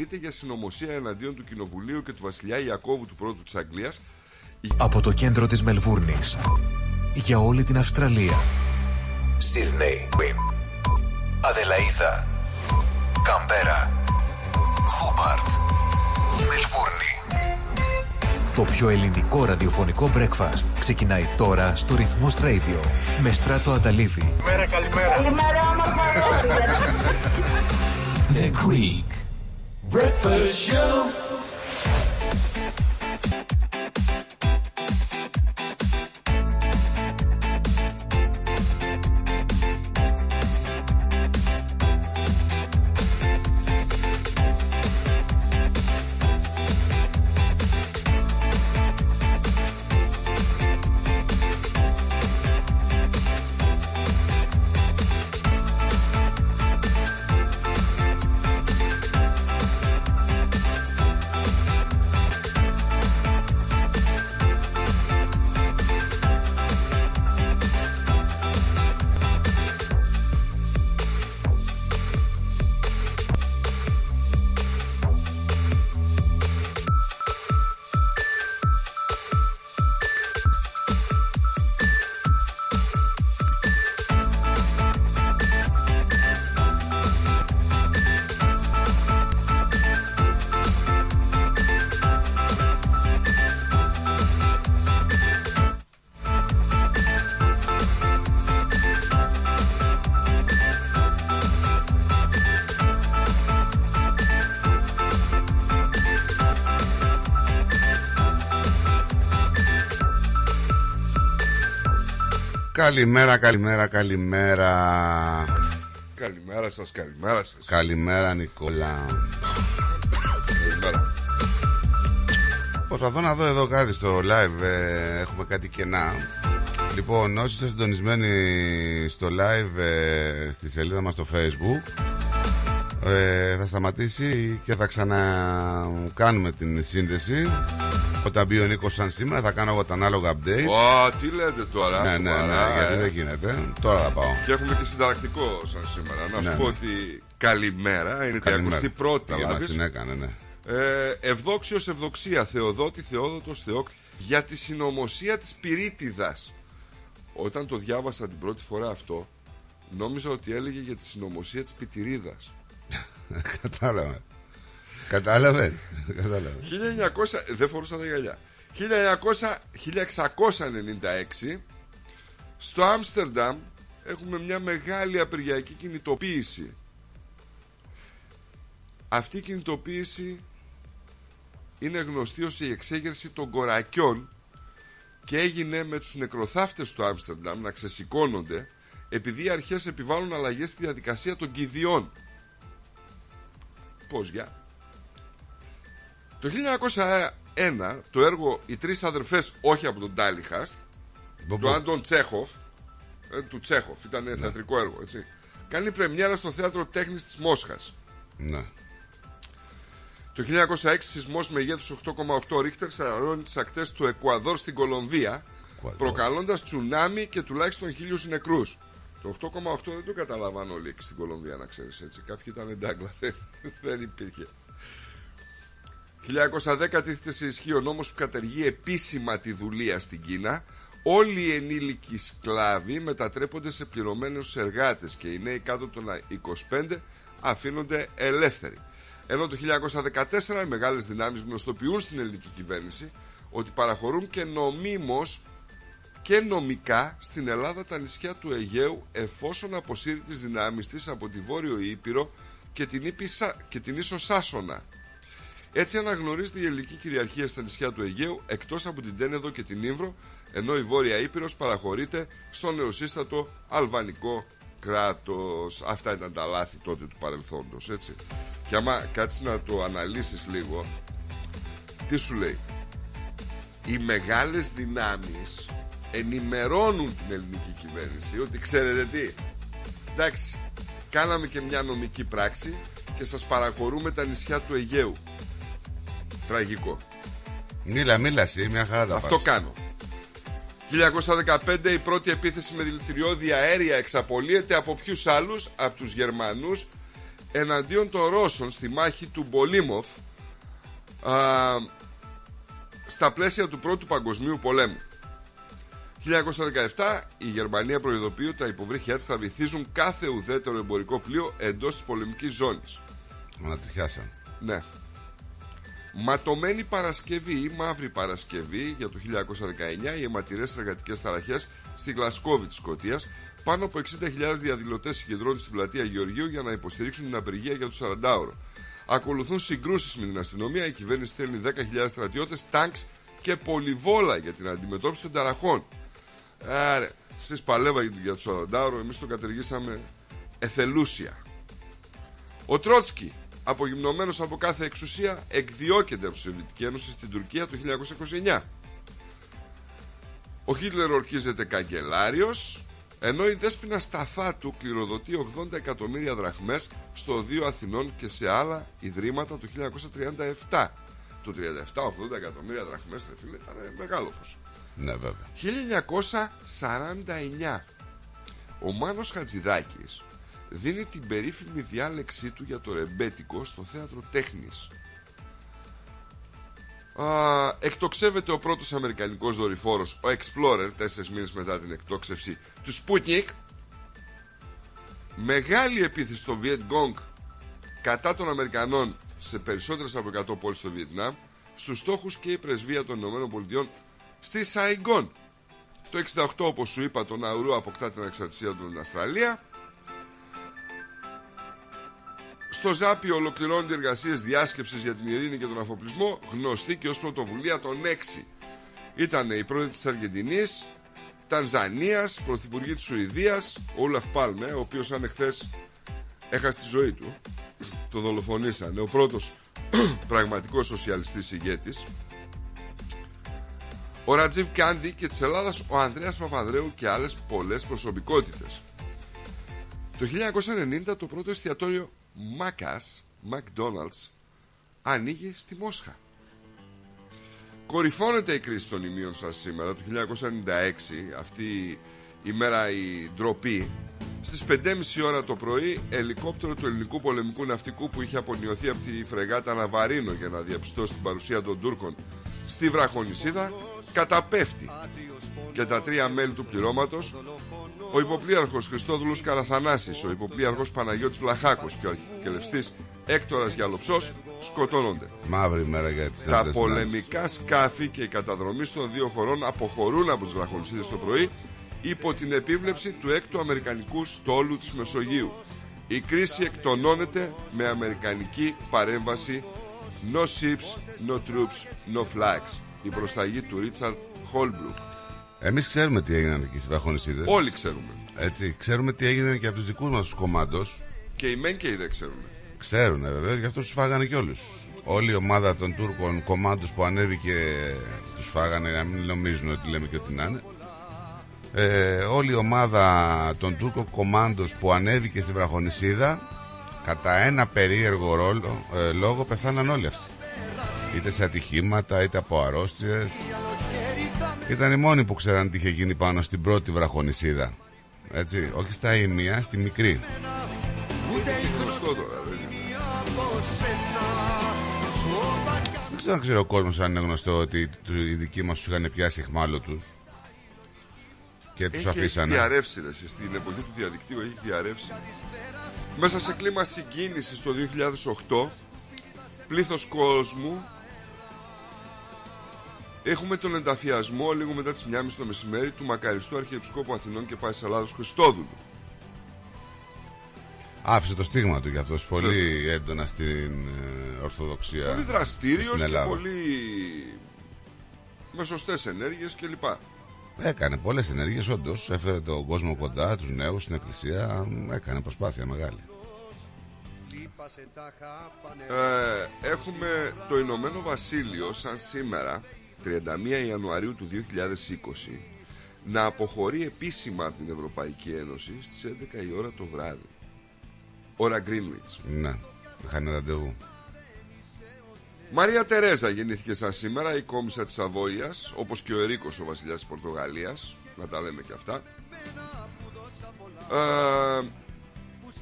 είτε για συνωμοσία εναντίον του Κοινοβουλίου και του Βασιλιά Ιακώβου του πρώτου της Αγγλίας Από το κέντρο της Μελβούρνης για όλη την Αυστραλία. Σίδνεϊ, Κουίν, Αδελαίδα, Καμπέρα, Χόμπαρτ, Μελβούρνη. Το πιο ελληνικό ραδιοφωνικό breakfast ξεκινάει τώρα στο Ρυθμός Radio με Στράτο Αταλίδη. Καλημέρα, καλημέρα. Καλημέρα, The Greek Breakfast Show. Καλημέρα, καλημέρα, καλημέρα. Καλημέρα σας, καλημέρα σας Καλημέρα, Νικόλα. Καλημέρα Προσπαθώ να δω εδώ κάτι στο live. ε, έχουμε κάτι κενά. Λοιπόν, όσοι είστε συντονισμένοι στο live ε, στη σελίδα μας στο facebook ε, θα σταματήσει και θα ξανακάνουμε την σύνδεση όταν μπει ο Νίκος σαν σήμερα θα κάνω εγώ τα ανάλογα update Ω, τι λέτε τώρα ναι, ναι, ναι, σοβαρά, γιατί ε. δεν γίνεται τώρα θα πάω Και έχουμε και συνταρακτικό σαν σήμερα Να Ναι, σου πω ναι. ότι καλημέρα Είναι Καλημέρα. 31η Καλά μας Άβης την έκανε, ναι. ε, Ευδόξιος ευδοξία Θεοδότη Θεόδοτος Θεόκ Για τη συνωμοσία της Πυρίτιδας Όταν το διάβασα την πρώτη φορά αυτό Νόμιζα ότι έλεγε για τη συνωμοσία της Πιτηρίδας Κατάλαβα. Κατάλαβες; Κατάλαβες. 1900, δεν φορούσα τα γυαλιά 1900, 1696 στο Άμστερνταμ έχουμε μια μεγάλη απεργιακή κινητοποίηση αυτή η κινητοποίηση είναι γνωστή ως η εξέγερση των κορακιών και έγινε με τους νεκροθάφτες του Άμστερνταμ να ξεσηκώνονται επειδή οι αρχές επιβάλλουν αλλαγές στη διαδικασία των κηδιών. Πώς για; Το 1901 το έργο «Οι τρεις αδερφές όχι από τον Τάλιχαστ» Μπο, του μπο. Άντων Τσέχοφ ε, του Τσέχοφ, ήταν θεατρικό έργο έτσι. κάνει πρεμιέρα στο θέατρο τέχνης της Μόσχας Ναι. το 1906 σεισμός μεγέθους 8,8 ρίχτερ σαρώνει τις ακτές του Εκουαδόρ στην Κολομβία Εκουαδόρ. προκαλώντας τσουνάμι και τουλάχιστον χίλιους νεκρούς το 8,8 δεν το καταλαβαίνω όλοι εκεί στην Κολομβία να ξέρεις έτσι κάποιοι ήταν εντάγκλα δεν, δεν υπήρχε 1910 τίθεται σε ισχύ ο νόμος που κατεργεί επίσημα τη δουλεία στην Κίνα. Όλοι οι ενήλικοι σκλάβοι μετατρέπονται σε πληρωμένους εργάτες και οι νέοι κάτω των 25 αφήνονται ελεύθεροι. Ενώ το 1914 οι μεγάλες δυνάμεις γνωστοποιούν στην ελληνική κυβέρνηση ότι παραχωρούν και νομίμως και νομικά στην Ελλάδα τα νησιά του Αιγαίου εφόσον αποσύρει τις δυνάμεις της από τη Βόρειο Ήπειρο και την, Ήπεισα, και την ίσο Σάσονα. Έτσι αναγνωρίζεται η ελληνική κυριαρχία στα νησιά του Αιγαίου εκτός από την Τένεδο και την Ήμβρο ενώ η Βόρεια Ήπειρος παραχωρείται στο νεοσύστατο αλβανικό κράτος. Αυτά ήταν τα λάθη τότε του παρελθόντος έτσι. Και άμα κάτσεις να το αναλύσεις λίγο τι σου λέει; Οι μεγάλες δυνάμεις ενημερώνουν την ελληνική κυβέρνηση ότι ξέρετε τι εντάξει κάναμε και μια νομική πράξη και σας παραχωρούμε τα νησιά του Αιγαίου τραγικό Μίλα, μίλα εσύ, μια χαρά τα αυτό πας. κάνω 1915 η πρώτη επίθεση με δηλητηριώδη αέρια εξαπολύεται από ποιους άλλους; Από τους Γερμανούς εναντίον των Ρώσων στη μάχη του Μπολίμοφ α, στα πλαίσια του Πρώτου Παγκοσμίου Πολέμου. 1917 η Γερμανία προειδοποιεί ότι τα υποβρύχια της θα βυθίζουν κάθε ουδέτερο εμπορικό πλοίο εντός της πολεμικής ζώνης. Ανατριχιάσαν. Ναι. Ματωμένη Παρασκευή ή Μαύρη Παρασκευή για το 1919 οι αιματηρές εργατικές ταραχές στη Γλασκόβη της Σκωτίας. Πάνω από 60.000 διαδηλωτές συγκεντρώνουν στην πλατεία Γεωργίου για να υποστηρίξουν την απεργία για το 40ωρο. Ακολουθούν συγκρούσεις με την αστυνομία. Η κυβέρνηση στέλνει 10.000 στρατιώτες, τάγκς και πολυβόλα για την αντιμετώπιση των ταραχών. Άρα, εσείς παλεύατε για το 40ωρο, εμείς το κατεργήσαμε εθελούσια. Ο Τρότσκι, απογυμνωμένος από κάθε εξουσία, εκδιώκεται από τη Σοβιετική Ένωση στην Τουρκία το 1929. Ο Χίτλερ ορκίζεται καγκελάριος, ενώ η δέσποινα σταθά του κληροδοτεί 80 εκατομμύρια δραχμές στο δύο Αθηνών και σε άλλα ιδρύματα το 1937. Το 37, 80 εκατομμύρια δραχμές, ρε φίλε, ήταν μεγάλο ποσό. Ναι, βέβαια. 1949 ο Μάνος Χατζηδάκης δίνει την περίφημη διάλεξή του για το ρεμπέτικο στο θέατρο τέχνης. Α, εκτοξεύεται ο πρώτος αμερικανικός δορυφόρος, ο Explorer, τέσσερις μήνες μετά την εκτόξευση του Sputnik. Μεγάλη επίθεση στο Vietgong κατά των Αμερικανών σε περισσότερες από 100 πόλεις στο Βιετνάμ, στους στόχους και η πρεσβεία των ΗΠΑ στη Σαϊγκόν. Το 68 όπως σου είπα το Ναουρού αποκτά την εξαρτησία του στην Αυστραλία. Στο Ζάπιο ολοκληρώνονται εργασίες διάσκεψης για την ειρήνη και τον αφοπλισμό, γνωστή και ως πρωτοβουλία των 6. Ήταν η πρόεδροι της Αργεντινής, Τανζανίας, πρωθυπουργή της Σουηδίας, ο Ούλαφ Πάλμε, ο οποίος αν εχθές έχασε τη ζωή του. Το δολοφονήσανε. Ο πρώτος πραγματικός σοσιαλιστής ηγέτης. Ο Ρατζίβ Κάντι και της Ελλάδας ο Ανδρέας Παπανδρέου και άλλες πολλές προσωπικότητες. Το 1990 το πρώτο εστιατόριο Μάκας, McDonald's, ανοίγει στη Μόσχα. Κορυφώνεται η κρίση των ημείων σας σήμερα, το 1996, αυτή η μέρα η ντροπή. Στις 5.30 ώρα το πρωί, ελικόπτερο του ελληνικού πολεμικού ναυτικού που είχε απονειωθεί από τη φρεγάτα Ναβαρίνο για να διαπιστώσει την παρουσία των Τούρκων στη Βραχονισίδα, καταπέφτει. Και τα τρία μέλη του πληρώματος ο υποπλήραρχος Χριστόδουλος Καραθανάσης, ο υποπλήραρχος Παναγιώτης Βλαχάκος και ο αρχικελευστής Έκτορας Γιαλοψός σκοτώνονται. Μαύρη μέρα για τις Τα άντρες πολεμικά σκάφη και οι καταδρομείς των δύο χωρών αποχωρούν από τις βραχονισίδες το πρωί υπό την επίβλεψη του έκτου Αμερικανικού στόλου της Μεσογείου. Η κρίση εκτονώνεται με Αμερικανική παρέμβαση No ships, no troops, no flags. Η προσταγή του Ρίτσαρντ Χόλμπρουκ. Εμείς ξέρουμε τι έγιναν εκεί στις Βραχονησίδες. Όλοι ξέρουμε. Έτσι, ξέρουμε τι έγινε και από τους δικούς μας τους κομμάντος. Και οι μεν και οι δε ξέρουν. Ξέρουν βεβαίως, γι' αυτό τους φάγανε κι όλους. Όλη η ομάδα των Τούρκων κομμάντος που ανέβηκε τους φάγανε, να μην νομίζουν ότι λέμε και ό,τι να είναι. Ε, όλη η ομάδα των Τούρκων κομμάντος που ανέβηκε στη Βραχονησίδα κατά ένα περίεργο ρόλο, ε, λόγο πεθάναν όλοι αυτοί. Είτε σε ατυχήματα, είτε από αρρώστιες. Ήταν οι μόνοι που ξέραν τι είχε γίνει πάνω στην πρώτη βραχονισίδα. Έτσι, όχι στα ίμια, στη μικρή. Ούτε και γνωστό τώρα. δεν είναι. Δεν ξέρω αν ξέρει ο κόσμος αν είναι γνωστό ότι του- οι δικοί μας τους είχαν πιάσει εχμάλω του και τους Έχει αφήσανε. διαρρεύσει ρε, εσύ, στην εποχή του διαδικτύου έχει διαρρεύσει. Μέσα σε κλίμα συγκίνησης το 2008 πλήθος κόσμου Έχουμε τον ενταφιασμό λίγο μετά τις 1.30 το μεσημέρι του μακαριστού Αρχιεπισκόπου Αθηνών και Πάσης Ελλάδος Χριστόδουλου. Άφησε το στίγμα του για αυτός πολύ έντονα στην ε, Ορθοδοξία. Πολύ δραστήριος στην και Ελλάδα. πολύ με σωστές ενέργειες κλπ. Έκανε πολλές ενέργειες, όντως. Έφερε τον κόσμο κοντά, τους νέους στην εκκλησία. Έκανε προσπάθεια μεγάλη. Ε, έχουμε το Ηνωμένο Βασίλειο σαν σήμερα 31 Ιανουαρίου του 2020 να αποχωρεί επίσημα από την Ευρωπαϊκή Ένωση στις 11 η ώρα το βράδυ ώρα Greenwich Ναι, είχαν ραντεβού. Μαρία Τερέζα γεννήθηκε σαν σήμερα η κόμισα της Σαβόιας όπως και ο Ερίκος ο βασιλιάς της Πορτογαλίας να τα λέμε και αυτά ε,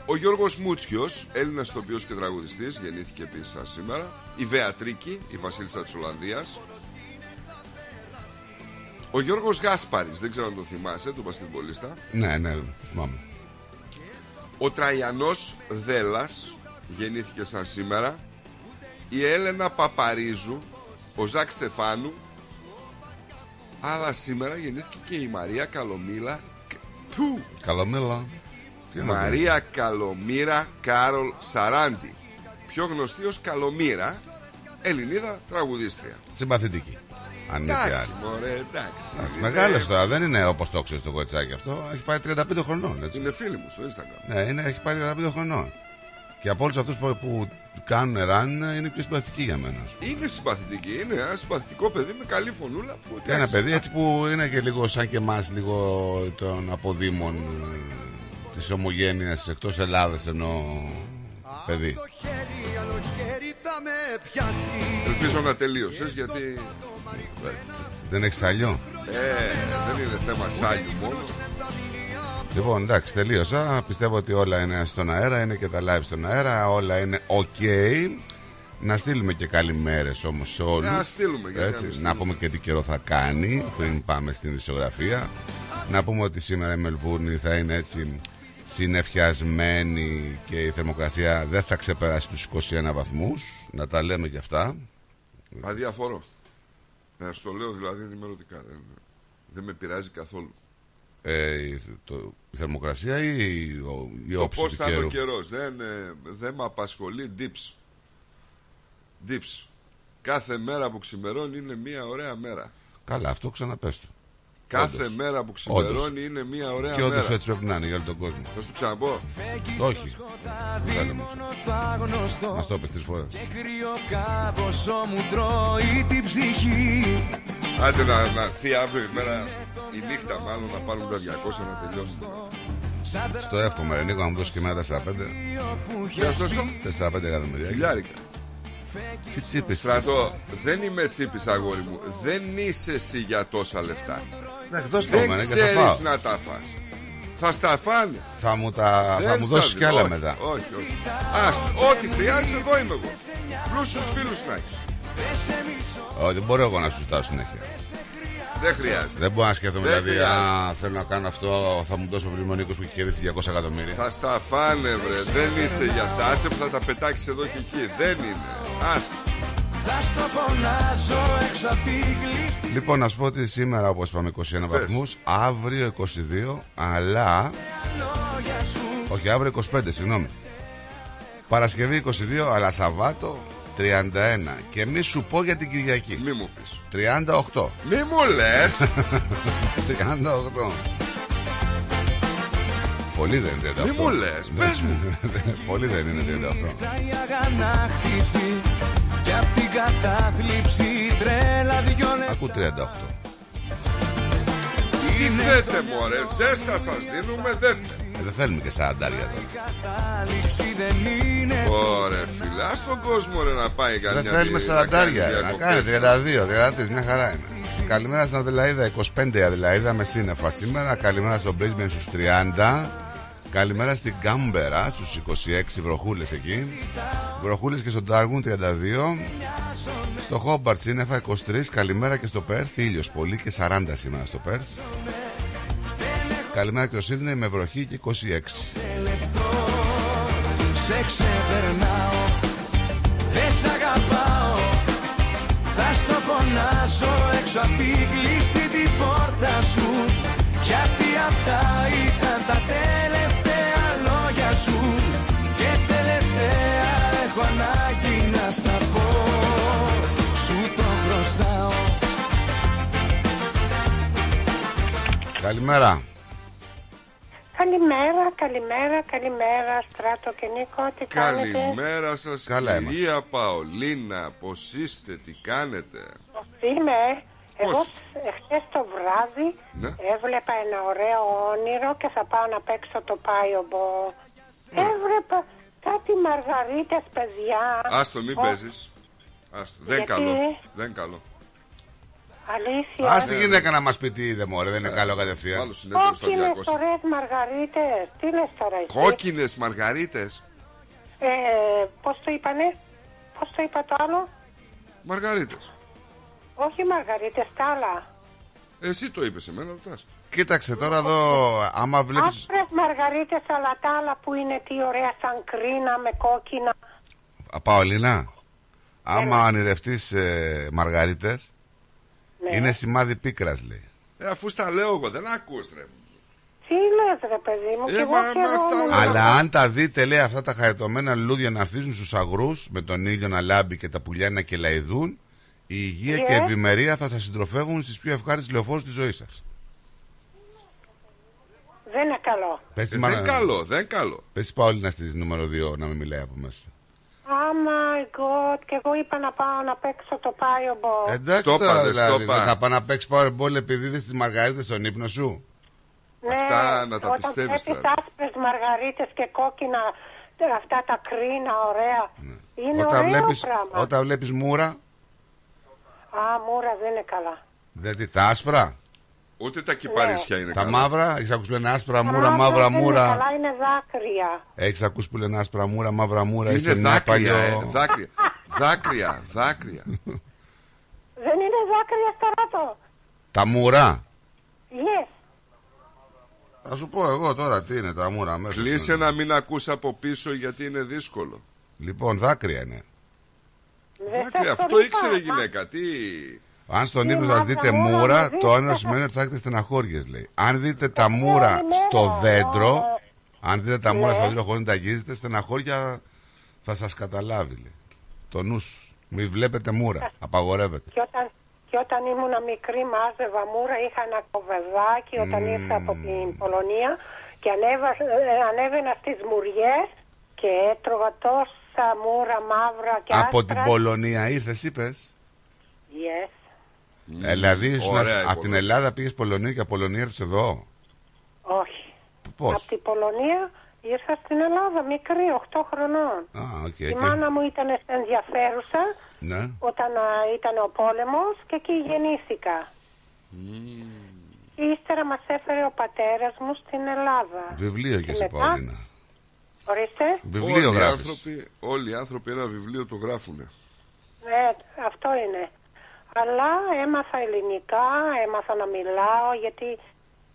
Ο Γιώργος Μούτσιος, Έλληνας ηθοποιός και τραγουδιστής, γεννήθηκε επίσης σαν σήμερα. Η Βεατρίκη, η βασίλισσα της Ολλανδίας. Ο Γιώργος Γάσπαρης, δεν ξέρω αν το θυμάσαι, του μπασκετμπολίστα. Ναι, ναι, θυμάμαι. Ο Τραϊανός Δέλλας, γεννήθηκε σαν σήμερα. Η Έλενα Παπαρίζου, ο Ζακ Στεφάνου. Αλλά σήμερα γεννήθηκε και η Μαρία Καλομήλα. Πού, Καλομέλα. Τι να Μαρία Καλομήρα Κάρολ Σαράντι Πιο γνωστή ως Καλομήρα Ελληνίδα τραγουδίστρια πω. Συμπαθητική. Αν είναι και Εντάξει άλλη. μωρέ εντάξει Μεγάλος τώρα, δεν είναι όπως το ξέρεις το κοτσάκι αυτό. Έχει πάει 35 χρονών. Έτσι. Είναι φίλοι μου στο Instagram Ναι, είναι, έχει πάει 35 χρονών. Και από όλους αυτούς που, που κάνουν run είναι πιο συμπαθητική για μένα. ας πούμε. Είναι συμπαθητική Είναι ένα συμπαθητικό παιδί με καλή φωνούλα που, Και ένα εντάξει, παιδί έτσι που είναι και λίγο σαν και εμάς, λίγο των αποδήμων της ομογένειας εκτός Ελλάδας εννοώ παιδί. Ελπίζω να τελείωσες γιατί Δεν έχεις αλλιώ. ε, Δεν είναι θέμα σάλιου μόνο Λοιπόν, εντάξει, τελείωσα. Πιστεύω ότι όλα είναι στον αέρα, είναι και τα live στον αέρα, όλα είναι ok. Να στείλουμε και καλημέρες όμως σε όλους. Να στείλουμε, γιατί να μην Να στείλουμε. πούμε και τι καιρό θα κάνει πριν πάμε στην ισογραφία. Να πούμε ότι σήμερα η Μελβούρνη θα είναι έτσι συνεφιασμένη και η θερμοκρασία δεν θα ξεπεράσει τους 21 βαθμούς. Να τα λέμε και αυτά. Αδιαφορώ Να σου το λέω δηλαδή ενημερωτικά δεν, δεν με πειράζει καθόλου Ε, η, το- η θερμοκρασία ή ο, η Το όψη πώς του θα είναι καιρού; ο καιρός. Δεν, ε, δεν με απασχολεί dips. Dips. Κάθε μέρα που ξημερώνει είναι μια ωραία μέρα. Καλά, αυτό ξαναπες το. Κάθε Όντως. μέρα που ξημερώνει είναι μια ωραία Και όντως μέρα. έτσι πρέπει να είναι για όλο τον κόσμο. Θα σου το ξαναπώ. Όχι. Δεν θέλω να ξέρω. Μας το είπες τρεις φορές. Κρύο κάπως μου τρώει την ψυχή Άντε να, να έρθει αύριο η μέρα, η νύχτα μάλλον να πάρουν τα 200 να τελειώσει. Στο εύχομαι, ρε Νίκο, να μου δώσεις και εμένα 4-5. Για τόσο, 4-5 εκατομμύρια. χιλιάρικα. Τι τσίπης. Στρατό, δεν είμαι τσίπης αγόρι μου. Δεν είσαι εσύ για τόσα λεφτά. Εντάξει, δώσ' το Δεν μένα και θα φάω. ξέρεις να τα φας. Θα στα φάνε. Θα μου, τα... Δεν θα μου στα δώσεις δίνω. κι άλλα Όχι, μετά. Όχι, όχι. Ας, ό,τι χρειάζεται εδώ είμαι εγώ. Πλούσιους φίλους να έχεις. Όχι, δεν μπορώ εγώ να σου ζητάω συνέχεια. Δεν χρειάζεται. Δεν μπορώ να σκέφτομαι Δεν δηλαδή, χρειάζεται. α, θέλω να κάνω αυτό, θα μου δώσει ο Βλημονίκο που έχει κερδίσει 200 εκατομμύρια. Θα στα φάνε βρε. Δεν είσαι για αυτά. Άσε που θα τα πετάξεις εδώ και εκεί. Δεν είναι. Άσε. Θα στο φωνάζω έξω απ' τη κλειστή Λοιπόν, να σου πω ότι σήμερα, όπως είπαμε, 21 βαθμούς, αύριο 22, αλλά. λόγια σου Όχι, αύριο 25, συγγνώμη. Παρασκευή 22, αλλά Σαββάτο 31. Και μη σου πω για την Κυριακή. Μη μου πεις. 38. Μη μου λες. 38. Πολύ δεν είναι 38. Μη μου λες. Πες μου. Πολύ δεν είναι 38. Τα η αγανάκτηση Κι απ' την κατάθλιψη τρέλα δυο λεπτά Ακού 38. Τι θέτε μωρέ. Ζέστα σας δίνουμε. Δεν θε- Ε, δεν θέλουμε και 40 τώρα. κατάληξη δεν είναι Ωραία φίλε. Ας τον κόσμο ρε να πάει Δεν καμιά θέλουμε δι- 40 να κάνει να διακοπές. κάνει 32, 33, μια χαρά είναι. Καλημέρα στην Αδελαίδα, 25 η Αδελαίδα με σύννεφα σήμερα. Καλημέρα στο Brisbane στους 30. Καλημέρα στην Κάμπερα στους 26 βροχούλες εκεί. Βροχούλες και στον Τάργουν 32. Στο Χόμπαρτ σύννεφα 23. Καλημέρα και στο Πέρθ. Ήλιος πολύ και 40 σήμερα στο Πέρθ. Καλημέρα και στο Σίδνεϊ με βροχή και 26. Σε ξεπερνάω Δεν σ' αγαπάω Θα στο φωνάσω έξω απ' τη κλειστή την πόρτα σου Γιατί αυτά χρωστάω Καλημέρα. Καλημέρα, καλημέρα, καλημέρα, Στράτο και Νίκο, τι κάνετε; Καλημέρα σας Καλά κυρία Παολίνα Πως είστε, τι κάνετε; Πώς είμαι, εγώ Πώς; χτες το βράδυ Ναι. έβλεπα ένα ωραίο όνειρο και θα πάω να παίξω το πάιομπο. Ναι. Έβλεπα κάτι μαργαρίτες, παιδιά. Άστο μην Ω, παίζεις Άστο, δεν Γιατί; καλό Δεν καλό Αλήθεια. Α τη γυναίκα να μας πει τι είδε, μωρέ, δεν είναι καλό κατευθείαν. Άλλο συνέδριο στα Κόκκινες 200. ωραίες μαργαρίτες. Τι λες τώρα εσύ; Κόκκινες μαργαρίτες. Ε, πώς το είπανε; Πώς το είπα το άλλο; Μαργαρίτες. Όχι μαργαρίτες, τα άλλα. Εσύ το είπες εμένα, ρωτά. Κοίταξε τώρα εδώ, άμα βλέπει. Άσπρες μαργαρίτες, αλλά τα άλλα που είναι τι ωραία σαν κρίνα με κόκκινα. Παολίνα, άμα ονειρευτεί ε, μαργαρίτες, Ναι. είναι σημάδι πίκρας, λέει. Ε, αφού στα λέω εγώ, δεν ακούς ρε. Τι λες ρε παιδί μου. Ε, κι εγώ μα- και μας εγώ στα ήμουν- λέω. Αλλά αν τα δείτε, λέει, αυτά τα χαριτωμένα λουλούδια να ανθίζουν στους αγρούς με τον ήλιο να λάμπει και τα πουλιά να κελαϊδούν, η υγεία και η Ναι. ευημερία θα σας συντροφεύουν στις πιο ευχάριστες λεωφόρους της ζωής σας. Δεν είναι καλό. Πες Ε, δεν καλό, δεν καλό. Πες Παόλυνα στη νούμερο 2 να μην μιλάει από μέσα. Oh my god. Και εγώ είπα να πάω να παίξω το Fireball. Εντάξει Στο τώρα, είπατε, δηλαδή, στο είπα. δεν θα πάω να παίξει Powerball επειδή είδες τις μαργαρίτες στον ύπνο σου; Ναι, Αυτά να τα όταν πιστεύεις, βλέπεις δηλαδή. άσπρες μαργαρίτες και κόκκινα, αυτά τα κρίνα ωραία. Είναι όταν, ωραίο βλέπεις, πράγμα. όταν βλέπεις μούρα, Α, μούρα δεν είναι καλά. δηλαδή τα άσπρα, Ούτε τα κυπαρίσια είναι τα καλά. μαύρα, έχεις ακούσει που λένε άσπρα Τα μούρα, μαύρα μαύρα δεν είναι μούρα. καλά, είναι δάκρυα. Έχεις ακούσει που λένε άσπρα μούρα, μαύρα μούρα, Είναι είσαι μια δάκρυα, παλιό... ε, δάκρυα. Δάκρυα, δάκρυα. Δεν είναι δάκρυα σταράτο. Τα μούρα. Yes. Θα σου πω εγώ τώρα τι είναι τα μούρα μέσα. Κλείσε να μην ακούς από πίσω γιατί είναι δύσκολο. Λοιπόν, δάκρυα είναι. Δεν Δάκρυα, σας το αυτό είπα. ήξερε η γυναίκα. Τι; Αν στον Τι ύπνο σας μαύρα δείτε μούρα, μούρα, να το δείτε. ένα σημαίνει ότι θα έχετε στεναχώριες, λέει. Αν δείτε τα μούρα ναι, στο ναι. δέντρο, αν δείτε τα μούρα Ναι. στο δέντρο χωρίς να τα γυρίζετε, στεναχώρια θα σας καταλάβει, λέει. Το νου σου. Μην βλέπετε μούρα. Απαγορεύεται. Και όταν, και όταν ήμουν μικρή μάζευα μούρα, είχα ένα κοβεδάκι όταν ήρθα από την Πολωνία και ανέβα, ε, ανέβαινα στις μουριές και έτρωγα τόσα μούρα μαύρα και Από άσπρα. την Πολωνία ήρθες, είπες; Yes. Ε, δηλαδή, ήσουν Ωραία η από την Πολωνία. Ελλάδα πήγες Πολωνία και από Πολωνία ήρθες εδώ; Όχι. Πώς; Από την Πολωνία ήρθα στην Ελλάδα, μικρή, 8 χρονών. Α, οκ. Η και- μάνα μου ήταν ενδιαφέρουσα Ναι. όταν α, ήταν ο πόλεμος και εκεί γεννήθηκα. Και ύστερα μας έφερε ο πατέρας μου στην Ελλάδα. Βιβλίο και Και εσύ, μετά- Παολίνα. Ορίστε. Βιβλίο όλοι, οι γράφεις. άνθρωποι, όλοι οι άνθρωποι ένα βιβλίο το γράφουν. Ναι, αυτό είναι. Αλλά έμαθα ελληνικά, έμαθα να μιλάω γιατί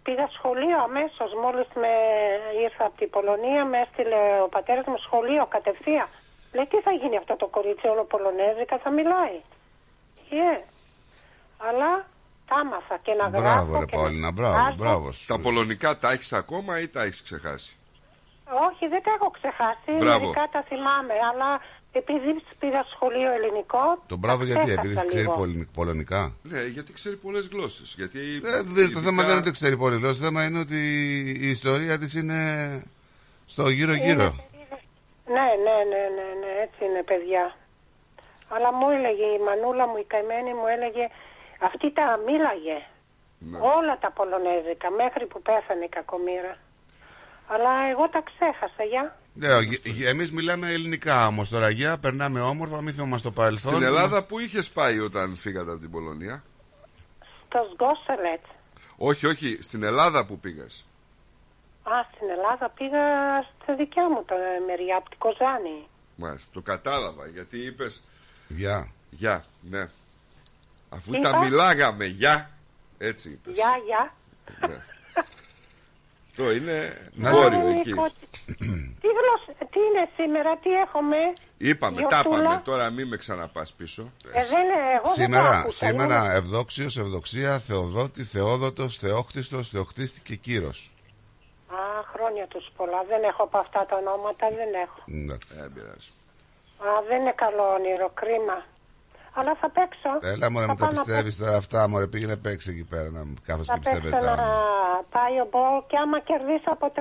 πήγα σχολείο αμέσως. Μόλις με ήρθα από την Πολωνία με έστειλε ο πατέρας μου σχολείο κατευθείαν. Λέει τι θα γίνει αυτό το κορίτσι όλο πολωνέζικα θα μιλάει. Yeah. Αλλά τα άμαθα και να γράφω Μπράβο, ρε και να Παολίνα, μπράβο, διαβάζω. μπράβο σου. Τα πολωνικά τα έχεις ακόμα ή τα έχεις ξεχάσει; Όχι, δεν τα έχω ξεχάσει. Μπράβο. Μερικά τα θυμάμαι. Αλλά επειδή πήγα σχολείο ελληνικό. Το μπράβο τα γιατί, ξέχασα επειδή ξέρει λίγο. πολυ- πολωνικά. Ναι, γιατί ξέρει πολλές γλώσσες. Γιατί Ε, δεν- το ειδικά- θέμα δεν είναι ότι ξέρει πολύ γλώσσα. Το θέμα είναι ότι η ιστορία της είναι στο γύρω-γύρω. Ναι, ναι, ναι, ναι, ναι, έτσι είναι παιδιά. Αλλά μου έλεγε η μανούλα μου, η καημένη μου έλεγε, αυτή τα μίλαγε. Ναι. Όλα τα πολωνέζικα, μέχρι που πέθανε η κακομήρα. Αλλά εγώ τα ξέχασα, για. Ναι, Εμείς μιλάμε ελληνικά όμως τώρα. Για περνάμε όμορφα, μην θυμόμαστε το παρελθόν. Στην Ελλάδα που είχες πάει όταν φύγατε από την Πολωνία; Στο Σγκόσελετ. Όχι, όχι, στην Ελλάδα που πήγες. Α, στην Ελλάδα πήγα στη δικιά μου τα μεριά, από την Κοζάνη. Μάλιστα, το κατάλαβα γιατί είπε Γεια. Γεια, ναι. Αφού Τι τα είπα; μιλάγαμε, γεια. Έτσι είπες. Γεια, γεια. Ναι. Το είναι Να βόρειο Ε, εκεί. Νίκο, τι, γλώσσα, τι είναι σήμερα, τι έχουμε; Είπαμε, τα Γιορτούλα. είπαμε. Τώρα μην με ξαναπάς πίσω. Ε, δεν, εγώ δεν το Σήμερα, άκουσα, σήμερα είναι- Ευδόξιος, Ευδοξία, Θεοδότη, Θεόδοτος, Θεόχτιστος, Θεοχτίστη και Κύρος. Α, χρόνια τους πολλά. Δεν έχω από αυτά τα ονόματα, δεν έχω. Εντάξει. Ε, δεν πειράζει. Α, δεν είναι καλό όνειρο, κρίμα. Αλλά θα παίξω. Έλα μωρέ Θα μου τα πάω να πιστεύεις τώρα αυτά μωρέ πήγαινε παίξει εκεί πέρα να κάθος Θα και παίξω πιστεύετε ένα τα πάιο μπολ και άμα κερδίσω από 300.000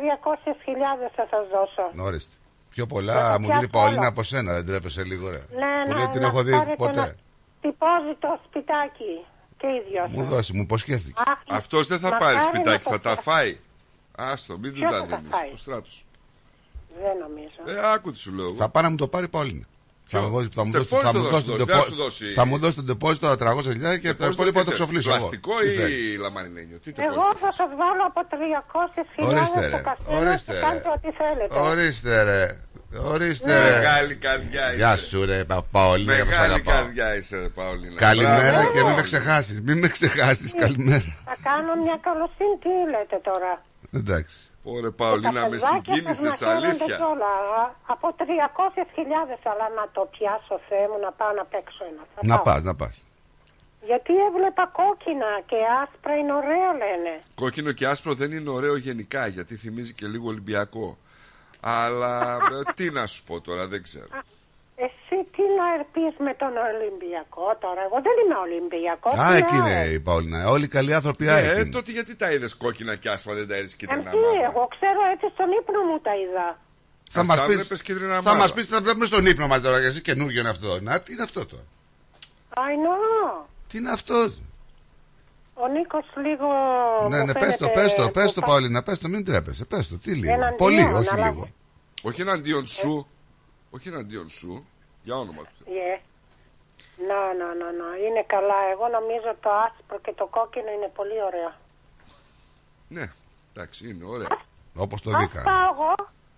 θα σας δώσω. Ορίστε. Πιο Να πολλά τα μου δίνει η πιάσω Παολίνα όλα. από σένα, δεν τρέπεσαι λίγο ρε. Ναι, Που ναι, δεν την να έχω δει πάρετε ποτέ. ένα τυπώζει το σπιτάκι και οι δυο Μου σας. δώσει, μου υποσχέθηκε. Αχ, Αυτός δεν θα μακάρι πάρει να σπιτάκι, το θα τα φέρω. φάει. Άστο, μην του Ποιος τα θα τα δίνεις. φάει; Ο στράτος. Δεν νομίζω. Ε, άκου τι σου λέω. εγώ. Θα πάει να μου το πάρει η Παολίνα. Θα μου, δώσει- θα μου δώσει- Τεπόζιτο θα μου θα δώσει σου τον δώσει, τεπό- δεν θα σου δώσει. θα μου δώσει τον τεπόζιτο 300 χιλιάδες και το Πώς υπόλοιπο θα το θες, ξοφλήσω. εγώ. Πλαστικό Τι ή θες; λαμαρινένιο; Τι Εγώ τεπόζιτο θα θες; σας βάλω από 300.000 Ορίστε ρε. στο καστέλο Ορίστε και ρε. κάντε ό,τι θέλετε. Ορίστε ρε. Ορίστε Ναι. ρε. Μεγάλη καρδιά είσαι. Γεια σου ρε Πα- Παολίνα, πώς Μεγάλη αγαπάω. καρδιά είσαι, ρε, Παολίνα. Καλημέρα Μπράβο. και μην με ξεχάσεις. Μην με ξεχάσεις. Καλημέρα. Θα κάνω μια καλοσύνη, τι λέτε τώρα; Εντάξει. Ωραία, Παολίνα, Τα με παιδάκια σας συγκίνησες, να χαίρονται αλήθεια. κιόλα. Α, Από 300.000 αλλά να το πιάσω Θεέ μου να πάω να παίξω ένα. Θα Να πάω. πας, να πας. Γιατί έβλεπα κόκκινα και άσπρα είναι ωραία λένε. Κόκκινο και άσπρο δεν είναι ωραίο γενικά γιατί θυμίζει και λίγο Ολυμπιακό. Αλλά ε, τι να σου πω τώρα, δεν ξέρω. Εσύ τι να ερπείς με τον Ολυμπιακό τώρα; Εγώ δεν είμαι Ολυμπιακός. Α, εκεί είναι η Παολίνα. Όλοι οι καλοί άνθρωποι Ε, ΑΕΚ ε, είναι. τότε γιατί τα είδες κόκκινα και άσπρα, δεν τα είδες κίτρινα τι, μαύρα; εγώ ξέρω έτσι στον ύπνο μου τα είδα. Θα Ας μας τα πεις, βλέπεις κίτρινα θα μαύρα. μας πεις, θα βλέπουμε στον ύπνο μας τώρα, γιατί εσύ καινούργιο είναι αυτό. Να, τι είναι αυτό τώρα; I know. Τι είναι αυτό; Ο Νίκος λίγο Ναι, μου ναι, πες το, φαίνεται πες το, πες το που Παολίνα, πες το, μην τρέπεσαι, πες το, τι λίγο. Εναντίον, Πολύ, όχι αλλά- λίγο. Όχι εναντίον σου. Όχι εναντίον σου. Για όνομα του. Θεού. Yeah. Να, να, να, να. Είναι καλά. Εγώ νομίζω το άσπρο και το κόκκινο είναι πολύ ωραίο. Ναι, εντάξει, είναι ωραία. Όπως το Ας δίκα. πάω εγώ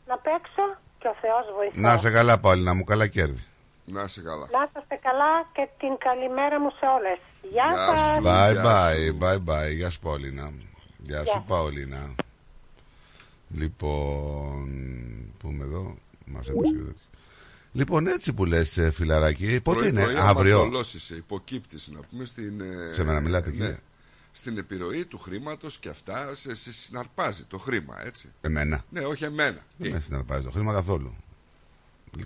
να παίξω και ο Θεός βοηθά. Να σε καλά Παολίνα μου, καλά κέρδη. Να είσαι καλά. Να είστε καλά και την καλημέρα μου σε όλες. Γεια Γεια σας. σου. Bye Γεια bye, σου. bye bye. Γεια σου Παολίνα. Γεια σου Γεια. Παολίνα. Λοιπόν, πούμε εδώ, μας έπεσε και τέτοιο. Λοιπόν, έτσι που λες ε, φιλαράκι, πότε Πρωί, είναι, πρωί, αύριο; αμαρτωλός είσαι, υποκύπτης να πούμε στην. ε, Σε μένα μιλάτε, ναι, κύριε. στην επιρροή του χρήματος και αυτά σε, σε συναρπάζει το χρήμα, έτσι. Εμένα. Ναι, όχι εμένα. Τι, Δεν με συναρπάζει το χρήμα καθόλου.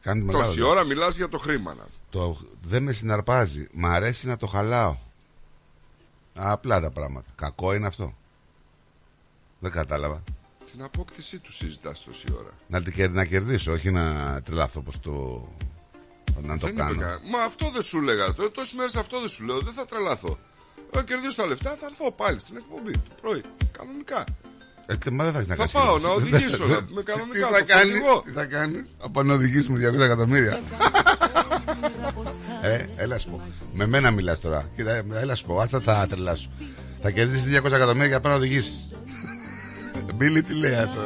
Κάνει μεγάλο Τόση λόγο. ώρα μιλάς για το χρήμα. Να. Το, δεν με συναρπάζει. Μ' αρέσει να το χαλάω. Απλά τα πράγματα. Κακό είναι αυτό. Δεν κατάλαβα. Την απόκτησή του συζητά τόση ώρα. Να, την κερ- να κερδίσω, όχι να τρελαθώ πως το. Να το δεν κάνω. είπε κανένα. Μα αυτό δεν σου λέγα. Τό- Τόσες μέρες αυτό δεν σου λέω. Δεν θα τρελαθώ. Εγώ κερδίσω τα λεφτά, θα έρθω πάλι στην εκπομπή το πρωί. Κανονικά. Ε, μα δεν θα έχεις να Θα κάνεις πάω κερδίσεις. να οδηγήσω, να πούμε κανονικά, Τι θα το κάνει, φορτηγό. τι θα κάνει; Από να οδηγήσει μου 200 εκατομμύρια. ε, έλα σου πω. Με μένα μιλάς τώρα. Κοίτα, έλα σου πω. Άστα τα τρελά σου. Θα κερδίσεις 200 εκατομμύρια για να να οδηγήσεις. Μπίλι τι λέει αυτό.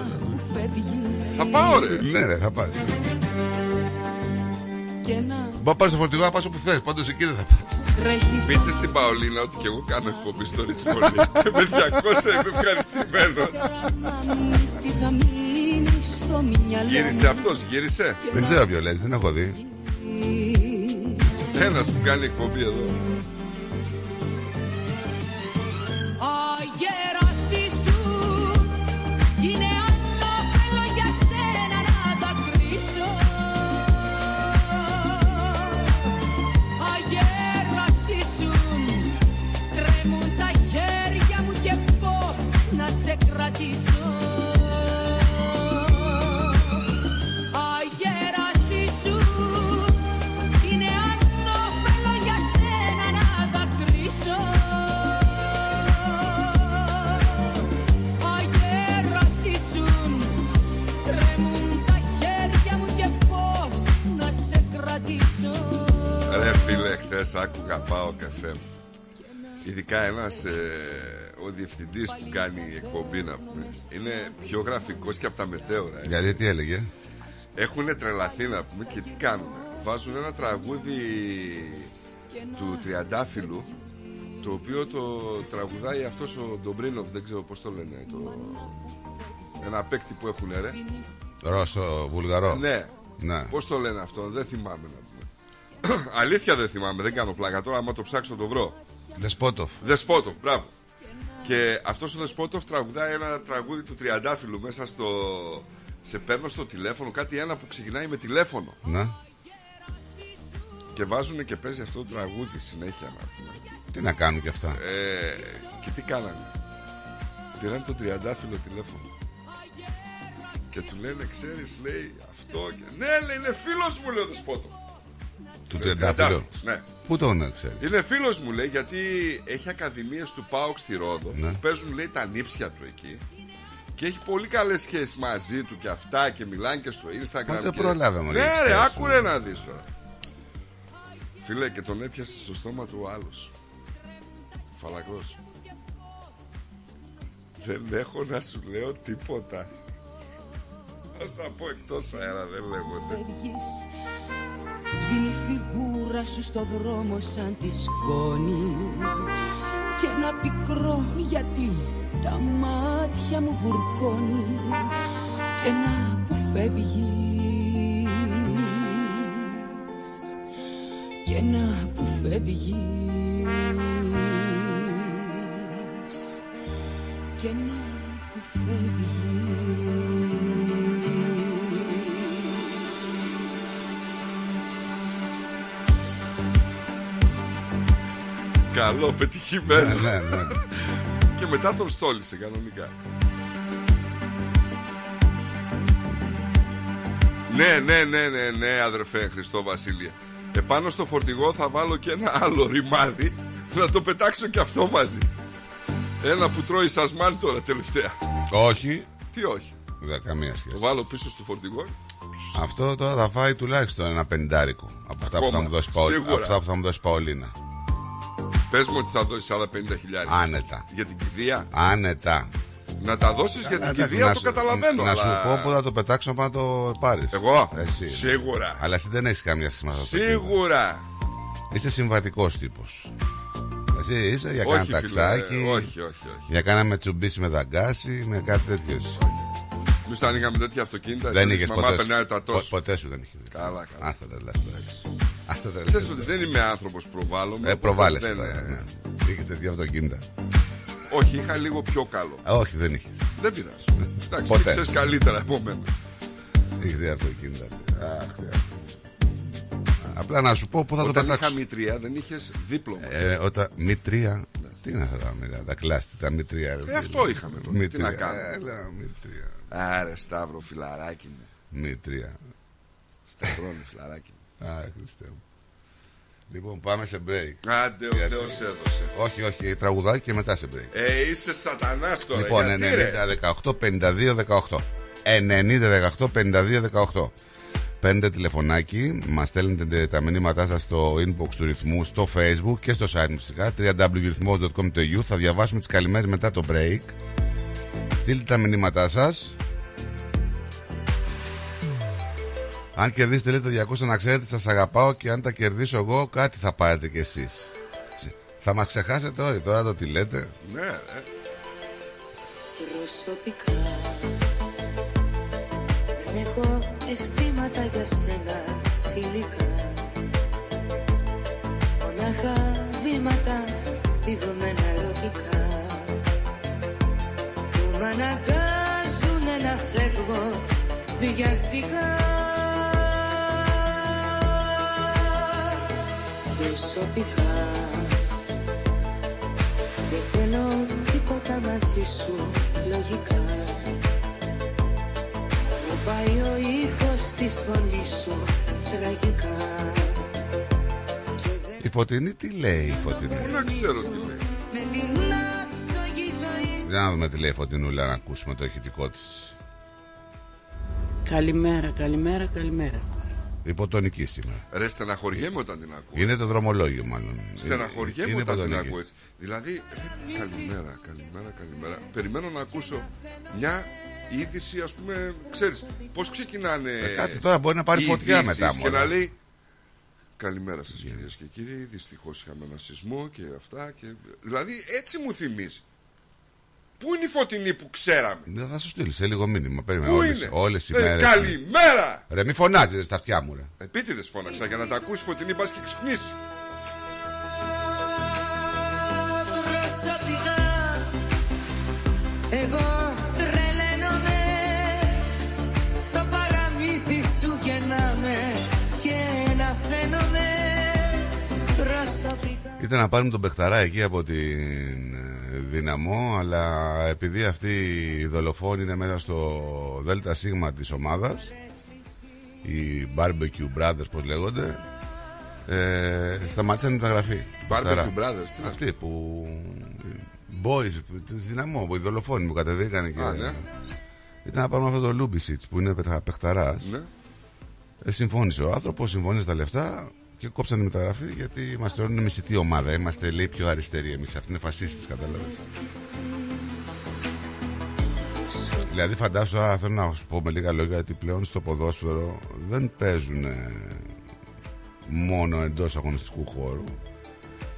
Θα πάω, ρε. Ναι, ρε, θα πας. Μπορεί να πάρεις το φορτηγό να πας όπου θες. Πάντως εκεί δεν θα πας. Πείτε στην Παολίνα ότι και εγώ κάνω εκπομπή στο ρυθμό και με 200 είμαι ευχαριστημένος. Γύρισε αυτός, γύρισε. Δεν ξέρω ποιο λες, δεν έχω δει. Ένας που κάνει εκπομπή εδώ. Φίλε, χθε άκουγα πάω καφέ. Ειδικά ένας ο διευθυντής που κάνει εκπομπή να πούμε, είναι πιο γραφικός και από τα μετέωρα. ε. Γιατί τι έλεγε; Έχουν τρελαθεί να πούμε και τι κάνουν. Βάζουν ένα τραγούδι του Τριαντάφυλλου το οποίο το τραγουδάει αυτός ο Ντομπρίνοφ, δεν ξέρω πώς το λένε. Το... Ένα παίκτη που έχουν ρε. Ρώσο, Βουλγαρό. Ναι. Ναι. Πώς το λένε αυτό, δεν θυμάμαι να πούμε. Αλήθεια δεν θυμάμαι, δεν κάνω πλάκα. Τώρα άμα το ψάξω το βρω. Δεσπότοφ. Δεσπότοφ, μπράβο. Και αυτός ο Δεσπότοφ τραγουδάει ένα τραγούδι του Τριαντάφυλλου μέσα στο... Σε παίρνω στο τηλέφωνο, κάτι ένα που ξεκινάει με τηλέφωνο. Ναι. Και βάζουν και παίζει αυτό το τραγούδι συνέχεια να πούμε. Τι να κάνουν και αυτά; Ε, και τι κάνανε. Πήραν το τριαντάφυλλο τηλέφωνο. Και του λένε, ξέρεις, λέει αυτό. Και... Ναι, λέει, είναι φίλος μου, λέει ο Δεσπότοφ. Του Ε, τριαντάφυλλου. Τριαντάφυλλος, Ναι. Πού το ναι, ξέρεις; Είναι φίλος μου, λέει, γιατί έχει ακαδημίες του ΠΑΟΚ στη Ρόδο. Ναι. που Παίζουν, λέει, τα νύψια του εκεί. Και έχει πολύ καλές σχέσεις μαζί του και αυτά και μιλάνε και στο Instagram. Μα δεν και... προλάβαμε, Ναι, λέει, ρε, σχέση, άκουρε να δεις τώρα. Φίλε και τον έπιασε στο στόμα του ο άλλος Φαλακρός Δεν έχω να σου λέω τίποτα Ας τα πω εκτός αέρα δεν λέγονται φεύγεις Σβήνει η φιγούρα σου στο δρόμο σαν τη σκόνη Και ένα πικρό γιατί τα μάτια μου βουρκώνει Και ένα που φεύγεις. Και ένα που φεύγεις. Και ένα που φεύγεις Καλό πετυχημένο Ναι, ναι. Και μετά τον στόλισε κανονικά Ναι, ναι, ναι, ναι, ναι, αδερφέ Χριστό Βασίλεια. Επάνω στο φορτηγό θα βάλω και ένα άλλο ρημάδι να το πετάξω και αυτό μαζί. Ένα που τρώει σασμάν τώρα τελευταία. Όχι, Τι όχι. δεν έχει καμία Το σχέση. βάλω πίσω στο φορτηγό. Αυτό τώρα θα φάει τουλάχιστον ένα πεντάρικο από αυτά, που Ακόμα. θα, μου δώσει, Παολ... Σίγουρα. από αυτά που θα μου δώσει Παολίνα. Πες μου ότι θα δώσεις άλλα 50 χιλιάρια. Άνετα. Για την κηδεία. Άνετα. Να τα δώσεις για την Εντάξει, κηδεία να το σου- καταλαβαίνω. Να αλλά... σου πω που θα το πετάξω να το πάρεις. Εγώ; Εσύ. Σίγουρα. Αλλά εσύ δεν έχεις καμία σχέση με αυτό. το κείμενο. Σίγουρα. Είσαι συμβατικός τύπος. Εσύ είσαι για κάνα Όχι, φίλε, ταξάκι. ε, όχι, όχι, όχι. Για κάνα με τσουμπίσει με δαγκάση, με κάτι τέτοιο. εσύ. Εμείς τα ανοίγαμε τέτοια αυτοκίνητα. Δεν και είχες η Μαμά ποτέ. περνάει σου- τα πο- τόσο. Ποτέ σου δεν είχε. δει. Καλά, καλά. Άστα τα λες τώρα. Άστα τα λες. Ξέρεις ότι δεν είμαι άνθρωπος προβάλλομαι. Ε, προβάλλεσαι δεν- τώρα. ναι. Είχε τέτοια αυτοκίνητα. Όχι, είχα λίγο πιο καλό. Α, Όχι, δεν είχες. Δεν πειράζει. Εντάξει, Ποτέ. ξέρεις καλύτερα από μένα. Είχε τέτοια αυτοκίνητα. Αχ, Θεέ. Απλά να σου πω πού θα το Όταν είχα πετάξω. μητρία δεν είχες δίπλωμα. Ε, όταν μη τρία. Τι είναι αυτά τα μη- τα κλάστη, τα μη τρία. ρε Ε, φίλε. αυτό είχαμε τότε. Μη Τι να τρία. κάνουμε; Έλα, μη τρία. Άρε Σταύρο φιλαράκι μου. Μη τρία. Σταυρώνει φιλαράκι μου. Α, Χριστέ μου. Λοιπόν, πάμε σε break. Άντε ο Θεός έδωσε. Όχι, όχι, τραγουδάκι και μετά σε break. Ε, είσαι σατανάς τώρα. Λοιπόν, γιατί, ρε; 90-18, 52-18. 90-18, 52-18. Πέντε τηλεφωνάκι, μας στέλνετε τα μηνύματά σας στο inbox του ρυθμού, στο facebook και στο site μου φυσικά. www.rhythmos.com.au Θα διαβάσουμε τις καλημέρες μετά το break. Στείλτε τα μηνύματά σας. Αν κερδίσετε λέει το 200 να ξέρετε σας αγαπάω και αν τα κερδίσω εγώ κάτι θα πάρετε κι εσείς. Θα μας ξεχάσετε όλοι τώρα το τι λέτε. Ναι, ρε. Προσωπικά δεν έχω αισθήματα για σένα φιλικά Μονάχα βήματα στιγμένα ερωτικά που μ' αναγκάζουν να φεύγω βιαστικά Προσωπικά δεν θέλω τίποτα μαζί σου λογικά Μου πάει ο ήχος της φωνής σου τραγικά Και δεν Η Φωτεινή τι λέει η Φωτεινή; Πού να ξέρω τι λέει. με την άψογη ζωή Για να δούμε τι λέει η Φωτεινούλα να ακούσουμε το ηχητικό της. Καλημέρα, καλημέρα, καλημέρα. Υποτονική σήμερα. Ρε, στεναχωριέμαι όταν την ακούω. Είναι το δρομολόγιο μάλλον. Στεναχωριέμαι Είναι όταν την υποτονική. ακούω έτσι. Δηλαδή, ρε, καλημέρα, καλημέρα, καλημέρα. Περιμένω να ακούσω μια είδηση, ας πούμε, ξέρεις πώς ξεκινάνε. Ε, κάτσε τώρα, μπορεί να πάρει οι φωτιά ειδήσεις μετά, Και μωρέ. να λέει. Καλημέρα σας, κυρίες και κύριοι. Δυστυχώς είχαμε ένα σεισμό και αυτά. Και... Δηλαδή, έτσι μου θυμίζει. Πού είναι η φωτεινή που ξέραμε; Δεν θα σου στείλει σε λίγο μήνυμα. Περίμενε Πού όλες, είναι; όλες οι Ε, μέρες. καλημέρα! Ρε μη φωνάζεις στα αυτιά μου ρε. Επίτηδες φώναξα για να τα ακούσεις φωτεινή, πας και ξυπνήσεις. προσωπικά Εγώ τρελαίνομαι Το παραμύθι σου γεννάμε Και να φαίνομαι προσωπικά Ήταν να πάρουμε τον Πεχταρά εκεί από την ε, Δύναμο αλλά επειδή αυτοί οι δολοφόνοι είναι μέσα στο ΔΣ της ομάδας οι Barbecue Brothers πως λέγονται ε, σταματήσαν την μεταγραφή Πεχταρά. Barbecue Brothers, τι είναι Αυτοί που boys της Δύναμο που οι δολοφόνοι που κατεβήκαν και Α, ναι. ήταν να πάρουμε αυτό το Λούμπισιτς που είναι παιχτα- παιχταράς Ναι. ε, συμφώνησε ο άνθρωπος, συμφώνησε τα λεφτά. Και κόψαν τη μεταγραφή γιατί μας θεωρούν μισητή ομάδα. Είμαστε λέει πιο αριστεροί εμείς. Αυτοί είναι φασίστες, κατάλαβες. Δηλαδή φαντάσου, α, θέλω να σου πω με λίγα λόγια ότι πλέον στο ποδόσφαιρο δεν παίζουν ε, μόνο εντός αγωνιστικού χώρου.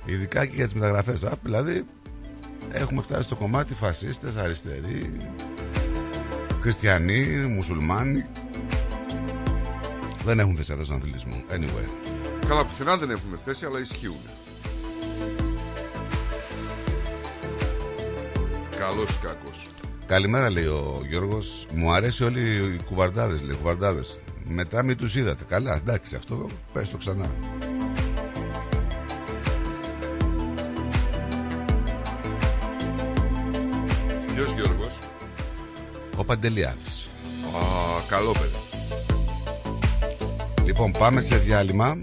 Ειδικά και για τις μεταγραφές. Δηλαδή έχουμε φτάσει στο κομμάτι φασίστες, αριστεροί, χριστιανοί, μουσουλμάνοι. Δεν έχουν θέση εδώ στον αθλητισμό. Anyway. Καλά, πουθενά δεν έχουμε θέση, αλλά ισχύουν. Καλός ή κακός. Καλημέρα λέει ο Γιώργος Μου αρέσει όλοι οι κουβαρντάδες λέει κουβαρντάδες Μετά μην τους είδατε Καλά εντάξει αυτό πες το ξανά Ποιο Γιώργος. Ο Παντελιάδης Α, καλό παιδί. Λοιπόν πάμε σε διάλειμμα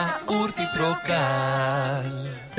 γιαούρτι προκάλ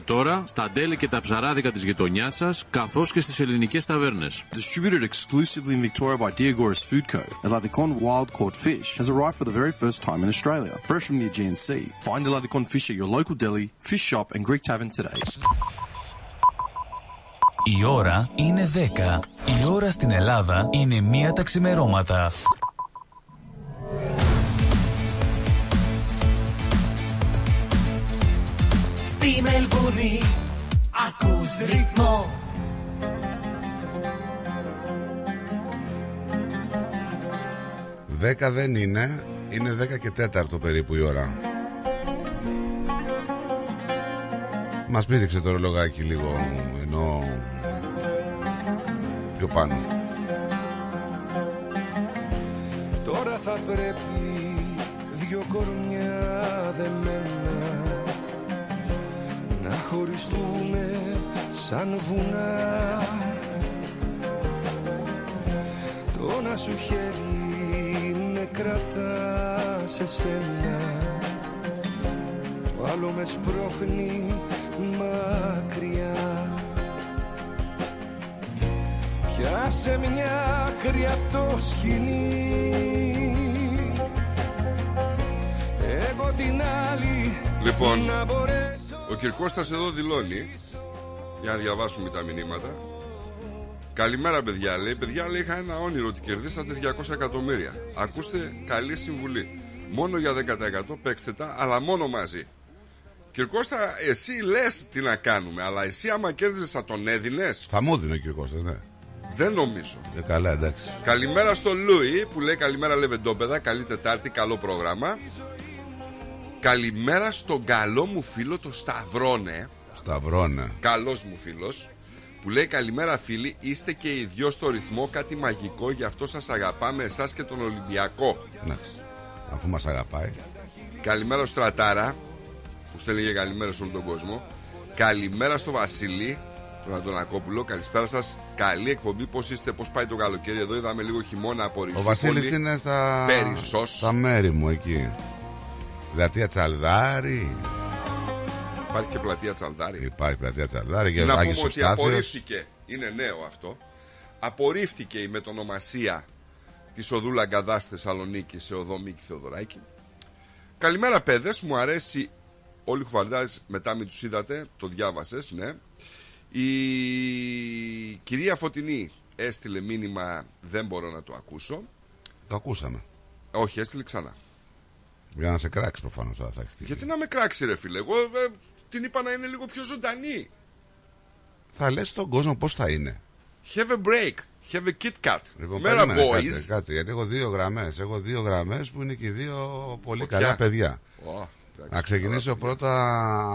τώρα στα τέλη και τα ψαράδικα τη γειτονιά σα, καθώ και στι ελληνικέ ταβέρνε. Distributed exclusively in Victoria by Diagoras Food Co. Eladicon wild caught fish has arrived for the very first time in Australia, fresh from the Aegean Sea. Find Eladicon fish at your local deli, fish shop, and Greek tavern today. Η ώρα είναι 10. Η ώρα στην Ελλάδα είναι μία τα ξημερώματα. Στη Μελβούνι. Ακούς ρυθμό. Δέκα δεν είναι. Είναι 10 και τέταρτο περίπου η ώρα. Μας πήδηξε το ρολογάκι λίγο Ενώ Πιο πάνω. Τώρα θα πρέπει δυο κορμιά δεμένα Να χωριστούμε σαν βουνά. Το να σου χέρι με κρατά σε σένα. Το άλλο με σπρώχνει μακριά. Πιάσε μια άκρη απ' το σκηνή. Εγώ την άλλη Λοιπόν, να μπορέσω ο Κυρκώστας εδώ δηλώνει Για να διαβάσουμε τα μηνύματα Καλημέρα παιδιά. Λέει Παιδιά λέει είχα ένα όνειρο ότι κερδίσατε 200 εκατομμύρια. Ακούστε καλή συμβουλή. Μόνο για 10% παίξτε τα Αλλά μόνο μαζί Κυρκώστα εσύ λες τι να κάνουμε Αλλά εσύ άμα κέρδιζες θα τον έδινες; Θα μου έδινε ο κ. Κώστας ναι. Δεν νομίζω. Ε, Καλά εντάξει. Καλημέρα στο Λούι που λέει καλημέρα Λεβεντόπεδα. Καλή Τετάρτη, καλό πρόγραμμα Καλημέρα στον καλό μου φίλο το Σταυρόνε. Σταυρώνε. Καλός μου φίλος. Που λέει καλημέρα φίλοι, είστε και οι δυο στο ρυθμό κάτι μαγικό, γι' αυτό σας αγαπάμε εσάς και τον Ολυμπιακό. Ναι. Αφού μας αγαπάει. Καλημέρα στο Στρατάρα, που στέλνει για καλημέρα σε όλο τον κόσμο. Καλημέρα στο Βασίλη, τον Αντωνακόπουλο. Καλησπέρα σας. Καλή εκπομπή. Πώς είστε, πώς πάει το καλοκαίρι εδώ. Είδαμε λίγο χειμώνα από Ο Ριζούπολη. Βασίλης είναι στα... Περισσός. στα μέρη μου εκεί. Πλατεία Τσαλδάρη. Υπάρχει και πλατεία Τσαλδάρη. Υπάρχει πλατεία Τσαλδάρη και Να Άγιος πούμε ότι Ευστάθιος. απορρίφθηκε, είναι νέο αυτό, απορρίφθηκε η μετονομασία της οδού Λαγκαδάς στη Θεσσαλονίκη σε οδό Μίκη Θεοδωράκη. Καλημέρα παιδες, μου αρέσει όλοι οι χουβαρδάδες μετά μην τους είδατε, το διάβασες, ναι. Η κυρία Φωτεινή έστειλε μήνυμα, δεν μπορώ να το ακούσω. Το ακούσαμε. Όχι, έστειλε ξανά. Για να σε κράξει προφανώς τώρα θα έχεις τύχει. Γιατί να με κράξει ρε φίλε, εγώ ε, την είπα να είναι λίγο πιο ζωντανή. Θα λες στον κόσμο πώς θα είναι. Have a break, have a Kit Kat. Λοιπόν, Μέρα περίμενε, boys. Κάτσε, κάτσε, γιατί έχω δύο γραμμές. Έχω δύο γραμμές που είναι και οι δύο πολύ Φωτιά. καλά παιδιά. Ω, εντάξει, Να ξεκινήσω πρώτα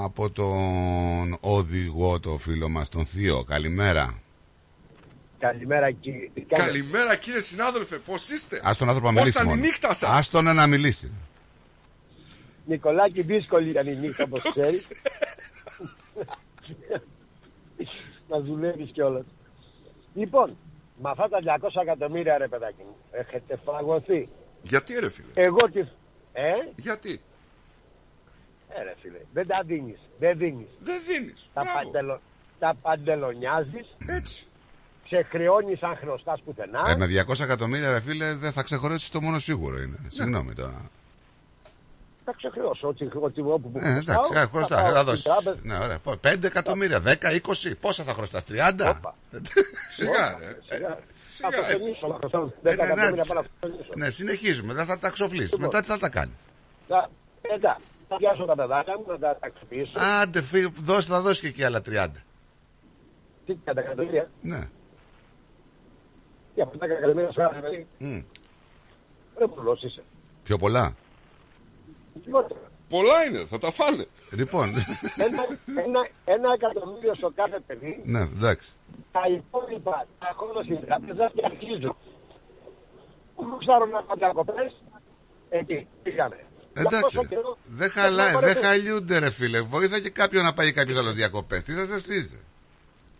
από τον οδηγό, το φίλο μας, τον Θείο. Καλημέρα. Καλημέρα κύριε. Καλημέρα κύριε συνάδελφε, πώς είστε; Ας τον άνθρωπο να Πώς μιλήσει ήταν η μόνο. νύχτα σας; Ας τον να μιλήσει. Νικολάκη δύσκολη ήταν η νύχτα όπως ξέρεις. να δουλεύεις κιόλας. Λοιπόν, με αυτά τα 200 εκατομμύρια ρε παιδάκι μου, έχετε φαγωθεί. Γιατί ρε φίλε; Εγώ τι... Ε, Γιατί; ε ρε φίλε, δεν τα δίνεις, δεν δίνεις. Δεν δίνεις. Τα, Μπράβο. παντελο... τα παντελονιάζεις, Έτσι. ξεχρεώνεις αν χρωστάς πουθενά. Ε, με 200 εκατομμύρια, ρε φίλε, δεν θα ξεχωρίσει το μόνο σίγουρο είναι. Συγγνώμη τώρα. Θα ξεχρεώσω ό,τι, ό,τι όπου που Ε, εντάξει, χρωστάω, ε, χρωστά, πάω θα στην δώσει. τράπεζα. Ναι, ωραία. 5 εκατομμύρια, 10, 20, πόσα θα χρωστάς, 30. Σιγά ρε. Σιγά. Σιγά. Θα αυτονίσω, να χρωστάω 10 Ε, ναι, εκατομμύρια ναι, πάνω να αυτονίσω. Ναι, συνεχίζουμε, δεν θα τα ξοφλήσει. Λοιπόν. Μετά τι θα τα κάνεις; Θα, μετά, θα πιάσω τα παιδάκια μου, να τα ταξιοποιήσω. Άντε, φύ, δώσε, θα δώσεις και εκεί άλλα 30. Τι κατά εκατομμύρια. Ναι. Για αυτά τα εκατομμύρια σου άρεσε, παιδί. Μμ. Ρε πουλός είσαι. Πιο πολλά. Λιγότερο. Πολλά είναι, θα τα φάνε. Λοιπόν, Ένα, ένα, ένα εκατομμύριο στο κάθε παιδί, ναι, εντάξει. τα υπόλοιπα τα έχω στην τράπεζα και αρχίζω. Μου ξέρω να πάω διακοπές, εκεί πήγαμε. Για Εντάξει. τόσο καιρό, Δεν δεν χαλάει, θα δεν μπορέσω. χαλιούνται, ρε φίλε. Βοήθα και κάποιον να πάει κάποιος άλλος διακοπές. Τι θα εσεί.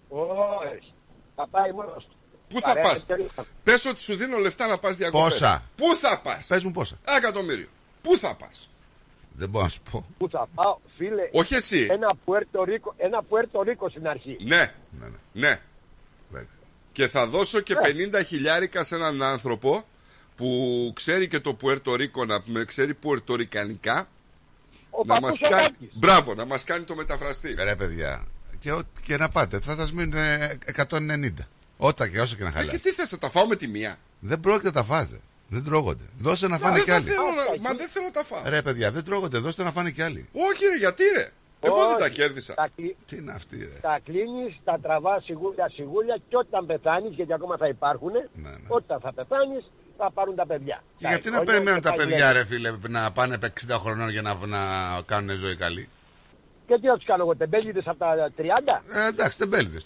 Όχι. Θα πάει μόνος του. Πού θα Παρέα πας; και τελείως. Πες ότι σου δίνω λεφτά να πας διακοπές. Πόσα; Πού θα πας; Πες μου πόσα. Ένα εκατομμύριο. Πού θα πας; Δεν μπορώ να σου πω. Πού θα πάω, φίλε. Όχι εσύ. Ένα Πουέρτο Ρίκο, ένα Πουέρτο Ρίκο στην αρχή. Ναι, Ναι, ναι. ναι. Βέβαια. Και θα δώσω και 50 χιλιάρικα σε έναν άνθρωπο που ξέρει και το Πουερτορίκο να πούμε, ξέρει πουερτορικανικά. Ο Να μας παππούς κάνει... Σακάκης. Μπράβο, να μας κάνει το μεταφραστή. Ρε παιδιά. Και, ό, και να πάτε, θα σας μείνουν ε, 190. Όταν και όσο και να Ε, και χαλάσει. τι θες, θα τα φάω με τη μία. Δεν πρόκειται να τα φάζε. Δεν τρώγονται. Δώσε να Μα φάνε δεν κι τα άλλοι. θέλω να- Μα δεν θέλω να τα φάω. Ρε παιδιά, δεν τρώγονται. Δώστε να φάνε κι άλλοι. Όχι ρε, γιατί ρε. Εγώ δεν τα Όχι. κέρδισα. Τα, κλει- Τι είναι αυτή, ρε; τα κλείνεις, τα τραβάς σιγούλια σιγούλια και όταν πεθάνεις, γιατί ακόμα θα υπάρχουν, Ναι, ναι. όταν θα πεθάνεις, θα πάρουν τα παιδιά. Και γιατί να περιμένουν τα παιδιά, ρε φίλε, να πάνε επ' 60 χρονών για να, να κάνουν ζωή καλή; Και τι να τους κάνω εγώ, τεμπέληδες από τα 30. Ε, εντάξει, τεμπέληδες.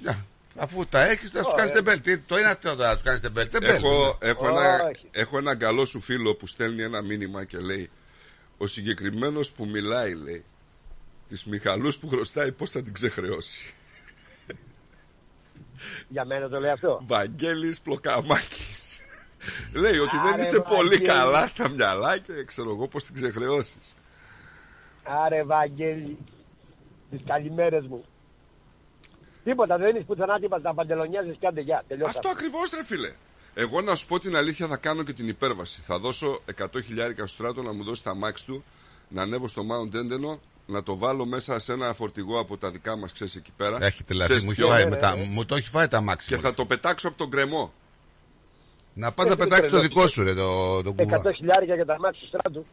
Αφού τα έχεις, θα σου Ωραία. κάνεις τεμπέλ. Τι, το είναι αυτό τώρα, να σου κάνεις τεμπέλ. Τεμπέλ. Έχω, έχω, ένα, Όχι. έχω ένα καλό σου φίλο που στέλνει ένα μήνυμα και λέει Ο συγκεκριμένος που μιλάει λέει Τις Μιχαλούς που χρωστάει πώς θα την ξεχρεώσει; Για μένα το λέει αυτό. Βαγγέλης Πλοκαμάκης Λέει ότι δεν Άρε, είσαι πολύ Βαγγέλη. καλά στα μυαλά και ξέρω εγώ πώς την ξεχρεώσεις Άρε Βαγγέλη, τις καλημέρες μου. Τίποτα, δεν είναι πουθενά τίποτα. Τα παντελονιάζεις και άντε γεια. Τελειώσαμε. Αυτό ακριβώς ρε φίλε Εγώ να σου πω την αλήθεια θα κάνω και την υπέρβαση Θα δώσω 100 χιλιάρικα στο στράτο να μου δώσει τα μάξι του Να ανέβω στο Mount Έντενο Να το βάλω μέσα σε ένα φορτηγό από τα δικά μας ξέρεις εκεί πέρα Έχει τελειώσει. Ξέρεις Μου, έχει ποιο; φάει με τα- μου το έχει φάει τα μάξι. Και θα το πετάξω από τον κρεμό Να πάει να Ε, πετάξεις το τρελός. δικό σου, ρε, το, το κουβά. 100 χιλιάρια για τα μάτια του στράτου.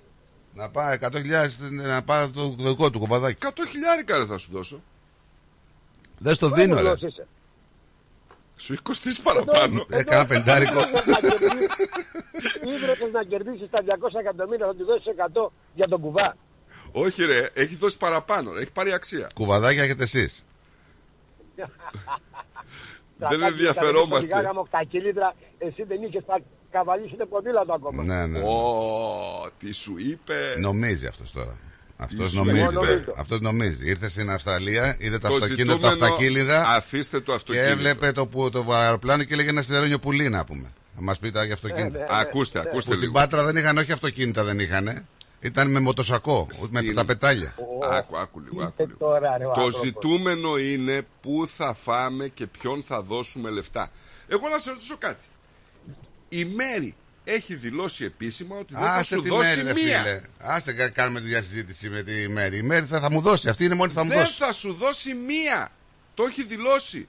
Να πάει 100.000 να πάει το δικό του κοπαδάκι. 100 χιλιάρικα ρε θα σου δώσω Δεν στο δίνω, ρε. Πούλος είσαι. Σου έχει κοστίσει παραπάνω Έκανα πεντάρικο. Ήβρεπες να κερδίσεις τα 200 εκατομμύρια, θα του δώσεις 100 για τον κουβά. Όχι, ρε, έχει δώσει παραπάνω. Έχει πάρει αξία. Κουβαδάκια έχετε εσείς. Δεν ενδιαφερόμαστε. Γάγαμε 8 κιλίτρα, εσύ δεν είχες τα καβαλήσει το ποδήλατο ακόμα. Ναι, ναι. Ω, τι σου είπε. Νομίζει αυτός τώρα. Αυτός Ίσως νομίζει. εγώ νομίζω. Αυτός νομίζει. Ήρθε στην Αυστραλία, είδε τα Το αυτοκίνητα, τα ζητούμενο, αυτοκίνητα. αφήστε το Και αυτοκίνητο. έβλεπε το, που, το αεροπλάνο και έλεγε ένα σιδερένιο πουλί να πούμε. Να μας πει τα για αυτοκίνητα. ναι, ναι, Ακούστε, ναι. ακούστε Που στην λίγο. Πάτρα δεν είχαν, όχι αυτοκίνητα δεν είχαν. Ήταν με μοτοσακό, με τα πετάλια. Άκου, άκου λίγο. Άκου λίγο. Τώρα, ρε, ο Το άνθρωπος. ζητούμενο είναι πού θα φάμε και ποιον θα δώσουμε λεφτά. Εγώ να σε ρωτήσω κάτι. Η Μέρη έχει δηλώσει επίσημα ότι δεν θα Άστε σου τη δώσει μέρη, ρε μία. φίλε. Άστε κα- κάνουμε τη διασυζήτηση με τη μέρη. Η μέρη θα, θα μου δώσει. Αυτή είναι μόνη που θα μου δεν δώσει. θα σου δώσει μία. Το έχει δηλώσει.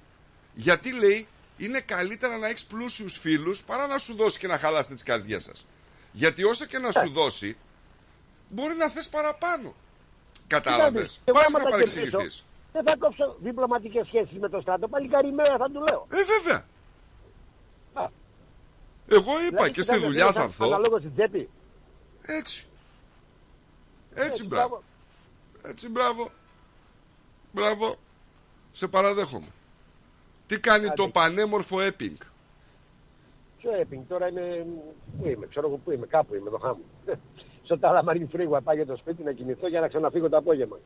Γιατί λέει είναι καλύτερα να έχεις πλούσιους φίλους παρά να σου δώσει και να χαλάσετε τι καρδιέ σας. Γιατί όσα και να σου δώσει, μπορεί να θες παραπάνω. Κατάλαβες. Κοιτάξτε, εγώ Πάλι άμα να τα παρεξηγηθείς. κερδίσω, Δεν θα κόψω διπλωματικές σχέσεις με το στράτο. Πάλι καλημέρα θα του λέω. Ε, βέβαια. Εγώ είπα Δηλαδή, και στη κοιτάξτε, δουλειά δεν θα έρθω. Αναλόγως στην τσέπη. Έτσι. Έτσι, μπράβο. Έτσι, μπράβο. Μπράβο. Σε παραδέχομαι. Τι κάνει Άντε. το πανέμορφο Epping; Ποιο έπινγκ τώρα είναι. Πού είμαι, ξέρω εγώ πού είμαι, κάπου είμαι, εδώ χάμω. Στο Τάλαμαριν Φρίγουα πάει για το σπίτι να κοιμηθώ για να ξαναφύγω το απόγευμα.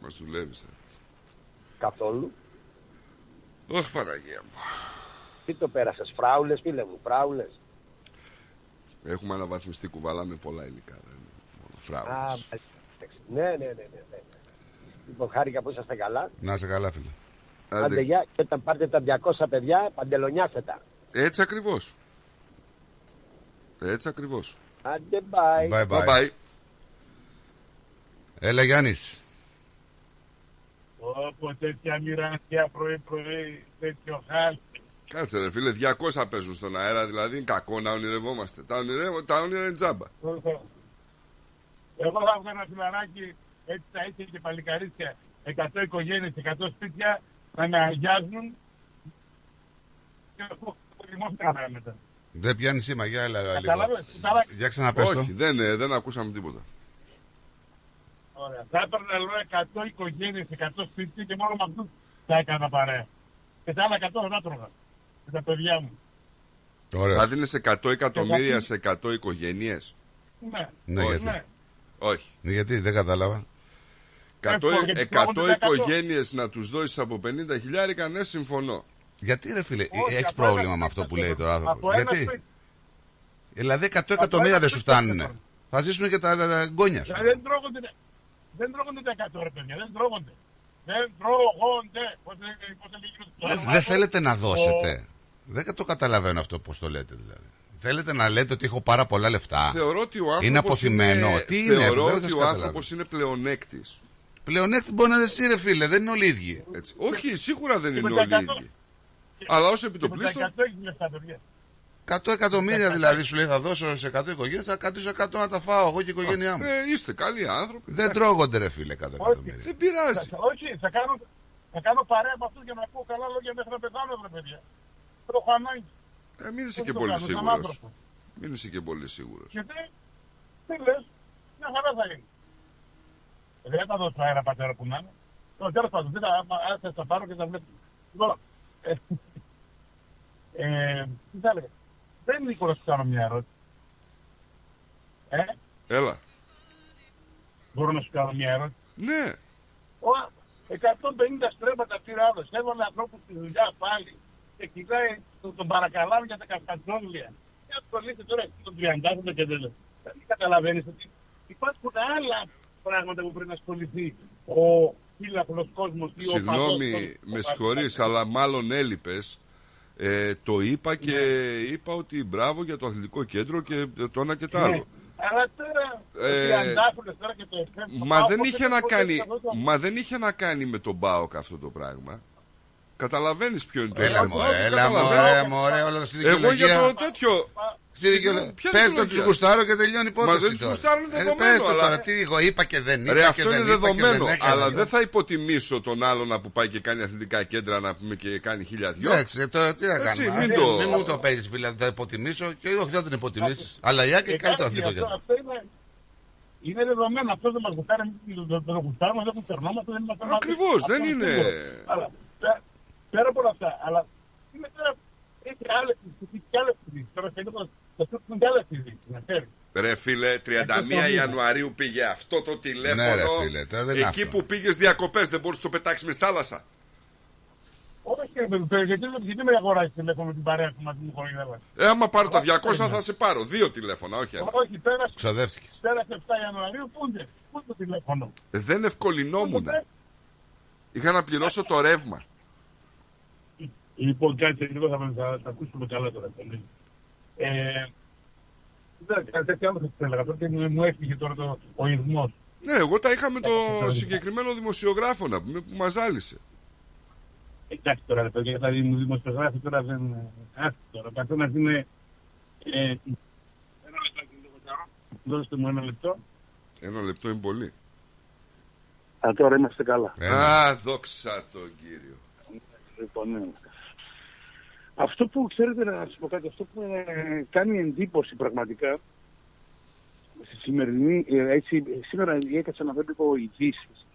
Μας δουλεύεις. Καθόλου. Όχι Παναγία μου. Τι το πέρασες, φράουλες, φίλε μου, φράουλες. Έχουμε αναβαθμιστεί κουβάλα με πολλά υλικά. Δεν είναι μόνο Α, φράουλες. μάλιστα. ναι, ναι, ναι, ναι, ναι. Λοιπόν, χάρηκα που είσαστε καλά. Να είσαι καλά, φίλε. Άντε, γεια. Και όταν πάρετε τα 200 παιδιά, παντελονιάστε τα. Έτσι ακριβώς. Έτσι ακριβώς. Άντε, bye. Bye bye. Bye bye. Έλα Γιάννης. Όπω τέτοια μοιρασιά πρωί-πρωί, τέτοιο χάλι. Κάτσε ρε φίλε, 200 παίζουν στον αέρα, δηλαδή είναι κακό να ονειρευόμαστε. Τα, ονειρεύω, τα όνειρα είναι τζάμπα. Εγώ θα βγάλω ένα φιλαράκι, έτσι θα είχε και παλικαρίτσια, 100 οικογένειες, 100 σπίτια, να με αγιάζουν και να πω δημόσια κάμερα μετά. Δεν πιάνεις σήμα, για έλα λίγο. Κατάλαβες, καλά. Για ξαναπες το. Όχι, δεν, ε, δεν ακούσαμε τίποτα. Ωραία. Θα έπαιρνα λέω 100 οικογένειες, 100 σπίτια και μόνο με αυτούς θα έκανα παρέα. Και τα άλλα 100 θα τα τρώγα. Και τα παιδιά μου. Θα δίνεις 100 εκατομμύρια σε 100 οικογένειες; Ναι. Ναι, Όχι. γιατί; Όχι. Ναι, γιατί, δεν κατάλαβα. 100, Εύκολο, γιατί 100 τρώγονται τα 100. οικογένειες να τους δώσεις από 50 χιλιάρικα, ναι, συμφωνώ. Γιατί ρε φίλε, Όχι, έχεις απλά πρόβλημα ένα με αυτό σπίτι που λέει από- τώρα άνθρωπο. από ένα Γιατί; σπίτι. Δηλαδή 100 εκατομμύρια δεν σου φτάνουν. Θα ζήσουν και τα, τα, τα γκόνια σου. Δηλαδή δεν τρώγονται, δεν τρώγονται τα 100 ρε παιδιά, δεν τρώγονται. Δεν τρώγονται. Πώς λέει- πώς λέει το Δεν όνομα δεν του. θέλετε να Ο- δώσετε. Δεν το καταλαβαίνω αυτό πώς το λέτε δηλαδή. Θέλετε να λέτε ότι έχω πάρα πολλά λεφτά. Θεωρώ ότι ο άνθρωπος Είναι αποθυμένο. είναι- Τι είναι, θεωρώ δεν ότι σας ο καταλάβω. άνθρωπος είναι πλεονέκτης. Πλεονέκτη μπορεί να είναι εσύ, ρε φίλε, δεν είναι όλοι οι ίδιοι. Έτσι. Όχι, σίγουρα δεν Και είναι με τα όλοι οι 100 ίδιοι. Αλλά ως και με τα επιτοπλίστων 100 έχει λεφτά παιδιά. 100 εκατομμύρια δηλαδή σου λέει θα δώσω σε 100 οικογένειες, θα κρατήσω 100 να τα φάω εγώ και η οικογένειά μου. ε, είστε καλοί άνθρωποι. Δεν τρώγονται, ρε φίλε, 100 εκατομμύρια. Δεν πειράζει. Θα- Όχι, θα κάνω, θα κάνω παρέα με αυτούς για να πω καλά λόγια μέχρι να πεθάνω ρε παιδιά. Το έχω ανάγκη. Ε, μην είσαι Δεν και το πολύ κάνω, σαν σίγουρος. άνθρωπος. Μην είσαι και πολύ σίγουρος. Γιατί, τι λες, μια χαρά θα είναι. Δεν θα δώσω αέρα πατέρα που να είναι. Το τέλος πάντων, δεν θα, άμα- αν θες θα πάρω και θα βλέπω. Λοιπόν, ε, ε, τι θα έλεγα. Δεν είναι να σου κάνω μια ερώτηση. Ε, Έλα. μπορώ να σου κάνω μια ερώτηση. Ναι. Ο, 150 στρέμματα πήρε άλλος. Έβαλε ανθρώπους στη δουλειά πάλι. Και κοιτάει τον, τον παρακαλάμε για τα καφτατζόλια. Και ασχολείται τώρα τον 30 και δεν λέει. Δεν καταλαβαίνεις ότι υπάρχουν άλλα πράγματα που πρέπει να ασχοληθεί ο φύλακλος κόσμος ή ο παδός Συγγνώμη, κόσμος. με συγχωρείς, αλλά μάλλον έλειπες. Ε, το είπα και Ναι. είπα ότι μπράβο για το αθλητικό κέντρο και το ένα και το Ναι. άλλο. Αλλά τώρα, Ε, οι τριαντάφυλλες τώρα και το FM, το Μα πάω, δεν, πώς είχε είναι να που κάνει, δεν θα δώσω- μα δεν είχε να κάνει με τον Μπάοκ αυτό το πράγμα. Καταλαβαίνεις ποιο είναι το Έλα θέμα. μωρέ, έλα Καταλαβαίνω. μωρέ, μωρέ, όλο στη Εγώ για δικαιολογία. το τέτοιο. Στη δικαιολογία. Ποια Πες το δικαιολογία? του γουστάρω και τελειώνει η υπόθεση. Μα δεν τους τώρα. γουστάρω, είναι Ε, δεδομένο, Πες το αλλά- τώρα, τι εγώ είπα και δεν είπα Ρε, και αυτό δεν είναι είπα και δεν δεδομένο. έκανα. Αλλά δεν θα υποτιμήσω τον άλλον που πάει και κάνει αθλητικά κέντρα να πούμε και κάνει χίλια δυο. Εντάξει, ε, τώρα τι να Έτσι, κάνουμε. μην Μην, το- μην μου το παίζει, δηλαδή θα υποτιμήσω και όχι δεν την υποτιμήσει. Αλλά η Άκη κάνει το Εντάξει, αθλητικό αυτό- κέντρο. Αυτό είναι, Είναι δεδομένο. Αυτό δεν μα γουστάρει, εμείς δεν τον γουστάρουμε, δεν κουτσερνόμαστε, δεν είμαστε Ακριβώς, Αυτό δεν είναι- σίγουρο. Αλλά πέρα- πέρα από όλα αυτά, αλλά είναι τώρα. Έχει άλλες συζητήσει και άλλες συζητήσει. Τώρα σε λίγο θα στείλουν και άλλες συζητήσει. Να ξέρεις. Ρε φίλε, 31 Ιανουαρίου πήγε αυτό το τηλέφωνο. Ναι, ρε φίλε, τώρα δεν είναι εκεί αυτό. που πήγες διακοπές, δεν μπορούσες να το πετάξεις μες στη θάλασσα. Όχι, ρε παιδί, γιατί δεν γιατί με αγοράζεις τηλέφωνο με την παρέα που μα μου χωρίδευε. Ε, άμα πάρω τα 200 θα σε πάρω. Δύο τηλέφωνα, όχι ένα. Όχι, πέρασε. Ξοδεύτηκες. Πέρασε 7 Ιανουαρίου, πού είναι, πού είναι το τηλέφωνο; Ε, δεν ευκολυνόμουν. Είχα να πληρώσω το ρεύμα. Λοιπόν, κάτσε λίγο, θα, θα, θα ακούσουμε καλά τώρα. πολύ. Ε, δεν κάτι τέτοιο άλλο θα σας έλεγα. Τότε μου, μου έφυγε τώρα το, ο ηρμός. Ναι, εγώ τα είχα με το συγκεκριμένο δημοσιογράφο να πούμε που μας ζάλισε. Εντάξει τώρα, ρε παιδιά, τα δημο- δημοσιογράφοι τώρα δεν... Άσχη τώρα, ο καθένας είναι... Ε, ένα λεπτάκι λίγο τώρα. Δώστε μου ένα λεπτό. Ένα λεπτό είναι πολύ. Α, τώρα είμαστε καλά. Α, δόξα τον κύριο. Λοιπόν, ναι. Αυτό που ξέρετε να σας πω κάτι, αυτό που ε, κάνει εντύπωση πραγματικά στη σημερινή, ε, έτσι, σήμερα έκατσα να βλέπω ειδήσεις.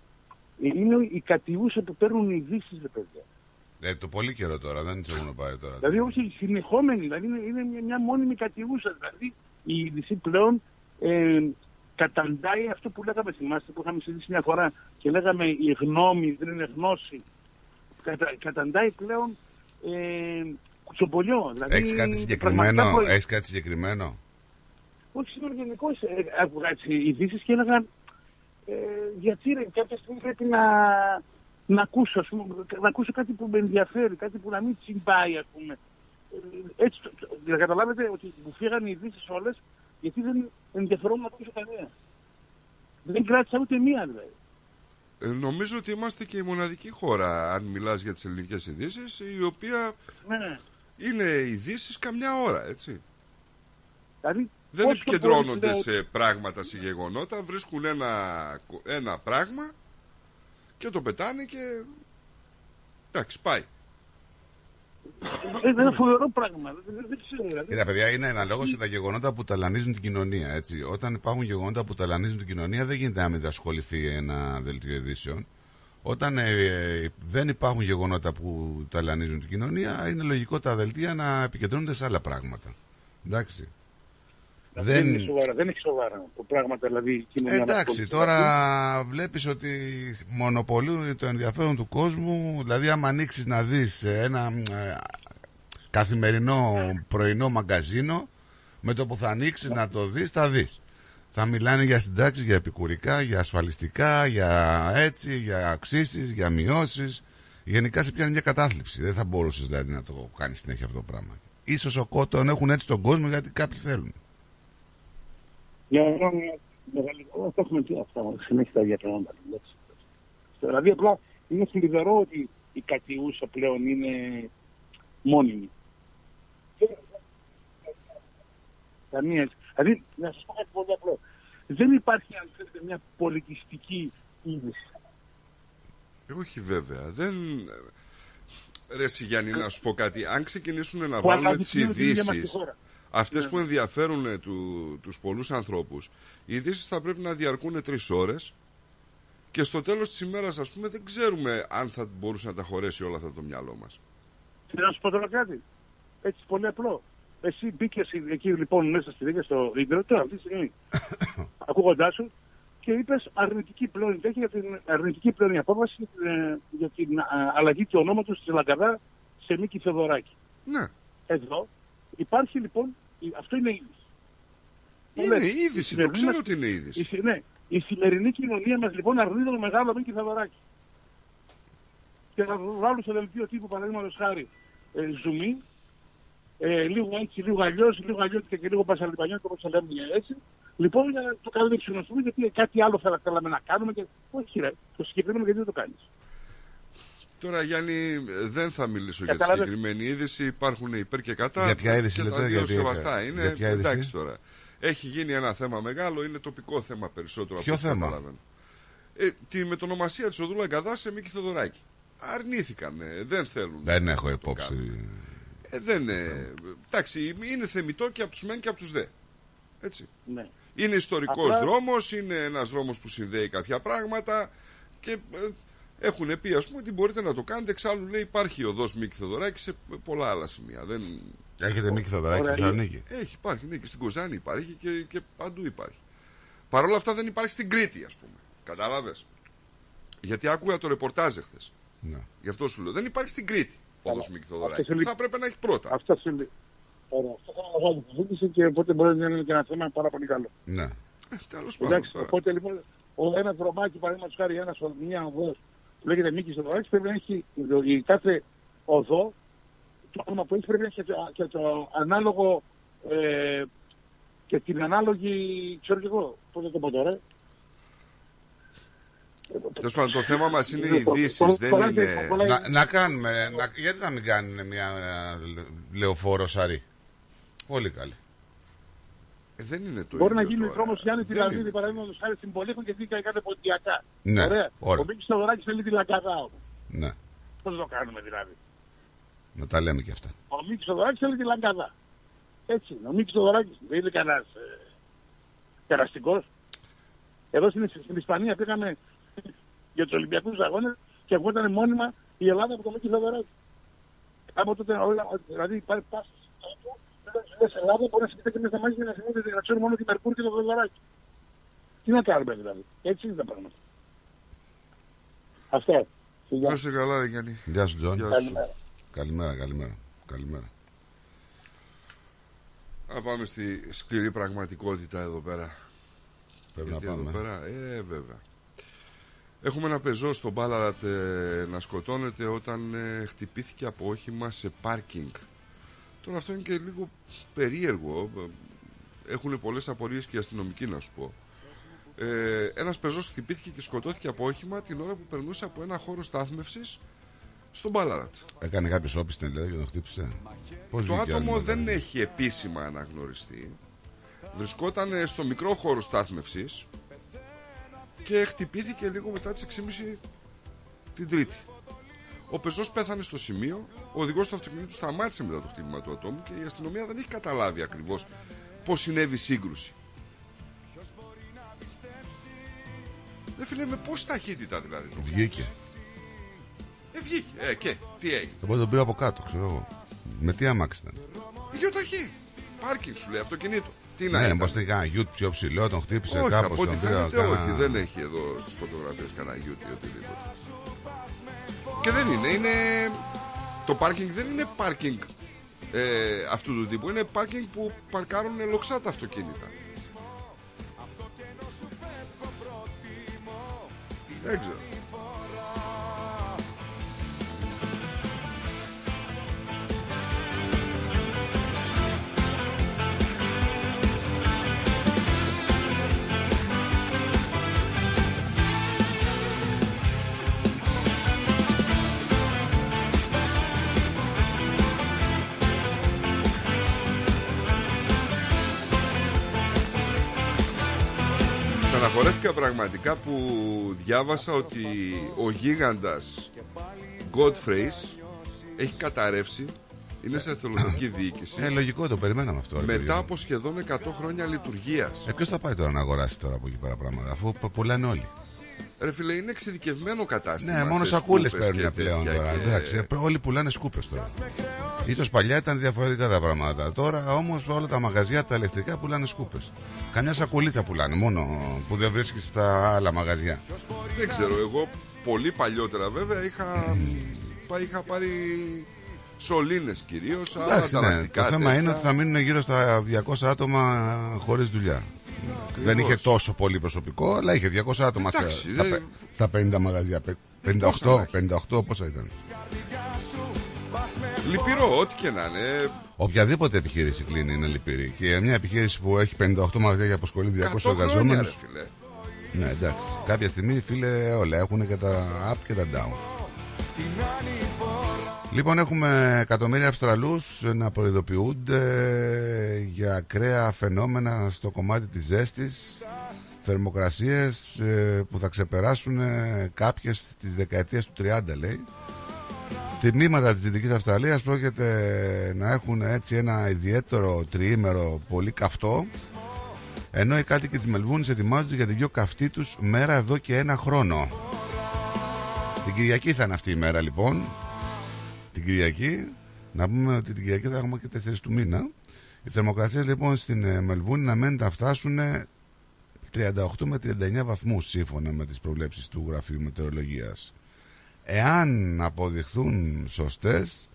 Είναι οι κατηούσα που παίρνουν ειδήσεις, ρε παιδιά. Ε, το πολύ καιρό τώρα, δεν τι έχουν πάρει τώρα. Δηλαδή όχι συνεχόμενοι, δηλαδή είναι, είναι μια, μια μόνιμη κατηούσα. Δηλαδή η είδηση πλέον ε, καταντάει αυτό που λέγαμε, θυμάστε που είχαμε συζητήσει μια φορά και λέγαμε η γνώμη δεν είναι γνώση. Κατα, καταντάει πλέον ε, κουτσομπολιό. Δηλαδή, Έχεις κάτι πραγματικά συγκεκριμένο, προ- έχεις κάτι συγκεκριμένο; όχι σήμερα γενικώς ε, άκουγα έτσι ειδήσεις και έλεγαν ε, γιατί ρε, κάποια στιγμή πρέπει να, να ακούσω, ας πούμε, να ακούσω κάτι που με ενδιαφέρει, κάτι που να μην τσιμπάει, ας πούμε. Ε, έτσι, το- το- να καταλάβετε ότι μου φύγαν οι ειδήσεις όλες γιατί δεν ενδιαφερόμουν να ακούσω κανένα. Δεν κράτησα ούτε μία δηλαδή. Ε, νομίζω ότι είμαστε και η μοναδική χώρα, αν μιλάς για τις ελληνικές ειδήσεις, η οποία Ναι. Είναι ειδήσεις καμιά ώρα, έτσι. Δηλαδή, Δεν όσο επικεντρώνονται πολύ, σε πράγματα, σε γεγονότα, βρίσκουν ένα, ένα πράγμα και το πετάνε και... Εντάξει, πάει. Ε, είναι ένα φοβερό πράγμα. Δεν, δεν, δεν ξέρω. Δηλαδή. Κοίτα, παιδιά, είναι αναλόγως για τα γεγονότα που ταλανίζουν την κοινωνία. Έτσι. Όταν υπάρχουν γεγονότα που ταλανίζουν την κοινωνία, δεν γίνεται να μην τα ασχοληθεί ένα δελτίο ειδήσεων. Όταν ε, ε, δεν υπάρχουν γεγονότα που ταλανίζουν την κοινωνία, είναι λογικό τα δελτία να επικεντρώνονται σε άλλα πράγματα. Εντάξει. Δεν... είναι σοβαρά, δεν έχει σοβαρά το πράγματα, δηλαδή η κοινωνία μας Εντάξει, πολιτική. τώρα βλέπεις ότι μονοπολούν το ενδιαφέρον του κόσμου, δηλαδή άμα ανοίξεις να δεις ένα ε, καθημερινό πρωινό μαγκαζίνο, με το που θα ανοίξεις να το δεις, θα δεις. Θα μιλάνε για συντάξεις, για επικουρικά, για ασφαλιστικά, για έτσι, για αυξήσεις, για μειώσεις. Γενικά σε πιάνει μια κατάθλιψη. Δεν θα μπορούσες δηλαδή να το κάνεις συνέχεια αυτό το πράγμα. Ίσως ο κότον έχουν έτσι τον κόσμο γιατί κάποιοι θέλουν. Για να κάνουμε μεγάλη... Όλα τα έχουμε και αυτά, συνέχεια τα ίδια πράγματα. εντάξει. Δηλαδή απλά είναι θλιβερό ότι η κατιούσα πλέον είναι μόνιμη. Καμία. Δηλαδή, να σας πω κάτι πολύ απλό. Δεν υπάρχει, αν θέλετε, μια πολιτιστική είδηση. Όχι βέβαια. Δεν... Ρε εσύ, Γιάννη, να σου πω κάτι. Αν ξεκινήσουν να Που βάλουν τις αναδεικνύουν την ίδια μας τη ειδήσει, χώρα. αυτές Ναι. που ενδιαφέρουν ε, του, τους πολλούς ανθρώπους, οι ειδήσεις θα πρέπει να διαρκούν τρεις ώρες και στο τέλος της ημέρας, ας πούμε, δεν ξέρουμε αν θα μπορούσε να τα χωρέσει όλα αυτά το μυαλό μας. Και να σου πω τώρα κάτι. Έτσι πολύ απλό. Εσύ μπήκε εκεί λοιπόν μέσα στη δίκαια στο ίντερνετ τώρα αυτή τη στιγμή. Ακούγοντάς σου και είπες αρνητική πλέον έχει για την αρνητική πλέον η απόφαση ε, για την α, αλλαγή του ονόματος της Λαγκαδά σε Μίκη Θεοδωράκη. Ναι. Εδώ υπάρχει λοιπόν, η- αυτό είναι είδηση. Είναι Λέτε, είδηση, η το σημερινή ξέρω μας- ότι είναι είδηση. η συ- ναι, η σημερινή κοινωνία μας λοιπόν αρνείται το μεγάλο Μίκη Θεοδωράκη. Και θα βάλουν στο δελτίο τύπου παραδείγματος χάρη ε, ζουμί, ε, λίγο έτσι, λίγο αλλιώς, λίγο αλλιώτικα και λίγο πασαλιπανιώτικα όπως το λέμε έτσι. Λοιπόν, για να το καλύψουμε, α πούμε, γιατί κάτι άλλο θα θέλαμε να κάνουμε. Και... Όχι, ρε, το συγκεκριμένο γιατί δεν το κάνεις. Τώρα, Γιάννη, δεν θα μιλήσω για τη Καταλάβες. συγκεκριμένη είδηση. Υπάρχουν υπέρ και κατά. Για ποια είδηση και λέτε, τα δύο γιατί- σεβαστά. για Είναι ποια είδηση; εντάξει τώρα. Έχει γίνει ένα θέμα μεγάλο, είναι τοπικό θέμα περισσότερο. Ποιο από όσο θέμα; καταλαβαίνω. Ε, τη μετονομασία της Οδούλα Αγκαδάς σε Μίκη Θεοδωράκη. Αρνήθηκαν, ε, δεν θέλουν. Δεν έχω το υπόψη. Κάνουν. Ε, δεν, ε, εντάξει, είναι θεμητό και από τους μεν και από τους δε. Έτσι. Ναι. Είναι ιστορικός Απλά- δρόμος, είναι ένας δρόμος που συνδέει κάποια πράγματα και ε, έχουν πει, ας πούμε, ότι μπορείτε να το κάνετε. Εξάλλου λέει υπάρχει οδό Μίκη Θεοδωράκης σε πολλά άλλα σημεία. Δεν... Έχετε Μίκη Θεοδωράκη στη Ωραία. Θεσσαλονίκη; Έχει, υπάρχει, ναι, και στην Κοζάνη υπάρχει και, και παντού υπάρχει. Παρ' όλα αυτά δεν υπάρχει στην Κρήτη, ας πούμε. Κατάλαβες; Γιατί άκουγα το ρεπορτάζ εχθές. Ναι. Γι' αυτό σου λέω. Δεν υπάρχει στην Κρήτη οδό Μίκη Θεοδωράκη. Αυτό είναι- Θα πρέπει να έχει πρώτα. Αυτό είναι. Ωραία. Αυτό είναι μεγάλη συζήτηση και οπότε μπορεί να είναι και ένα θέμα πάρα πολύ καλό. Ναι. Τέλος πάντων. Εντάξει, τώρα. οπότε λοιπόν ο ένα δρομάκι, παραδείγματος χάρη, ένας, μια οδός που λέγεται Μίκης Θεοδωράκη πρέπει να έχει η κάθε οδό το όνομα που έχει πρέπει να έχει και το, και το ανάλογο ε, και την ανάλογη, ξέρω και εγώ, πώς θα το πω τώρα. Τέλος πάντων, το θέμα μας είναι οι Λοιπόν, ειδήσεις. το- Δεν το- είναι. το- Να, να κάνουμε, να, γιατί να μην κάνουν μια ε, λεωφόρο σαρή; Πολύ καλή. Ε, δεν είναι το Μπορεί να ίδιο γίνει τώρα. δρόμος Γιάννη Δεν Τηλανίδη, είναι. παραδείγματος χάρη στην Πολύχων και δίκα κάτι ποντιακά. Ναι, Ωραία. ωραία. Ο Μίκης Θεοδωράκης θέλει τη Λαγκαδά όμως. Ναι, Πώς το κάνουμε δηλαδή; να τα λέμε και αυτά. Ο Μίκης Θεοδωράκης θέλει τη Λαγκαδά. Έτσι είναι. Ο Μίκης Θεοδωράκης δεν είναι κανένας ε, περαστικός. Εδώ στην, στην Ισπανία πήγαμε για τους Ολυμπιακούς Αγώνες και ακούγονταν μόνιμα η Ελλάδα από το Μίκη Θεοδωράκη. Από τότε όλα, δηλαδή υπάρχει πάσει όπου λες Ελλάδα μπορεί να συμμετέχει μέσα μάχη και να συμμετέχει να ξέρουν μόνο τη Μερκούρη και το Θεοδωράκη. Τι να κάνουμε δηλαδή. Έτσι είναι τα πράγματα. Αυτό. Να είσαι καλά, ρε Γιάννη. Γεια σου, Τζον. Γεια σου. Καλημέρα. Καλημέρα, καλημέρα. καλημέρα. Να πάμε στη σκληρή πραγματικότητα εδώ πέρα. Πρέπει Γιατί να εδώ πάμε. πέρα, ε, βέβαια. Έχουμε ένα πεζό στον Μπάλαρατ ε, να σκοτώνεται όταν ε, χτυπήθηκε από όχημα σε πάρκινγκ. Τώρα αυτό είναι και λίγο περίεργο. Έχουν πολλές απορίες και οι αστυνομικοί να σου πω. Ε, ένας πεζός χτυπήθηκε και σκοτώθηκε από όχημα την ώρα που περνούσε από ένα χώρο στάθμευσης στον Μπάλαρατ. Έκανε κάποιος όπισθεν δηλαδή και τον χτύπησε; Πώς Το βγήκε άτομο άλλη δεν μετά; έχει επίσημα αναγνωριστεί. Βρισκόταν ε, στο μικρό χώρο στάθμευσης και χτυπήθηκε λίγο μετά τις 6.30 την Τρίτη. Ο πεζός πέθανε στο σημείο, ο οδηγός του αυτοκινήτου σταμάτησε μετά το χτύπημα του ατόμου και η αστυνομία δεν έχει καταλάβει ακριβώς πώς συνέβη η σύγκρουση. Δεν φίλε με πόση ταχύτητα δηλαδή. το Βγήκε. Ε, βγήκε. Ε, και τι έγινε; Εγώ τον πήρα από κάτω, ξέρω εγώ. Με τι αμάξι ήταν; Γεωταχή. Πάρκινγκ σου λέει αυτοκινήτο. Τι να Ναι, ήταν. μήπως είχε κανένα γιούτ πιο ψηλό, τον χτύπησε όχι, κάπως. από ό,τι τον πήρα, φαίνεται κάνα- όχι. Δεν έχει εδώ στις φωτογραφίες κανένα γιούτι ή οτιδήποτε. Και δεν είναι. είναι... Το πάρκινγκ δεν είναι πάρκινγκ ε, αυτού του τύπου. Είναι πάρκινγκ που παρκάρουν λοξά τα αυτοκίνητα. Δεν ξέρω. Στεναχωρέθηκα πραγματικά που διάβασα ότι ο γίγαντας Godfrey έχει καταρρεύσει είναι σε εθελοντική διοίκηση Ε, λογικό το περιμέναμε αυτό. ρε παιδιά. μετά από σχεδόν 100 χρόνια λειτουργίας Ε, ποιος θα πάει τώρα να αγοράσει τώρα από εκεί πέρα πράγματα, αφού π- πουλάνε όλοι. Ρε φίλε είναι εξειδικευμένο κατάστημα Ναι, μόνο σε σακούλες σκούπες παίρνουν και πλέον τέτοια τώρα. και- Εντάξει, ε, όλοι πουλάνε σκούπες τώρα. Ίσως παλιά ήταν διαφορετικά τα πράγματα. Τώρα όμως όλα τα μαγαζιά τα ηλεκτρικά πουλάνε σκούπες. Καμιά σακουλίτσα πουλάνε μόνο που δεν βρίσκεις στα άλλα μαγαζιά. Δεν ξέρω, εγώ πολύ παλιότερα βέβαια είχα, πά- είχα πάρει σωλήνες κυρίως άλλα Εντάξει, ναι, το ανταλλακτικά θέμα τέτοια. είναι ότι θα μείνουν γύρω στα 200 άτομα χωρίς δουλειά. Δεν είχε τόσο πολύ προσωπικό, αλλά είχε 200 άτομα στα, Εντάξει, στα, δεν- πε- στα 50 μαγαζιά. Πε- πόσα 58, να έχει. 58 πόσα ήταν. Λυπηρό, ό,τι και να είναι. Οποιαδήποτε επιχείρηση κλείνει είναι λυπηρή. Και μια επιχείρηση που έχει 58 μαγαζιά και απασχολεί 200 100 χρόνια, εργαζόμενου. ρε φίλε. Ναι, εντάξει. Κάποια στιγμή, φίλε, όλα έχουν και τα up και τα down. Λοιπόν, έχουμε εκατομμύρια Αυστραλούς να προειδοποιούνται για ακραία φαινόμενα στο κομμάτι της ζέστης θερμοκρασίες ε, που θα ξεπεράσουν ε, κάποιες της δεκαετίας του 30 λέει Τιμήματα της Δυτικής Αυστραλίας πρόκειται να έχουν έτσι ένα ιδιαίτερο τριήμερο πολύ καυτό Ενώ οι κάτοικοι της Μελβούνης ετοιμάζονται για την πιο καυτή τους μέρα εδώ και ένα χρόνο. Την Κυριακή θα είναι αυτή η μέρα λοιπόν. Την Κυριακή. Να πούμε ότι την Κυριακή θα έχουμε και 4 του μήνα. Οι θερμοκρασίε λοιπόν στην ε, Μελβούνη να μένουν θα φτάσουν 38 με 39 βαθμούς σύμφωνα με τις προβλέψεις του Γραφείου Μετεωρολογίας. Εάν αποδειχθούν σωστές,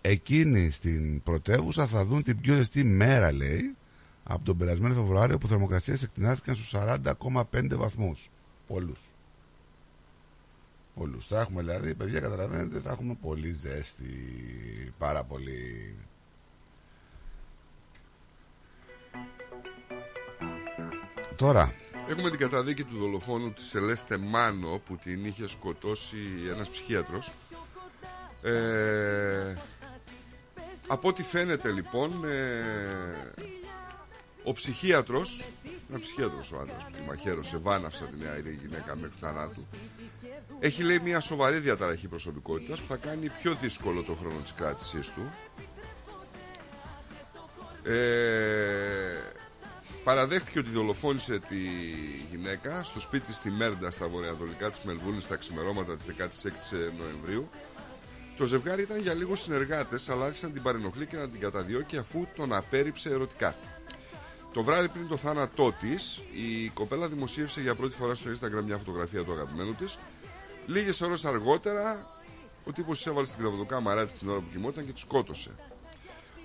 εκείνοι στην πρωτεύουσα θα δουν την πιο ζεστή μέρα, λέει, από τον περασμένο Φεβρουάριο που θερμοκρασίες εκτινάστηκαν στους 40,5 βαθμούς. Πολλούς. Πολλούς. Θα έχουμε δηλαδή, παιδιά καταλαβαίνετε, θα έχουμε πολύ ζέστη, πάρα πολύ. Τώρα, Έχουμε την καταδίκη του δολοφόνου της Σελέστε Μάνο που την είχε σκοτώσει ένας ψυχίατρος. Ε, από ό,τι φαίνεται λοιπόν ε, ο ψυχίατρος ένα ψυχίατρος ο άντρας που τη μαχαίρωσε βάναυσα την νέα γυναίκα μέχρι θανάτου έχει λέει μια σοβαρή διαταραχή προσωπικότητας που θα κάνει πιο δύσκολο το χρόνο της κράτησής του. Ε, παραδέχτηκε ότι δολοφόνησε τη γυναίκα στο σπίτι στη Μέρντα στα βορειοανατολικά της Μελβούνης στα ξημερώματα της 16 Νοεμβρίου. Το ζευγάρι ήταν για λίγο συνεργάτες, αλλά άρχισαν την παρενοχλεί και να την καταδιώκει αφού τον απέρριψε ερωτικά. Το βράδυ πριν το θάνατό της, η κοπέλα δημοσίευσε για πρώτη φορά στο Instagram μια φωτογραφία του αγαπημένου της. Λίγες ώρες αργότερα, ο τύπος της έβαλε στην κρεβατοκάμαρά της την ώρα που κοιμόταν και τη σκότωσε.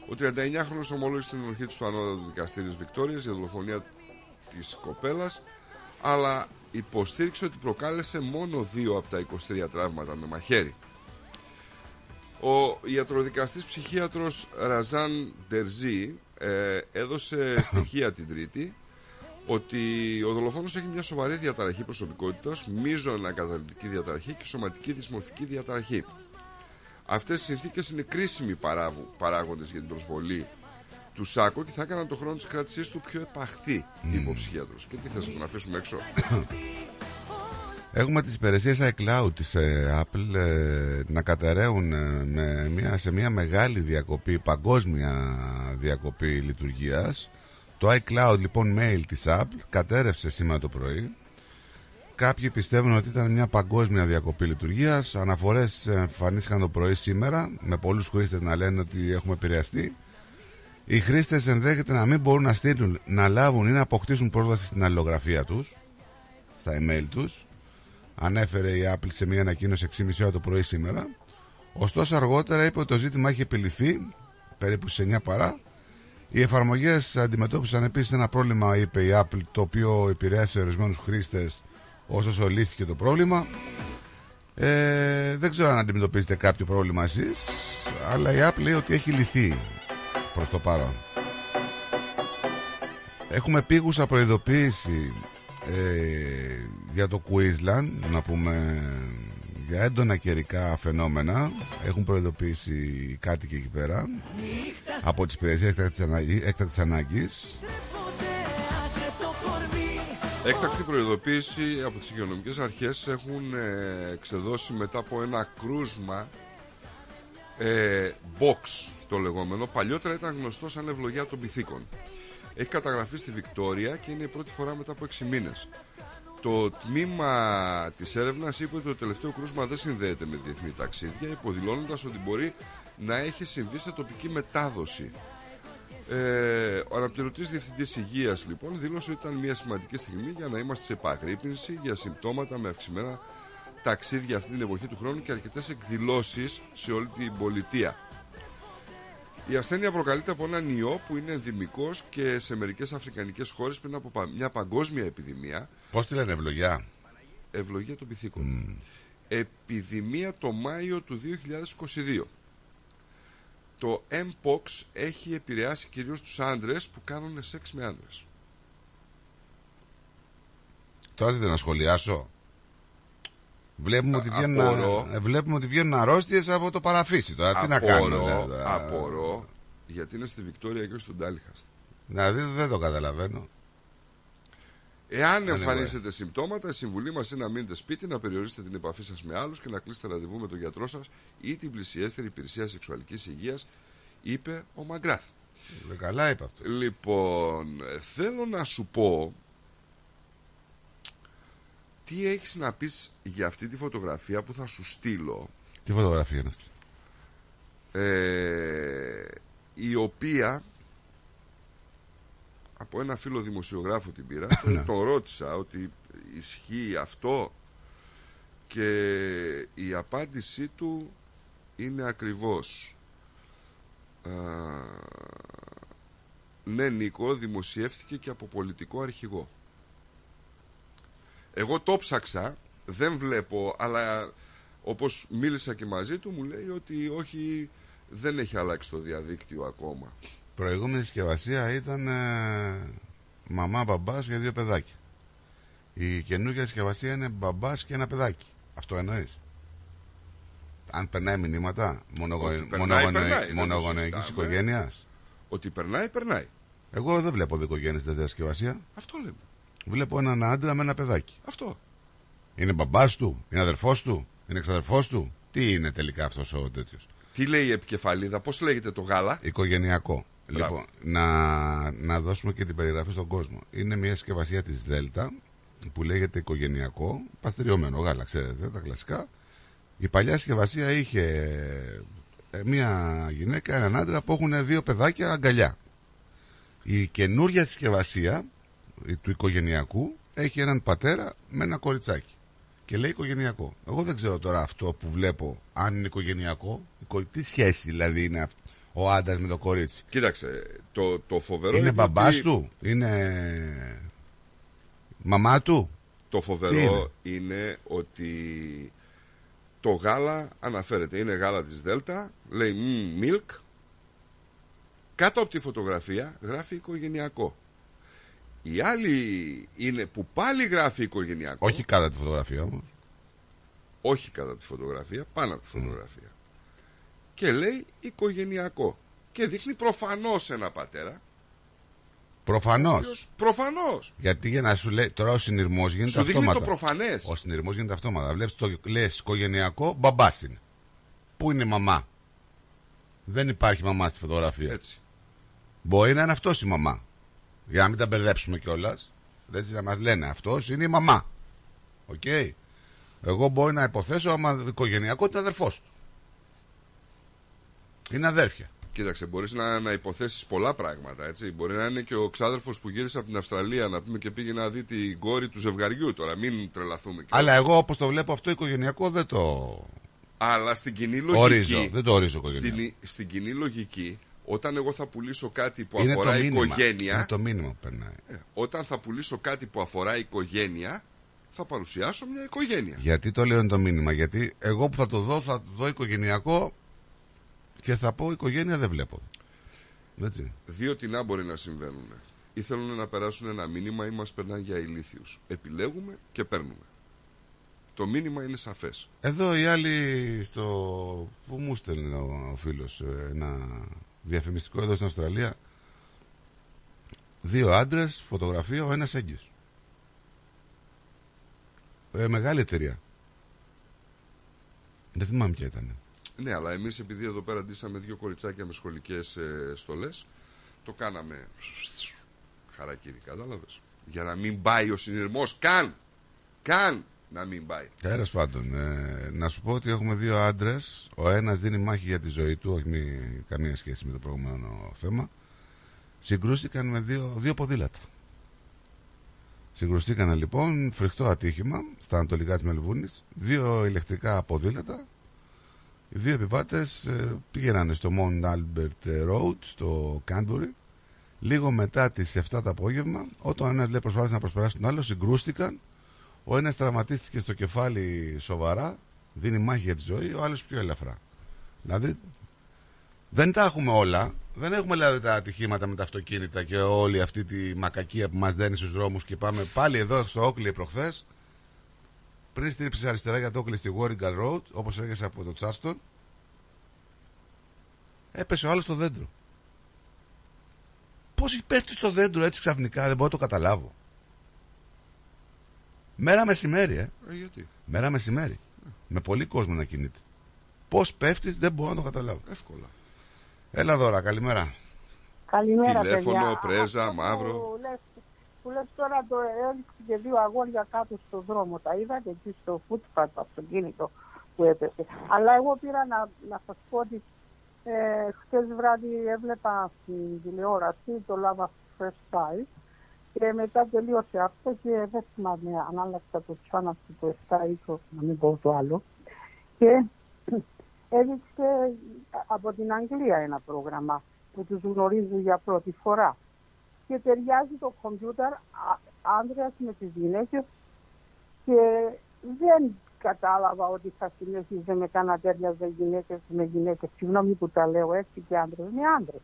Ο 39χρονο ομολόγησε την ενοχή του στο ανώτατο δικαστήριο Βικτόριας για δολοφονία της κοπέλας, αλλά υποστήριξε ότι προκάλεσε μόνο δύο από τα 23 τραύματα με μαχαίρι. Ο ιατροδικαστής ψυχίατρος Ραζάν Ντερζή ε, έδωσε στοιχεία την Τρίτη ότι ο δολοφόνος έχει μια σοβαρή διαταραχή προσωπικότητας, μείζωνα καταλητική διαταραχή και σωματική δυσμορφική διαταραχή. Αυτές οι συνθήκες είναι κρίσιμοι παράγου- παράγοντες για την προσβολή του Σάκο και θα έκαναν το χρόνο της κράτησής του πιο επαχθή, είπε ο ψυχίατρος. Και τι θες να τον αφήσουμε έξω; Έχουμε τις υπηρεσίες iCloud της ε, Apple ε, να καταραίουν ε, με μια, σε μια μεγάλη διακοπή, παγκόσμια διακοπή λειτουργίας. Το iCloud λοιπόν mail της Apple κατέρευσε σήμερα το πρωί. Κάποιοι πιστεύουν ότι ήταν μια παγκόσμια διακοπή λειτουργίας. Αναφορές εμφανίστηκαν το πρωί σήμερα με πολλούς χρήστες να λένε ότι έχουμε επηρεαστεί. Οι χρήστες ενδέχεται να μην μπορούν να στείλουν, να λάβουν ή να αποκτήσουν πρόσβαση στην αλληλογραφία τους, στα email τους ανέφερε η Apple σε μια ανακοίνωση 6.30 ώρα το πρωί σήμερα. Ωστόσο, αργότερα είπε ότι το ζήτημα έχει επιληθεί περίπου σε 9 παρά. Οι εφαρμογές αντιμετώπισαν επίσης ένα πρόβλημα, είπε η Apple, το οποίο επηρέασε ορισμένους χρήστες όσο λύθηκε το πρόβλημα. Ε, δεν ξέρω αν αντιμετωπίζετε κάποιο πρόβλημα εσείς, αλλά η Apple λέει ότι έχει λυθεί προς το παρόν. Έχουμε πήγουσα προειδοποίηση ε, για το Queensland να πούμε για έντονα καιρικά φαινόμενα έχουν προειδοποιήσει οι κάτοικοι εκεί πέρα από τις υπηρεσίες έκτακτης ανάγκης, έκτακτης ανάγκης Έκτακτη προειδοποίηση από τις υγειονομικές αρχές έχουν ε, εξεδώσει μετά από ένα κρούσμα ε, box το λεγόμενο. Παλιότερα ήταν γνωστό σαν ευλογία των πυθίκων. Έχει καταγραφεί στη Βικτόρια και είναι η πρώτη φορά μετά από 6 μήνες. Το τμήμα της έρευνας είπε ότι το τελευταίο κρούσμα δεν συνδέεται με διεθνή ταξίδια, υποδηλώνοντας ότι μπορεί να έχει συμβεί σε τοπική μετάδοση. Ε, ο αναπληρωτής διευθυντής υγείας, λοιπόν, δήλωσε ότι ήταν μια σημαντική στιγμή για να είμαστε σε επαγρύπνηση για συμπτώματα με αυξημένα ταξίδια αυτή την εποχή του χρόνου και αρκετές εκδηλώσεις σε όλη την πολιτεία. Η ασθένεια προκαλείται από έναν ιό που είναι ενδημικό και σε μερικές αφρικανικές χώρες πριν από πα- μια παγκόσμια επιδημία. Πώς τη λένε ευλογιά; Ευλογία των πυθίκων. Επιδημία το Μάιο του 2022. Το Mpox έχει επηρεάσει κυρίως τους άντρες που κάνουν σεξ με άντρες. Τώρα δεν να σχολιάσω Βλέπουμε ότι, βγαίνουν, απορώ. ε, βλέπουμε ότι βγαίνουν αρρώστιες από το παραφύσι τώρα. Τι να κάνουμε. Απορώ, δηλαδή. απορώ, γιατί είναι στη Βικτόρια και όχι στον Τάλιχαστ. Δηλαδή δεν το καταλαβαίνω. Εάν Anyway. εμφανίσετε συμπτώματα, η συμβουλή μας είναι να μείνετε σπίτι, να περιορίσετε την επαφή σας με άλλους και να κλείσετε ραντεβού με τον γιατρό σας ή την πλησιέστερη υπηρεσία σεξουαλικής υγείας, είπε ο Μαγκράθ. Ε, Καλά είπα αυτό. Λοιπόν, ε, θέλω να σου πω τι έχεις να πεις για αυτή τη φωτογραφία που θα σου στείλω; Τι φωτογραφία είναι αυτή; ε, η οποία από ένα φίλο δημοσιογράφο την πήρα Ναι. τον ρώτησα ότι ισχύει αυτό και η απάντησή του είναι ακριβώς Α, ναι Νίκο δημοσιεύθηκε και από πολιτικό αρχηγό εγώ το ψάξα δεν βλέπω αλλά όπως μίλησα και μαζί του μου λέει ότι όχι δεν έχει αλλάξει το διαδίκτυο ακόμα Προηγούμενη συσκευασία ήταν ε, μαμά μπαμπάς για δύο παιδάκια. Η καινούργια συσκευασία είναι μπαμπάς και ένα παιδάκι. Αυτό εννοείς; Αν περνάει μηνύματα Ότι περνάει, περνάει, δεν το μονογονεϊκής συζητάμε. οικογένειας; Ότι περνάει, περνάει. Εγώ δεν βλέπω δικογένειες στη συσκευασία. Αυτό λέμε. Βλέπω έναν άντρα με ένα παιδάκι. Αυτό. Είναι μπαμπάς του, είναι αδερφός του, είναι εξαδερφός του. Τι είναι τελικά αυτός ο τέτοιος; Τι λέει η επικεφαλίδα, πώς λέγεται το γάλα; Οικογενειακό. Μπράβο. Λοιπόν, να, να δώσουμε και την περιγραφή στον κόσμο. Είναι μια συσκευασία της Δέλτα που λέγεται οικογενειακό, παστεριωμένο γάλα, ξέρετε, τα κλασικά. Η παλιά συσκευασία είχε ε, μια γυναίκα, έναν άντρα που έχουν δύο παιδάκια αγκαλιά. Η καινούργια συσκευασία η- του οικογενειακού έχει έναν πατέρα με ένα κοριτσάκι. Και λέει οικογενειακό. Εγώ δεν ξέρω τώρα αυτό που βλέπω αν είναι οικογενειακό. οικο- Τι σχέση δηλαδή είναι αυτό, ο άντρας με το κορίτσι. Κοίταξε, το, το φοβερό Είναι ότι- μπαμπάς του, είναι μαμά του; Το Τι φοβερό είναι; ότι το γάλα αναφέρεται. Είναι γάλα της Δέλτα, λέει «Μμ, milk. Κάτω από τη φωτογραφία γράφει οικογενειακό. Η άλλη είναι που πάλι γράφει οικογενειακό. Όχι κάτω τη φωτογραφία όμως. όχι κατά τη φωτογραφία, πάνω από τη φωτογραφία. Και λέει οικογενειακό. Και δείχνει προφανώς ένα πατέρα. Προφανώς. Προφανώς. Γιατί για να σου λέει, τώρα ο συνειρμός γίνεται Σου δείχνει αυτόματα. το προφανές. Ο συνειρμός γίνεται αυτόματα. Βλέπεις το λες οικογενειακό, μπαμπά είναι. Πού είναι η μαμά; Δεν υπάρχει μαμά στη φωτογραφία. Έτσι. Μπορεί να είναι αυτός η μαμά. Για να μην τα μπερδέψουμε κιόλας. Έτσι να μας λένε αυτός είναι η μαμά. Οκ. Εγώ μπορεί να υποθέσω άμα οικογενειακό είναι αδερφός του. Είναι αδέρφια. Κοίταξε, μπορείς να, να υποθέσεις πολλά πράγματα. Έτσι. Μπορεί να είναι και ο ξάδερφος που γύρισε από την Αυστραλία να πούμε και πήγε να δει την κόρη του ζευγαριού τώρα. Μην τρελαθούμε. κιόλας. Αλλά εγώ όπως το βλέπω αυτό οικογενειακό δεν το. Αλλά στην κοινή λογική. Ορίζω, δεν το ορίζω οικογενειακό. Στην, στην κοινή λογική, όταν εγώ θα πουλήσω κάτι που Είναι αφορά το μήνυμα. οικογένεια. Είναι το μήνυμα που περνάει. ε, όταν θα πουλήσω κάτι που αφορά οικογένεια, θα παρουσιάσω μια οικογένεια. Γιατί το λέω είναι το μήνυμα. Γιατί εγώ που θα το δω, θα το δω οικογενειακό και θα πω οικογένεια δεν βλέπω. Έτσι. Δύο τεινά μπορεί να συμβαίνουν. Ή θέλουν να περάσουν ένα μήνυμα ή μας περνάνε για ηλίθιους. Επιλέγουμε και παίρνουμε. Το μήνυμα είναι σαφές. Εδώ οι άλλοι στο. Πού μου στέλνει ο φίλος ένα διαφημιστικό εδώ στην Αυστραλία. Δύο άντρες, φωτογραφία, ο ένας έγκυος. Ε, μεγάλη εταιρεία. Δεν θυμάμαι ποια ήταν. Ναι, αλλά εμείς επειδή εδώ πέρα ντύσαμε δύο κοριτσάκια με σχολικές ε, στολές, το κάναμε. Χαρακύρι, κατάλαβες. Για να μην πάει ο συνειρμός καν! Καν να μην πάει. Τέλος πάντων, ε, να σου πω ότι έχουμε δύο άντρες. Ο ένας δίνει μάχη για τη ζωή του, όχι μη, καμία σχέση με το προηγούμενο θέμα. Συγκρούστηκαν με δύο, δύο ποδήλατα. Συγκρουστήκαν λοιπόν, φρικτό ατύχημα στα ανατολικά της Μελβούνης. Δύο ηλεκτρικά ποδήλατα. Οι δύο επιβάτες πήγαιναν στο Mount Albert Road, στο Canterbury. Λίγο μετά τις 7 το απόγευμα, όταν ο ένας λέει προσπάθησε να προσπεράσει τον άλλο, συγκρούστηκαν. Ο ένας τραυματίστηκε στο κεφάλι σοβαρά, δίνει μάχη για τη ζωή, ο άλλος πιο ελαφρά. Δηλαδή δεν τα έχουμε όλα. Δεν έχουμε δηλαδή τα ατυχήματα με τα αυτοκίνητα και όλη αυτή τη μακακία που μας δένει στους δρόμους και πάμε πάλι εδώ στο Όκλι προχθές. Πριν στρίψεις αριστερά για το Όκλι στη Warrigal Road, όπως έρχεσαι από το Τσάστον, έπεσε ο άλλος στο δέντρο. Πώς πέφτεις στο δέντρο έτσι ξαφνικά, δεν μπορώ να το καταλάβω. Μέρα μεσημέρι, ε. Ε, γιατί; Μέρα μεσημέρι. Με πολύ κόσμο να κινείται. Πώς πέφτεις, δεν μπορώ να το καταλάβω. Εύκολα. Έλα δώρα, καλημέρα. Καλημέρα, Τηλέφωνο, παιδιά. πρέζα, Αυτό μαύρο. Που λες, που λες τώρα το έδειξε και δύο αγόρια κάτω στον δρόμο. Τα είδατε εκεί στο footpath, το αυτοκίνητο που έπεσε. Αλλά εγώ πήρα να, να σας πω ότι ε, χτες βράδυ έβλεπα στην τηλεόραση το Lava First Sight και μετά τελείωσε αυτό και δεν θυμάμαι αν άλλαξα το channel του το 7 ή το, να μην πω το άλλο. Και έδειξε από την Αγγλία ένα πρόγραμμα που τους γνωρίζουν για πρώτη φορά. Και ταιριάζει το κομπιούτερ α- άντρας με τις γυναίκες και δεν κατάλαβα ότι θα συνέχιζε με κάνα τέριαζε γυναίκες με γυναίκες. Συγγνώμη που τα λέω έτσι και άντρες με άντρες.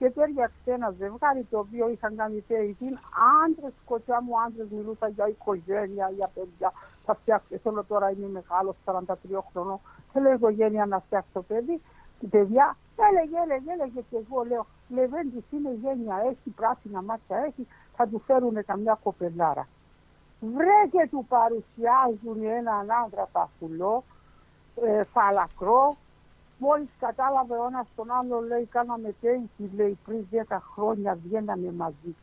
Και τέριαξε ένα ζευγάρι το οποίο είχαν κάνει την άντρες, κοτσιά μου άντρες μιλούσαν για οικογένεια, για παιδιά. Θα φτιάξω, θέλω τώρα είμαι μεγάλος, 43 χρονών, θέλω οικογένεια να φτιάξω παιδί. Και παιδιά, έλεγε, έλεγε, έλεγε και εγώ λέω, Λεβέντης είναι γένεια, έχει πράσινα μάτια, έχει, θα του φέρουν καμιά κοπελάρα. Βρε και του παρουσιάζουν έναν άντρα παφουλό, ε, φαλακρό, Μόλις κατάλαβε ο ένας τον άλλο, λέει, κάναμε τέγκι, λέει, πριν 10 χρόνια βγαίναμε μαζί.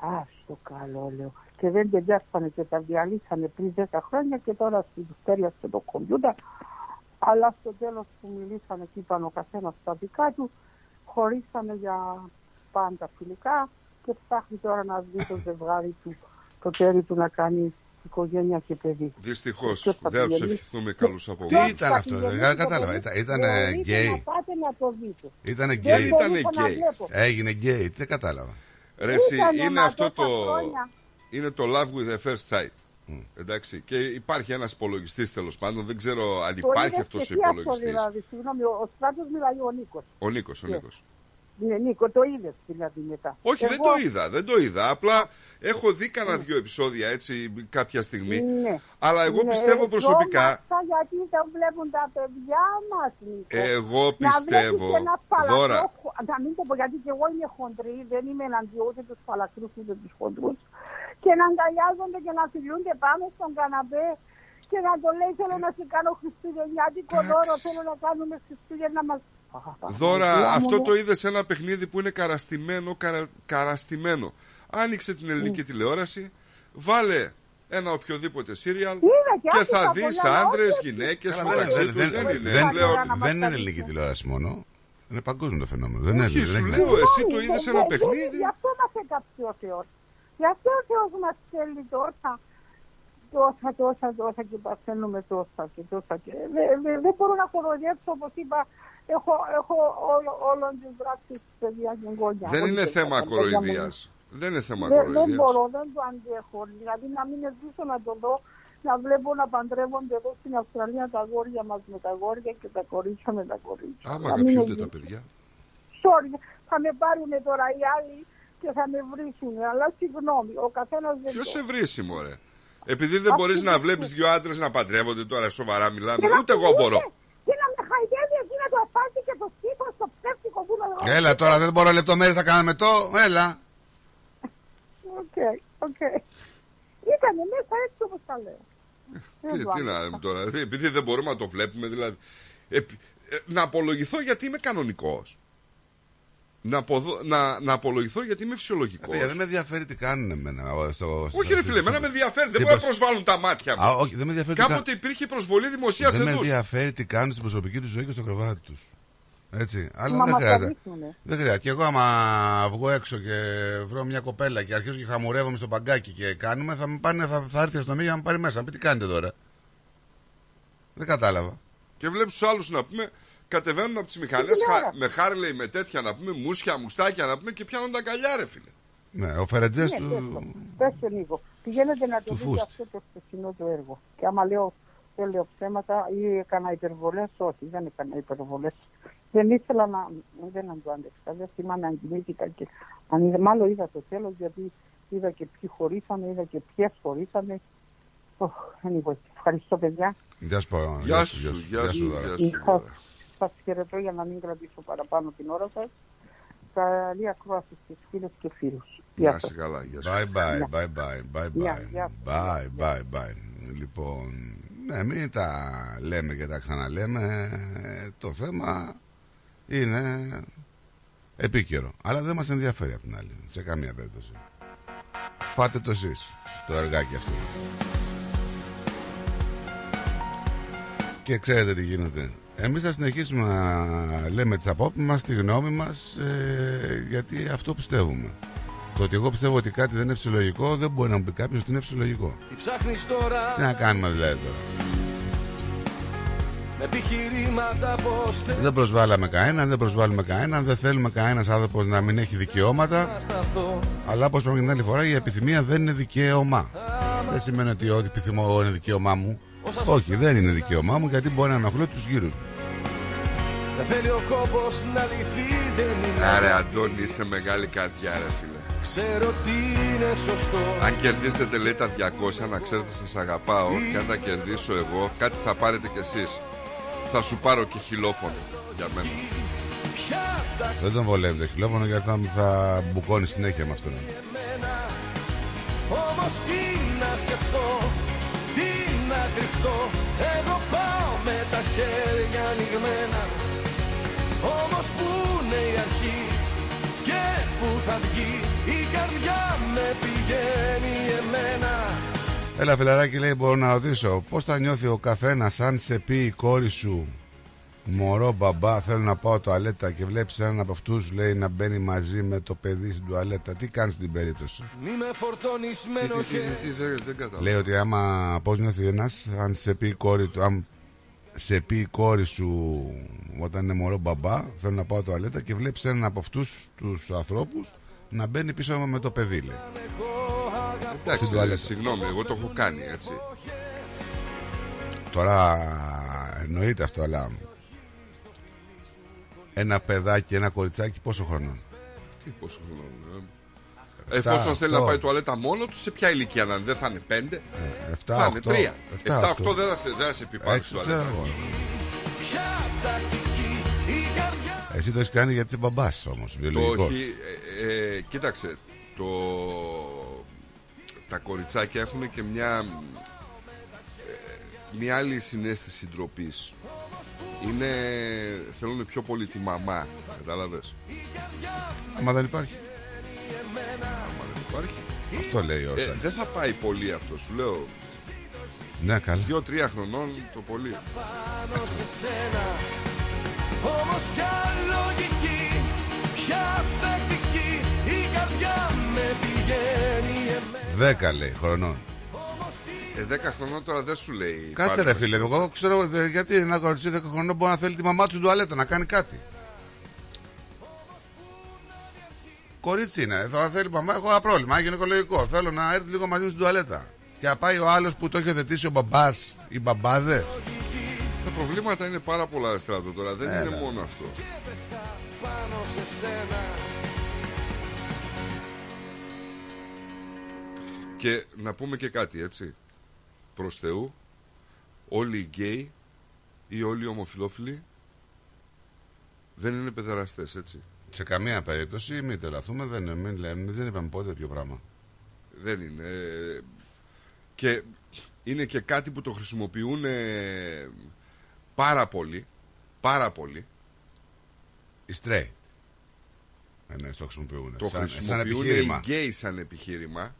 Α, το καλό, λέω. Και δεν ταιριάσανε και τα διαλύσανε πριν 10 χρόνια και τώρα στην τέριασε το κομπιούτερ. Αλλά στο τέλος που μιλήσανε και είπαν ο καθένας τα δικά του, χωρίσανε για πάντα φιλικά και ψάχνει τώρα να δει το ζευγάρι του, το τέρι του να κάνει οικογένεια και παιδί. Δυστυχώς Και θα δεν θα του πηγαίνει. ευχηθούμε καλούς από Τι ήταν αυτό, δεν κατάλαβα. Ήταν, ήτανε Μπορείτε γκέι. να πάτε να το δείτε. Ήτανε Δεν γκέι. μπορούσα να βλέπω. Έγινε γκέι, τι δεν κατάλαβα. Ρε, εσύ, Ήτανε είναι μα αυτό τόσα το. χρόνια. Είναι το love with the first sight. Εντάξει. Και υπάρχει ένας υπολογιστής τέλος πάντων. Δεν ξέρω αν Το υπάρχει είδες αυτός και ο εσύ αυτό υπολογιστής. δηλαδή. Συγγνώμη, ο, ο Στράτος μιλάει ο Νίκος. Ο Νίκος, ο Ναι. Νίκος. Ναι, Νίκο, το είδες δηλαδή μετά. Όχι, δεν Εγώ- το είδα, δεν το είδα. Απλά έχω δει κανένα δύο επεισόδια έτσι κάποια στιγμή. Ναι. Αλλά εγώ Ναι, πιστεύω προσωπικά. ζώμαστε γιατί δεν βλέπουν τα παιδιά μας, Νίκο. Εγώ Να πιστεύω, βλέπεις ένα φαλακρό Δώρα. χο- Να μην το πω γιατί και εγώ είμαι χοντρή, δεν είμαι εναντίον ούτε τους φαλακρούς ούτε τους χοντρούς. Και να αγκαλιάζονται και να φιλούνται πάνω στον καναπέ και να το λέει θέλω να σε κάνω χριστουγεννιάτικο δώρο, θέλω να κάνουμε Χριστούγεννα μας. Δώρα, Παναγία μου, αυτό ναι. το είδες σε ένα παιχνίδι που είναι καραστημένο, καρα, καραστημένο. Άνοιξε την ελληνική τηλεόραση, βάλε ένα οποιοδήποτε σύριαλ Είδα και και άκουσα θα δεις πολλά, άντρες, όχι, γυναίκες Καλά, μεταξύ δεν- τους. δεν- Δεν είναι. δεν- πλέον- Δεν είναι ελληνική τηλεόραση μόνο. Είναι παγκόσμιο το φαινόμενο. Δεν είναι Όχι, δεν σου είναι- λέω, εσύ το Συγγνώμη, είδες δεν- ένα δεν- παιχνίδι. Γι' αυτό μας έκαψε ο Θεός. Γι' αυτό ο Θεός μας στέλνει τόσα, τόσα, τόσα, τόσα και παθαίνουμε τόσα και τόσα. Και δεν δε, δεν μπορώ να κοροϊδέψω, όπως είπα, έχω, έχω όλο, όλων τις πράξεις της παιδιά και εγγόνια. Δεν Όλοι είναι τα θέμα παιδιά μου. κοροϊδίας. Δεν είναι θέμα Δεν, δεν κοροϊδίας. μπορώ, δεν το αντέχω. Δηλαδή να μην ζήσω να το δω, να βλέπω να παντρεύονται εδώ στην Αυστραλία τα αγόρια μας με τα αγόρια και τα κορίτσια με τα κορίτσια. Άμα Να μην αγαπιούνται ζήσω. τα παιδιά. Sorry, θα με πάρουν τώρα οι άλλοι και θα με βρίσουν. Αλλά συγγνώμη, ο καθένας δεν Ποιος το- σε βρίσει, μωρέ; Επειδή δεν Αυτή μπορείς είναι να η βλέπεις δύο άντρες να παντρεύονται τώρα, σοβαρά μιλάμε. Και να Ούτε εγώ φύγουν μπορώ. Και να με χαϊδεύει εκεί με το αλφάδι και το στίχο στο ψεύτικο που είναι. Έλα τώρα, δεν μπορώ λεπτομέρειες θα κάναμε το. Έλα. OK, OK. Ήτανε μέσα έτσι όπως τα λέω. Δεν Τι, το τι να άντεξα. λέμε τώρα, δηλαδή, επειδή δεν μπορούμε να το βλέπουμε, δηλαδή. Επ- ε, να απολογηθώ γιατί είμαι κανονικός. Να, αποδο- να, να απολογηθώ γιατί είμαι φυσιολογικός. Παιδιά, δεν με ενδιαφέρει τι κάνουν εμένα. ο- Στο, Όχι, ρε φίλε, εμένα με ενδιαφέρει. Δεν μπορεί να προσβάλλουν τα μάτια μου. Α, όχι, δεν με ενδιαφέρει. τι Κάποτε υπήρχε προσβολή δημοσίας Δεν με εδού. ενδιαφέρει τι κάνουν στην προσωπική τους ζωή και στο κρεβάτι τους. Έτσι. Αλλά Μα δεν μας τα χρειάζεται. δείχνουνε. Δεν χρειάζεται. Και εγώ, άμα βγω έξω και βρω μια κοπέλα και αρχίζω και χαμουρεύομαι στο παγκάκι και κάνουμε, θα, με πάνε, θα, θα έρθει η αστυνομία να με πάρει μέσα. Να πει τι κάνετε τώρα; Δεν κατάλαβα. Και βλέπεις τους άλλους να πούμε, κατεβαίνουν από τις μηχανές με Χάρλεϊ, με τέτοια να πούμε, μουσια, μουστάκια να πούμε και πιάνουν τα αγκαλιά, ρε φίλε. Ναι, ο Φερετζές Ναι, του. πες το. Πες το λίγο. Πηγαίνετε να το Του δείτε Φούστ. αυτό το χθεσινό το έργο. Και άμα λέω, δεν λέω ψέματα ή έκανα υπερβολές, όχι, δεν έκανα υπερβολές. Δεν ήθελα να, δεν να το άντεξα. Δεν θυμάμαι αν κοιμήθηκα και αν είδα, μάλλον είδα το τέλος γιατί είδα και ποιοι χωρίσανε, είδα και ποιες χωρίσανε. Oh, anyway, ευχαριστώ παιδιά. Γεια σου, Παο- Γεια σου, γεια σου, Δώρα. γεια σου. Σας, σας χαιρετώ για να μην κρατήσω παραπάνω την ώρα σας. Καλή ακρόαση στις φίλες και φίλους. Γεια Να σας. είσαι καλά, γεια σου. Bye bye, Γεια. bye bye, bye Γεια, bye. γεια. Bye bye, bye. Λοιπόν, ναι, μην τα λέμε και τα ξαναλέμε. Το θέμα είναι επίκαιρο. Αλλά δεν μας ενδιαφέρει απ' την άλλη, σε καμία περίπτωση. Φάτε το εσείς, το εργάκι αυτό. Και ξέρετε τι γίνεται. Εμείς θα συνεχίσουμε να λέμε τις απόψεις μας, τη γνώμη μας, ε, γιατί αυτό πιστεύουμε. Το ότι εγώ πιστεύω ότι κάτι δεν είναι φυσιολογικό δεν μπορεί να μου πει κάποιος ότι είναι φυσιολογικό. Τι ψάχνεις τώρα; Τι να κάνουμε δηλαδή τώρα. με επιχειρήματα πως θες Δεν προσβάλαμε κανέναν, δεν προσβάλλουμε κανέναν, δεν θέλουμε κανένας άνθρωπος να μην έχει δικαιώματα. να σταθώ Αλλά όπως είπαμε την άλλη φορά, η επιθυμία δεν είναι δικαίωμα. Δεν σημαίνει ότι ό,τι επιθυμώ εγώ είναι δικαίωμά μου. Όχι, δεν είναι δικαίωμά μου γιατί μπορεί να ενοχλώ τους γύρους. Δεν θέλει ο κόπος να λυθεί δεν είναι Άρε Αντώνη είσαι μεγάλη καρδιά ρε φίλε Ξέρω τι είναι σωστό. Αν κερδίσετε λέει τα 200 να ξέρετε σας αγαπάω. Και αν τα κερδίσω εγώ κάτι θα πάρετε κι εσείς. Θα σου πάρω και χιλόφωνο για μένα. Δεν τον βολεύει το χιλόφωνο γιατί θα, θα μπουκώνει συνέχεια με αυτόν. Όμως τι να σκεφτώ Τι να κρυφτώ. Εγώ πάω με τα χέρια ανοιγμένα. Όμως πού είναι η αρχή Και πού θα βγει Η καρδιά με πηγαίνει εμένα. Έλα φιλαράκι λέει μπορώ να ρωτήσω Πώς θα νιώθει ο καθένας αν σε πει η κόρη σου Μωρό μπαμπά θέλω να πάω τουαλέτα και βλέπεις έναν από αυτούς λέει να μπαίνει μαζί με το παιδί στην τουαλέτα. Τι κάνεις στην περίπτωση; Μη με φορτώνεις με ενοχές δεν, δεν κατάλαβα. Λέει ότι άμα πώς νιώθει ένας αν σε πει η κόρη του αν σε πει η κόρη σου όταν είναι μωρό μπαμπά θέλω να πάω τουαλέτα και βλέπεις έναν από αυτούς τους ανθρώπους να μπαίνει πίσω με το παιδί λέει. Στην Εντάξει τουαλέτα. συγγνώμη εγώ το έχω κάνει έτσι Τώρα εννοείται αυτό, αλλά ένα παιδάκι, ένα κοριτσάκι πόσο χρονών; Τι πόσο χρόνο ε; Εφόσον θέλει να πάει τουαλέτα μόνο του, σε ποια ηλικία να είναι, δεν θα είναι πέντε, Εφτά, θα είναι οκτώ, τρία. εφτά, Εφτά, οκτώ. οκτώ δεν θα σε, δεν θα σε πει πάει Έξι, στην ξέρω τουαλέτα. Εγώ. Εσύ το έχεις κάνει γιατί είσαι μπαμπάς όμως, Το βιολογικός. όχι, ε, ε, κοίταξε, το, τα κοριτσάκια έχουν και μια, ε, μια άλλη συνέστηση ντροπής. Είναι, θέλουν πιο πολύ τη μαμά, κατάλαβες; Άμα δεν υπάρχει. Άμα δεν υπάρχει. Αυτό λέει ο Ε, Σάκης. δεν θα πάει πολύ αυτό, σου λέω. Ναι, καλά. Δύο-τρία χρονών το πολύ. Πάνω σε σένα Όμως πια λογική, πια τακτική Η καρδιά με πηγαίνει εμένα Δέκα λέει χρονών. Ε, δέκα χρονών τώρα δεν σου λέει. Κάτσε πάρε ρε το φίλε, εγώ ξέρω δε, γιατί ένα κοριτσί 10 χρονών μπορεί να θέλει τη μαμά του στην τουαλέτα να κάνει κάτι. Κορίτσι είναι, θα θέλει μαμά, έχω ένα πρόβλημα, γυναικολογικό. Θέλω να έρθει λίγο μαζί μου στην τουαλέτα. Και να πάει ο άλλος που το έχει οθετήσει ο μπαμπάς, οι μπαμπάδες. Τα προβλήματα είναι πάρα πολλά στράτο τώρα. Δεν Έλα. είναι μόνο αυτό. πάνω σε σένα Και να πούμε και κάτι έτσι. Προς Θεού, όλοι οι γκέι ή όλοι οι ομοφιλόφιλοι δεν είναι παιδεραστές, έτσι. Σε καμία περίπτωση, μην τρελαθούμε, δεν, μην λέμε, δεν είπαμε ποτέ τέτοιο πράγμα. Δεν είναι. Ε, Και είναι και κάτι που το χρησιμοποιούν ε, πάρα πολύ. Πάρα πολύ. Οι straight. Ε, ναι, το χρησιμοποιούν. Το σαν, σαν χρησιμοποιούν οι επιχείρημα. γκέι σαν επιχείρημα.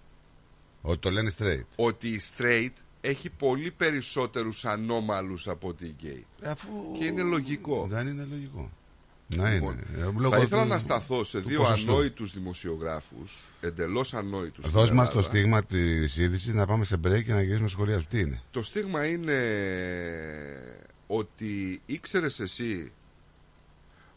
Ότι το λένε straight. Ότι η straight έχει πολύ περισσότερους ανώμαλους από ότι οι γκέι. Αφού... Και είναι λογικό. Δεν είναι λογικό. Να Λοιπόν, είναι. Ε, λόγω θα ήθελα του- να σταθώ σε του δύο ποσοστού. ανόητους δημοσιογράφους, εντελώς ανόητους. στην Δώσ' μας το Ελλάδα. στίγμα της είδησης να πάμε σε break και να γυρίσουμε σχολεία. Τι είναι; Το στίγμα είναι ότι ήξερες εσύ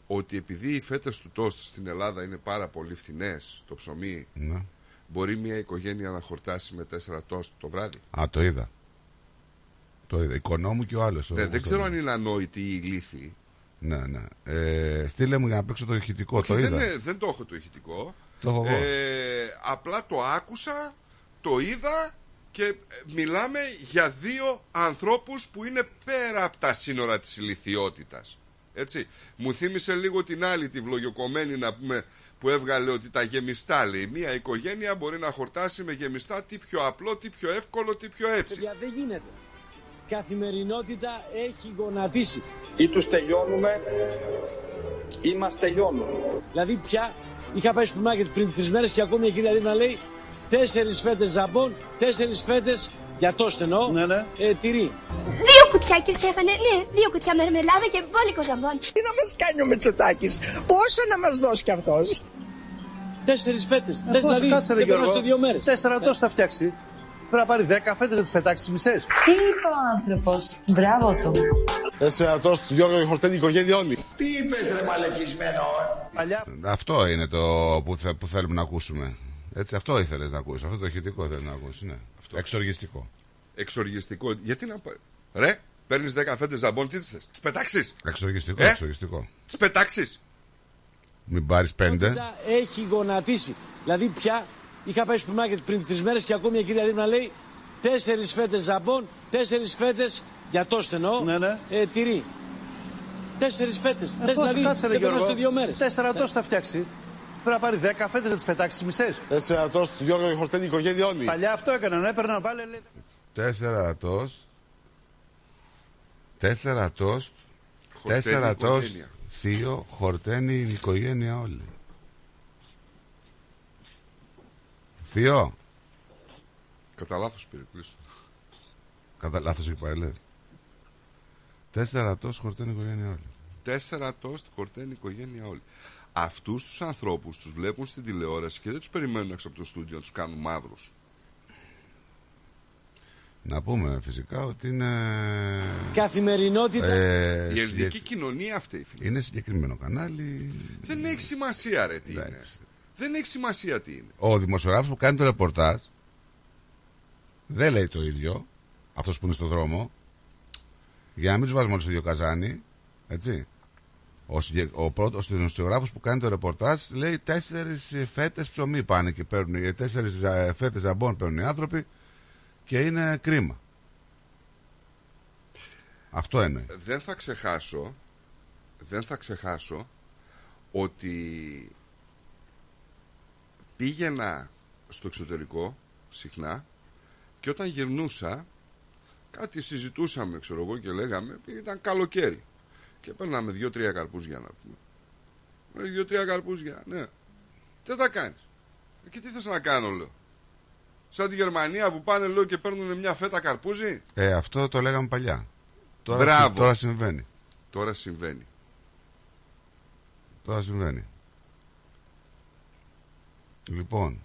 ότι επειδή οι φέτες του τόστ στην Ελλάδα είναι πάρα πολύ φθηνές, το ψωμί, Ναι. μπορεί μια οικογένεια να χορτάσει με τέσσερα τόστ το βράδυ; Α, το είδα. Το είδα. Οικονόμου και ο άλλος. Ναι, δεν ξέρω αν είναι ανόητοι ή ηλίθιοι. Ναι, ναι. Ε, στείλε μου για να παίξω το ηχητικό. το Όχι, είδα. δεν, είναι- δεν το έχω το ηχητικό. Το έχω εγώ. Ε, απλά το άκουσα, το είδα και ε, μιλάμε για δύο ανθρώπους που είναι πέρα από τα σύνορα της ηλικιότητας. Έτσι. Μου θύμισε λίγο την άλλη, τη βλογιοκομμένη να πούμε, που έβγαλε ότι τα γεμιστά λέει. Μία οικογένεια μπορεί να χορτάσει με γεμιστά τι πιο απλό, τι πιο εύκολο, τι πιο έτσι. Παιδιά, δεν γίνεται. Καθημερινότητα έχει γονατίσει. Ή τους τελειώνουμε Είμαστε τελειώνουμε. Δηλαδή πια είχα πάει στο μάρκετ πριν τρεις μέρες και ακόμη η κυρία Δήμνα λέει τέσσερις φέτες ζαμπόν, τέσσερις φέτες για το στενό, ναι, ναι. Ε, τυρί. Δύο κουτιά, κύριε Στέφανε, ναι, δύο κουτιά μερμελάδα και μπόλικο ζαμπόν. Τι να μας κάνει ο Μητσοτάκη, πόσο να μας δώσει κι αυτός; Τέσσερις φέτες. Ε, δηλαδή, κάτσε ρε Γιώργο, δύο μέρες. Τέσσερα τόσο θα φτιάξει. Πρέπει να πάρει δέκα φέτες να τις πετάξει τι μισέ. Τι είπε ο άνθρωπος; Μπράβο του. Τέσσερα τόσο του Γιώργο και χορτένει η οικογένεια όλοι. Τι είπες, ρε μαλεκισμένο; Αυτό είναι το που, θε, που θέλουμε να ακούσουμε. Έτσι, αυτό ήθελες να ακούσεις. Αυτό το ηχητικό ήθελε να ακούσεις. Ναι. Αυτό. Εξοργιστικό. Εξοργιστικό. Γιατί να. Ρε, παίρνεις 10 φέτες ζαμπόν, τι θες, τις πετάξεις. Εξοργιστικό, ε; εξοργιστικό. Τις πετάξεις. Μην πάρεις πέντε. Έχει γονατίσει. Δηλαδή πια είχα πάει στο μάρκετ πριν τρεις μέρες και ακόμη η κυρία Δήμνα λέει τέσσερις φέτες ζαμπόν, τέσσερις φέτες για το στενό, ναι, ναι. Ε, τυρί. Τέσσερις φέτες. Ε, δηλαδή, κάτσε, ρε, Γιώργο, δύο μέρες. Τέσσερα τόσο θα φτιάξει. Πρέπει να πάρει 10 φέτε να τις πετάξει μισές. Τέσσερα τόσο του Γιώργο και χορτένει η οικογένεια όλοι. Παλιά αυτό έκαναν, έπαιρναν βάλε. Τέσσερα τόσο. Τέσσερα τόστ. Τέσσερα τόστ. Θείο, χορταίνει η οικογένεια όλη. Θείο. Κατά λάθος πήρε πλήστο. Κατά λάθος έχει πάρει, Τέσσερα τόστ χορταίνει η οικογένεια όλη. Τέσσερα τόστ χορταίνει η οικογένεια όλη. Αυτούς τους ανθρώπους τους βλέπουν στην τηλεόραση και δεν τους περιμένουν έξω από το στούντιο να τους κάνουν μαύρους. Να πούμε φυσικά ότι είναι. Καθημερινότητα. Ε, η ελληνική κοινωνία αυτή. Φίλε. Είναι συγκεκριμένο κανάλι. Δεν έχει σημασία, ρε τι είναι. Δεν έχει σημασία τι είναι. Ο δημοσιογράφος που κάνει το ρεπορτάζ δεν λέει το ίδιο. Αυτός που είναι στο δρόμο. Για να μην τους βάζουμε όλοι στο ίδιο καζάνι. Έτσι. Ο, ο πρώτος δημοσιογράφο που κάνει το ρεπορτάζ λέει τέσσερις φέτες ψωμί πάνε και παίρνουν. Τέσσερις φέτες ζαμπών παίρνουν οι άνθρωποι και είναι κρίμα. Αυτό είναι. Δεν θα ξεχάσω δεν θα ξεχάσω ότι πήγαινα στο εξωτερικό συχνά και όταν γυρνούσα κάτι συζητούσαμε ξέρω εγώ και λέγαμε ήταν καλοκαίρι και παίρναμε δύο-τρία καρπούζια να πούμε. Δύο-τρία καρπούζια, ναι. Τι θα κάνεις; Ε, και τι θες να κάνω λέω. Σαν τη Γερμανία που πάνε λέω και παίρνουν μια φέτα καρπούζι; Ε, αυτό το λέγαμε παλιά. Τώρα, Μπράβο. τώρα συμβαίνει. Τώρα συμβαίνει. Τώρα συμβαίνει. Λοιπόν.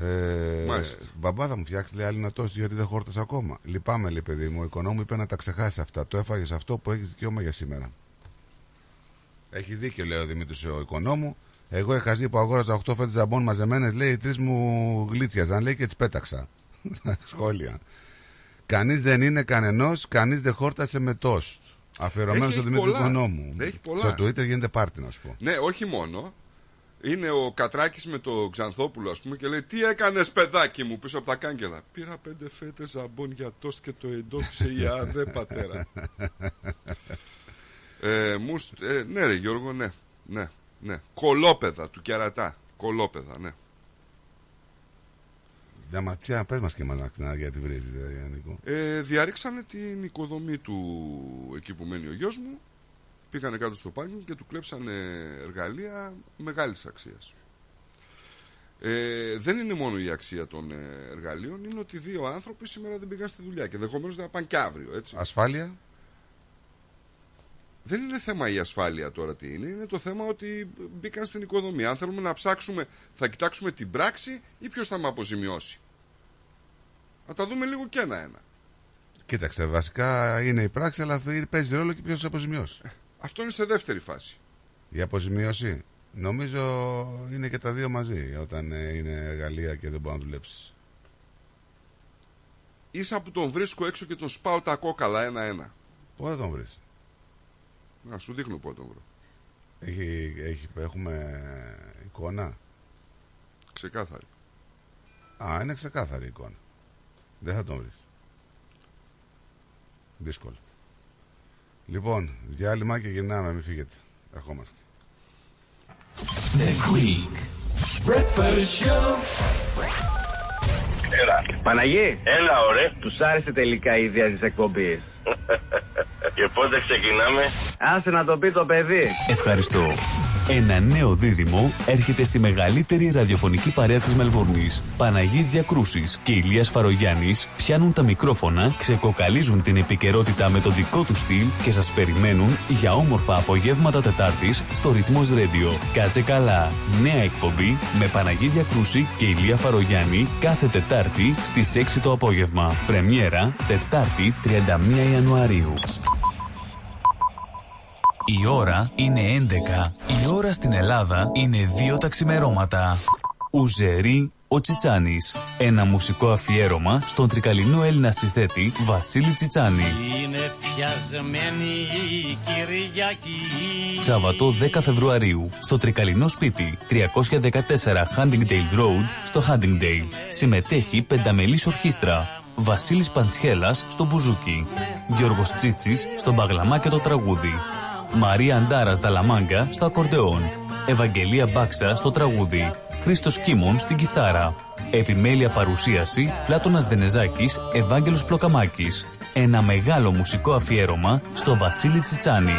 Ε, Μάλιστα. μπαμπά θα μου φτιάξεις λέει άλλη να τόση γιατί δεν χόρτασε ακόμα. Λυπάμαι λέει παιδί μου. Ο οικονόμου είπε να τα ξεχάσεις αυτά. Το έφαγες αυτό που έχεις δικαίωμα για σήμερα. Έχει δίκιο λέει ο Δημήτρης ο οικονόμου. Εγώ είχα ζει που αγόραζα 8 φέτε ζαμπών μαζεμένες, λέει οι τρεις μου γλίτσιαζαν, λέει και τις πέταξα. Σχόλια. Κανείς δεν είναι κανενός, κανείς δεν χόρτασε με τόστ. Αφιερωμένος Έχει- στον έχει Δημήτρη πολλά. Οικονόμου. Έχει πολλά. Στο Twitter γίνεται πάρτι, να σου πω. Ναι, όχι μόνο. Είναι ο Κατράκης με το Ξανθόπουλο, ας πούμε, και λέει: Τι έκανες, παιδάκι μου, πίσω από τα κάγκελα. Πήρα πέντε φέτε ζαμπόν για τόστ και το εντόπισε η ΑΔΕ, πατέρα. ε, μου, σ- ε, ναι, ρε Γιώργο, ναι. ναι, ναι. Κολόπεδα του κερατά. Κολόπεδα, ναι. Για μα, πια, πες μας και μας να γιατί βρίζεις, δηλαδή, Νικό. Ε, διαρρήξανε την οικοδομή του εκεί που μένει ο γιος μου. Πήγανε κάτω στο πάρκινγκ και του κλέψανε εργαλεία μεγάλης αξίας. Ε, δεν είναι μόνο η αξία των ε, εργαλείων, είναι ότι δύο άνθρωποι σήμερα δεν πήγαν στη δουλειά και ενδεχομένως δεν θα πάνε και αύριο. Έτσι. Ασφάλεια; Δεν είναι θέμα η ασφάλεια τώρα τι είναι, είναι το θέμα ότι μπήκαν στην οικοδομή. Αν θέλουμε να ψάξουμε, θα κοιτάξουμε την πράξη ή ποιος θα με αποζημιώσει. Να τα δούμε λίγο και ένα-ένα. Κοίταξε, βασικά είναι η πράξη, αλλά παίζει ρόλο και ποιος θα αποζημιώσει. Αυτό είναι σε δεύτερη φάση. Η αποζημίωση. Νομίζω είναι και τα δύο μαζί όταν ε, είναι εργαλεία και δεν μπορεί να δουλέψεις. Ίσα που τον βρίσκω έξω και τον σπάω τα κόκαλα ένα-ένα. Πού θα τον βρεις; Να σου δείχνω πού θα τον βρω. Έχει, έχει, έχουμε εικόνα; Ξεκάθαρη. Α, είναι ξεκάθαρη η εικόνα. Δεν θα τον βρεις. Δύσκολο. Λοιπόν, διάλειμμα και γυρνάμε, μην φύγετε. Ερχόμαστε. The Greek Breakfast Show. Έλα. Παναγί. Έλα, ωραία. Τους άρεσε τελικά η ιδέα της εκπομπής. Και πότε ξεκινάμε; Άσε να το πει το παιδί. Ευχαριστώ. Ένα νέο δίδυμο έρχεται στη μεγαλύτερη ραδιοφωνική παρέα της Μελβούρνης. Παναγής Διακρούσης και Ηλίας Φαρογιάννης πιάνουν τα μικρόφωνα, ξεκοκαλίζουν την επικαιρότητα με το δικό τους στυλ και σας περιμένουν για όμορφα απογεύματα Τετάρτης στο Ρυθμός Radio. Κάτσε καλά. Νέα εκπομπή με Παναγή Διακρούση και Ηλία Φαρογιάννη κάθε Τετάρτη στις 6 το απόγευμα. Πρεμιέρα Τετάρτη 31 Ιανουαρίου. Η ώρα είναι 11. Η ώρα στην Ελλάδα είναι 2 τα ξημερώματα. Ουζερή ο Τσιτσάνης. Ένα μουσικό αφιέρωμα στον τρικαλινό Έλληνα συνθέτη Βασίλη Τσιτσάνη. Είναι πιασμένη η Κυριακή. Σάββατο 10 Φεβρουαρίου στο τρικαλινό σπίτι 314 Huntingdale Road στο Huntingdale. Συμμετέχει πενταμελής ορχήστρα. Βασίλης Παντσχέλας στο μπουζούκι. Γιώργος Τσίτσης στο μπαγλαμά και το τραγούδι. Μαρία Αντάρας Δαλαμάγκα στο ακορντεόν. Ευαγγελία Μπάξα στο τραγούδι. Χρήστος Κίμων στην κιθάρα. Επιμέλεια παρουσίαση Πλάτωνας Δενεζάκης, Ευάγγελος Πλοκαμάκης. Ένα μεγάλο μουσικό αφιέρωμα στο Βασίλη Τσιτσάνη.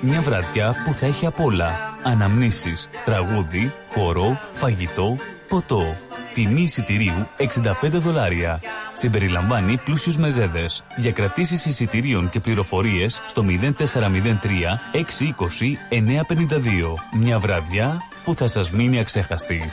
Μια βραδιά που θα έχει απ' όλα. Αναμνήσεις, τραγούδι, χορό, φαγητό, ποτό. Τιμή εισιτηρίου 65 δολάρια. Συμπεριλαμβάνει πλούσιους μεζέδες. Για κρατήσεις εισιτηρίων και πληροφορίες στο 0403 620 952. Μια βραδιά που θα σας μείνει αξέχαστη.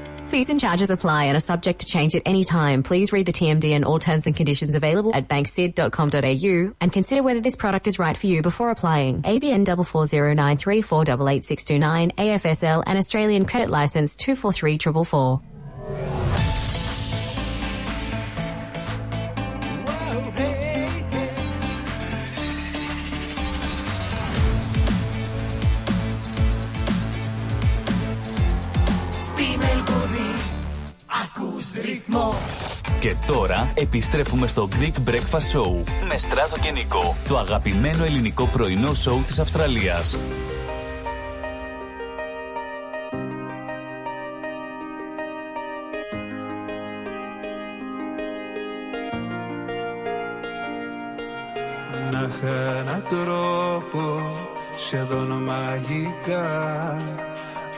Fees and charges apply and are subject to change at any time. Please read the TMD and all terms and conditions available at banksid.com.au and consider whether this product is right for you before applying. ABN 44093488629 AFSL and Australian Credit License 243444. Ρυθμό Και τώρα επιστρέφουμε στο Greek Breakfast Show με Στράτο και Νικό, το αγαπημένο ελληνικό πρωινό σοου της Αυστραλίας. Να είχα έναν τρόπο σχεδόν μαγικά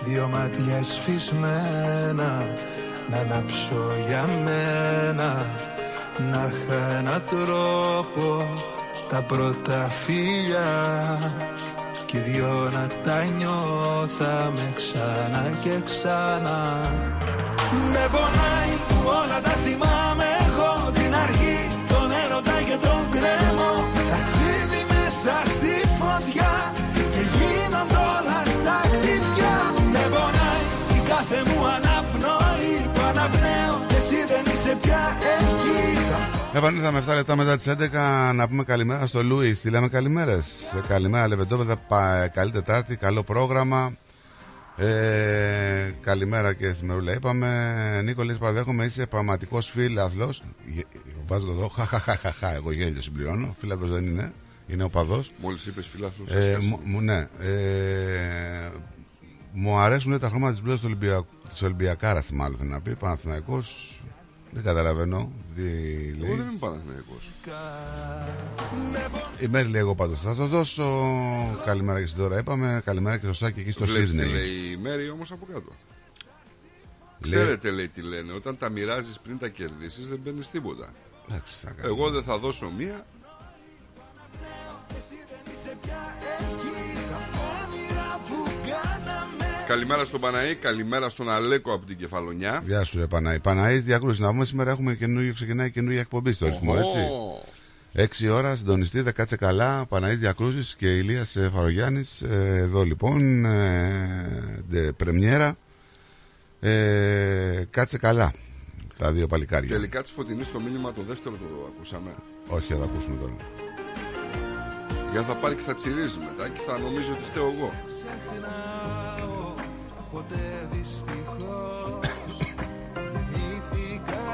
Δυο μάτια σφισμένα να ανάψω για μένα Να είχα έναν τρόπο τα πρώτα φίλια Κι οι δυο να τα νιώθαμε ξανά και ξανά. Με πονάει που όλα τα θυμάμαι εγώ Την αρχή, τον έρωτα και τον κρέμο Επανήλθαμε 7 λεπτά μετά τις 11 να πούμε καλημέρα στο Λούι. Τι λέμε καλημέρες. Καλημέρα, Λεβεντόπεδα. πα- Καλή Τετάρτη, καλό πρόγραμμα. Ε, καλημέρα και στη Μερούλα. Είπαμε, Νίκο, λες παραδέχομαι, είσαι πραγματικός φίλαθλος. Βάζω το εδώ, χαχαχαχαχα. Εγώ γέλιο συμπληρώνω. Φίλαθλος δεν είναι. Είναι ο παδός. Μόλις είπες φιλάθλο. Ε, μου- μου- ναι. Ε, Μου αρέσουν τα χρώματα της μπλε του Ολυμπιακού. Της Ολυμπιακάρας, μάλλον θέλει να πει. Παναθηναϊκός δεν καταλαβαίνω τι λέει. Εγώ δεν είμαι Παναθηναϊκός. Η Μέρη λέει εγώ πάντως Θα σας δώσω καλημέρα και στην τώρα είπαμε Καλημέρα και στο Σάκη εκεί στο Βλέπεις τι Σίδνεϊ λέει η Μέρη όμως από κάτω. Ξέρετε λέει τι λένε Όταν τα μοιράζεις πριν τα κερδίσεις δεν παίρνεις τίποτα Εντάξει, θα κάνω. Εγώ δεν θα δώσω μία Καλημέρα στον Παναή, καλημέρα στον Αλέκο από την Κεφαλονιά. Γεια σου ρε Παναή. Παναή διακρούση να πούμε σήμερα έχουμε καινούργιο Ξεκινάει καινούργια εκπομπή στο ρυθμό έτσι. 6 ώρα συντονιστείτε κάτσε καλά. Παναής Διακρούζης και Ηλίας ε, Φαρογιάννης. Ε, Εδώ λοιπόν ε, ντε, Πρεμιέρα. Ε, Κάτσε καλά Τα δύο παλικάρια. Τελικά της φωτεινής στο μήνυμα το δεύτερο το ακούσαμε. Όχι θα τα ακούσουμε τώρα. Γιατί θα πάρει και θα τσιρίζει μετά και θα νομίζει ότι φταίω εγώ. Ποτέ δυστυχώς Γεννήθηκα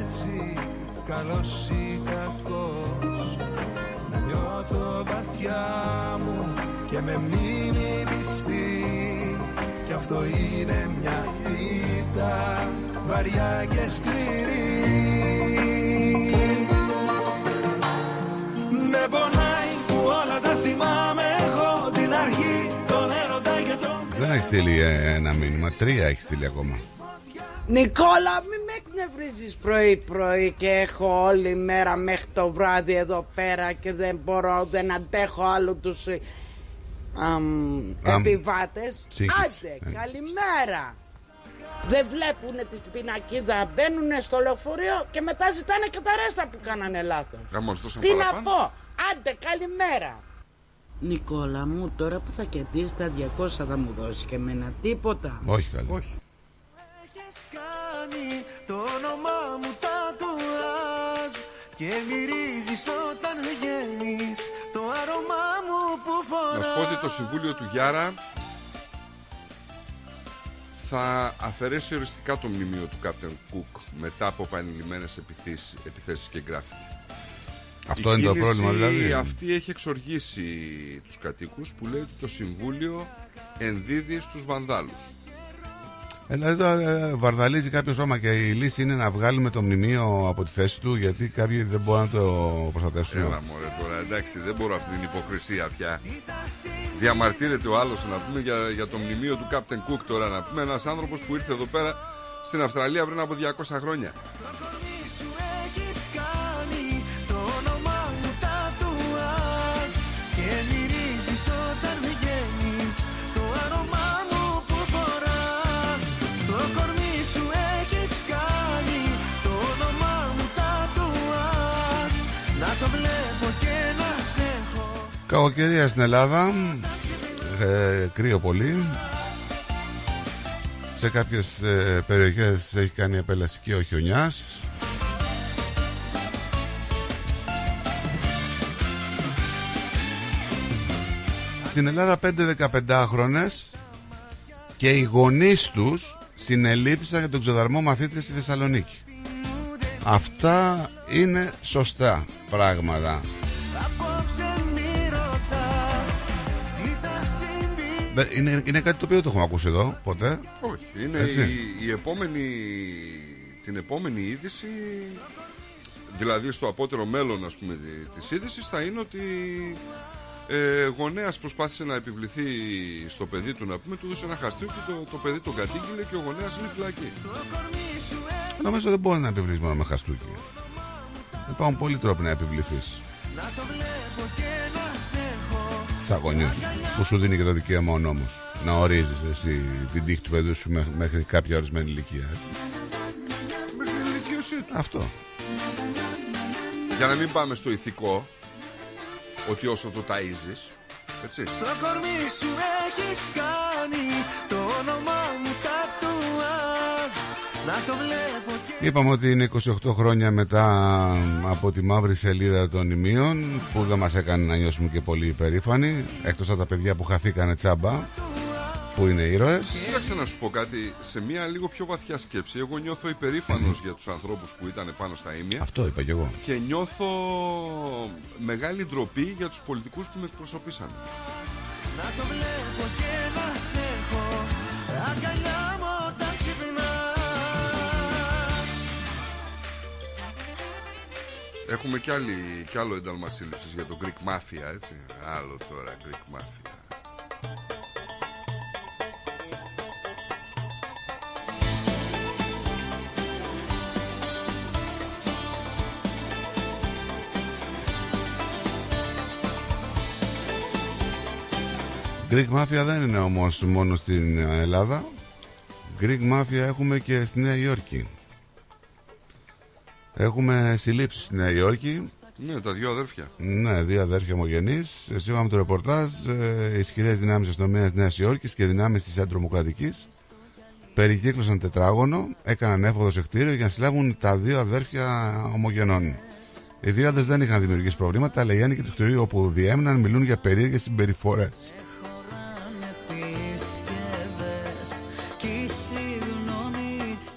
έτσι Καλός ή κακός. Να νιώθω βαθιά μου Και με μνήμη πιστή Κι αυτό είναι μια ήττα Βαριά και σκληρή. Με πονάει έχεις στείλει ε, ένα μήνυμα; Τρία έχεις στείλει ακόμα Νικόλα, μην με εκνευρίζεις πρωί-πρωί και έχω όλη μέρα μέχρι το βράδυ εδώ πέρα και δεν μπορώ, δεν αντέχω άλλο τους ε, αμ, Αμ, επιβάτες. σύγχυση, Άντε, ε. καλημέρα. Δεν βλέπουν τη πινακίδα, μπαίνουν στο λεωφορείο και μετά ζητάνε και τα ρέστα που κάνανε λάθος. Άμα σου δώσαν Τι να παραπάνω. πω, άντε καλημέρα. Νικόλα μου, τώρα που θα κερδίσεις τα 200 θα μου δώσεις και εμένα τίποτα. Όχι καλή Όχι. κάνει το όνομά μου τατουάζ Και μυρίζεις όταν βγαίνεις το άρωμά μου που φοράς Να σου πω ότι το συμβούλιο του Γιάρα θα αφαιρέσει οριστικά το μνημείο του Captain Cook μετά από επανειλημμένες επιθέσεις, επιθέσεις και γκράφιτι. Αυτό Η είναι το κίνηση πρόβλημα δηλαδή Αυτή έχει εξοργήσει τους κατοίκους που λέει ότι το Συμβούλιο ενδίδει στους βανδάλους. Ε, Δηλαδή τώρα ε, βαρδαλίζει κάποιος πράγμα και η λύση είναι να βγάλουμε το μνημείο από τη θέση του γιατί κάποιοι δεν μπορούν να το προστατεύσουν. Έλα μωρέ τώρα, εντάξει, δεν μπορώ αυτή την υποκρισία πια. Διαμαρτύρεται ο άλλος να πούμε για, για το μνημείο του Captain Cook τώρα να πούμε ένας άνθρωπος που ήρθε εδώ πέρα στην Αυστραλία πριν από 200 χρόνια. Κακοκαιρία στην Ελλάδα. Ε, κρύο πολύ. Σε κάποιες ε, περιοχές έχει κάνει επέλαση και ο χιονιάς. Στην Ελλάδα 5-15 χρονες και οι γονείς τους συνελήφθησαν για τον ξεδαρμό μαθήτριας στη Θεσσαλονίκη. Αυτά είναι σωστά πράγματα. Είναι, είναι κάτι το οποίο το έχουμε ακούσει εδώ ποτέ. Όχι, είναι Έτσι. η, η επόμενη, την επόμενη είδηση, δηλαδή στο απότερο μέλλον ας πούμε τη- της είδησης θα είναι ότι ε, γονέας προσπάθησε να επιβληθεί στο παιδί του να πούμε, του έδωσε ένα χαστείο και το, το παιδί τον κατήγγειλε και ο γονέας είναι φυλακή. Νομίζω δεν μπορεί να επιβληθείς μόνο με χαστούκι. Υπάρχουν πολλοί τρόποι να επιβληθείς. Να το βλέπω και να σε έχω Σαν γονιό που σου δίνει και το δικαίωμα ο νόμος. Να ορίζεις εσύ την τύχη του παιδιού σου μέ- μέχρι κάποια ορισμένη ηλικία. Έτσι. Μέχρι την ηλικίωσή του. Αυτό. Για να μην πάμε στο ηθικό, ότι όσο το ταΐζεις, έτσι. Στο κορμί σου έχεις κάνει το όνομά μου τατουάζ Να το βλέπω και Είπαμε ότι είναι 28 χρόνια μετά από τη μαύρη σελίδα των ημείων που δεν μας έκανε να νιώσουμε και πολύ υπερήφανοι εκτός από τα παιδιά που χαθήκανε τσάμπα που είναι ήρωες Κοίταξε να σου πω κάτι, σε μια λίγο πιο βαθιά σκέψη. Εγώ νιώθω υπερήφανος για τους ανθρώπους που ήταν πάνω στα ίμια. Αυτό είπα κι εγώ Και νιώθω μεγάλη ντροπή για τους πολιτικούς που με εκπροσωπήσαν. να το βλέπω και να σε έχω αγκαλιά μου όταν Έχουμε κι, άλλη, κι άλλο ένταλμα σύλληψης για το Greek Mafia, έτσι. Άλλο τώρα Greek Mafia. Greek Mafia δεν είναι όμως μόνο στην Ελλάδα. Greek Mafia έχουμε και στη Νέα Υόρκη. Έχουμε συλλήψεις στη Νέα Υόρκη. Ναι, τα δύο αδέρφια. Ναι, δύο αδέρφια ομογενείς. Σύμφωνα με το ρεπορτάζ, ε, ισχυρές δυνάμεις αστυνομίας της Νέας Υόρκης και δυνάμεις της Αντρομοκρατική περικύκλωσαν τετράγωνο, έκαναν έφοδο σε κτίριο για να συλλάβουν τα δύο αδέρφια ομογενών. Οι δύο άντρες δεν είχαν δημιουργήσει προβλήματα, αλλά οι άνοικοι του κτηρίου όπου διέμεναν μιλούν για περίεργες συμπεριφορές.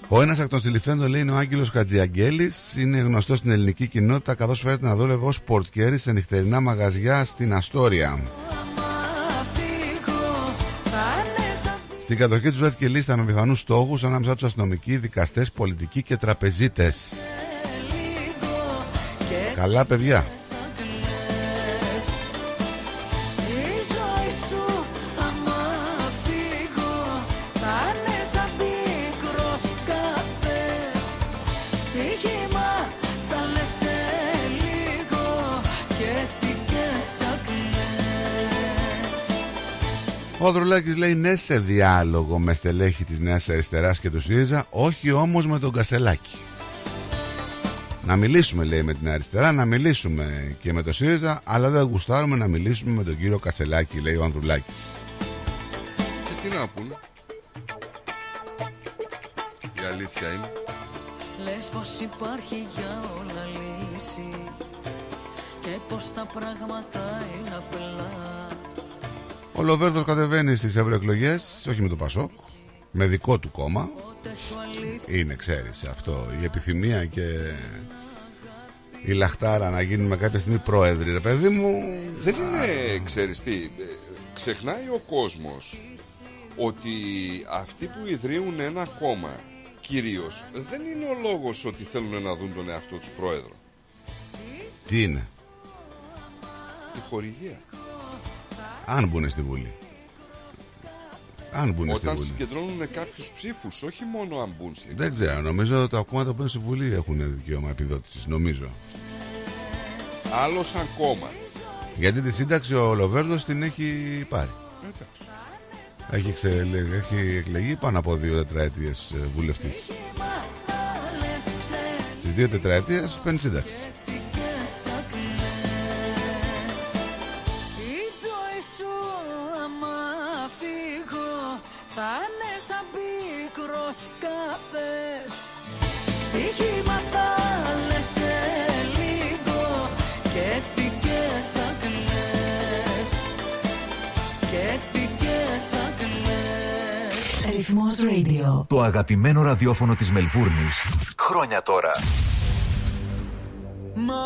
Ο ένας εκ των συλληφθέντων λέει είναι ο Άγγελος Κατζιαγγέλη. Είναι γνωστός στην ελληνική κοινότητα καθώς φέρεται να δούλευε ως πορτκέρι σε νυχτερινά μαγαζιά στην Αστόρια. φύγω Θα είναι σαν Στην κατοχή τους βρέθηκε λίστα με πιθανού στόχους ανάμεσά τους αστυνομικοί, δικαστές, πολιτικοί και τραπεζίτες. λίγο Και Καλά, παιδιά. Ο Δρουλάκη λέει ναι σε διάλογο με στελέχη της Νέας Αριστεράς και του ΣΥΡΙΖΑ, όχι όμως με τον Κασελάκη. Να μιλήσουμε, λέει, με την αριστερά, να μιλήσουμε και με το ΣΥΡΙΖΑ, αλλά δεν γουστάρουμε να μιλήσουμε με τον κύριο Κασελάκη, λέει ο Ανδρουλάκης. Και τι να πούνε. Η αλήθεια είναι. Λες πως υπάρχει για όλα λύση Και πως τα πράγματα είναι απλά Ο Λοβέρδο κατεβαίνει στις ευρωεκλογές, όχι με το Πασόκ, με δικό του κόμμα. Ούτε σου αλήθεια Είναι, ξέρεις αυτό, η επιθυμία και η λαχτάρα να γίνουμε κάποια στιγμή πρόεδροι, ρε παιδί μου. Δεν είναι, ξέρεις τι, ε, ξεχνάει ο κόσμος ότι αυτοί που ιδρύουν ένα κόμμα κυρίως δεν είναι ο λόγος ότι θέλουν να δουν τον εαυτό τους πρόεδρο. Τι είναι, Η χορηγία. Αν μπουν στη Βουλή. Αν μπουν στη Όταν Βουλή. συγκεντρώνουν κάποιους ψήφους, όχι μόνο αν μπουν στην Δεν ξέρω, νομίζω ότι τα κόμματα που είναι στη Βουλή έχουν δικαίωμα επιδότησης. Νομίζω. Άλλος σαν κόμμα. Γιατί τη σύνταξη ο Λοβέρδος την έχει πάρει. Εντάξει. Έχει, εξελε... έχει εκλεγεί πάνω από δύο τετραετίες βουλευτής. Στι δύο τετραετίες παίρνει σύνταξη. Θα είναι σαν πίκρος καφές Στοίχημα θα λες σε λίγο Και τι και θα κλαις Και τι και θα κλαις Ρυθμός Radio. Το αγαπημένο ραδιόφωνο της Μελβούρνης. Χρόνια τώρα. Μα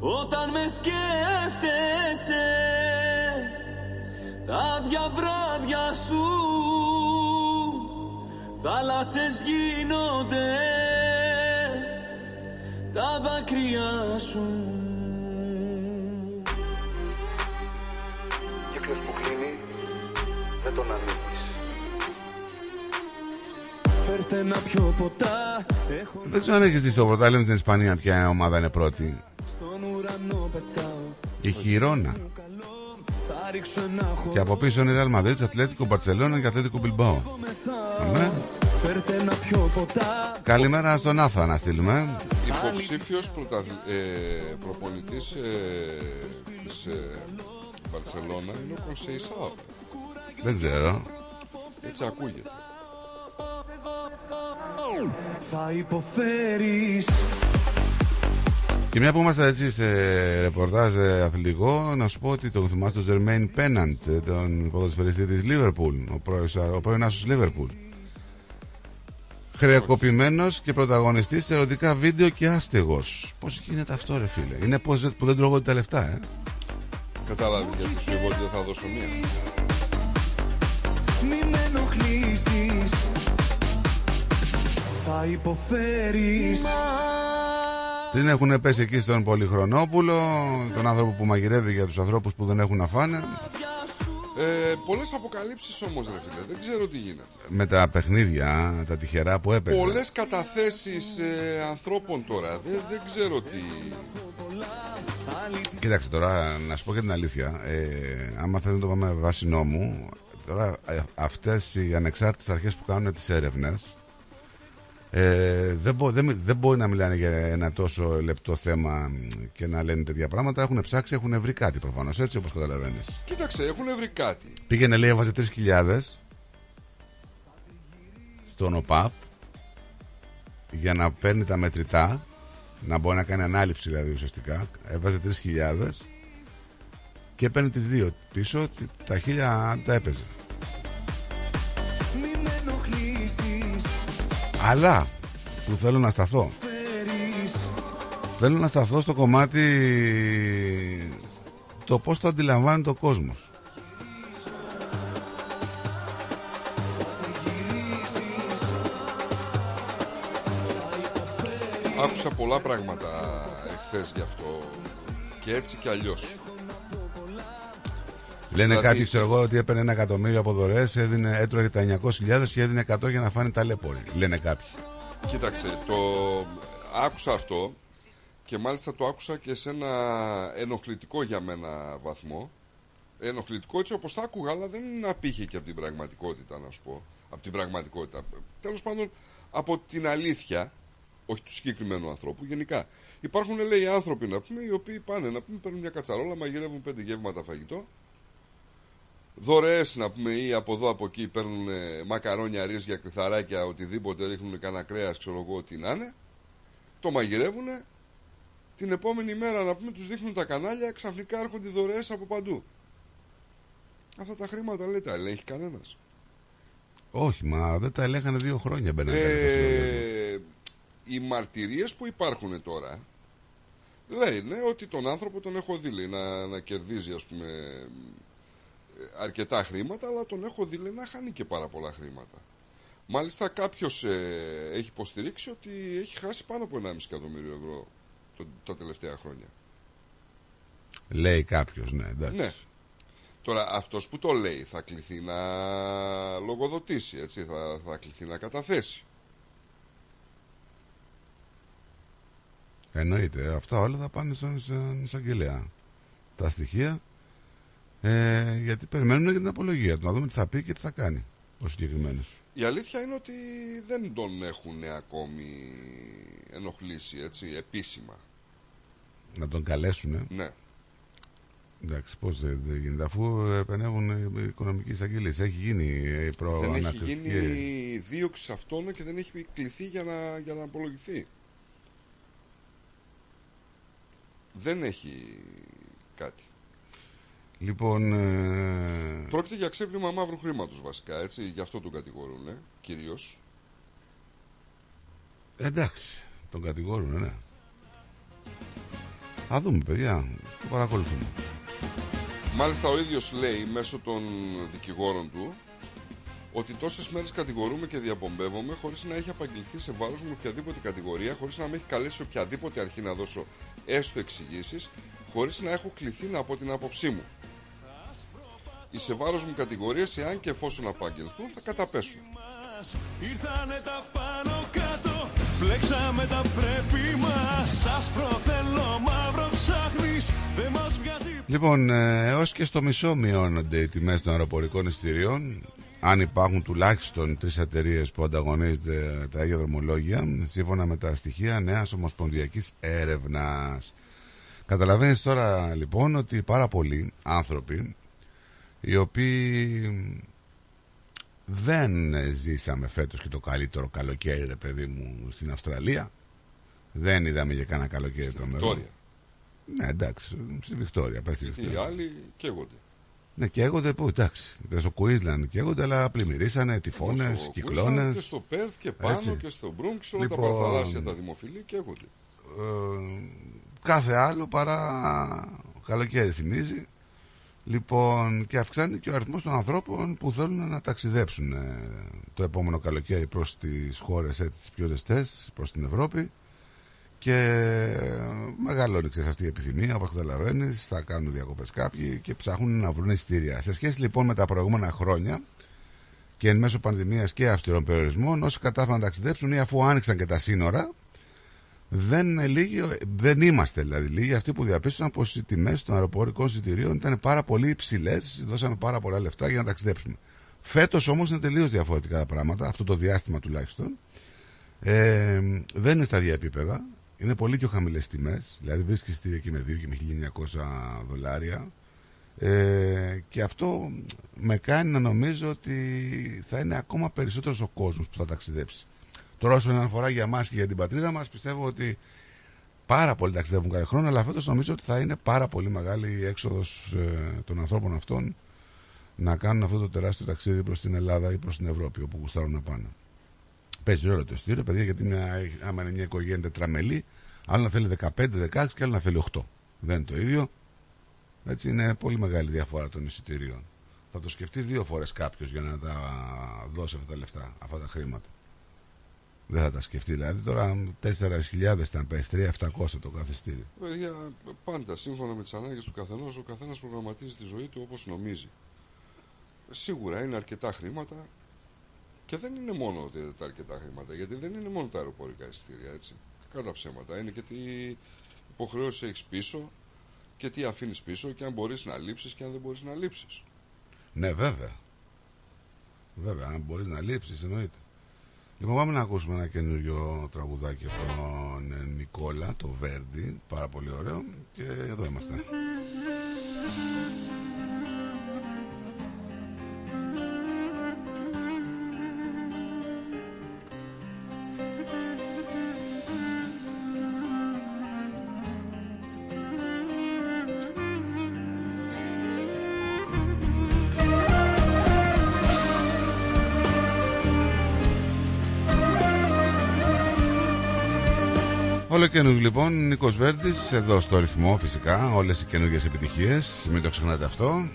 όταν με σκέφτεσαι τα διαβράδια σου θάλασσες γίνονται τα δάκρυα σου Κύκλος που κλείνει δεν τον ανοίγεις. Φέρτε να πιω ποτά Έχω Δεν ξέρω αν έχεις δει στο πρωτάθλημα την Ισπανία ποια ομάδα είναι πρώτη. στον ουρανό πετάω Η Χιρόνα. Θα ρίξω ένα Και από πίσω είναι η Real Madrid, Ατλέτικο Μπαρσελόνα και Ατλέτικο Μπιλμπάο. Ναι. Φέρτε να πιω ποτά Καλημέρα στον Άθα να στείλουμε. Υποψήφιος πρωταθλ... ε, προπονητής ε, της ε, Μπαρσελόνα είναι ο Κονσεϊσάο. Δεν ξέρω. Έτσι ακούγεται. Θα υποφέρεις Και μια που είμαστε έτσι σε ρεπορτάζ ε, αθλητικό, να σου πω ότι τον θυμάστε τον Ζερμέν Πέναντ, ε, τον ποδοσφαιριστή της Λίβερπουλ, ο πρώην- ο πρώην άσος Λίβερπουλ. Χρεοκοπημένος και πρωταγωνιστής σε ερωτικά βίντεο και άστεγος. Πώς γίνεται αυτό ρε φίλε; Είναι πώς, που δεν τρώγονται τα λεφτά, ε; Κατάλαβε γιατί σου είπα ότι δεν θα δώσω μία. Μη με ενοχλήσεις Θα υποφέρεις Δεν έχουν πέσει εκεί στον Πολυχρονόπουλο, τον άνθρωπο που μαγειρεύει για τους ανθρώπους που δεν έχουν να φάνε. Ε, Πολλές αποκαλύψεις όμως, ρε φίλε. Δεν ξέρω τι γίνεται. Με τα παιχνίδια, τα τυχερά που έπαιζε. Πολλές καταθέσεις ε, ανθρώπων τώρα. Δεν, δεν ξέρω τι. Κοίταξε τώρα, να σου πω και την αλήθεια. Ε, άμα θέλουμε να το πάμε βάσει νόμου, τώρα ε, αυτές οι ανεξάρτητες αρχές που κάνουν τις έρευνες ε, δεν, μπο, δεν, δεν μπορεί να μιλάνε για ένα τόσο λεπτό θέμα και να λένε τέτοια πράγματα. Έχουν ψάξει, έχουν βρει κάτι προφανώς, έτσι όπως καταλαβαίνεις. Κοίταξε, έχουν βρει κάτι. Πήγαινε, λέει, έβαζε 3.000 στον ΟΠΑΠ για να παίρνει τα μετρητά, να μπορεί να κάνει ανάληψη δηλαδή ουσιαστικά. Έβαζε 3.000 και παίρνει τις δύο πίσω, τα χίλια τα έπαιζε. Αλλά που θέλω να σταθώ. Θέλω να σταθώ στο κομμάτι το πώς το αντιλαμβάνει ο κόσμος. Άκουσα πολλά πράγματα εχθές γι' αυτό. Και έτσι και αλλιώς. Λένε Δηλαδή- κάποιοι, ξέρω εγώ, ότι έπαιρνε ένα εκατομμύριο από δωρεές, έτρωγε τα 900.000 και έδινε 100 για να φάνε ταλέποροι. Λένε κάποιοι. Κοίταξε, το άκουσα αυτό και μάλιστα το άκουσα και σε ένα ενοχλητικό για μένα βαθμό. Ενοχλητικό έτσι όπως το άκουγα, αλλά δεν απήχε και από την πραγματικότητα, να σου πω. Από την πραγματικότητα. Τέλος πάντων, από την αλήθεια, όχι του συγκεκριμένου ανθρώπου, γενικά. Υπάρχουν, λέει, άνθρωποι, να πούμε, οι οποίοι πάνε, να πούμε, παίρνουν μια κατσαρόλα, μαγειρεύουν πέντε γεύματα φαγητό, δωρεές να πούμε ή από εδώ από εκεί παίρνουν ε, μακαρόνια, ρύζια, κρυθαράκια, οτιδήποτε ρίχνουν κανένα κρέας, ξέρω εγώ τι να είναι. Το μαγειρεύουν. Την επόμενη μέρα να πούμε τους δείχνουν τα κανάλια, ξαφνικά έρχονται οι δωρεές από παντού. Αυτά τα χρήματα λέει τα ελέγχει κανένας. Όχι, μα δεν τα ελέγχανε δύο χρόνια μπαίνανε κάτι στο σύνολο. Ε, οι μαρτυρίες που υπάρχουν τώρα λένε ότι τον άνθρωπο τον έχω δει λέει, να, να κερδίζει ας πούμε ε, αρκετά χρήματα αλλά τον έχω δει λέει, να χάνει και πάρα πολλά χρήματα. Μάλιστα κάποιος ε, έχει υποστηρίξει ότι έχει χάσει πάνω από 1,5 εκατομμύριο ευρώ το, τα τελευταία χρόνια. Λέει κάποιος, ναι, εντάξει. Ναι. Τώρα αυτός που το λέει θα κληθεί να λογοδοτήσει, έτσι, θα, θα κληθεί να καταθέσει. Εννοείται. Αυτά όλα θα πάνε στον στον εισαγγελέα. Τα στοιχεία. Ε, γιατί περιμένουν για την απολογία του. Να δούμε τι θα πει και τι θα κάνει ο συγκεκριμένος. Η αλήθεια είναι ότι δεν τον έχουν ακόμη ενοχλήσει, έτσι, επίσημα. Να τον καλέσουν. Ναι. Εντάξει, πώς δεν δεν γίνεται, αφού επενεύουν οι οικονομικοί εισαγγελίε. Έχει γίνει η Δεν έχει προανακριτική. γίνει δίωξη σε αυτόν και δεν έχει κληθεί για να, για να απολογηθεί. Δεν έχει κάτι. Λοιπόν. Ε... Πρόκειται για ξέπλυμα μαύρου χρήματος βασικά, έτσι, γι' αυτό τον κατηγορούν, ε, κυρίως. Εντάξει, τον κατηγορούν, ναι. Θα δούμε, παιδιά. Το παρακολουθούμε. Μάλιστα ο ίδιος λέει μέσω των δικηγόρων του ότι τόσες μέρες κατηγορούμε και διαπομπεύομαι χωρίς να έχει απαγγελθεί σε βάρος μου οποιαδήποτε κατηγορία, χωρίς να με έχει καλέσει οποιαδήποτε αρχή να δώσω έστω εξηγήσεις, χωρίς να έχω κληθεί να πω την άποψή μου. Οι σε βάρος μου κατηγορίες, εάν και εφόσον απαγγελθούν, θα καταπέσουν. Ήρθανε τα πάνω κάτω Φλέξαμε τα πρέπει μας Άσπρο θέλω μαύρο ψάχνεις Δεν μας βγάζει Λοιπόν, ε, έως και στο μισό μειώνονται οι τιμές των αεροπορικών εισιτηρίων. Αν υπάρχουν τουλάχιστον τρεις εταιρείες που ανταγωνίζονται τα ίδια δρομολόγια, σύμφωνα με τα στοιχεία νέας ομοσπονδιακής έρευνας. Καταλαβαίνεις τώρα λοιπόν ότι πάρα πολλοί άνθρωποι οι οποίοι δεν ζήσαμε φέτος και το καλύτερο καλοκαίρι ρε παιδί μου στην Αυστραλία δεν είδαμε για κανένα καλοκαίρι τρομερό Βικτόρια. ναι εντάξει στη Βικτόρια πες στη Οι Βικτόρια άλλοι καίγονται. ναι καίγονται που εντάξει στο Queensland καίγονται αλλά πλημμυρίσανε τυφώνες, Στο κυκλώνες Queensland Και στο Πέρθ και πάνω Έτσι. και στο Μπρούμ και όλα Λοιπόν, τα παραθαλάσσια τα δημοφιλή καίγονται. ε, κάθε άλλο παρά καλοκαίρι θυμίζει Λοιπόν, και αυξάνεται και ο αριθμός των ανθρώπων που θέλουν να ταξιδέψουν ε, το επόμενο καλοκαίρι προς τις χώρες έτσι, τις πιο ζεστές, προς την Ευρώπη και ε, μεγαλώνει ξέρεις, αυτή η επιθυμία, όπως καταλαβαίνεις, θα κάνουν διακοπές κάποιοι και ψάχνουν να βρουν εισιτήρια. Σε σχέση λοιπόν με τα προηγούμενα χρόνια και εν μέσω πανδημίας και αυστηρών περιορισμών, όσοι κατάφεραν να ταξιδέψουν ή αφού άνοιξαν και τα σύνορα, δεν, λίγοι, δεν είμαστε δηλαδή λίγοι αυτοί που διαπίστωσαν πως οι τιμές των αεροπορικών εισιτηρίων ήταν πάρα πολύ υψηλές. Δώσαμε πάρα πολλά λεφτά για να ταξιδέψουμε. Φέτος όμως είναι τελείως διαφορετικά τα πράγματα, αυτό το διάστημα τουλάχιστον. Ε, δεν είναι στα ίδια επίπεδα. Είναι πολύ πιο χαμηλές τιμές. Δηλαδή βρίσκεις εισιτήρια και με 2 και με 1900 δολάρια. Ε, και αυτό με κάνει να νομίζω ότι θα είναι ακόμα περισσότερος ο κόσμος που θα ταξιδέψει. Τώρα, όσον αφορά για εμά και για την πατρίδα μας, πιστεύω ότι πάρα πολλοί ταξιδεύουν κάθε χρόνο, αλλά φέτος νομίζω ότι θα είναι πάρα πολύ μεγάλη η έξοδος ε, των ανθρώπων αυτών να κάνουν αυτό το τεράστιο ταξίδι προς την Ελλάδα ή προς την Ευρώπη, όπου γουστάρουν να πάνε. Παίζει ρόλο το εστίριο, παιδιά, γιατί μια, άμα είναι μια οικογένεια τετραμελή, άλλο να θέλει 15-16 και άλλο να θέλει 8. Δεν είναι το ίδιο. Έτσι είναι πολύ μεγάλη διαφορά των εισιτηρίων. Θα το σκεφτεί δύο φορές κάποιος για να τα δώσει αυτά τα λεφτά, αυτά τα χρήματα. Δεν θα τα σκεφτεί. Δηλαδή τώρα 4.000 ήταν πέσει, 3.700 το κάθε στήριο. Παιδιά, πάντα σύμφωνα με τις ανάγκες του καθενός, ο καθένας προγραμματίζει τη ζωή του όπως νομίζει. Σίγουρα είναι αρκετά χρήματα και δεν είναι μόνο ότι τα αρκετά χρήματα, γιατί δεν είναι μόνο τα αεροπορικά εισιτήρια, έτσι. Κατά ψέματα. Είναι και τι υποχρεώσεις έχεις πίσω και τι αφήνεις πίσω και αν μπορείς να λείψεις και αν δεν μπορείς να λείψεις. Ναι, βέβαια. Βέβαια, αν μπορείς να λείψεις, εννοείται. Λοιπόν, πάμε να ακούσουμε ένα καινούριο τραγουδάκι από τον ε, Νικόλα, το Βέρντι, πάρα πολύ ωραίο. Και εδώ είμαστε. Όλο καινούργιο λοιπόν, Νίκος Βέρτης, εδώ στο ρυθμό φυσικά, όλες οι καινούργιες επιτυχίες, μην το ξεχνάτε αυτό.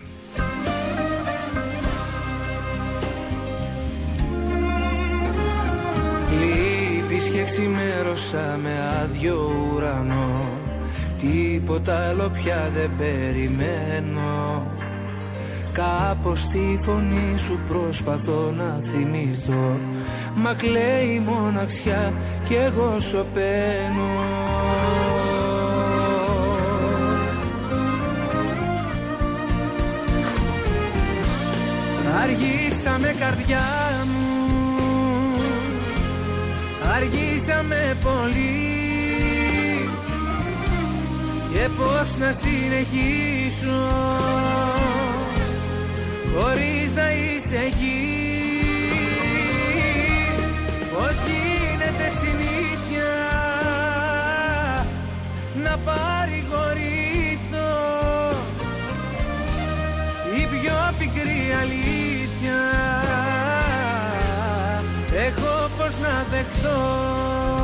Λείπεις και ξημέρωσα με άδειο ουρανό. Τίποτα άλλο πια δεν περιμένω. Κάπως τη φωνή σου προσπαθώ να θυμηθώ Μα κλαίει η μοναξιά κι εγώ σωπαίνω Αργήσαμε καρδιά μου. Αργήσαμε πολύ. Και πώς να συνεχίσω Χωρίς να είσαι εκεί Πώς γίνεται συνήθεια να παρηγορηθώ η πιο πικρή αλήθεια έχω πως να δεχτώ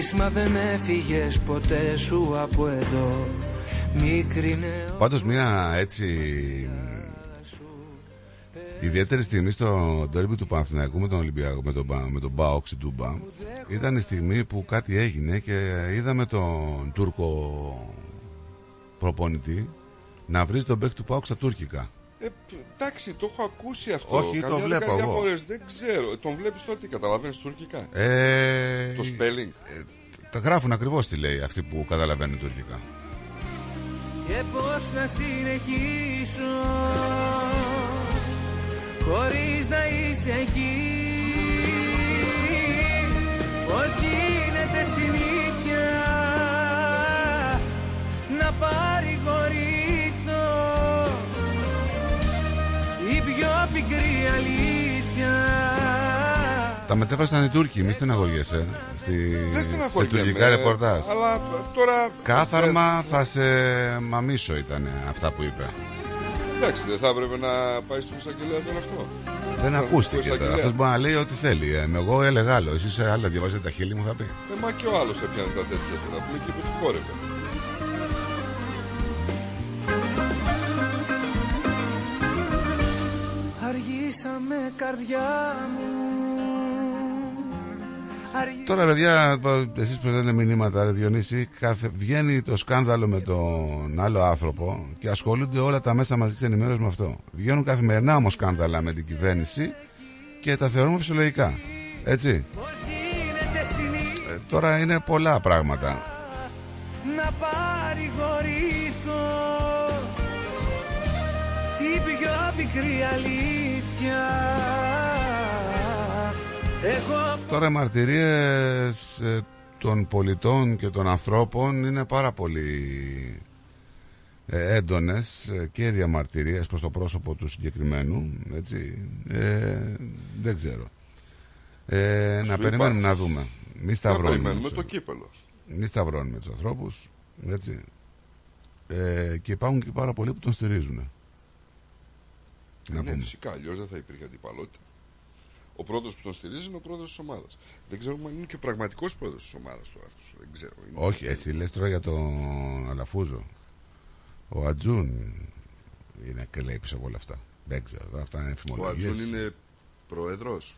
Λείπεις μα δεν έφυγες ποτέ σου από εδώ Μικρή Πάντως μια έτσι ιδιαίτερη στιγμή στο τέρμι του Παναθηναϊκού με τον Ολυμπιακό, με τον, με τον Μπάοξ στην Τούμπα ήταν η στιγμή που κάτι έγινε και είδαμε τον Τούρκο προπονητή να βρει τον παίκ του Πάοξ στα τουρκικά. Ε, εντάξει, το έχω ακούσει αυτό. Όχι, το βλέπω εγώ. Φορές, δεν ξέρω. Τον βλέπεις τότε, καταλαβαίνεις τουρκικά. Ε, το spelling. Ε, τα γράφουν ακριβώς τι λέει αυτοί που καταλαβαίνουν τουρκικά. Και πώς να συνεχίσω χωρίς να είσαι εκεί. Πώς γίνεται συνήθεια να παρηγορηθώ πιο πικρή αλήθεια Τα μετέφρασαν οι Τούρκοι, μη στεναχωριέσαι. Στη... Δεν σε στεναχωριέμαι. τουρκικά ρεπορτάζ. Αλλά τώρα. Κάθαρμα θα σε μαμίσω ήταν αυτά που είπε. Εντάξει, δεν θα έπρεπε να πάει στον εισαγγελέα τώρα αυτό. Δεν Θα- ακούστηκε στον τώρα. εισαγγελέα. Αυτός μπορεί να λέει ό,τι θέλει. Ε, εγώ έλεγα άλλο. Εσύ σε άλλα διαβάζετε τα χείλη μου θα πει. Ε, μα και ο άλλος έπιανε τα τέτοια τώρα που λέει και που του χόρευε. Αργήσαμε καρδιά μου Αργή- Τώρα, παιδιά, εσείς που στέλνετε μηνύματα, ρε Διονύση, κάθε... βγαίνει το σκάνδαλο με τον άλλο άνθρωπο και ασχολούνται όλα τα μέσα μαζικής ενημέρωσης με αυτό. Βγαίνουν καθημερινά όμως σκάνδαλα με την κυβέρνηση και τα θεωρούμε φυσιολογικά. Έτσι. γίνεται συνήθως Ε, τώρα είναι πολλά πράγματα. να παρηγορηθώ Την πιο πικρή αλήθεια. Εγώ Τώρα οι μαρτυρίες ε, των πολιτών και των ανθρώπων είναι πάρα πολύ ε, έντονες ε, και διαμαρτυρίες προς το πρόσωπο του συγκεκριμένου έτσι. Ε, δεν ξέρω. Ε, να Σου περιμένουμε είπα. να δούμε. Μη Να σταυρώνουμε περιμένουμε τους- το κύπελο. μη σταυρώνουμε τους ανθρώπους έτσι. Ε, και υπάρχουν και πάρα πολλοί που τον στηρίζουν να ναι, πούμε. φυσικά, αλλιώς δεν θα υπήρχε αντιπαλότητα. Ο πρώτο που τον στηρίζει είναι ο πρόεδρος της ομάδας. Δεν ξέρουμε αν είναι και ο πραγματικός πρόεδρος της ομάδας τώρα αυτός. Δεν ξέρω. Είναι- Όχι, έτσι λες τώρα για τον Αλαφούζο. Ο Ατζούν είναι και λέει πίσω από όλα αυτά. Δεν ξέρω, τώρα αυτά είναι Ο εφημολογίες. Ατζούν είναι πρόεδρος;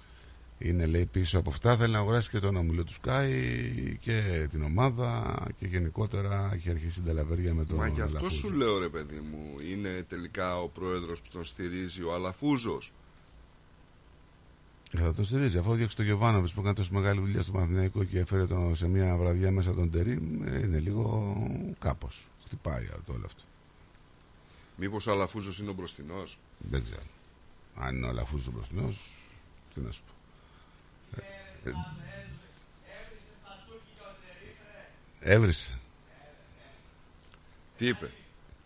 Είναι λέει πίσω από αυτά, θέλει να αγοράσει και τον αμουλό του Σκάι και την ομάδα και γενικότερα έχει αρχίσει την ταλαβέρια με τον Μα γι' αυτό Αλαφούζο. σου λέω ρε παιδί μου, είναι τελικά ο πρόεδρος που τον στηρίζει ο Αλαφούζος. Ε, Θα το στηρίζει. Αφού διώξει τον Γιωβάνοβιτς που έκανε τόσο μεγάλη δουλειά στο Μαθηναϊκό και έφερε τον σε μια βραδιά μέσα τον Τερήμ, ε, είναι λίγο κάπως. Χτυπάει το όλο αυτό. Μήπως ο Αλαφούζος είναι ο μπροστινός; Δεν ξέρω. Αν είναι ο Αλαφούζος μπροστινός, τι να σου πω. Ε, ε, Έβρισε. Τι είπε;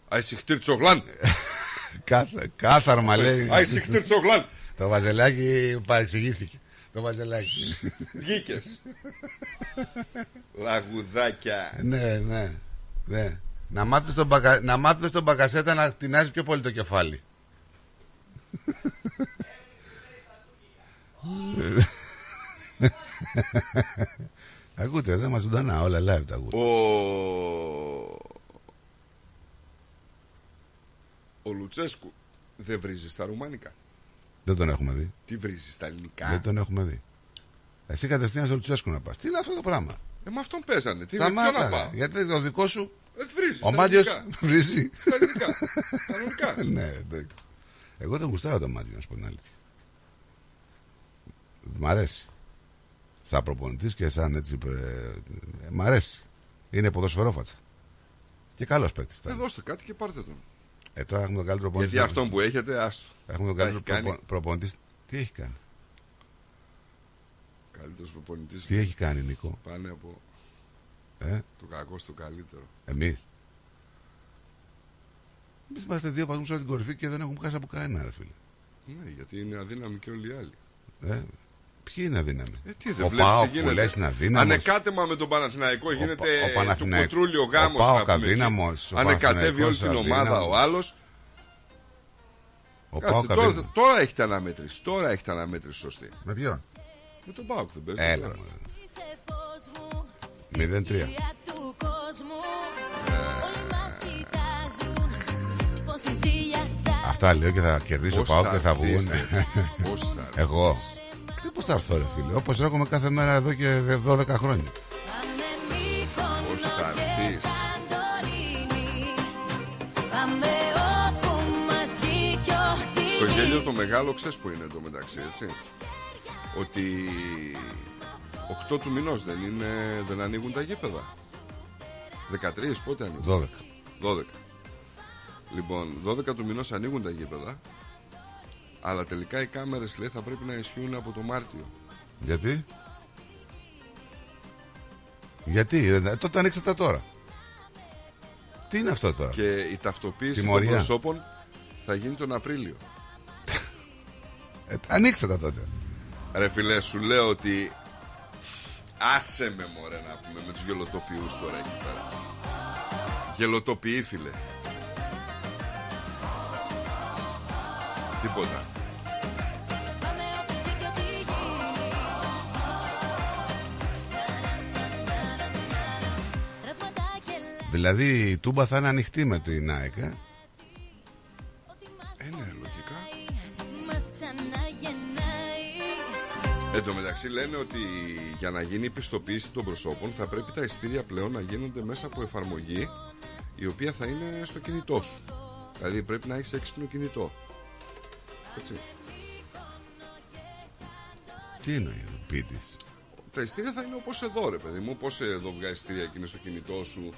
Αϊσιχτήρ Τσογλάν. Κάθε, κάθαρμα λέει. Αϊσιχτήρ Τσογλάν. Το βαζελάκι παρεξηγήθηκε. Το βαζελάκι. Βγήκες. Λαγουδάκια. ναι, ναι, ναι. Να μάθετε στον, μπακα... να μάθετε στον μπακασέτα να τεινάζει πιο πολύ το κεφάλι. ακούτε, δεν μας ζωντανά, όλα live τα ακούτε. Ο... Ο Λουτσέσκου δεν βρίζει στα ρουμάνικα. Δεν τον έχουμε δει. Τι βρίζει στα ελληνικά; Δεν τον έχουμε δει. Εσύ κατευθείαν στο Λουτσέσκου να πας. Τι είναι αυτό το πράγμα; Ε, με αυτόν παίζανε. Τι με Σταμάτα, ποιο να ρε. πάω; Γιατί το δικό σου. Ε, βρίζει. Ο στα Μάτιος ελληνικά. βρίζει. Στα ελληνικά. Κανονικά. ναι, εντάξει. Εγώ δεν γουστάρω το Μάτιο, να σου πω την αλήθεια. Μ' αρέσει. Σαν προπονητής και σαν έτσι. Ε, ε, μ' αρέσει. Είναι ποδοσφαιρόφατσα. Και καλός παίκτης. Ε, δώστε κάτι και πάρτε τον. Ε, τώρα έχουμε τον καλύτερο προπονητή. Γιατί αυτόν που έχετε, άστο. Έχουμε τον Τα καλύτερο έχει κάνει. προπο- προπονητής. Τι έχει κάνει; Καλύτερος προπονητής. Τι έχει κάνει, Νίκο; Πάνε από Ε, το κακό στο καλύτερο. εμείς. Εμείς είμαστε δύο βαθμούς από την κορυφή και δεν έχουμε χάσει από κανένα, ρε φίλε. Ναι, γιατί είναι αδύναμοι και όλοι οι άλλοι. Ε, ποιοι είναι αδύναμοι; Ε, τι δεν ο βλέπεις Πάοκ τι που γίνεται. λες είναι αδύναμος. Ανεκάτεμα με τον Παναθηναϊκό γίνεται ο του Παναθηναϊκ- κοτρούλιο ο γάμος Πάοκ να πούμε εκεί. αδύναμος, ο Ανεκατεύει όλη την Παναθηναϊκός ομάδα αδύναμος. ο άλλος Ο Κάτσε, Πάοκ τώρα, αδύναμος. τώρα έχετε αναμέτρηση. Τώρα έχετε αναμέτρηση σωστή. Με ποιον; Με τον Πάοκ δεν παίζει. Έλα, τώρα. μωρέ. Ε. 0-3. Αυτά λέω και θα κερδίσει ο Πώς Πάοκ θα και θα έρθεις, βγουν. ρε. Πώς θα έρθεις. Εγώ. Τι πώ θα έρθω, ρε φίλε; Όπως έρχομαι κάθε μέρα εδώ και 12 χρόνια. Πώς θα έρθεις; Το γέλιο το μεγάλο ξέρεις που είναι το μεταξύ έτσι; Ότι 8 του μηνός δεν είναι Δεν ανοίγουν τα γήπεδα 13 πότε ανοίγουν; 12. 12 Λοιπόν 12 του μηνός ανοίγουν τα γήπεδα Αλλά τελικά οι κάμερες λέει θα πρέπει να ισχύουν από το Μάρτιο Γιατί; Γιατί, ε, τότε ανοίξατε τώρα. Τι είναι αυτό τώρα; Και η ταυτοποίηση των Τιμωρία. προσώπων θα γίνει τον Απρίλιο Ε, ανοίξτε τα τότε. Ρε φίλε, σου λέω ότι άσε με μωρέ να πούμε με τους γελοτοποιούς τώρα εκεί πέρα. Γελοτοποιεί φίλε. Τίποτα. Δηλαδή η Τούμπα θα είναι ανοιχτή με την ΑΕΚ. Ε; Ε, ναι, λογικά. Εν τω μεταξύ λένε ότι για να γίνει η πιστοποίηση των προσώπων θα πρέπει τα ειστήρια πλέον να γίνονται μέσα από εφαρμογή η οποία θα είναι στο κινητό σου. Δηλαδή πρέπει να έχεις έξυπνο κινητό. Έτσι. Τι εννοεί ο πίτης; Τα ειστήρια θα είναι όπως εδώ ρε παιδί μου. Πώς εδώ βγάζει ειστήρια και είναι στο κινητό σου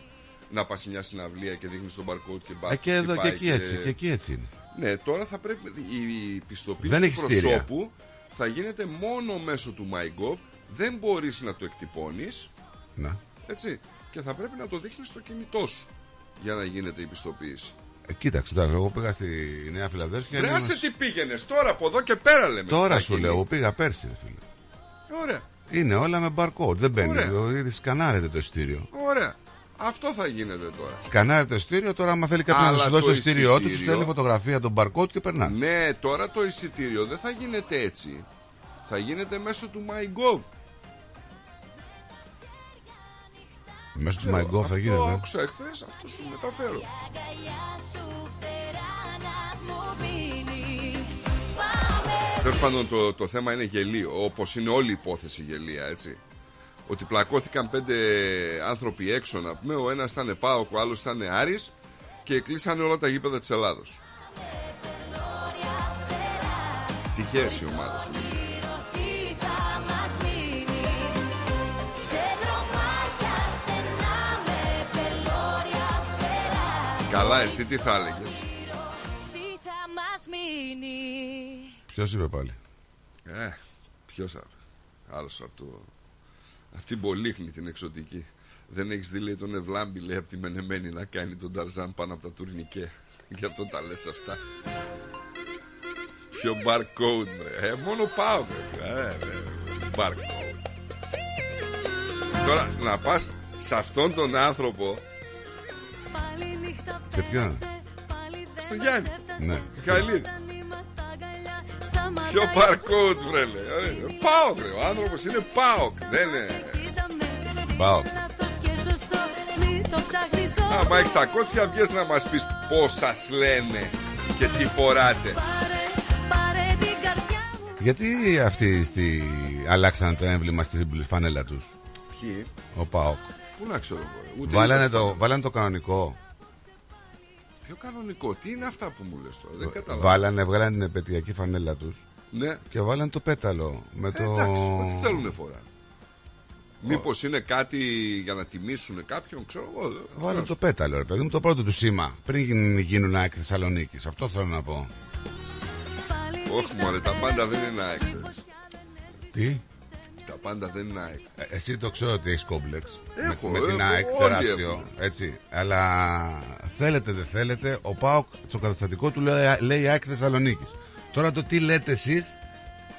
να πας σε μια συναυλία και δείχνεις τον barcode και μπα, Ε, και εδώ και χτυπάει εκεί έτσι, και εκεί έτσι είναι. Ναι, τώρα θα πρέπει η η πιστοποίηση Δεν του έχει στήρια. προσώπου θα γίνεται μόνο μέσω του MyGov. Δεν μπορείς να το εκτυπώνεις Να. έτσι, και θα πρέπει να το δείχνεις στο κινητό σου για να γίνεται η πιστοποίηση. Ε, κοίταξε τώρα, εγώ πήγα στη Νέα Φιλαδέλφια. Ρε είναι άσε ένας- τι πήγαινες τώρα από εδώ και πέρα λέμε. Τώρα θα σου γίνει. λέω, εγώ πήγα πέρσι, ρε φίλε. Ωραία, Είναι όλα με barcode. Δεν μπαίνει. Ωραία. Δηλαδή, σκανάρετε το ειστήριο. ωραία. Αυτό θα γίνεται τώρα. Σκανάρετε το ειστήριο, τώρα άμα θέλει κάποιο να Αλλά σου δώσει το το ειστήριό του, σου εισιτήριο- στέλνει φωτογραφία των barcode και περνάς. Ναι, τώρα το εισιτήριο δεν θα γίνεται έτσι. Θα γίνεται μέσω του MyGov. Μέσω του Ξέρω, MyGov θα αυτό γίνεται. άκουσα εχθές, αυτό σου μεταφέρω. Τέλος πάντων, το, το θέμα είναι γελίο, όπως είναι όλη η υπόθεση γελία, έτσι. Ότι πλακώθηκαν πέντε άνθρωποι έξω, να πούμε. Ο ένας ήταν Πάοκ, ο άλλος ήταν Άρης και κλείσανε όλα τα γήπεδα της Ελλάδος. Τυχαίες οι ομάδες. Καλά, εσύ τι θα έλεγες; Ποιος είπε πάλι; Ε, ποιος άλλος από το. Από την Πολύχνη την εξωτική. Δεν έχεις δει λέει τον Ευλάμπη λέει από τη Μενεμένη να κάνει τον Ταρζάν πάνω από τα τουρνικέ. Γι' αυτό τα λες αυτά. Ποιο barcode, βρε. Ε, μόνο πάω, βρε. Ε, βρε. Barcode. Τώρα να πας σε αυτόν τον άνθρωπο. Σε ποιον. Στο Γιάννη. Ναι. Μιχαηλίδη. Ποιο barcode, βρε. λέει. Ωραία. Πάω, βρε. Ο άνθρωπος είναι πάω. Δεν είναι. Πάω. Άμα έχεις τα κότσια, βγες να μας πεις πώς σας λένε και τι φοράτε. Γιατί αυτοί στη... αλλάξαν το έμβλημα στη φανέλα τους; Ποιοι, Ο Πάοκ. Πού να ξέρω εγώ. ρε. Ούτε Βάλανε είδα το, αυτό. βάλανε το κανονικό. Πιο κανονικό, τι είναι αυτά που μου λες τώρα, δεν καταλαβαίνω. Βάλανε, βγάλανε την επαιτειακή φανέλα τους. Ναι. Και βάλανε το πέταλο. Με Ε, το... εντάξει, ό,τι θέλουν φορά. Μήπως είναι κάτι για να τιμήσουν κάποιον, ξέρω εγώ. δεν- Βάλανε το πέταλο, ρε παιδί μου, το πρώτο του σήμα. Πριν γίνουν- γίνουν ΑΕΚ Θεσσαλονίκης. Αυτό θέλω να πω. Όχι μωρέ, τα πάντα δεν είναι ΑΕΚ. ξέρεις. Τι; Τα πάντα δεν είναι ΑΕΚ. Ε, Εσύ το ξέρω ότι έχεις κόμπλεξ. Έχω, με, με την έχω, ΑΕΚ όλοι τεράστιο. έχουμε. Έτσι. Αλλά θέλετε δεν θέλετε, ο Πάοκ στο καταστατικό του λέει, λέει ΑΕΚ Θεσσαλονίκης. Τώρα το τι λέτε εσείς,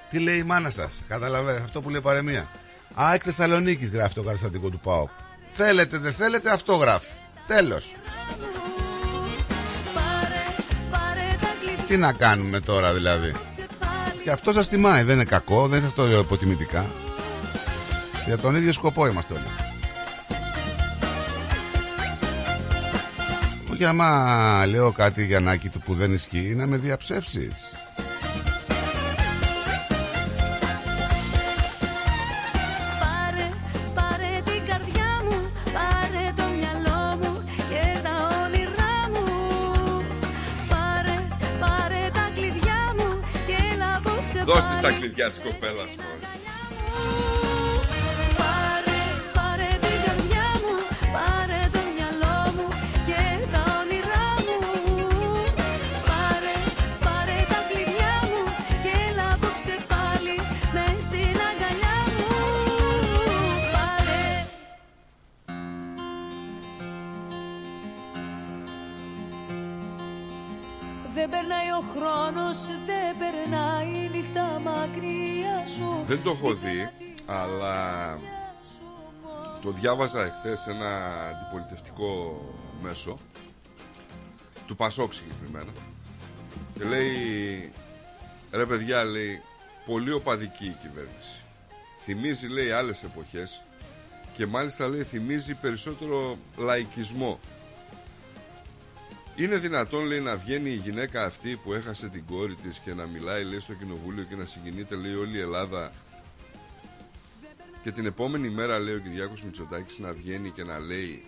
τι λέει η μάνα σας. Καταλαβαίνετε αυτό που λέει η παρεμία. ΑΕΚ Θεσσαλονίκης γράφει το καταστατικό του Πάοκ. Θέλετε δεν θέλετε, αυτό γράφει. Τέλος. Τι να κάνουμε τώρα δηλαδή; Και αυτό σας τιμάει, δεν είναι κακό, δεν σας το λέω υποτιμητικά. Για τον ίδιο σκοπό είμαστε όλοι. Όχι άμα λέω κάτι για να του που δεν ισχύει να με διαψεύσεις. Πάρε, πάρε την καρδιά μου, πάρε Δεν περνάει ο χρόνος, δεν περνάει η νύχτα μακριά σου. Δεν το έχω δει, αλλά το διάβαζα εχθές σε ένα αντιπολιτευτικό μέσο του Πασόκ συγκεκριμένα και λέει ρε παιδιά λέει πολύ οπαδική η κυβέρνηση. Θυμίζει λέει άλλες εποχές και μάλιστα λέει θυμίζει περισσότερο λαϊκισμό είναι δυνατόν λέει να βγαίνει η γυναίκα αυτή που έχασε την κόρη της και να μιλάει λέει στο κοινοβούλιο και να συγκινείται λέει όλη η Ελλάδα. Και την επόμενη μέρα λέει ο Κυριάκος Μητσοτάκης να βγαίνει και να λέει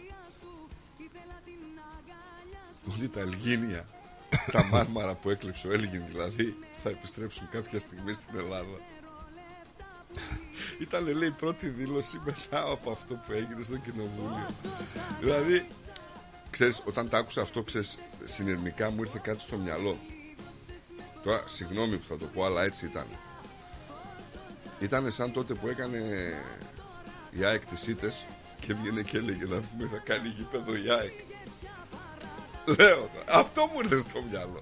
ότι τα Ελγίνια τα μάρμαρα που έκλειψε ο Έλγιν δηλαδή θα επιστρέψουν κάποια στιγμή στην Ελλάδα. Ήταν λέει η πρώτη δήλωση μετά από αυτό που έγινε στο κοινοβούλιο. Δηλαδή ξέρεις όταν τα άκουσα αυτό ξέρεις συνειρμικά μου ήρθε κάτι στο μυαλό τώρα συγγνώμη που θα το πω αλλά έτσι ήταν ήταν σαν τότε που έκανε η ΑΕΚ τις ήττες και βγαίνει και έλεγε να πούμε θα κάνει γήπεδο η ΑΕΚ Λέω, αυτό μου ήρθε στο μυαλό.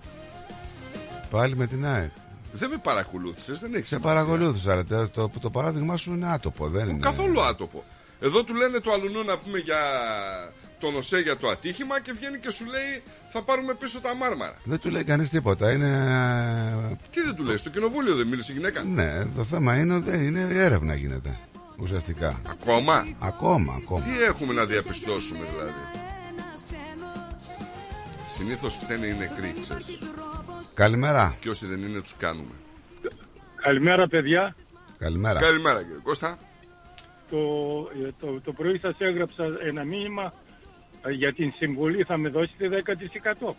Πάλι με την ΑΕΚ. Δεν με παρακολούθησες, δεν έχει Σε παρακολούθησα, αλλά το, το, το παράδειγμά σου είναι άτοπο. Δεν είναι... Καθόλου άτοπο. Εδώ του λένε το αλουνού να πούμε για τον ΟΣΕ για το ατύχημα και βγαίνει και σου λέει θα πάρουμε πίσω τα μάρμαρα. Δεν του λέει κανείς τίποτα. Είναι. Τι δεν του λέει, στο κοινοβούλιο δεν μίλησε η γυναίκα; Ναι, το θέμα είναι ότι είναι η έρευνα γίνεται. Ουσιαστικά. Ακόμα; Ακόμα, ακόμα. Τι έχουμε να διαπιστώσουμε δηλαδή; Συνήθως φταίνε οι νεκροί, ξέρεις. Καλημέρα. Και όσοι δεν είναι, τους κάνουμε. Καλημέρα, παιδιά. Καλημέρα. Καλημέρα, κύριε Κώστα. Το, ε, το, το πρωί σας έγραψα ένα μήνυμα ε, για την συμβολή. Θα με δώσετε 10%.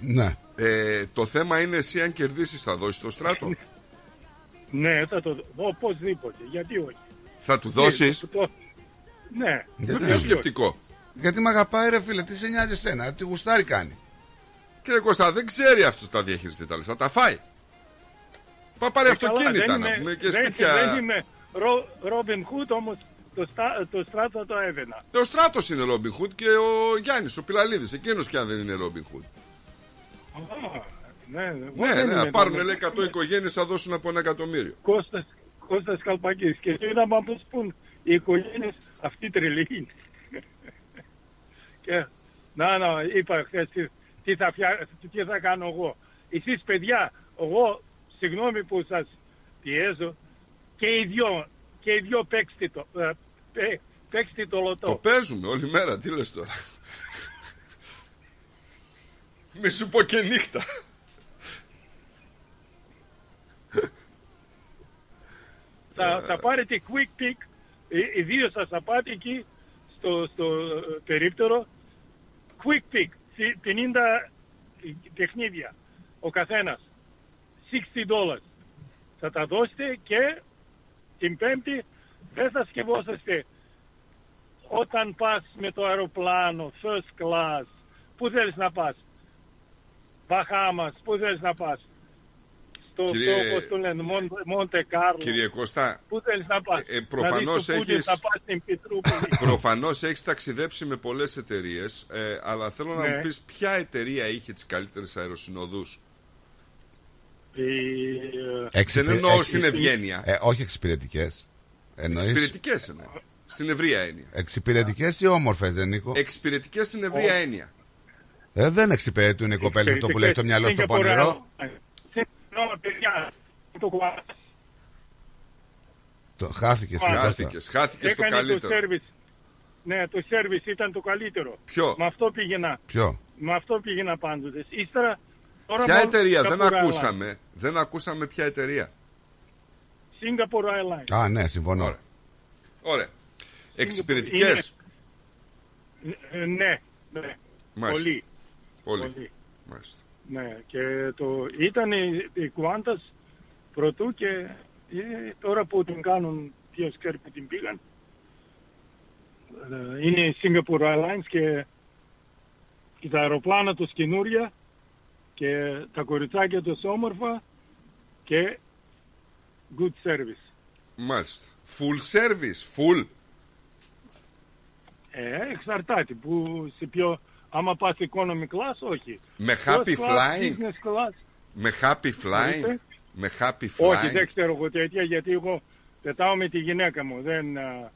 Ναι. Ε, το θέμα είναι εσύ αν κερδίσεις θα δώσεις το στράτο; Ναι, θα το δω. Οπωσδήποτε. Γιατί όχι; Θα του δώσεις; Το- το- Ναι. Με ποιο σκεπτικό. Γιατί με αγαπάει, ρε φίλε, τι σε νοιάζει εσένα, τι γουστάρι κάνει. Κύριε Κώστα, δεν ξέρει αυτός τα διαχειριστεί τα λεφτά. Τα φάει. Πά πάρει Ε, καλά, αυτοκίνητα δεν να είμαι- πούμε και δεν- σπίτια. Δεν είμαι Ρο- Ρόμπιν Χούτ, όμως το, στά- το στράτο το έβαινα. Ο Στράτος είναι Ρόμπιν Χουτ και ο Γιάννης, ο Πιλαλίδης. Εκείνος κι αν δεν είναι Ρόμπιν Χουτ. Α, Ναι, εγώ Ναι, δεν ναι, είμαι να πάρουν Ρόμπιν λέει Χουντ. 100 οικογένειες, θα δώσουν από ένα εκατομμύριο. Κώστας, Κώστας Καλπακής. Και είδαμε να μας πούν οι οικογένειες αυτοί τρελοί είναι. και να, να, είπα χθες τι, τι, θα φτιά, τι θα κάνω εγώ. Εσείς παιδιά, εγώ, συγγνώμη που σας πιέζω, και οι δυο, και οι δυο παίξτε το, ε, παί- παίξτε το λωτό. Το παίζουμε όλη μέρα, τι λες τώρα. Μη σου πω και νύχτα. θα, θα πάρετε quick pick, οι, οι δύο σας θα πάτε εκεί στο, στο ε, περίπτερο, quick pick, σι- 50 παιχνίδια ο καθένας, 60 dollars. Θα τα δώσετε και την πέμπτη δεν θα σκεφόσαστε όταν πας με το αεροπλάνο, first class, πού θέλεις να πας, Μπαχάμας, πού θέλεις να πας, στο, Κύριε- στο, πώς το λένε, Μον- Μοντε Κάρλο. Κύριε Κώστα, Πού θέλεις να πας; ε, προφανώς δηλαδή, στο Πούτιν έχεις- Θα πας στην Πετρούπολη. προφανώς έχεις ταξιδέψει με πολλές εταιρείες, ε, αλλά θέλω να Ναι. μου πεις ποια εταιρεία είχε τις καλύτερες αεροσυνοδούς. Η, ε, Δεν εννοώ στην Ευγένεια. Ε, όχι εξυπηρετικές. Εννοείς; Εξυπηρετικές είναι. Στην ευρία έννοια. εξυπηρετικές ή όμορφες, δεν Νίκο; Εξυπηρετικές στην ευρία έννοια. Ε, δεν εξυπηρετούν οι κοπέλε αυτό που λέει στο μυαλό στο πονηρό. Συγγνώμη, παιδιά, το κουβά- Το χάθηκες στην Χάθηκες, χάθηκες το Έκανε το καλύτερο. σέρβις. Ναι, το σέρβις ήταν το καλύτερο. Ποιο; Με αυτό πήγαινα. Ποιο; Με αυτό πήγαινα πάντοτε. Ύστερα, τώρα Ποια μόνο εταιρεία, δεν Singapore ακούσαμε. Δεν ακούσαμε ποια εταιρεία. Airlines. Singapore Airlines. Α, ναι, συμφωνώ. Ωραία. Εξυπηρετικές. Ε, Ναι, ναι. Μάλιστα. Πολύ. Πολύ. Μάλιστα. Ναι, και το, ήταν η, η Qantas πρωτού και ε, τώρα που την κάνουν, ποιος ξέρει που την πήγαν, ε, είναι η Singapore Airlines και, και τα αεροπλάνα τους καινούρια και τα κοριτσάκια τους όμορφα και good service. Μάλιστα. Full service. Full. Ε, εξαρτάται που σε πιο, άμα πας economy class, όχι. Με First happy class, flying. business class, Με happy flying. Ορίστε. Με happy flying. Όχι, δεν ξέρω εγώ τέτοια γιατί εγώ πετάω με τη γυναίκα μου. Δεν, α,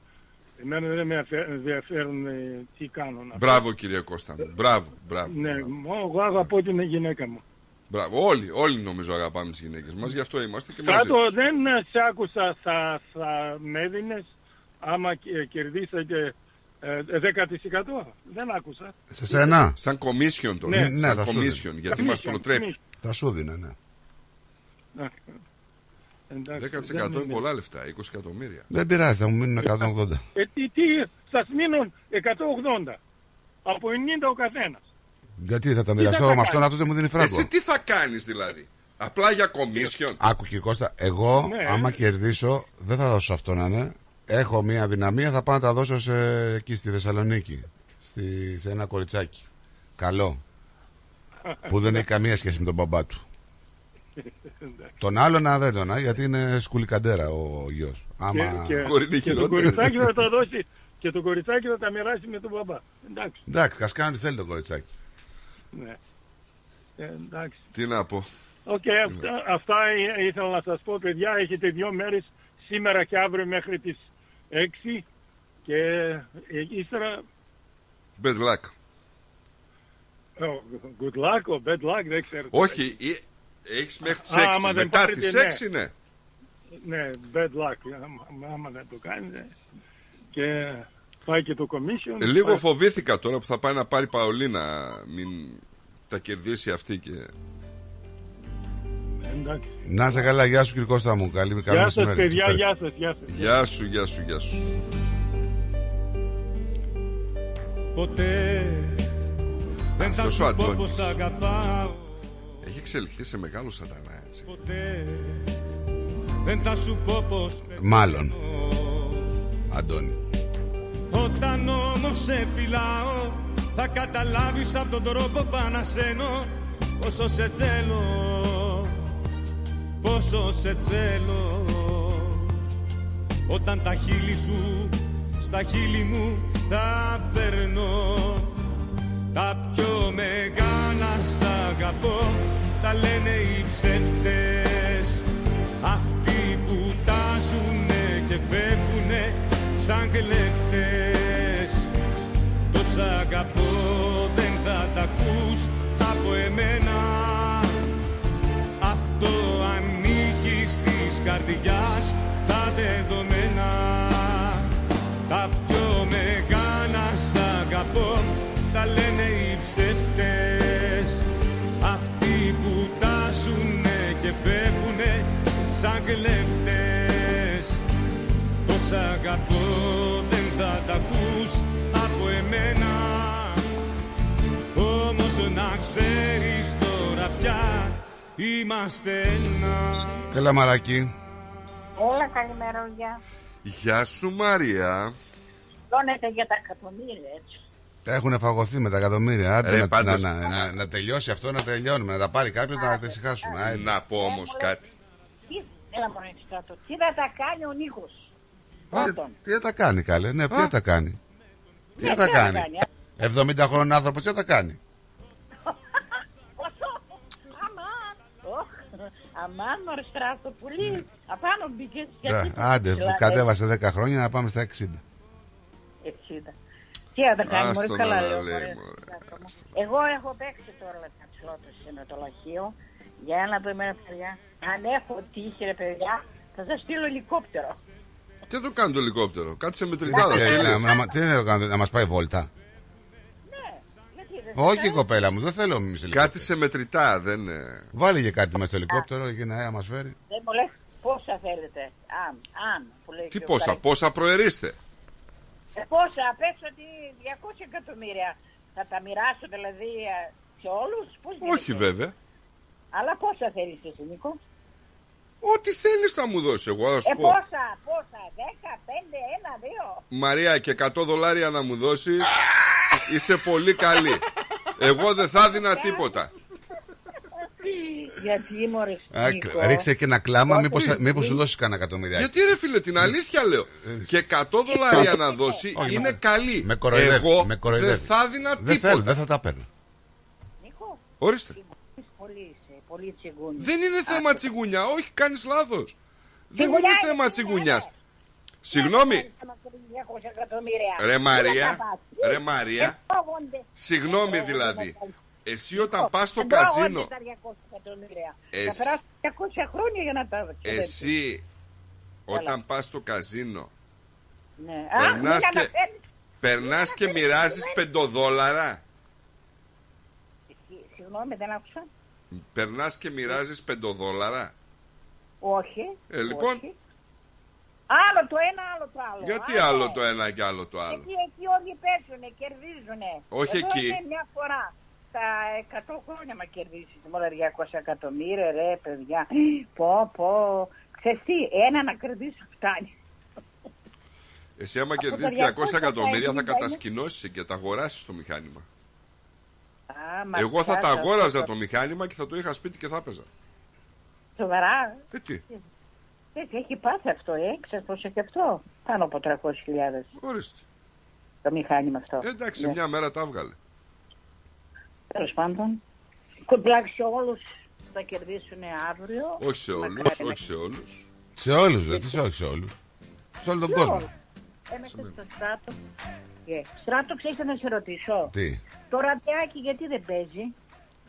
εμένα δεν με αφε- ενδιαφέρουν ε, τι κάνω. να Μπράβο κύριε Κώστα μου. Μπράβο, μπράβο. Ναι, εγώ αγαπώ την γυναίκα μου. Μπράβο. Όλοι, όλοι νομίζω αγαπάμε τις γυναίκες μας, γι' αυτό είμαστε και μαζί Κάτω τους. δεν ε, σε άκουσα θα, θα με έδινες άμα κε- κερδίσατε ε, 10%. Δεν άκουσα. Σε σένα; Σαν commission το Ναι. λέει. Ναι, σαν θα σου commission, δίνει. γιατί μας Commission, προτρέπει. commission. Θα σου δίνε, ναι. Ναι. Εντάξει, 10% δεν είναι είναι. πολλά λεφτά, 20 εκατομμύρια. Δεν πειράζει, θα μου μείνουν 180. Ε, τι, τι, σας μείνουν 180. Από 90 ο καθένας. Γιατί θα τα Τι μοιραστώ θα με τα αυτόν, κάνεις; αυτός δεν μου δίνει φράγκο. Εσύ τι θα κάνεις δηλαδή; Απλά για commission. Άκου κύριε Κώστα, εγώ Ναι. άμα κερδίσω δεν θα δώσω αυτό να είναι. Έχω μια δυναμία, θα πάω να τα δώσω σε, εκεί στη Θεσσαλονίκη. Στη, σε ένα κοριτσάκι. Καλό. που δεν έχει καμία σχέση με τον μπαμπά του. Τον άλλον να δεν τον, α, γιατί είναι σκουλικαντέρα ο γιος. Άμα... και, Μπορεί να είναι και το χειρότερο. κοριτσάκι θα τα δώσει και το κοριτσάκι θα τα μοιράσει με τον μπαμπά. Εντάξει. Εντάξει, ας κάνει ό,τι θέλει το κοριτσάκι. Ναι. Ε, εντάξει. Τι να πω. Οκ, αυτά, αυτά ή- ήθελα να σας πω, παιδιά. Έχετε δύο μέρες σήμερα και αύριο μέχρι τις 6 και ε, ύστερα Bad luck. oh, good luck or bad luck, δεν ξέρω. Όχι, ε, έχεις μέχρι τις Α, 6. άμα δεν Μετά πάρετε, τις ναι. 6 ναι. Ναι, bad luck, άμα, άμα δεν το κάνετε. Και πάει και το commission. Ε, Λίγο πάει- φοβήθηκα τώρα που θα πάει να πάρει Παολίνα μην τα κερδίσει αυτή και... Εντάξει. Να είσαι καλά, γεια σου κύριε Κώστα μου. Καλή καλό Γεια σας μεσημέρι. παιδιά, γεια σας, γεια σας. Γεια σου, γεια σου, γεια σου. Ποτέ δεν θα Αυτός ο σου πω Αντώνης. πως αγαπάω Έχει εξελιχθεί σε μεγάλο σατανά έτσι. Ποτέ δεν θα σου πω πως Μάλλον. Αντώνη. Όταν όμως σε φυλάω Θα καταλάβεις από τον τρόπο που ανασένω Πόσο σε θέλω Πόσο σε θέλω Όταν τα χείλη σου Στα χείλη μου θα περνώ Τα πιο μεγάλα στα αγαπώ Τα λένε οι ψεύτες. Αυτοί που τάζουνε και φεύγουνε σαν κλέφτες. Τόσα αγαπώ δεν θα τα ακούς από εμένα. Αυτό ανήκει στις καρδιάς τα δεδομένα. Τα πιο μεγάλα σ' αγαπώ τα λένε σαν κλέφτες Τόσα αγαπώ δεν θα τα ακούς από εμένα Όμως να ξέρεις τώρα πια είμαστε ένα Έλα μαράκι. Έλα, καλημέρα, γεια. Γεια σου Μαρία. Πλώνετε για τα εκατομμύρια, έτσι. Έχουν φαγωθεί με τα εκατομμύρια. Άντε Ρε, να, πάντως- να, να, να, να τελειώσει αυτό, να τελειώνουμε. Να τα πάρει κάποιος να τα ησυχάσουμε. Άντε. Να πω όμως κάτι. Τι, έλα μόνο έτσι κάτω. Τι θα τα κάνει ο Νίκος; Τι, τι θα τα κάνει, καλέ. Ναι, τι θα τα κάνει; Τι Ναι, θα τα τι θα τα κάνει; κάνει, 70 χρόνων άνθρωπος, τι θα τα κάνει; Αμάν. Οχ, αμάν, μωρέ στράτο, πολύ. Απάνω μπήκες. Ναι, Άντε, που κατέβασε 10 χρόνια να πάμε στα 60. 60. Τι θα τα κάνει, μωρέ, Άστο καλά να λέω. λέει, μωρέ. μωρέ. Εγώ έχω παίξει τώρα τα τσλότες με το λαχείο. Για ένα από εμένα, παιδιά. Αν έχω τύχη, ρε παιδιά, θα σας στείλω ελικόπτερο. Τι θα το κάνει το ελικόπτερο. Κάτσε με τριτάδα. Ε, στείλες. να- να- Τι είναι το κάνω, να μας πάει βόλτα. Γιατί δεν Όχι, κοπέλα μου, δεν θέλω εμείς Κάτι σε μετρητά, δεν. ε, Βάλει και κάτι μέσα στο ελικόπτερο για να μα φέρει. Δεν μου λες πόσα θέλετε. Αν, αν, που λέει Τι και ο πόσα, Καρύμ. πόσα προερίστε. Ε, πόσα, πες ότι 200 εκατομμύρια. Θα τα μοιράσω δηλαδή ε, σε όλους. Πώς Όχι γίνεται; βέβαια. Αλλά πόσα θέλεις εσύ Νίκο; Ό,τι θέλεις θα μου δώσεις. Εγώ θα Ε, σου πω. πόσα, πόσα, 10, 5, 1, 2. Μαρία και 100 δολάρια να μου δώσεις. Είσαι πολύ καλή. Εγώ δεν θα δίνα τίποτα. Γιατί μωρέ Α, Νίκο. Ρίξε και ένα κλάμα, Όχι. μήπως, μήπως σου δώσεις κανένα εκατομμυριάκι. Γιατί ρε φίλε, την αλήθεια λέω. Και 100 δολάρια να δώσει Όχι, είναι με- καλή. Με κοροϊδεύει. Εγώ με δεν κοροϊδεύει. θα δίνα Δεν θέλω, τίποτα. δεν θα τα παίρνω. Νίκο, Ορίστε. Πολύ είσαι, πολύ τσιγκούνι. Δεν είναι θέμα τσιγκουνιά, όχι, κάνεις λάθος. Δεν Τσιγκουνιά είναι είναι θέμα τσιγκουνιά, τσιγκουνιά. Συγγνώμη, 200 εκατομμύρια. ρε Μαρία, Δεν θα ρε Μαρία, Δεν κόβονται. συγγνώμη Δεν δηλαδή. κόβονται. Εσύ όταν πας στο Δεν κόβονται καζίνο, τα 200 εκατομμύρια. Εσύ- Θα περάσουν 200 χρόνια για να τα ξέρετε. εσύ όταν πας στο καζίνο, Ναι. Α, μην περνάς και, αναφέρεις. περνάς και μοιράζεις πεντοδόλαρα. Συγγνώμη, δεν άκουσα. Περνάς και μοιράζεις πεντοδόλαρα; Όχι. Ε, λοιπόν. όχι. Άλλο το ένα, άλλο το άλλο. Γιατί Α, άλλο ναι. το ένα και άλλο το άλλο; Εκεί, εκεί όλοι παίζουνε, κερδίζουνε. Όχι Εδώ εκεί. Είναι μια φορά. Τα 100 χρόνια μα κερδίσει μόνο 200 εκατομμύρια, ρε παιδιά. Πω, πω. Ξέρεις τι, ένα να κερδίσω φτάνει. Εσύ άμα Από τα κερδίσεις 200 200 εκατομμύρια θα είναι- κατασκηνώσεις και τα αγοράσεις το μηχάνημα. Α, μας Εγώ θα τα φτάσατε. αγόραζα το μηχάνημα και θα το είχα σπίτι και θα έπαιζα. Σοβαρά. Ε, τι. Έτσι, έχει πάθει αυτό, ε. Ξέρεις πώς έχει αυτό. Πάνω από 300.000. Ορίστε. Το μηχάνημα αυτό. Ε, εντάξει, Ναι. μια μέρα τα έβγαλε. Τέλος πάντων. Κουμπλάξει όλους θα κερδίσουν αύριο. Όχι σε όλους, Μακάρι όχι σε όλους. Σε όλους, ρε, τι όχι σε όλους. Σε όλο τον Σε κόσμο. Όλους. Ένα και στο στράτο. Ε, Στράτο, ξέρεις τι να σε ρωτήσω; Τι, Το ραδιάκι γιατί δεν παίζει;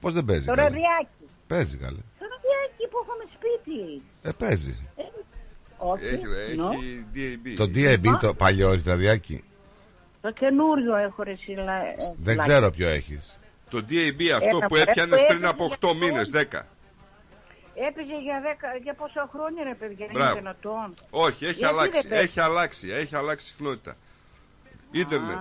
πώς δεν παίζει. Το καλέ; ραδιάκι. Παίζει καλέ. Το ραδιάκι που έχουμε σπίτι. Ε, παίζει. Όχι. Έχει, ρε, νο. έχει DAB. Το DAB, το παλιό έχεις ραδιάκι; Το καινούριο έχω ρε σύλλα. ε, Δεν λάκι. ξέρω ποιο έχεις. Το DAB αυτό Ένα που φορέ έπιανες που πριν έπαιζε από για 8 το- μήνες, 10. Έπαιζε για, 10, για πόσα χρόνια ρε παιδιά. Είναι Μπράβο. δυνατόν. Όχι, έχει Γιατί δεν αλλάξει, παίζει; έχει αλλάξει, έχει αλλάξει συχνότητα. Ίντερνετ.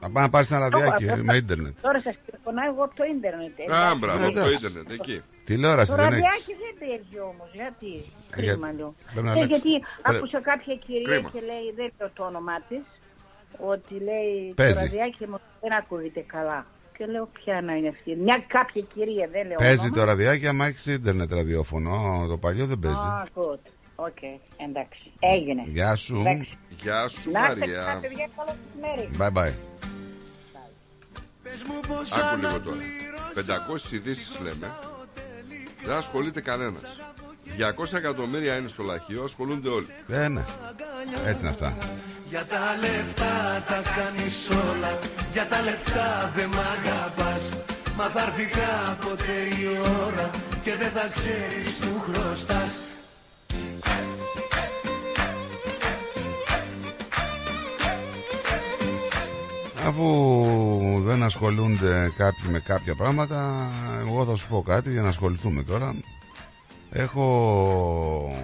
Να πάει να πάρεις ένα ραδιάκι αυτό- με ίντερνετ. Τώρα σας τηλεφωνάω εγώ από το ίντερνετ. ε. Α, μπράβο, Ε, το εντάξει. ίντερνετ, εκεί. Τηλεόραση Το δεν έχεις; ραδιάκι δεν παίζει όμως. Γιατί. Κρίμα για- λέω. πρέπει να Ε, αλλάξεις. γιατί Πρέ- άκουσα κάποια κυρία Κρίμα. και λέει, δεν λέω το όνομά της, ότι λέει Παίζει. το ραδιάκι μου δεν ακούγεται καλά. Και λέω ποια να είναι αυτή; Μια κάποια κυρία δεν λέω Παίζει όνομα. το ραδιάκι άμα έχεις ίντερνετ ραδιόφωνο. Το παλιό δεν παίζει. Α, good. Οκ, εντάξει. Έγινε. Γεια σου. Εντάξει. Γεια σου, Να είστε Μαρία. καλά, παιδιά, καλό μεσημέρι. Bye bye. Άκου λίγο τώρα. 500 ειδήσεις λέμε. Δεν ασχολείται κανένας. 200 εκατομμύρια είναι στο λαχείο, ασχολούνται όλοι. Ε, ναι. Έτσι είναι αυτά. Για τα λεφτά τα κάνεις όλα Για τα λεφτά δεν μ' αγαπάς Μα θα έρθει κάποτε η ώρα Και δεν θα ξέρεις που χρωστάς Αφού δεν ασχολούνται κάποιοι με κάποια πράγματα, εγώ θα σου πω κάτι για να ασχοληθούμε τώρα. Έχω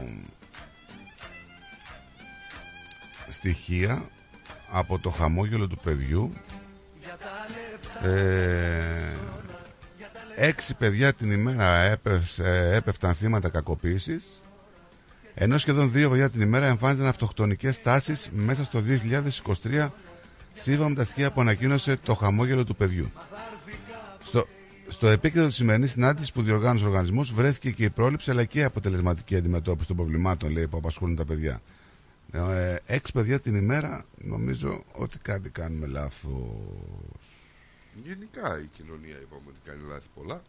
στοιχεία από το χαμόγελο του παιδιού. Ε, έξι παιδιά την ημέρα έπεφ- έπεφταν θύματα κακοποίησης ενώ σχεδόν δύο παιδιά την ημέρα εμφάνιζαν αυτοκτονικές τάσεις μέσα στο 2023 σύμφωνα με τα στοιχεία που ανακοίνωσε το χαμόγελο του παιδιού. Στο, στο επίκεντρο της σημερινής συνάντησης που διοργάνωσε ο οργανισμός βρέθηκε και η πρόληψη αλλά και η αποτελεσματική αντιμετώπιση των προβλημάτων λέει, που απασχολούν τα παιδιά. Ε, έξι παιδιά την ημέρα νομίζω ότι κάτι κάνουμε λάθος. Γενικά η κοινωνία είπαμε ότι κάνει λάθη πολλά.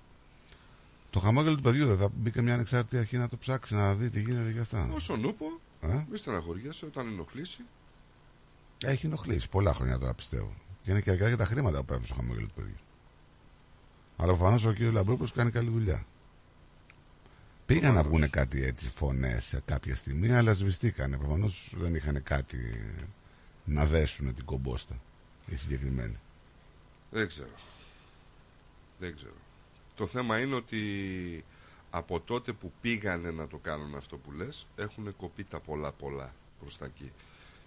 Το χαμόγελο του παιδιού δεν θα μπήκε μια ανεξάρτητη αρχή να το ψάξει να δει τι γίνεται και αυτά. Όσον ούπο, Ε; μη στεναχωριέσαι όταν ενοχλήσει. Έχει ενοχλήσει πολλά χρόνια τώρα πιστεύω. Και είναι και αρκετά για τα χρήματα που παίρνουν στο χαμόγελο του παιδιού. Αλλά προφανώς ο κύριος Λαμπρόπουλος κάνει καλή δουλειά. Πήγαν να βγουν κάτι έτσι φωνές σε κάποια στιγμή, αλλά σβηστήκανε. Προφανώς δεν είχαν κάτι να δέσουν την κομπόστα οι συγκεκριμένοι. Δεν ξέρω. Δεν ξέρω. Το θέμα είναι ότι από τότε που πήγανε να το κάνουν αυτό που λες έχουν κοπεί τα πολλά πολλά προς τα εκεί.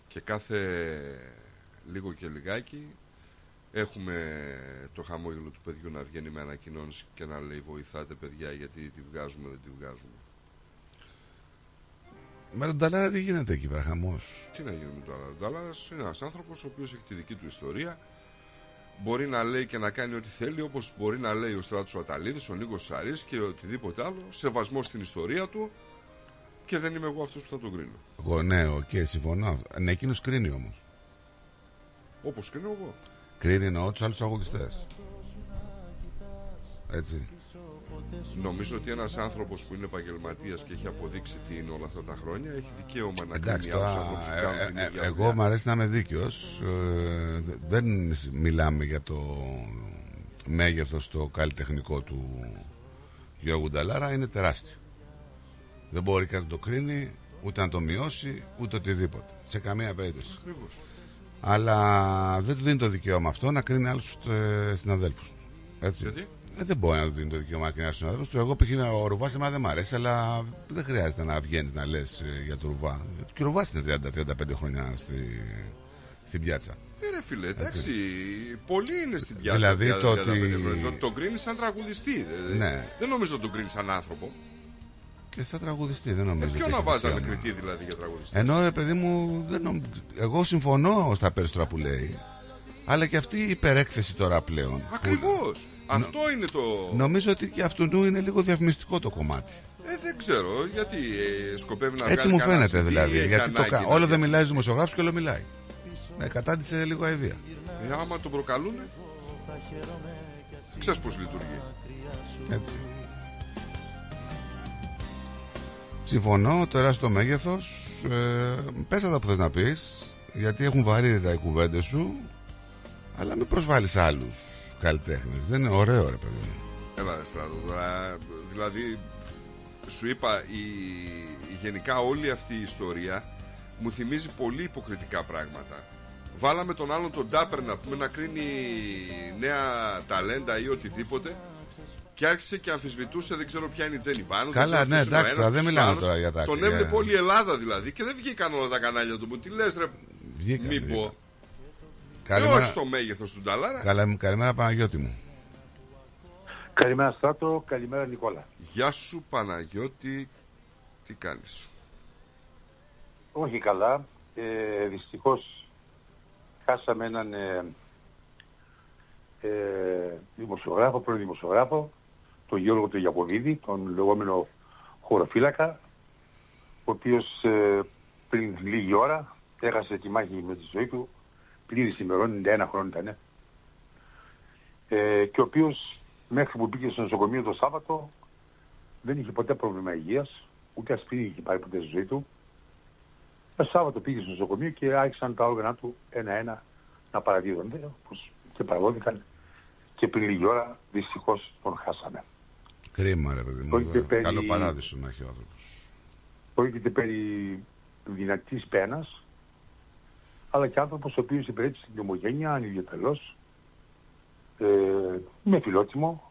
Και κάθε λίγο και λιγάκι έχουμε το χαμόγελο του παιδιού να βγαίνει με ανακοινώνηση και να λέει βοηθάτε παιδιά γιατί τη βγάζουμε δεν τη βγάζουμε. Με τον Ταλάρα τι γίνεται εκεί πέρα, χαμός; Τι να γίνει με τον Ταλάρα; Ο Ταλάρας είναι ένας άνθρωπος ο οποίος έχει τη δική του ιστορία μπορεί να λέει και να κάνει ό,τι θέλει όπως μπορεί να λέει ο Στράτος Αταλίδης, ο Νίκος Σαρής και οτιδήποτε άλλο σεβασμός στην ιστορία του και δεν είμαι εγώ αυτός που θα τον κρίνω Εγώ ναι, οκ, συμφωνώ. Ναι, εκείνος κρίνει όμως. όπως κρίνω εγώ Κρίνει εννοώ τους άλλους τραγουδιστές. Έτσι. Νομίζω ότι ένας άνθρωπος που είναι επαγγελματίας και έχει αποδείξει τι είναι όλα αυτά τα χρόνια έχει δικαίωμα να Εντάξει, κρίνει άλλους τώρα, ανθρώπους που ε, κάνουν την ε, ίδια εγώ δουλειά. μου αρέσει να είμαι δίκαιος ε, δε- Δεν σ- μιλάμε για το μέγεθος το καλλιτεχνικό του Γιώργου Νταλάρα Είναι τεράστιο Δεν μπορεί κάτι να το κρίνει Ούτε να το μειώσει Ούτε οτιδήποτε Σε καμία περίπτωση Ακριβώς. Αλλά δεν του δίνει το δικαίωμα αυτό να κρίνει άλλους ε, συναδέλφους του. Έτσι. Γιατί; Ε, δεν μπορεί να του δίνει το δικαίωμα να κρίνει άλλους συναδέλφους του. Εγώ π.χ. ο Ρουβά εμένα δεν μ' αρέσει, αλλά δεν χρειάζεται να βγαίνεις να λες για τον Ρουβά. Και ο Ρουβάς είναι 30-35 χρόνια στη, στην πιάτσα. Ε, ρε φίλε, εντάξει, πολλοί είναι στην πιάτσα. Δηλαδή, 30, το 35 ότι- χρόνια. Τον, τον κρίνεις σαν τραγουδιστή. Ε, Ναι. Δεν νομίζω ότι τον κρίνεις σαν άνθρωπο. Και σαν τραγουδιστή δεν Ε, νομίζω. ποιο ότι να έχει βάζανε δικαίωμα. κριτή δηλαδή για τραγουδιστή. Ενώ ρε παιδί μου, δεν νομ- εγώ συμφωνώ στα περισσότερα που λέει. Αλλά και αυτή η υπερέκθεση τώρα πλέον. που- Ακριβώς. Αυτό είναι το. Νομίζω ότι και αυτού του είναι λίγο διαφημιστικό το κομμάτι. Ε, δεν ξέρω γιατί ε, σκοπεύει να Έτσι βγάλει μου κανένα φαίνεται CD, δηλαδή. έχει Γιατί το, ανάγκη κα- να όλο δεν βγει. μιλάει δημοσιογράφος και όλο μιλάει. Ναι, κατάντησε λίγο αηδία. Ε, άμα τον προκαλούν. Ξέρεις πώς λειτουργεί. Έτσι. Συμφωνώ, τεράστιο μέγεθος. Ε, πες αυτά που θες να πεις, γιατί έχουν βαρύτητα οι κουβέντες σου, αλλά μην προσβάλλεις άλλους καλλιτέχνες. Δεν είναι ωραίο, ρε παιδί μου. Έλα ρε στράτο τώρα. Δηλαδή σου είπα η, η- γενικά όλη αυτή η ιστορία μου θυμίζει πολύ υποκριτικά πράγματα. Βάλαμε τον άλλον τον Ντάπερ να πούμε να κρίνει νέα ταλέντα ή οτιδήποτε και άρχισε και αμφισβητούσε δεν ξέρω ποια είναι η Τζένι Βάνου. Καλά, δεν ξέρω ναι, ποιος είναι ο εντάξει, ένας, τώρα δεν ποιος μιλάμε είναι ο τώρα άλλος. για τα- Τον για- έβλεπε όλη η Ελλάδα δηλαδή και δεν βγήκαν όλα τα κανάλια του. Μου τι λες ρε Βγήκαν, μη πω. βγήκαν. Ε, Καλημέρα. όχι στο μέγεθος του Νταλάρα. Καλα- Καλημέρα Παναγιώτη μου. Καλημέρα Στράτο, καλημέρα Νικόλα. Γεια σου Παναγιώτη, τι κάνεις; Όχι καλά. Ε, δυστυχώς χάσαμε έναν ε, ε, δημοσιογράφο, πρώην δημοσιογράφο, τον Γιώργο τον Γιακοβίδη, τον λεγόμενο χωροφύλακα, ο οποίος ε, πριν λίγη ώρα έχασε τη μάχη με τη ζωή του, πλήρης ημερών, 91 χρόνια ήταν, ε, και ο οποίος μέχρι που πήγε στο νοσοκομείο το Σάββατο δεν είχε ποτέ πρόβλημα υγείας, ούτε ασπρίνη είχε πάρει ποτέ στη ζωή του. Το Σάββατο πήγε στο νοσοκομείο και άρχισαν τα όργανα του ένα-ένα να παραδίδονται όπως και παραδόθηκαν και πριν λίγη ώρα δυστυχώς τον χάσαμε. Κρίμα, ρε παιδί μου. Πρόκειται περί- Καλό παράδεισο να έχει ο άνθρωπος. Πρόκειται περί δυνατής πένας αλλά και άνθρωπος ο οποίος υπηρέτησε την ομογένεια ανιδιοτελώς ε, με φιλότιμο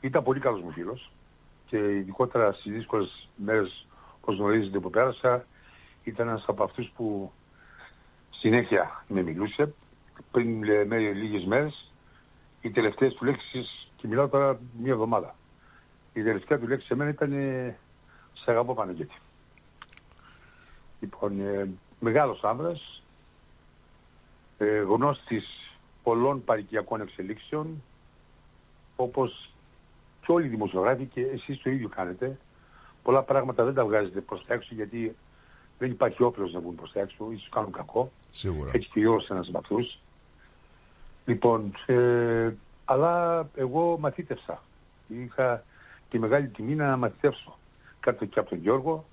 ήταν πολύ καλός μου φίλος και ειδικότερα στις δύσκολες μέρες όπως γνωρίζετε που πέρασα ήταν ένας από αυτούς που συνέχεια με μιλούσε πριν ε, με λίγες μέρες οι τελευταίες του λέξεις και μιλάω τώρα μία εβδομάδα η τελευταία του λέξη σε μένα ήταν ε, σε αγαπώ Παναγιώτη. Λοιπόν, ε, μεγάλος άνδρας, ε, γνώστης πολλών παρικιακών εξελίξεων, όπως και όλοι οι δημοσιογράφοι και εσείς το ίδιο κάνετε. Πολλά πράγματα δεν τα βγάζετε προς τα έξω γιατί δεν υπάρχει όφελος να βγουν προς τα έξω, ίσως κάνουν κακό. Σίγουρα. Έτσι και ο ένας από αυτούς. Λοιπόν, ε, αλλά εγώ μαθήτευσα. Είχα τη μεγάλη τιμή να μαθητεύσω κάτω και από τον Γιώργο,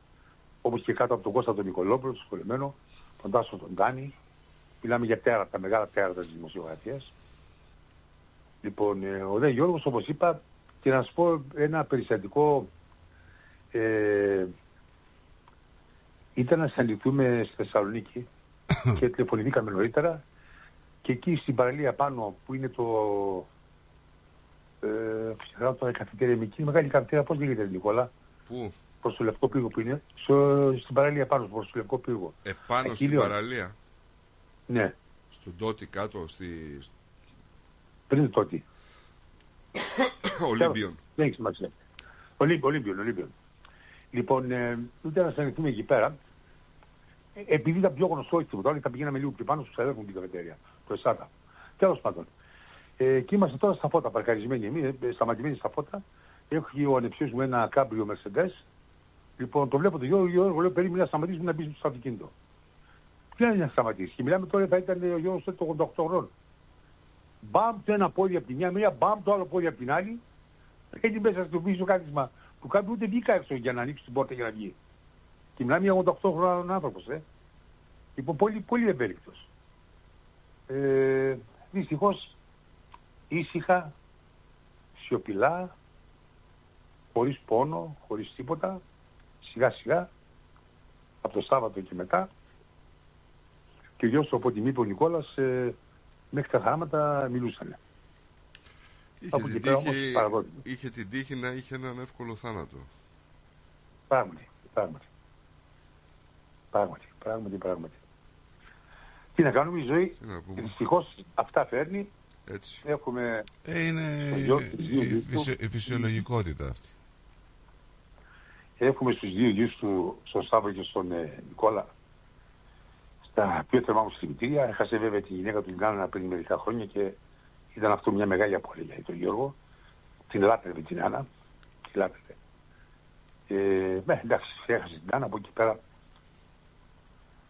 όπως και κάτω από τον Κώστα τον Νικολόπουλο, τον σχολεμένο, τον Τάσο τον Τάνη. Μιλάμε για τέρατα, τα μεγάλα τέρατα της δημοσιογραφίας. Λοιπόν, ε, ο Δε Γιώργος, όπως είπα, και να σου πω ένα περιστατικό, ε, ήταν να συναντηθούμε στη Θεσσαλονίκη και τηλεφωνηθήκαμε νωρίτερα και εκεί στην παραλία πάνω που είναι το ε, ξεχνάω τώρα η καφετέρια με εκείνη, μεγάλη καφετέρια, πώς λέγεται Νικόλα, Πού, προς το Λευκό Πύργο που είναι, στο, στην παραλία πάνω προς το Λευκό Πύργο. επάνω Εκεί στην λέω. παραλία; Ναι, Στον Τότι κάτω, στη... πριν τότε. Ολύμπιον. Δεν έχει σημασία. Ολύμπιον, Ολύμπιον, Ολύμπιον. Λοιπόν, ε, ήταν να συναντηθούμε εκεί πέρα. Ε, επειδή ήταν πιο γνωστό όχι τίποτα, όλοι θα πηγαίναμε λίγο πιο πάνω στους αδέρφους την καφετέρια, το ΕΣΑΤΑ. Τέλος πάντων. Ε, και είμαστε τώρα στα φώτα, παρκαρισμένοι εμείς, ε, σταματημένοι στα φώτα. Έχει ο ανεψίος μου ένα κάμπριο Mercedes. Λοιπόν, το βλέπω το Γιώργο, Γιώργο λέω περίμενα να σταματήσουμε να μπει στο αυτοκίνητο. Τι είναι να σταματήσει. Και μιλάμε τώρα θα ήταν ο Γιώργος τότε το 88 χρόνο. Μπαμ το ένα πόδι από τη μια μεριά, μπαμ το άλλο πόδι από την άλλη. Έτσι μέσα στο πίσω κάθισμα του κάποιου ούτε βγήκα έξω για να ανοίξει την πόρτα για να βγει. Και μιλάμε για 88 χρόνων άνθρωπος, ε. Λοιπόν, πολύ, πολύ ευέλικτος. Ε, δυστυχώς, ήσυχα, σιωπηλά, χωρίς πόνο, χωρίς τίποτα, σιγά σιγά, από το Σάββατο και μετά. Και ο γιος του από ό,τι μου είπε ο Νικόλας, ε, μέχρι τα θάματα μιλούσαν. Είχε Από την, εκεί πέρα όμως τύχη, παραγόντια. είχε την τύχη να είχε έναν εύκολο θάνατο. Πράγματι, πράγματι. Πράγματι, πράγματι, πράγματι. Τι να κάνουμε η ζωή, δυστυχώς αυτά φέρνει. Έτσι. Έχουμε Ε, είναι το γιο, η, τους δύο η, γιους του. φυσιο- η φυσιολογικότητα αυτή. Έχουμε στους δύο γιους του, στον Σάββο και στον ε, Νικόλα, στα πιο θερμά μου συλληπιτήρια. Έχασε βέβαια τη γυναίκα του Γκάνα πριν μερικά χρόνια και ήταν αυτό μια μεγάλη απώλεια για τον Γιώργο. Την λάτρευε την Άννα. Την λάτρευε. Ε, ναι, εντάξει, έχασε την Άννα από εκεί πέρα.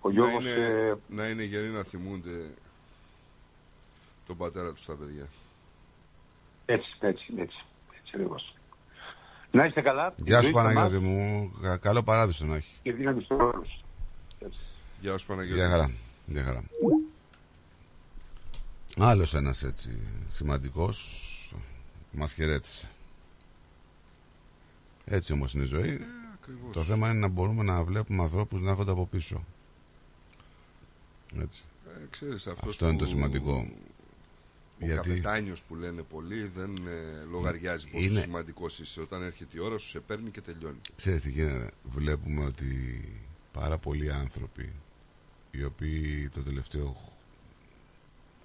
Ο Να Γιώργος είναι, ε, να είναι γεροί να θυμούνται τον πατέρα τους στα παιδιά. έτσι, έτσι, έτσι, έτσι ακριβώς. Να είστε καλά. Γεια σου Ζωή σε Παναγιώτη εμάς μου, Κα- καλό παράδεισο να έχει. Και δύναμη στους όλους. Γεια σου Παναγιώτη. Γεια χαρά. Γεια χαρά. Άλλος ένας έτσι σημαντικός μας χαιρέτησε. Έτσι όμως είναι η ζωή. ακριβώς. Το θέμα είναι να μπορούμε να βλέπουμε ανθρώπους να έρχονται από πίσω. Έτσι. Ε, ξέρεις, αυτός Αυτό είναι το που- σημαντικό. Ο Γιατί; καπετάνιος που λένε πολλοί δεν ε, λογαριάζει πόσο Είναι. σημαντικός είσαι. Όταν έρχεται η ώρα σου σε παίρνει και τελειώνει. ξέρεις τι γίνεται. Βλέπουμε ότι πάρα πολλοί άνθρωποι οι οποίοι το τελευταίο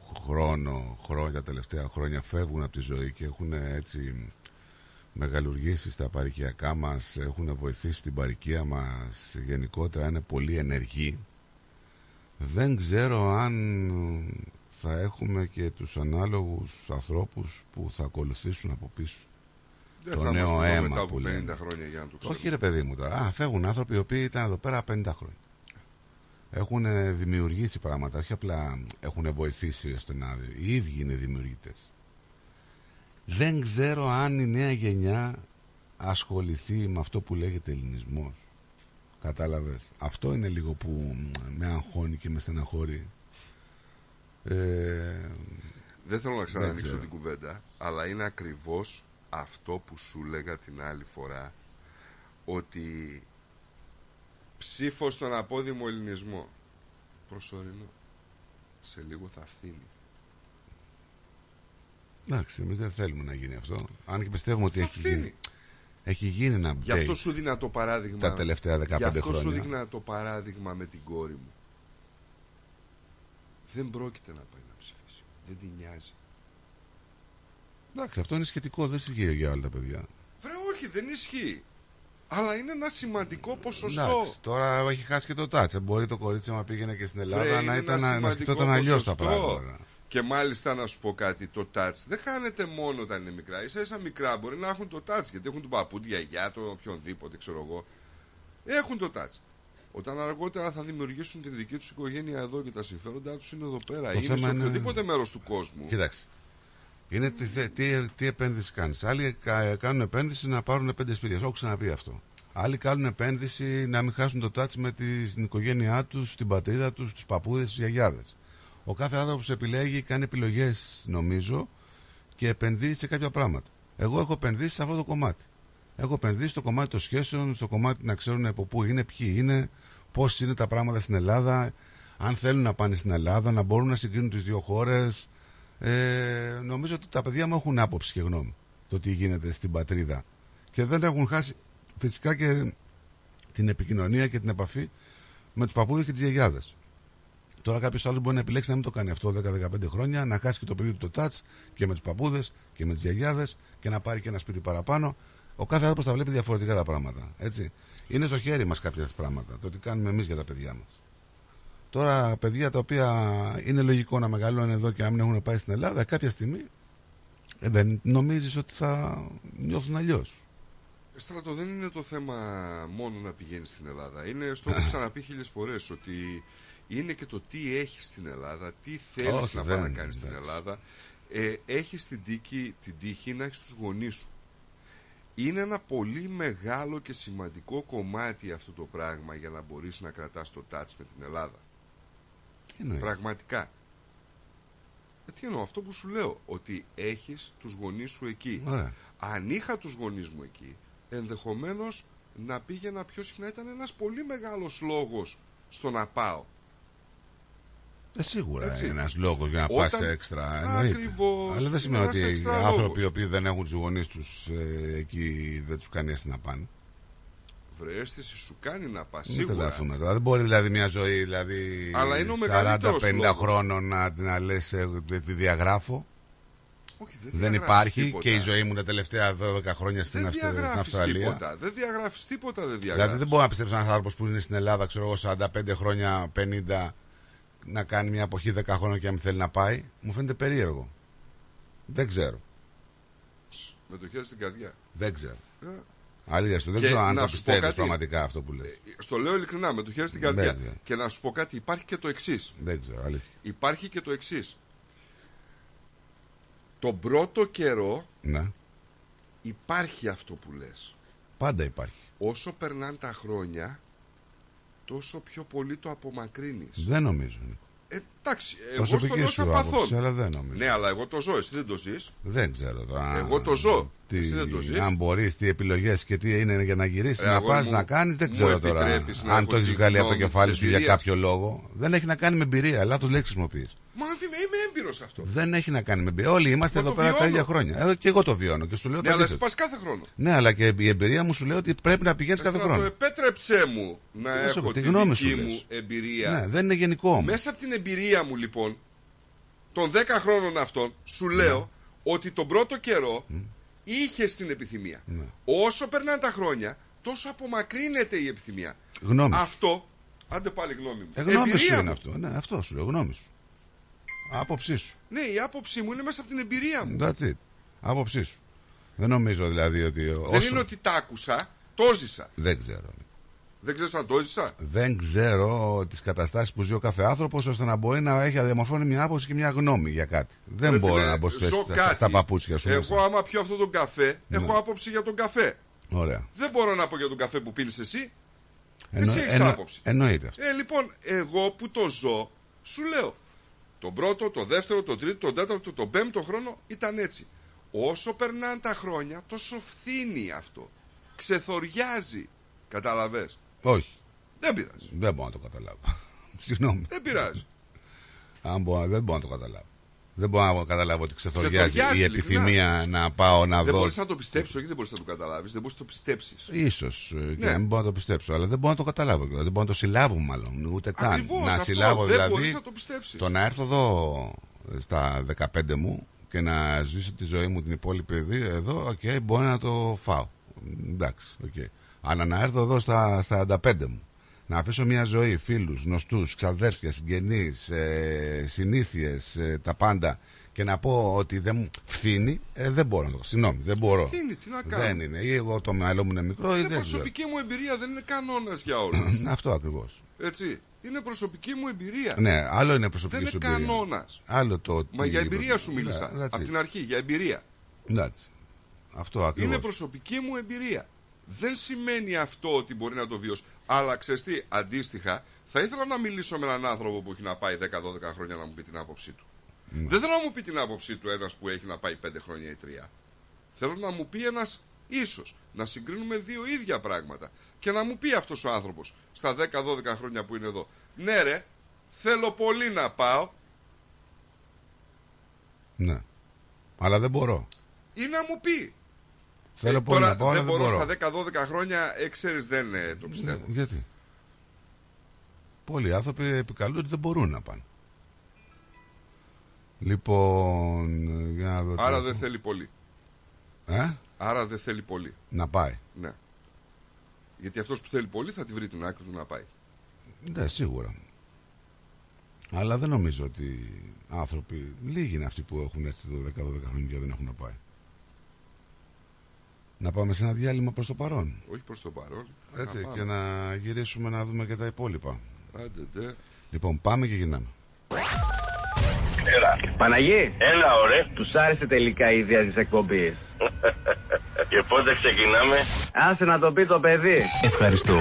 χ- χρόνο, χρόνια, τα τελευταία χρόνια φεύγουν από τη ζωή και έχουν έτσι μεγαλουργήσει στα παρικιακά μας, έχουν βοηθήσει την παροικία μας, γενικότερα είναι πολύ ενεργοί. Δεν ξέρω αν θα έχουμε και τους ανάλογους ανθρώπους που θα ακολουθήσουν από πίσω. Δεν το θα νέο είμαστε εδώ αίμα μετά που από 50 λένε. χρόνια για να το ξέρουμε. Όχι ρε παιδί μου τώρα. Α, φεύγουν άνθρωποι οι οποίοι ήταν εδώ πέρα 50 χρόνια. Έχουν ε, δημιουργήσει πράγματα, όχι απλά έχουν βοηθήσει ώστε να... Οι ίδιοι είναι δημιουργητές. Δεν ξέρω αν η νέα γενιά ασχοληθεί με αυτό που λέγεται ελληνισμός. Κατάλαβες. Αυτό είναι λίγο που μ, με αγχώνει και με στεναχωρεί. Ε, Δεν θέλω να ξανανοίξω ξέρω. την κουβέντα, αλλά είναι ακριβώς αυτό που σου λέγα την άλλη φορά, ότι ψήφος στον απόδημο ελληνισμό. Προσωρινό. Σε λίγο θα φθίνει. Εντάξει, εμείς δεν θέλουμε να γίνει αυτό. Αν και πιστεύουμε ότι Θα έχει φθίνει. γίνει, έχει γίνει ένα Γι' αυτό update σου δίνα το παράδειγμα. τα τελευταία 15 Γι' αυτό χρόνια. σου δείχνα το παράδειγμα με την κόρη μου. Δεν πρόκειται να πάει να ψηφίσει. Δεν την νοιάζει. Εντάξει, αυτό είναι σχετικό, δεν ισχύει για όλα τα παιδιά. Βρε, όχι, δεν ισχύει. Αλλά είναι ένα σημαντικό ποσοστό. Εντάξει, τώρα έχει χάσει και το τάτσε. Μπορεί το κορίτσι μα πήγαινε και στην Ελλάδα Βρε, να, είναι ήταν, ένα να σημαντικό σκεφτόταν αλλιώς τα ποσοστό. πράγματα. Και μάλιστα να σου πω κάτι, το touch δεν χάνεται μόνο όταν είναι μικρά. Ίσα ίσα μικρά μπορεί να έχουν το touch γιατί έχουν τον παππού, τη γιαγιά, το οποιονδήποτε, ξέρω εγώ. Έχουν το touch. Όταν αργότερα θα δημιουργήσουν την δική τους οικογένεια εδώ και τα συμφέροντά τους είναι εδώ πέρα. Το είναι θέμα σε είναι- οποιοδήποτε μέρος του κόσμου. Κοιτάξτε. Είναι τι, θε- τι, τι επένδυση κάνεις. Άλλοι κα- κάνουν επένδυση να πάρουν πέντε σπίτια. Έχω ξαναπεί αυτό. Άλλοι κάνουν επένδυση να μην χάσουν το τάτσι με τη- την οικογένειά τους, την πατρίδα τους, τους παππούδες, του γιαγιάδες. Ο κάθε άνθρωπος επιλέγει, κάνει επιλογές, νομίζω, και επενδύει σε κάποια πράγματα. Εγώ έχω επενδύσει σε αυτό το κομμάτι. Έχω επενδύσει στο κομμάτι των σχέσεων, στο κομμάτι να ξέρουν από πού είναι, ποιοι είναι, πώς είναι τα πράγματα στην Ελλάδα, αν θέλουν να πάνε στην Ελλάδα, να μπορούν να συγκρίνουν τις δύο χώρες. Ε, νομίζω ότι τα παιδιά μου έχουν άποψη και γνώμη το τι γίνεται στην πατρίδα. Και δεν έχουν χάσει φυσικά και την επικοινωνία και την επαφή με τους παππούδες και τις γιαγιάδες. Τώρα κάποιος άλλος μπορεί να επιλέξει να μην το κάνει αυτό 10-15 χρόνια, να χάσει και το παιδί του το τάτ και με τους παππούδες και με τις γιαγιάδες και να πάρει και ένα σπίτι παραπάνω. Ο κάθε άνθρωπος τα βλέπει διαφορετικά τα πράγματα. Έτσι. Είναι στο χέρι μας κάποια πράγματα, το τι κάνουμε εμείς για τα παιδιά μας. Τώρα, παιδιά τα οποία είναι λογικό να μεγαλώνουν εδώ και να μην έχουν πάει στην Ελλάδα, κάποια στιγμή ε, δεν νομίζεις ότι θα νιώθουν αλλιώς. Στρατό, δεν είναι το θέμα μόνο να πηγαίνεις στην Ελλάδα. Είναι στο έχω ξαναπεί χίλιες φορές ότι είναι και το τι έχεις στην Ελλάδα, τι θέλεις Όχι, να δεν, πάει να κάνει στην εντάξει. Ελλάδα. Ε, έχεις την, τύχη, την τύχη να έχεις τους γονείς σου. Είναι ένα πολύ μεγάλο και σημαντικό κομμάτι αυτό το πράγμα για να μπορείς να κρατάς το touch με την Ελλάδα. εννοεί; Πραγματικά. Ε, τι εννοώ, αυτό που σου λέω, ότι έχεις τους γονείς σου εκεί. Ωραία. Αν είχα τους γονείς μου εκεί, ενδεχομένως να πήγαινα πιο συχνά. Ήταν ένας πολύ μεγάλος λόγος στο να πάω. Ε, σίγουρα Έτσι. είναι ένας λόγος για να Όταν- πα έξτρα. εννοείται. Ακριβώς. Αλλά δεν Είναι σημαίνει ένας ότι οι έξτρα άνθρωποι λόγος. οι οποίοι δεν έχουν τους γονείς τους εκεί δεν τους κάνει αίσθηση να πάνε. Βρε, αίσθηση σου κάνει να πας Μην σίγουρα. τρελαθούμε τώρα. Δεν μπορεί δηλαδή μια ζωή δηλαδή, Αλλά είναι ο 40-50 μεγαλύτερος χρόνων να, να λες τη διαγράφω. Όχι, δεν, Δεν διαγράφεις υπάρχει τίποτα. και η ζωή μου τα τελευταία 12 χρόνια στην, Δεν Αυστρα- στην διαγράφεις Αυστραλία. τίποτα. Δεν διαγράφεις τίποτα, δεν διαγράφεις. Δηλαδή δεν μπορώ να πιστέψω ένα άνθρωπο που είναι στην Ελλάδα, ξέρω εγώ, 45 χρόνια, 50, να κάνει μια εποχή 10 χρόνια και να μην θέλει να πάει. Μου φαίνεται περίεργο. Δεν ξέρω. Με το χέρι στην καρδιά. Δεν ξέρω. Ε, Αλήθεια σου, δεν Και ξέρω αν να το σου πω πιστεύεις κάτι. πραγματικά αυτό που λέει. Στο λέω ειλικρινά, με το χέρι στην Δεν καρδιά. ξέρω. Και να σου πω κάτι, υπάρχει και το εξής. Δεν ξέρω, αλήθεια. Υπάρχει και το εξής. Τον πρώτο καιρό Ναι, υπάρχει αυτό που λες. πάντα υπάρχει. Όσο περνάνε τα χρόνια, τόσο πιο πολύ το απομακρύνεις. Δεν νομίζω. Ε, εντάξει, εγώ στο Προσωπική λέω σου σαν άποψη, παθόν. αλλά δεν νομίζω. Ναι, αλλά εγώ το ζω, εσύ δεν το ζεις. Δεν ξέρω τώρα. Εγώ το ζω. Τι, Εσύ δεν το ζεις. αν μπορείς, τι επιλογές και τι είναι για να γυρίσεις, Ε, να αγόρι πας μου, να κάνεις, δεν μου ξέρω τώρα. επιτρέπεις να Αν έχω το έχεις τη βγάλει από το γνώμη κεφάλι της σου για εμπειρίας. κάποιο λόγο. Δεν έχει να κάνει με εμπειρία. Λάθος λέξη χρησιμοποιεί. Μα αφή με είμαι έμπειρος αυτό. Δεν έχει να κάνει με εμπειρία. Όλοι είμαστε Μα εδώ το πέρα τα βιώνω. ίδια χρόνια. Ε, και εγώ το βιώνω και σου λέω Ναι, το αλλά εσύ αντίθετο. πας κάθε χρόνο. Ναι, αλλά και η εμπειρία μου σου λέει ότι πρέπει να πηγαίνεις κάθε Να το χρόνο. επέτρεψέ μου να Τι να σου έχω πω, τη τη γνώμη δική σου μου λες. εμπειρία. Ναι, δεν είναι γενικό όμως. Μέσα από την εμπειρία μου λοιπόν, των 10 χρόνων αυτών, σου λέω ότι τον πρώτο καιρό είχε την επιθυμία. Ναι. Όσο περνάνε τα χρόνια, τόσο απομακρύνεται η επιθυμία. Γνώμη σου. Αυτό, άντε πάλι γνώμη μου. Ε, γνώμη Εμπειρία σου μου. είναι αυτό. Ναι, αυτό σου λέω, γνώμη σου. Άποψή σου. Ναι, η άποψή μου είναι μέσα από την εμπειρία μου. That's it. Άποψή σου. Δεν νομίζω δηλαδή ότι. Δεν όσο... είναι ότι τα άκουσα, το ζήσα. Δεν ξέρω. Δεν ξέρεις αν το ζήσα. Δεν ξέρω τις καταστάσεις που ζει ο κάθε άνθρωπος ώστε να μπορεί να έχει διαμορφώνει μια άποψη και μια γνώμη για κάτι. Δεν Ρε μπορώ φίλε, να μπω στη θέση ζω στα, κάτι. στα παπούτσια σου. Εγώ μέσα. άμα πιω αυτόν τον καφέ, Ναι. έχω άποψη για τον καφέ. Ωραία. Δεν μπορώ να πω για τον καφέ που πίνεις εσύ. Εννο- Εσύ έχεις εννο- άποψη. Εννοείται αυτό. Ε, λοιπόν, εγώ που το ζω, σου λέω. Τον πρώτο, το δεύτερο, το τρίτο, τον τέταρτο, τον πέμπτο χρόνο ήταν έτσι. Όσο περνάνε τα χρόνια, τόσο φθήνει αυτό. Ξεθοριάζει. Καταλαβες. Όχι. Δεν πειράζει. Δεν μπορώ να το καταλάβω. Συγγνώμη. Δεν πειράζει. Αν μπορώ, δεν μπορώ να το καταλάβω. Δεν μπορώ να καταλάβω ότι ξεθοριάζει Ξεθοριάζει, η ειλικρινά. επιθυμία να πάω να δεν δω. μπορείς να το πιστέψεις, όχι δεν μπορείς να το καταλάβεις, δεν μπορείς να το πιστέψεις. Ίσως ε, και Ναι. να μην μπορώ να το πιστέψω, αλλά δεν μπορώ να το καταλάβω. κιόλας. Δεν μπορώ να το συλλάβω, μάλλον. Ούτε καν. Ακριβώς, να αυτό. συλλάβω Δεν δηλαδή. μπορείς να το πιστέψεις. Το να έρθω εδώ ε, στα 15 μου και να ζήσω τη ζωή μου την υπόλοιπη δι- εδώ, οκ, μπορεί να το φάω. Εντάξει, οκ. Αλλά να έρθω εδώ στα 45 μου. Να αφήσω μια ζωή, φίλους, γνωστούς, ξαδέρφια, συγγενείς, ε, συνήθειες, ε, τα πάντα και να πω ότι δεν μου φθήνει, ε, δεν μπορώ να το Συγγνώμη, δεν μπορώ. Φθήνει, τι να κάνω; Δεν είναι. Ή εγώ το μυαλό μου είναι μικρό ή Είναι δεν ξέρω. προσωπική μου εμπειρία, δεν είναι κανόνας για όλους. Αυτό ακριβώς. Έτσι. Είναι προσωπική μου εμπειρία. Ναι, άλλο είναι προσωπική Δεν σου είναι εμπειρία. κανόνας. Άλλο το. Μα τι- για εμπειρία σου Ναι, μίλησα. that's Από it. την αρχή, για εμπειρία. Εντάξει. Αυτό ακριβώς. Είναι προσωπική μου εμπειρία. Δεν σημαίνει αυτό ότι μπορεί να το βιώσει. Αλλά ξέρεις τι, αντίστοιχα, θα ήθελα να μιλήσω με έναν άνθρωπο που έχει να πάει 10-12 χρόνια να μου πει την άποψή του. Ναι. Δεν θέλω να μου πει την άποψή του ένας που έχει να πάει 5 χρόνια ή 3. Θέλω να μου πει ένας ίσως. Να συγκρίνουμε δύο ίδια πράγματα. Και να μου πει αυτός ο άνθρωπος στα 10-12 χρόνια που είναι εδώ. Ναι, ρε, θέλω πολύ να πάω Ναι. Αλλά δεν μπορώ. ή να μου πει. Θέλω πολύ Τώρα να πάω, αλλά δεν δεν μπορώ μπορώ. στα 10-12 χρόνια, ε, ξέρεις, δεν ε, το πιστεύω. Ναι, γιατί; Πολλοί άνθρωποι επικαλούνται ότι δεν μπορούν να πάνε. Λοιπόν, για να δω. τι Άρα έχω. δεν θέλει πολύ. Ε; Άρα δεν θέλει πολύ. Να πάει. Ναι. Γιατί αυτός που θέλει πολύ θα τη βρει την άκρη του να πάει. Ναι, σίγουρα. Αλλά δεν νομίζω ότι άνθρωποι, λίγοι είναι αυτοί που έχουν έρθει εδώ 10-12 χρόνια και δεν έχουν να πάει. Να πάμε σε ένα διάλειμμα προς το παρόν. Όχι προς το παρόν. Έτσι, Να πάμε. και να γυρίσουμε να δούμε και τα υπόλοιπα. Άντε, ντε. Λοιπόν, πάμε και γυρνάμε. Έλα. Παναγί. Έλα, ωραία. Τους άρεσε τελικά η ιδέα της εκπομπής. Και πότε ξεκινάμε; Άσε να το πει το παιδί. Ευχαριστώ.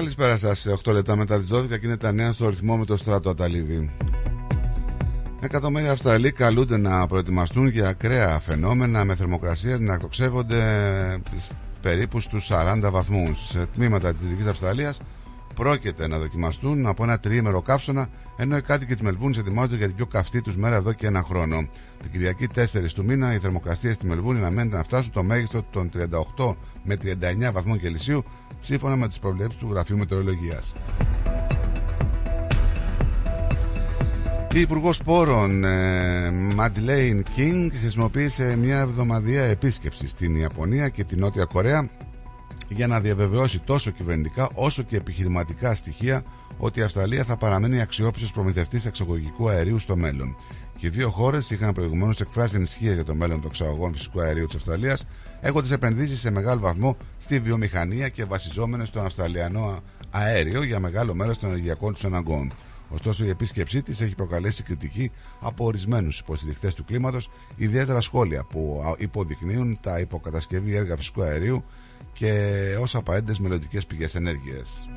Καλησπέρα σας. 8 λεπτά μετά τις 12 και είναι τα νέα στο ρυθμό με το στράτο Αταλίδη. Εκατομμύρια Αυστραλοί καλούνται να προετοιμαστούν για ακραία φαινόμενα με θερμοκρασία να εκτοξεύονται περίπου στους 40 βαθμούς. Σε τμήματα της Δυτικής Αυστραλίας πρόκειται να δοκιμαστούν από ένα τριήμερο καύσωνα, ενώ οι κάτοικοι της Μελβούνης ετοιμάζονται για την πιο καυτή τους μέρα εδώ και ένα χρόνο. Την Κυριακή 4 του μήνα η θερμοκρασία στη Μελβούνη αναμένεται να φτάσουν το μέγιστο των 38 με 39 βαθμών Κελσίου, σύμφωνα με τις προβλέψεις του Γραφείου Μετεωρολογίας. Η Υπουργός Πόρων Μαντιλέιν Κίνγκ χρησιμοποίησε μια εβδομαδία επίσκεψη στην Ιαπωνία και την Νότια Κορέα για να διαβεβαιώσει τόσο κυβερνητικά όσο και επιχειρηματικά στοιχεία ότι η Αυστραλία θα παραμένει αξιόπιστος προμηθευτής εξαγωγικού αερίου στο μέλλον. Και οι δύο χώρες είχαν προηγουμένως εκφράσει ανησυχία για το μέλλον των εξαγωγών φυσικού αερίου της Αυστραλίας, έχοντα επενδύσεις σε μεγάλο βαθμό στη βιομηχανία και βασιζόμενες στον Αυστραλιανό αέριο για μεγάλο μέρος των ενεργειακών τους αναγκών. Ωστόσο, η επίσκεψή της έχει προκαλέσει κριτική από ορισμένους υποστηριχτές του κλίματος, ιδιαίτερα σχόλια που υποδεικνύουν τα υποκατασκευή έργα φυσικού αερίου και ως απαραίτητες μελλοντικές πηγές ενέργειας.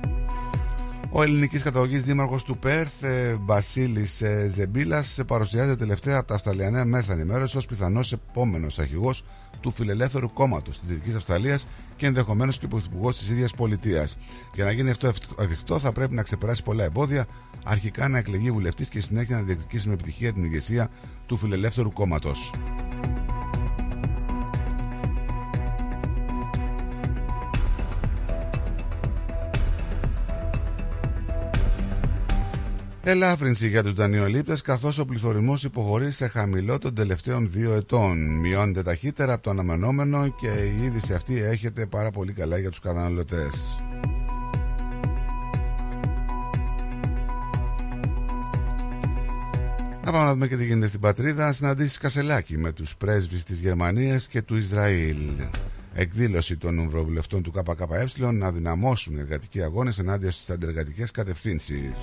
Ο ελληνικής καταγωγής δήμαρχος του Πέρθ, Βασίλης Ζεμπίλας, παρουσιάζεται τελευταία από τα Αυστραλιανέα μέσα ενημέρωσης ως πιθανός επόμενος αρχηγός του φιλελεύθερου κόμματος της Δυτικής Αυστραλίας και ενδεχομένως και πρωθυπουργός της ίδιας πολιτείας. Για να γίνει αυτό εφικτό, θα πρέπει να ξεπεράσει πολλά εμπόδια, αρχικά να εκλεγεί βουλευτής και συνέχεια να διεκδικήσει με επιτυχία την ηγεσία του φιλελεύθερου κόμματος. Ελάφρυνση για τους δανειολήπτες καθώς ο πληθωρισμός υποχωρεί σε χαμηλό των τελευταίων δύο ετών. Μειώνεται ταχύτερα από το αναμενόμενο και η είδηση αυτή έχετε πάρα πολύ καλά για τους καταναλωτές. Να πάμε να δούμε και τι γίνεται στην πατρίδα. Συναντήσεις Κασελάκη με τους πρέσβεις της Γερμανίας και του Ισραήλ. Εκδήλωση των ευρωβουλευτών του ΚΚΕ να δυναμώσουν εργατικοί αγώνες ενάντια στις αντεργατικές κατευθύνσεις.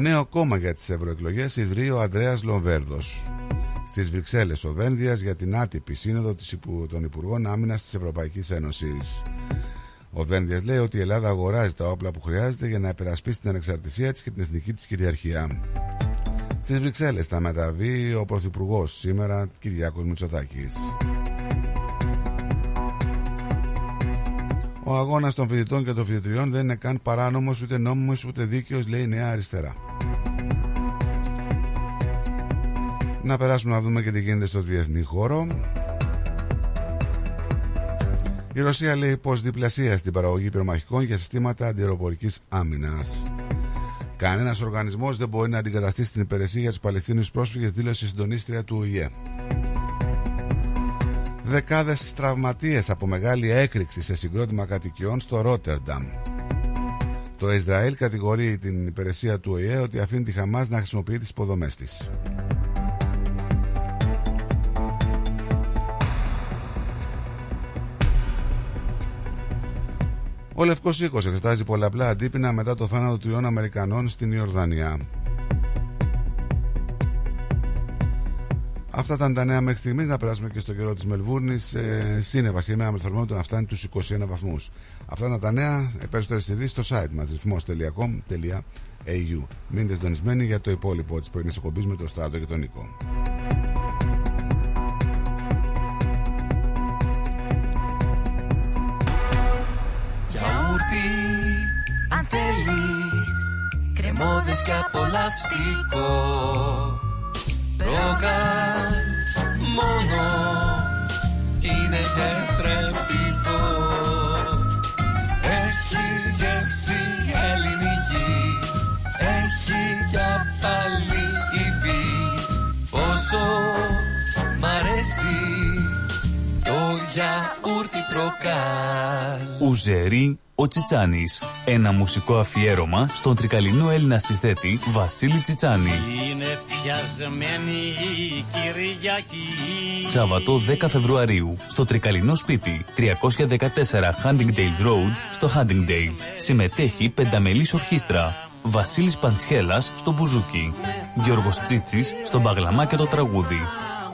Νέο κόμμα για τις ευρωεκλογές ιδρύει ο Ανδρέας Λομβέρδος. Στις Βρυξέλλες ο Δένδιας για την άτυπη σύνοδο των Υπουργών Άμυνας της Ευρωπαϊκής Ένωσης. Ο Δένδιας λέει ότι η Ελλάδα αγοράζει τα όπλα που χρειάζεται για να επερασπίσει την ανεξαρτησία της και την εθνική της κυριαρχία. Στις Βρυξέλλες θα μεταβεί ο Πρωθυπουργός σήμερα Κυριάκος Μητσοτάκης. Ο αγώνας των φοιτητών και των φοιτητριών δεν είναι καν παράνομος, ούτε νόμιμος, ούτε δίκαιος, λέει η Νέα Αριστερά. Να περάσουμε να δούμε και τι γίνεται στο διεθνή χώρο. Η Ρωσία λέει πως διπλασίασε την παραγωγή πυρομαχικών για συστήματα αντιεροπορικής άμυνας. Κανένας οργανισμός δεν μπορεί να αντικαταστήσει την υπηρεσία για τους Παλαιστίνιους πρόσφυγες, δήλωσε η συντονίστρια του ΟΗΕ. Δεκάδες τραυματίες από μεγάλη έκρηξη σε συγκρότημα κατοικιών στο Ρότερνταμ. Το Ισραήλ κατηγορεί την υπηρεσία του ΟΗΕ ότι αφήνει τη Χαμάς να χρησιμοποιεί τις υποδομές της. Ο Λευκός Οίκος εξετάζει πολλαπλά αντίπεινα μετά το θάνατο τριών Αμερικανών στην Ιορδανία. Αυτά ήταν τα νέα μέχρι στιγμής. Να περάσουμε και στο καιρό της Μελβούρνης. Ε, σύννεφα σήμερα με θερμόμετρο να φτάνει τους 21 βαθμούς. Αυτά ήταν τα νέα. Περισσότερες ειδήσεις στο site μας ρυθμό.com.au. Μείνετε συντονισμένοι για το υπόλοιπο της πρωινής εκπομπής με τον Στράτο και τον Νίκο. Γιαούρτι, αν θέλεις Κρεμόδες και απολαυστικό Ρόγαν μόνο είναι τετρεπτικό Έχει γεύση ελληνική Έχει για πάλι υφή. Πόσο μ' αρέσει το για Ουζερή ο Τσιτσάνης. Ένα μουσικό αφιέρωμα στον τρικαλινό Έλληνα συνθέτη Βασίλη Τσιτσάνη. Είναι πιασμένη η Κυριακή Σάββατο 10 Φεβρουαρίου στο Τρικαλινό Σπίτι 314 Huntingdale Road στο Huntingdale. Συμμετέχει πενταμελής ορχήστρα. Βασίλης Παντσχέλας στο μπουζούκι. Γιώργος Τσίτσης στο μπαγλαμά και το τραγούδι.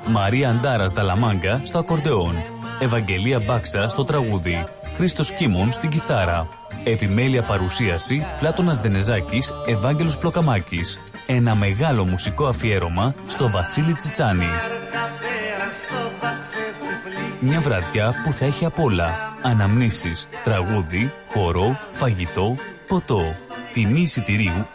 Μαρία Αντάρας Δαλαμάγκα στο ακορντεόν. Ευαγγελία Μπάξα στο τραγούδι. Χρήστος Κίμων στην κιθάρα. Επιμέλεια παρουσίαση Πλάτωνας Δενεζάκης, Ευάγγελος Πλοκαμάκης. Ένα μεγάλο μουσικό αφιέρωμα στο Βασίλη Τσιτσάνη. Μια βραδιά που θα έχει απ' όλα. Αναμνήσεις, τραγούδι, χορό, φαγητό, ποτό. Τιμή εισιτηρίου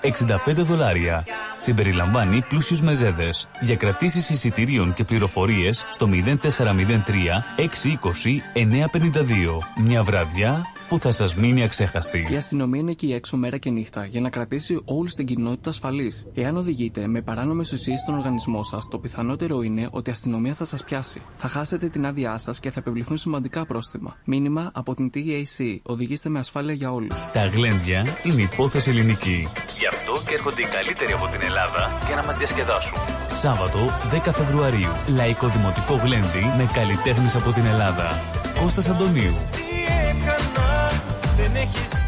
65 δολάρια. Συμπεριλαμβάνει πλούσιους μεζέδες. Για κρατήσεις εισιτηρίων και πληροφορίες στο 0403 620 952. Μια βραδιά που θα σας μείνει αξέχαστη. Η αστυνομία είναι εκεί έξω μέρα και νύχτα για να κρατήσει όλους την κοινότητα ασφαλής. Εάν οδηγείτε με παράνομες ουσίες στον οργανισμό σας, το πιθανότερο είναι ότι η αστυνομία θα σας πιάσει. Θα χάσετε την άδειά σας και θα επιβληθούν σημαντικά πρόστιμα. Μήνυμα από την TAC. Οδηγήστε με ασφάλεια για όλους. Τα γλέντια είναι υπόθεση ελληνική. Γι' αυτό και έρχονται οι καλύτεροι από την Ελλάδα για να μας διασκεδάσουν. Σάββατο 10 Φεβρουαρίου. Λαϊκό Δημοτικό Γλέντι με καλλιτέχνες από την Ελλάδα. Κώστας Αντωνίου.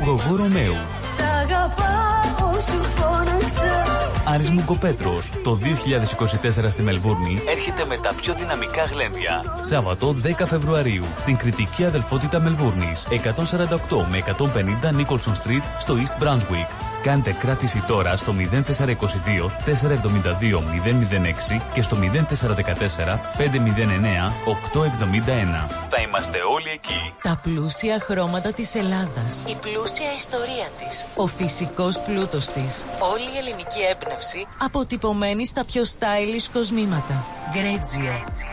Γογό Ρωμαίου. Σ' αγαπάω σου φώναξα Άρης Μουγκοπέτρος. Το 2024 στη Μελβούρνη έρχεται με τα πιο δυναμικά γλέντια. Σάββατο 10 Φεβρουαρίου στην κριτική αδελφότητα Μελβούρνης. 148 με 150 Nicholson Street στο East Brunswick. Κάντε κράτηση τώρα στο 0422 472 006 και στο 0414 509 871. Θα είμαστε όλοι εκεί. Τα πλούσια χρώματα της Ελλάδας. Η πλούσια ιστορία της. Ο φυσικός πλούτος της. Όλη η ελληνική έμπνευση αποτυπωμένη στα πιο stylish κοσμήματα. Γκρέτζιο.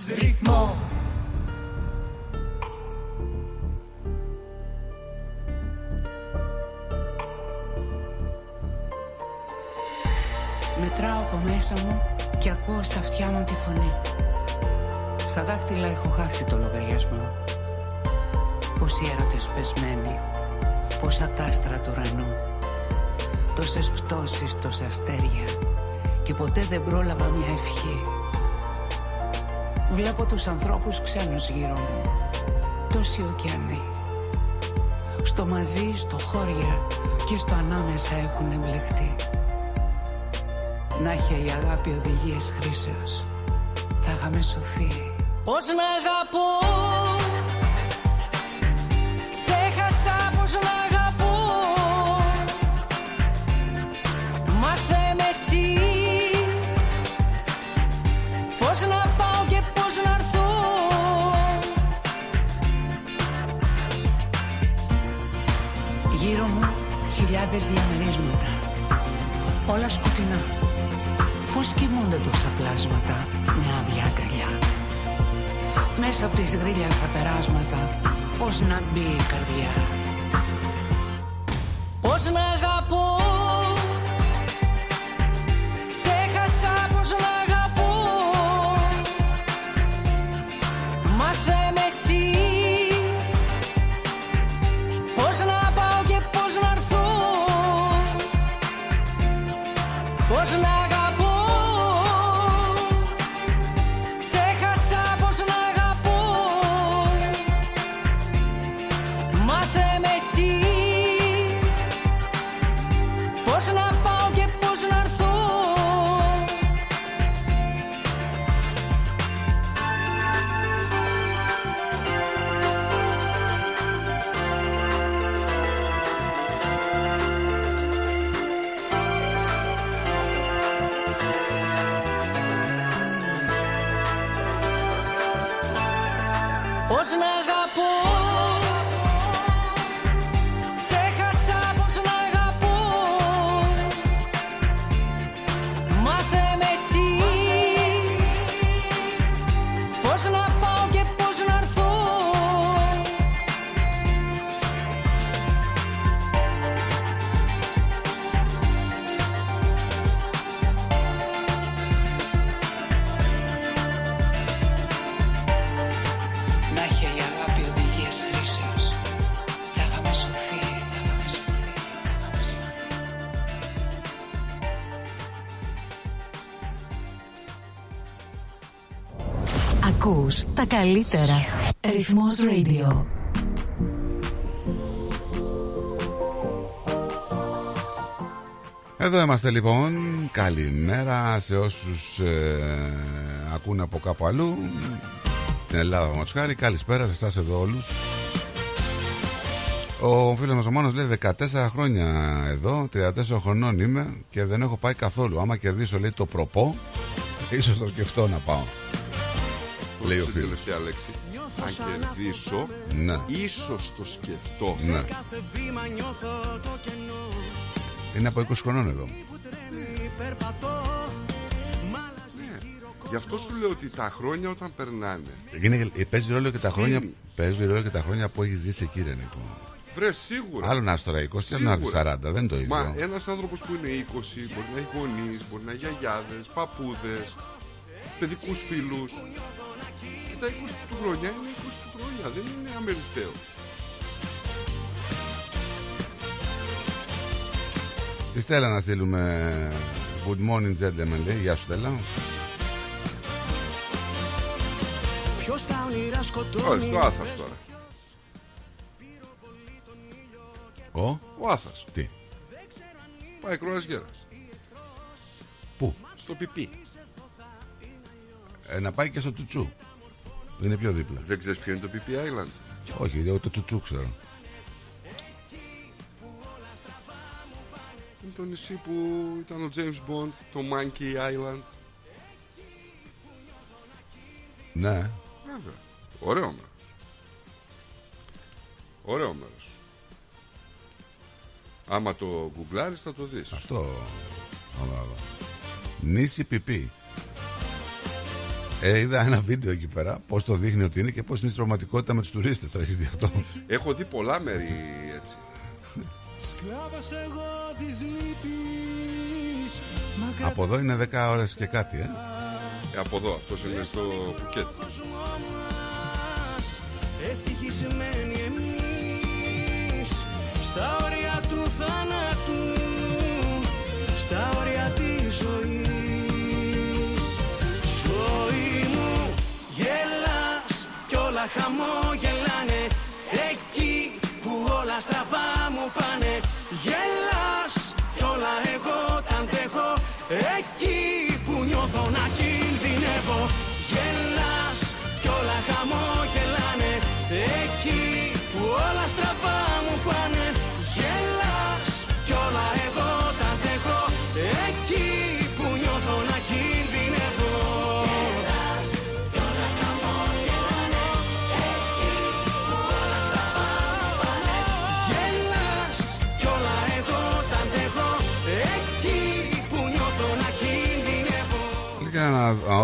Ακούς ρυθμό Μετράω από μέσα μου και ακούω στα αυτιά μου τη φωνή. Στα δάχτυλα έχω χάσει το λογαριασμό. Πόσοι έρωτες πεσμένοι, πόσα τάστρα του ουρανού. Τόσες πτώσεις, τόσα αστέρια και ποτέ δεν πρόλαβα μια ευχή. Βλέπω τους ανθρώπους ξένους γύρω μου, τόσοι ωκεανοί. Στο μαζί, στο χώρια και στο ανάμεσα έχουν εμπλεχτεί. Να είχε η αγάπη οδηγίες χρήσεως, θα είχαμε σωθεί. Πώς να αγαπώ; Χιλιάδες διαμερίσματα, όλα σκοτεινά. Πώς κοιμούνται τόσα πλάσματα, μια άδεια αγκαλιά. Μέσα από τις γρίλια στα περάσματα, πώς να μπει η καρδιά. Πώς να αγαπώ Πώς να αγαπώ Ξέχασα τα καλύτερα. Ρυθμός Radio. Εδώ είμαστε λοιπόν. Καλημέρα σε όσους ε, ακούνε από κάπου αλλού. Την Ελλάδα μας χάρη. Καλησπέρα σε εσάς εδώ όλους. Ο φίλος μας ο Μάνος λέει 14 χρόνια εδώ, 34 χρονών είμαι και δεν έχω πάει καθόλου. Άμα κερδίσω λέει το προπό, ίσως το σκεφτώ να πάω. Λέει ο Στην φίλος. τελευταία λέξη. Αν κερδίσω, Ναι. ίσως το σκεφτώ. Ναι. Είναι από 20 χρονών εδώ. Γι' αυτό σου λέω ότι τα χρόνια όταν περνάνε. Είναι, παίζει ρόλο και τα χρόνια, Φύγει. παίζει ρόλο και τα χρόνια που έχεις ζήσει εκεί, ρε Νίκο. Βρε, σίγουρα. Άλλο να είσαι τώρα 20 και άλλο να έρθει Σίγουρα. 40. Δεν είναι το ίδιο. Μα ένας άνθρωπος που είναι 20 μπορεί να έχει γονείς, μπορεί να έχει γιαγιάδες, παππούδες, παιδικούς φίλους. Και τα 20 του χρόνια είναι 20 του χρόνια, δεν είναι αμεληταίο. Στη Στέλλα να στείλουμε Good morning gentlemen λέει Γεια σου Στέλλα Ποιος τα όνειρα Όχι, σκοτώνει στο άθας τώρα. Ο; Ο άθας. Τι; Πάει κρουαζιέρα. Πού; Στο πιπί. ε, Να πάει και στο Τσουτσού Είναι πιο δίπλα Δεν ξέρεις ποιο είναι το πιπί Island. Όχι εγώ το Τσουτσού ξέρω Είναι το νησί που ήταν ο James Bond, το Monkey Island. Ναι Βέβαια. Ωραίο μέρος. Ωραίο μέρος. Άμα το γκουγκλάρεις θα το δεις. Αυτό Άλλο, άλλο. Νήσι Πιπί ε, είδα ένα βίντεο εκεί πέρα Πώς το δείχνει ότι είναι και πώς είναι στην πραγματικότητα με τους τουρίστες. Το έχεις δει αυτό; Έχω δει πολλά μέρη έτσι. Σκλάβος εγώ της λύπης Μα Από εδώ είναι 10 ώρες και κάτι, ε. Ε, από εδώ, αυτός είναι στο Πουκέτ. μας Ευτυχισμένοι εμείς Στα όρια του θάνατου Στα όρια της όλα χαμόγελάνε Εκεί που όλα στραβά μου πάνε. Γελάς Κι όλα εγώ τα αντέχω. Εκεί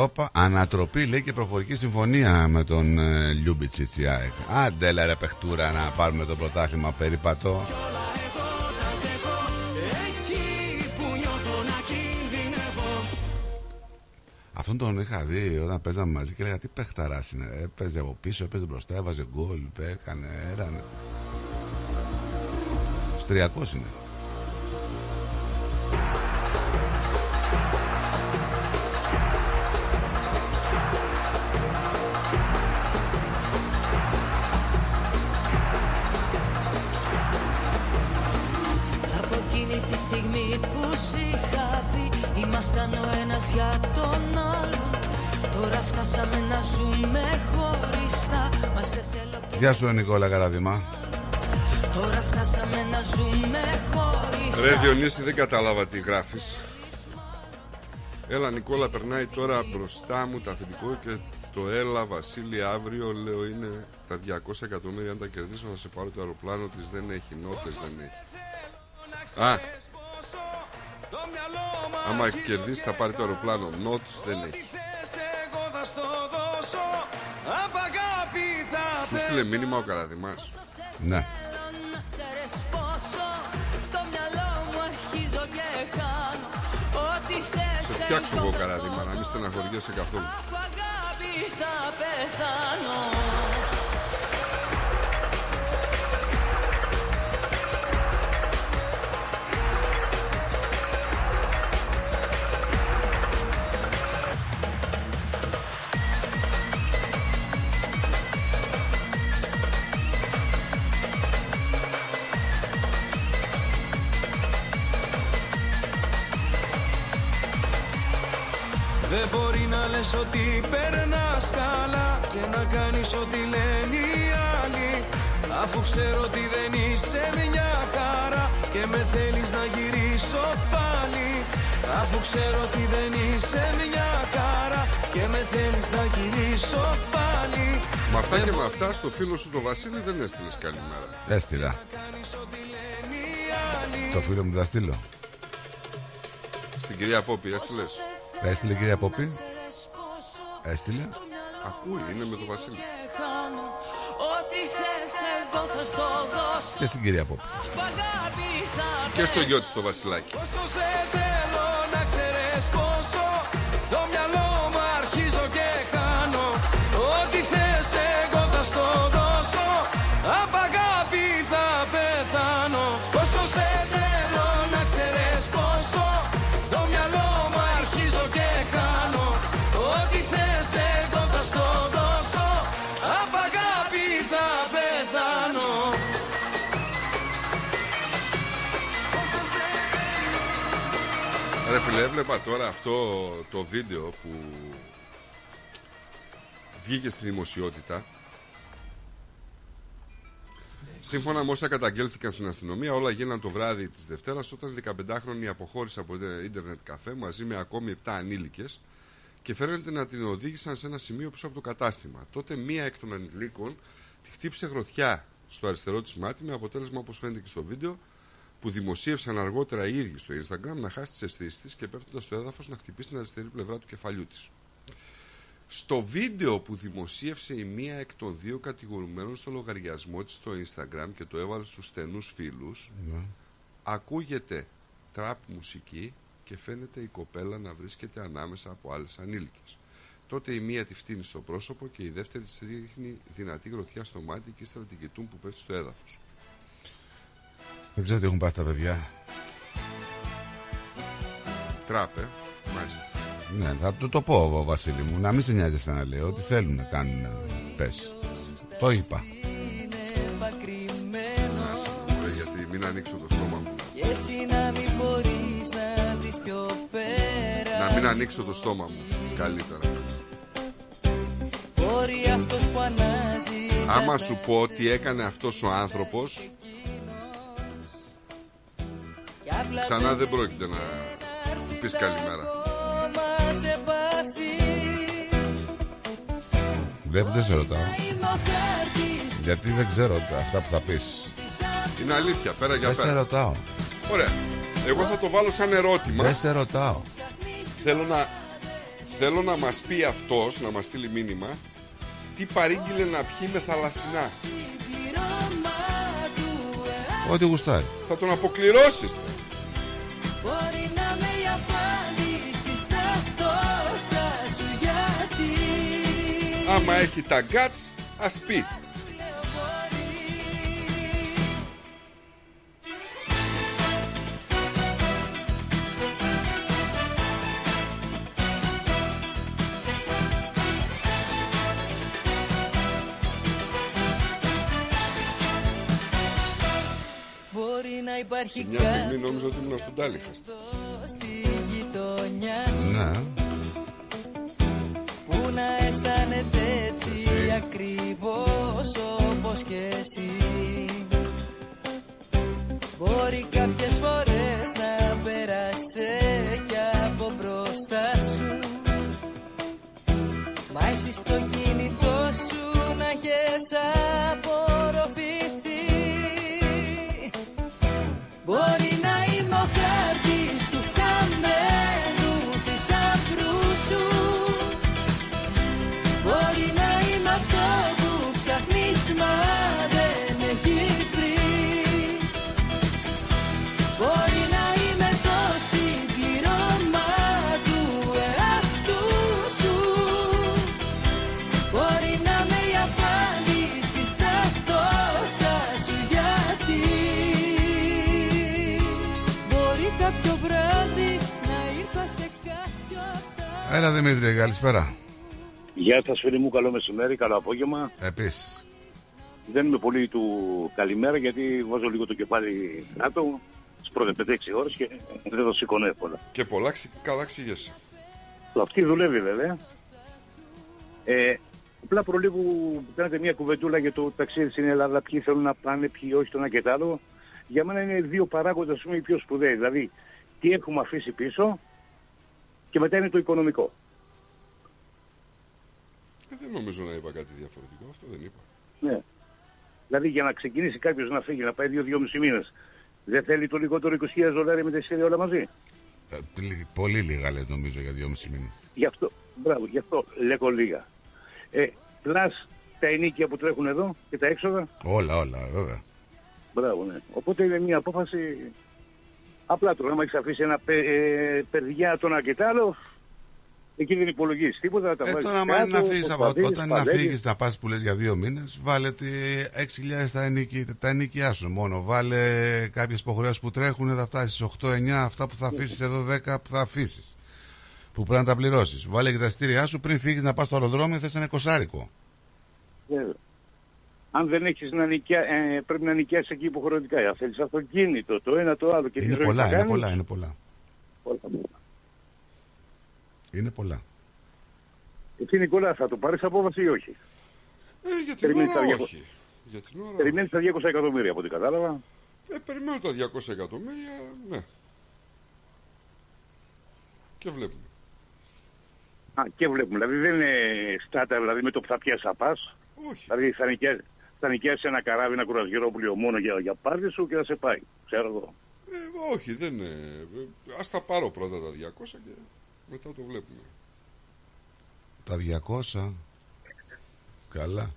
όπα, ανατροπή λέει και προφορική συμφωνία με τον ε, Λιούμπιτς η ΑΕΚ. Άντε λέ, ρε παιχτούρα να πάρουμε το πρωτάθλημα περίπατο. Εκεί που νιώθω να κινδυνεύω Αυτόν τον είχα δει όταν παίζαμε μαζί και έλεγα τι παιχταράς είναι. ρε. Έπαιζε από πίσω, έπαιζε μπροστά, έβαζε γκολ, έκανε, έρανε. Στριακός είναι. Στιγμή που σ' είχα δει. Ήμασταν ο ένας για τον άλλον. Τώρα φτάσαμε να ζούμε χωριστά. Μας σε θέλω και Γεια σου Νικόλα Καραδημά. τώρα φτάσαμε να ζούμε χωριστά. Ρε Διονύση δεν κατάλαβα τι γράφεις. Έλα Νικόλα περνάει τώρα μπροστά μου το αφεντικό και Το έλα Βασίλη αύριο λέω είναι τα 200 εκατομμύρια αν τα κερδίσω να σε πάρω το αεροπλάνο της. Δεν έχει νότες δεν έχει. Α Άμα κερδίσει θα πάρει το αεροπλάνο. Νότες δεν έχει. Εγώ θα στο δώσω. Απ' αγάπη θα Σου στείλε μήνυμα ο Καραδημάς Ναι. Να ξέρεις πόσο. Το μυαλό μου αρχίζω και χάνω. Ό,τι θες Σε φτιάξω εγώ Καραδημά να μην στεναχωριέσαι καθόλου. Απ' αγάπη θα πεθάνω Δεν μπορεί να λες ότι περνάς καλά Και να κάνεις ό,τι λένε οι άλλοι. Αφού ξέρω ότι δεν είσαι μια χαρά Και με θέλεις να γυρίσω πάλι. Αφού ξέρω ότι δεν είσαι μια χαρά Και με θέλεις να γυρίσω πάλι. Με αυτά και με αυτά στο φίλο σου το Βασίλη δεν έστειλες καλημέρα Έστειλα. Το φίλο μου θα στείλω. Στην κυρία Πόπη έστειλες. Θα έστειλε η κυρία Πόπη. Έστειλε. Ακούει είναι με το Βασίλη χάνω Ό,τι θες εγώ θα στο δώσω Και στην κυρία Πόπη. Απ' αγάπη θα Και στο γιο της το Βασιλάκι φίλε έβλεπα τώρα αυτό το βίντεο που βγήκε στη δημοσιότητα Σύμφωνα με όσα καταγγέλθηκαν στην αστυνομία, όλα γίνανε το βράδυ της Δευτέρας όταν η 15χρονη αποχώρησε από το ίντερνετ καφέ μαζί με ακόμη 7 ανήλικες και φαίνεται να την οδήγησαν σε ένα σημείο πίσω από το κατάστημα. Τότε μία εκ των ανηλίκων τη χτύπησε γροθιά στο αριστερό της μάτι με αποτέλεσμα, όπως φαίνεται και στο βίντεο, που δημοσίευσαν αργότερα οι ίδιοι στο Instagram να χάσει τις αισθήσεις της και πέφτοντας στο έδαφος να χτυπήσει την αριστερή πλευρά του κεφαλιού της. Στο βίντεο που δημοσίευσε η μία εκ των δύο κατηγορουμένων στο λογαριασμό της στο Instagram και το έβαλε στους στενούς φίλους Ναι. ακούγεται τραπ μουσική και φαίνεται η κοπέλα να βρίσκεται ανάμεσα από άλλες ανήλικες. Τότε η μία τη φτύνει στο πρόσωπο και η δεύτερη της ρίχνει δυνατή γροθιά στο μάτι και ύστερα την κοιτούν που πέφτει στο έδαφος. Δεν ξέρω τι έχουν πάθει τα παιδιά. Τραπ, ε, μάλιστα. Ναι, θα του το πω, Βασίλη μου. Να μην σε νοιάζεσαι να λέω. Τι θέλουν να κάνουν. Πες. Το είπα. Ωραία, γιατί μην ανοίξω το στόμα μου. Και εσύ να μην μπορείς να δεις πιο πέρας Να μην ανοίξω το στόμα μου. Καλύτερα. Μπορεί αυτός που ανάζει Άμα σου πω ότι έκανε αυτός ο άνθρωπος Ξανά δεν πρόκειται να του πεις καλημέρα μας επαθεί Βλέπει, δεν σε ρωτάω. Είμαι ο χάρτης Γιατί δεν ξέρω τα- αυτά που θα πεις. Είναι αλήθεια, πέρα για Δεν σε πέρα ρωτάω. Ωραία, εγώ θα το βάλω σαν ερώτημα Δεν σε ρωτάω. Θέλω να, θέλω να μας πει αυτός, να μας στείλει μήνυμα Τι παρήγγειλε να πιει με θαλασσινά Ό,τι γουστάρει. Θα τον αποκληρώσεις Μπορεί να με η απάντηση στα τόσα σου γιατί. Άμα έχει τα γκάτς, ας πει Μπορεί να υπάρχει Μια στιγμή κάτι νόμιζα ότι ήμουν στον Τάλιχα. στη γειτονιά σου. Ναι. Που να αισθάνεται έτσι ακριβώς όπως και εσύ. Μπορεί κάποιες φορές να πέρασε κι από μπροστά σου. Μα εσύ το κινητό σου να έχεις απορροφηθεί Έλα Δημήτρη, καλησπέρα. Γεια σας φίλοι μου, καλό μεσημέρι, καλό απόγευμα. Επίσης. Δεν είμαι πολύ του καλημέρα γιατί βάζω λίγο το κεφάλι κάτω στις πρώτες 5-6 ώρες και δεν το σηκώνω εύκολα. Και πολλά ξυ- καλά ξηγέσαι. Αυτή δουλεύει βέβαια. Ε, απλά προλίγου που κάνετε μια κουβεντούλα για το ταξίδι στην Ελλάδα, ποιοι θέλουν να πάνε, ποιοι όχι, το ένα και το άλλο. Για μένα είναι δύο παράγοντες ας πούμε, οι πιο σπουδαίοι. Δηλαδή, τι έχουμε αφήσει πίσω και μετά είναι το οικονομικό. Ε, δεν νομίζω να είπα κάτι διαφορετικό. Αυτό δεν είπα. Ναι. Δηλαδή για να ξεκινήσει κάποιος να φύγει, να πάει δύο-δυόμιση μήνες, δεν θέλει το λιγότερο 20.000 δολάρια με τα εισιτήρια όλα μαζί; Ε, λι- Πολύ λίγα λέει νομίζω για δυόμιση μήνες. Γι' αυτό, μπράβο, γι' αυτό λέγω λίγα. Ε, πλάς τα ενίκια που τρέχουν εδώ και τα έξοδα, Όλα, όλα, βέβαια. μπράβο, ναι. Οπότε είναι μια απόφαση απλά τώρα. Άμα έχεις αφήσει ένα πε, ε, παιδιά το ένα και το άλλο, εκεί δεν υπολογίζεις τίποτα. Θα τα Ε, βάζεις τώρα, άμα είναι να κάτω, φύγεις, προσπαθείς, όταν να παλεύεις. φύγεις να πας που λες για δύο μήνες, βάλε τη 6.000 τα, ενίκη, τα ενοικιά σου μόνο. Βάλε κάποιες υποχρεώσεις που τρέχουν, θα φτάσεις 8-9, αυτά που θα αφήσεις εδώ 10 που θα αφήσεις. Που πρέπει να τα πληρώσεις. Βάλε και τα εισιτήριά σου πριν φύγεις να πας στο αεροδρόμιο, θες ένα κοσάρικο. Βέβαια. Αν δεν έχεις να νοικιά, ε, πρέπει να νοικιάσεις εκεί υποχρεωτικά. Αν θέλεις αυτοκίνητο, το ένα το άλλο. Και τη Είναι ζωή πολλά, θα είναι κάνεις, πολλά, είναι πολλά. όλα. Είναι πολλά. Εσύ Νικόλα, θα το πάρεις απόφαση ή όχι; Ε, για την Περιμένεις ώρα τα 200 όχι. Για την ώρα Περιμένεις τα 200 εκατομμύρια από ό,τι κατάλαβα. Ε, περιμένω τα 200 εκατομμύρια, ναι. Και βλέπουμε. Α, και βλέπουμε. Δηλαδή δεν είναι στάτα, δηλαδή με το που θα πιάσει θα πας. Όχι. Δηλαδή θα νοικιάσει, θα νοικιάσει ένα καράβι, ένα κουρασγερόπουλο μόνο για, για πάρτι σου και θα σε πάει. Ξέρω εγώ. Ε, όχι, δεν είναι. Ε, Ας τα πάρω πρώτα τα 200 και μετά το βλέπουμε. Τα 200. Καλά.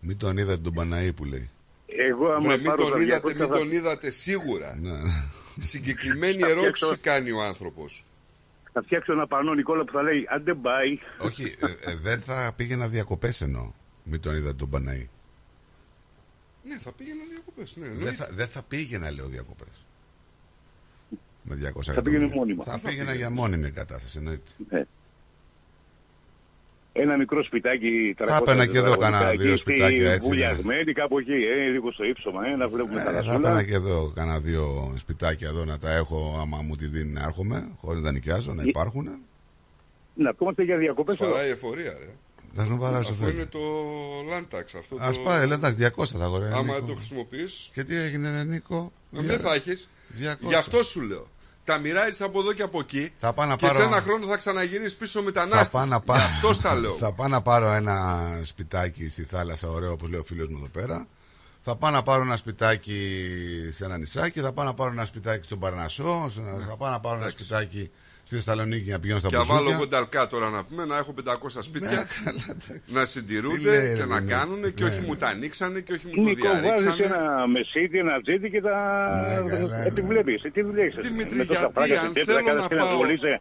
Μην τον είδατε τον Παναή που λέει. Εγώ άμα Βρε, μην πάρω τον τα είδατε, 200 μην θα- τον είδατε σίγουρα. Ναι. Συγκεκριμένη Θα ερώτηση φτιάξω- κάνει ο άνθρωπος. Θα φτιάξω ένα πανό Νικόλα που θα λέει αν δεν πάει. Όχι, ε, ε, δεν θα πήγαινα διακοπές εννοώ. Μην τον είδατε τον Παναή. Ναι, θα πήγαινα διακοπές. Ναι, Δεν εννοείται. θα, δεν θα πήγαινα, λέω, διακοπές. Με 200 Θα εκατομμύρια. πήγαινε μόνιμα. Θα Θα πήγαινα πήγαινε. για μόνιμη κατάσταση, εννοείται. Ναι. Ένα μικρό σπιτάκι. 300 Θα έπαιρνα και εδώ τετραγωνικά, κανένα εκεί δύο στη σπιτάκια, έτσι, Βουλιαγμένη, κάπου εκεί, ε, λίγο στο ύψωμα, ε, να βλέπουμε τα Ε, θα δασούλα. έπαιρνα και εδώ κανένα δύο σπιτάκια εδώ να τα έχω άμα μου τη δίνει να έρχομαι, χωρίς να τα νοικιάζω, να Ε, υπάρχουν. Να ερχόμαστε για διακοπές εδώ. Σφαράει εφορία, ρε. Θα μου βαράσει Αυτό αυτό. είναι το Lantax. Αυτό Ας το... πάει, λέει, εντάξει, 200 θα αγοράσει. Άμα το χρησιμοποιείς, Και τι έγινε, ρε, Νίκο; ε, δεν θα έχεις. 200. Γι' αυτό σου λέω. Τα μοιράζεις από εδώ και από εκεί. Θα πάω να και πάρω- σε ένα χρόνο θα ξαναγυρίσεις πίσω Θα μετανάστης. πάω, να πάρω, Γι' αυτό στα λέω. θα πάω να πάρω ένα σπιτάκι στη θάλασσα, ωραίο όπως λέει ο φίλος μου εδώ πέρα. Θα πάω να πάρω ένα σπιτάκι σε ένα νησάκι, θα πάω να πάρω ένα σπιτάκι στον Παρνασσό, σε ένα- θα πάω να πάρω ένα σπιτάκι στη Θεσσαλονίκη να πηγαίνω στα Και να βάλω μπουζούκια. εγώ νταλκά τώρα να πούμε να έχω 500 σπίτια να Τι συντηρούνται λέει, και ρε, να ναι. κάνουν και Ναι, όχι ναι. μου τα ανοίξανε και όχι μου το Νίκο, βάζεις διαρρήξανε. ένα μεσίτη, ένα τζίτι και τα Ναι, καλά, ναι. επιβλέπεις. Ε, Τι δουλειά έχεις. Δημήτρη, με τόσα γιατί, φράγκα αν στην τέτρα, θέλω κάθεσαι να πάω- ασχολείσαι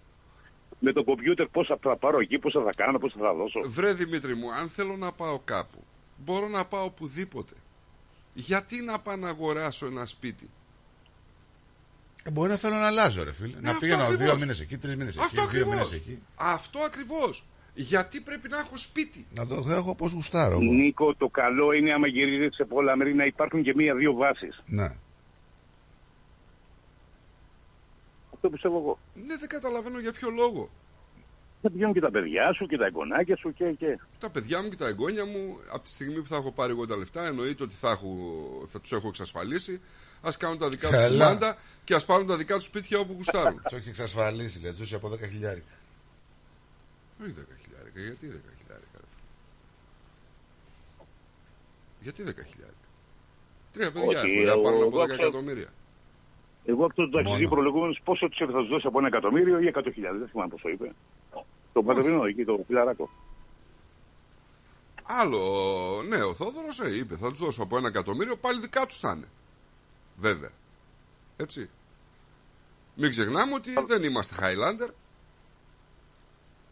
Με το κομπιούτερ πόσα θα πάρω εκεί, πόσα θα κάνω, πόσα θα δώσω. Βρε Δημήτρη μου, αν θέλω να πάω κάπου, μπορώ να πάω οπουδήποτε. Γιατί να πάω να αγοράσω ένα σπίτι; Ε, Μπορεί να θέλω να αλλάζω, ρε φίλε. να αυτό πήγαινω ακριβώς. δύο μήνες εκεί, τρεις μήνες εκεί, Αυτό δύο ακριβώς. μήνε εκεί. Αυτό ακριβώς. Γιατί πρέπει να έχω σπίτι. Να το έχω όπω γουστάρω. εγώ. Νίκο, το καλό είναι άμα γυρίζετε σε πολλά μέρη να υπάρχουν και μία-δύο βάσεις. Ναι. Αυτό πιστεύω εγώ. Ναι, δεν καταλαβαίνω για ποιο λόγο. Θα πηγαίνουν και τα παιδιά σου και τα εγγονάκια σου και. και. Τα παιδιά μου και τα εγγόνια μου, από τη στιγμή που θα έχω πάρει εγώ τα λεφτά, εννοείται ότι θα, έχω, θα τους έχω εξασφαλίσει. Α κάνουν τα δικά τους Καλά. κουμάντα και ας πάρουν τα δικά τους σπίτια όπου γουστάρουν. Το έχει εξασφαλίσει, λέει, ζούσε από 10 χιλιάρικα. Όχι 10 χιλιάρικα, γιατί 10 χιλιάρικα. ρε φίλε. Γιατί 10.000. Τρία παιδιά Όχι, έχουν, δεν εγώ- πάρουν από εγώ 10 ξέρω- εκατομμύρια. Εγώ από τον ταξιδί Μόνο. προλογούμενο πόσο τους θα τους δώσεις από ένα εκατομμύριο ή εκατό χιλιάδε. Δεν θυμάμαι πόσο είπε. Το πατρινό εκεί, το φιλαράκο. Άλλο, ναι, ο Θόδωρος ε, είπε, θα τους δώσω από ένα εκατομμύριο, πάλι δικά τους θα είναι. Βέβαια. Έτσι. Μην ξεχνάμε ότι δεν είμαστε Highlander.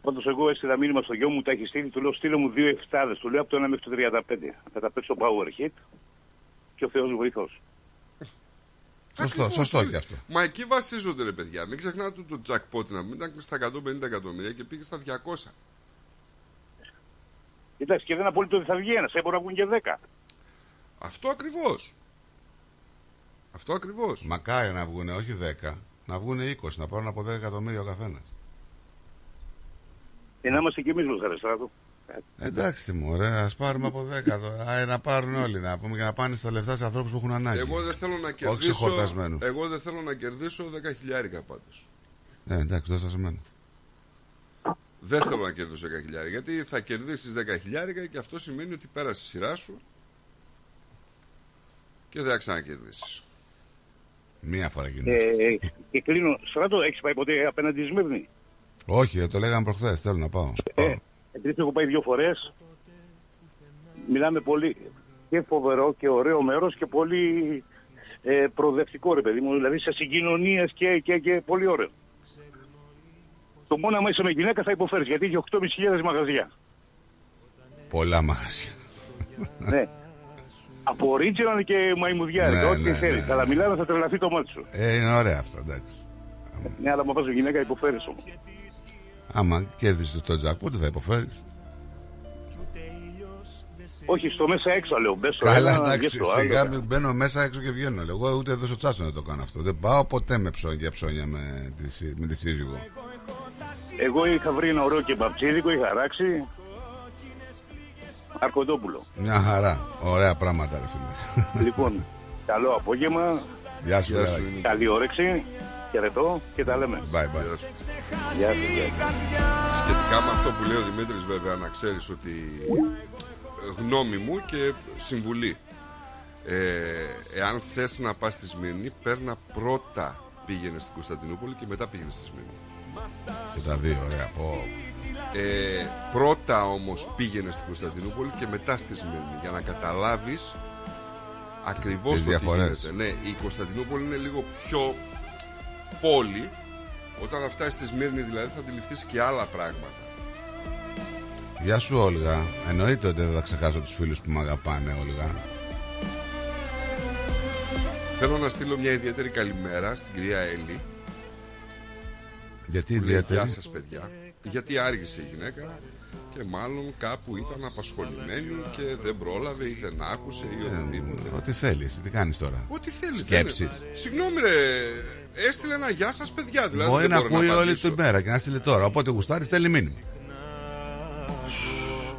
Πάντως, εγώ έστειλα μήνυμα στο γιο μου, τα έχει στείλει, του λέω στείλε μου δύο εφτάδες. Του λέω από το 1 μέχρι το 35. Θα τα παίξω power hit και ο Θεός βοηθός. Σωστό, Ακριβώς, σωστό όλοι. και αυτό. Μα εκεί βασίζονται ρε παιδιά. Μην ξεχνάτε το jackpot να μην ήταν στα 150 εκατομμύρια και πήγε στα 200. Εντάξει, και δεν απολύτω ότι θα βγει ένας, έπρεπε να βγουν και 10. Αυτό ακριβώς. Αυτό ακριβώς. Μακάρι να βγουν, όχι 10, να βγουν 20, να πάρουν από 10 εκατομμύρια ο καθένας. Και να είμαστε κι εμείς Λουθαρεστράτο. Εντάξει, μου, ρε, ας πάρουμε από 10. εδώ. Α, να πάρουν όλοι, να πούμε και να πάνε στα λεφτά σε ανθρώπους που έχουν ανάγκη. Εγώ δεν θέλω να Όχι κερδίσω. ξεχορτασμένους. Εγώ δεν θέλω να κερδίσω 10 χιλιάρικα πάντως. Ναι, εντάξει, δώσα σε μένα. Δεν θέλω να κερδίσω 10 χιλιάρικα. Γιατί θα κερδίσεις 10 χιλιάρικα και αυτό σημαίνει ότι πέρασε η σειρά σου και δεν θα ξανακερδίσεις. Μία φορά γίνεται. Ε, και κλείνω. Στράτο, έχεις πάει ποτέ απέναντι στη Σμύρνη; Όχι, ε, το λέγαμε προχθές. Θέλω να πάω. Ε, επειδή έχω πάει δύο φορές. Μιλάμε πολύ και φοβερό και ωραίο μέρος και πολύ ε, προοδευτικό ρε παιδί μου. Δηλαδή σε συγκοινωνίες και, και, και πολύ ωραίο. Το μόνο άμα είσαι με γυναίκα θα υποφέρεις γιατί έχει 8.500 μαγαζιά. Πολλά μαγαζιά. ναι. Από original και μαϊμουδιά. Ναι, ό,τι ναι, θέλεις. ναι. Αλλά μιλάμε θα τρελαθεί το μάτι σου. Ε, είναι ωραία αυτό, εντάξει. Ναι, αλλά μου πα γυναίκα υποφέρεις όμως. Άμα κέρδισε το τζακ, πότε θα υποφέρεις. Όχι, στο μέσα έξω λέω. Μπες στο Καλά, ένα, εντάξει. βγες στο άλλο. Σιγά μην μπαίνω μέσα έξω και βγαίνω. λέω. Εγώ ούτε εδώ στο τσάσο δεν το κάνω αυτό. Δεν πάω ποτέ με ψώνια, για ψώνια με τη, σύ- με τη σύζυγο. Εγώ είχα βρει ένα ωραίο κεμπαψίδικο, είχα ράξει. Αρκοντόπουλο. Μια χαρά. Ωραία πράγματα, ρε φίλε. λοιπόν, καλό απόγευμα. Γεια σου, Γεια γεια σου, σου. Νίκο. Καλή όρεξη. Χαιρετώ και τα λέμε. Bye, bye. Γεια σας, γεια σας. Σχετικά με αυτό που λέει ο Δημήτρης βέβαια να ξέρεις ότι ε, γνώμη μου και συμβουλή ε, εάν θες να πας στη Σμύρνη παίρνα πρώτα πήγαινε στην Κωνσταντινούπολη και μετά πήγαινε στη Σμύρνη Και τα δύο, ωραία. Πω. ε, πρώτα όμως πήγαινε στην Κωνσταντινούπολη και μετά στη Σμύρνη για να καταλάβεις ακριβώς Τις το τι διαφορές. γίνεται. Ναι, η Κωνσταντινούπολη είναι λίγο πιο πόλη όταν θα φτάσει στη Σμύρνη δηλαδή θα αντιληφθείς και άλλα πράγματα Γεια σου, Όλγα. Εννοείται ότι δεν θα ξεχάσω τους φίλους που με αγαπάνε, Όλγα. Θέλω να στείλω μια ιδιαίτερη καλημέρα στην κυρία Έλλη. Γιατί που λέει, ιδιαίτερη; Γεια σας παιδιά. Γιατί άργησε η γυναίκα και μάλλον κάπου ήταν απασχολημένη και δεν πρόλαβε ή δεν άκουσε ή οτιδήποτε. Ε, Ό,τι θέλεις, τι κάνεις τώρα; Ό,τι θέλεις. Σκέψεις. Συγγνώμη ρε, έστειλε ένα γεια σας παιδιά. Δηλαδή Μπορεί δεν να μπορώ ακούει όλη απαντήσω. την μέρα και να στείλει τώρα. Όποτε γουστάρεις, στέλνει μήνυμα.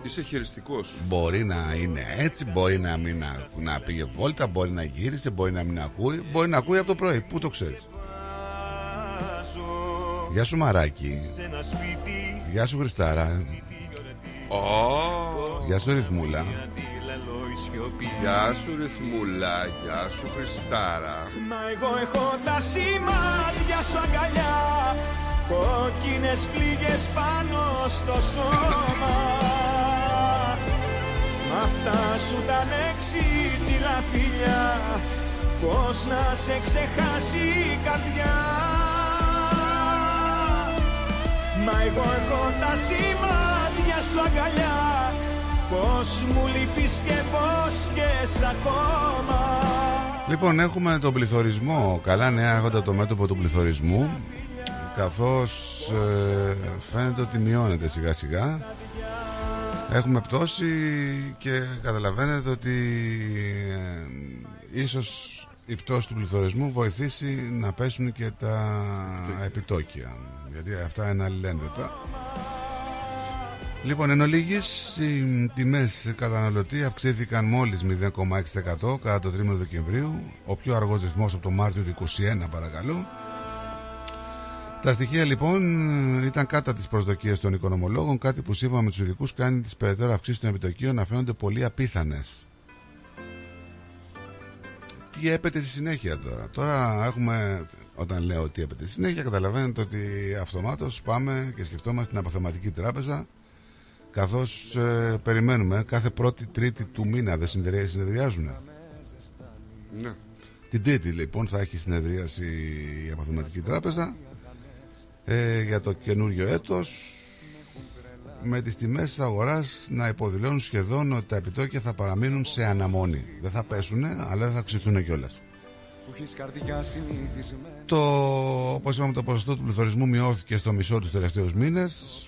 Είσαι χειριστικός. Μπορεί να είναι έτσι, μπορεί να μην να, να πήγε βόλτα, μπορεί να γύρισε, μπορεί να μην ακούει, μπορεί να ακούει από το πρωί. Πού το ξέρεις; Γεια σου Μαράκι. Γεια σου Χριστάρα. Ω, Γεια σου Ρυθμούλα. Γεια σου Ρυθμούλα, γεια σου Χριστάρα. Μα εγώ έχω τα σημάδια σου αγκαλιά Κόκκινες πληγές πάνω στο σώμα Μ' αυτά σου τα ανεξίτηλα φιλιά Πώς να σε ξεχάσει η καρδιά Μα εγώ έχω τα σημάδια σου αγκαλιά Πώς μου λείπεις και πώς και σ' ακόμα Λοιπόν, έχουμε τον πληθωρισμό. Καλά νέα έρχονται από το μέτωπο του πληθωρισμού. Καθώς ε, φαίνεται ότι μειώνεται σιγά σιγά. Έχουμε πτώση και καταλαβαίνετε ότι ε, ίσως η πτώση του πληθωρισμού βοηθήσει να πέσουν και τα επιτόκια. Γιατί αυτά είναι αλληλένδετα. Λοιπόν, εν ολίγης, οι τιμές καταναλωτή αυξήθηκαν μόλις 0,6% κατά το τρίμηνο Δεκεμβρίου, ο πιο αργός ρυθμός από το Μάρτιο του 2021 παρακαλώ. Τα στοιχεία λοιπόν ήταν κάτω τις προσδοκίες των οικονομολόγων, κάτι που σύμφωνα με τους ειδικούς κάνει τις περαιτέρω αυξήσεις των επιτοκίων να φαίνονται πολύ απίθανες. Τι έπεται στη συνέχεια τώρα. Τώρα έχουμε, όταν λέω τι έπεται στη συνέχεια, καταλαβαίνετε ότι αυτομάτως πάμε και σκεφτόμαστε την αποθεματική τράπεζα καθώς ε, περιμένουμε κάθε πρώτη τρίτη του μήνα δεν συνεδρια- συνεδριάζουν. Ναι. Την τρίτη λοιπόν θα έχει συνεδρίαση η αποθεματική τράπεζα ε, για το καινούριο έτος με τις τιμές της αγοράς να υποδηλώνουν σχεδόν ότι τα επιτόκια θα παραμείνουν σε αναμονή. Δεν θα πέσουν, αλλά δεν θα αυξηθούν κιόλας. Που έχεις καρδιά συνηθισμένη Το, όπως είπαμε, το ποσοστό του πληθωρισμού μειώθηκε στο μισό τους τελευταίους μήνες.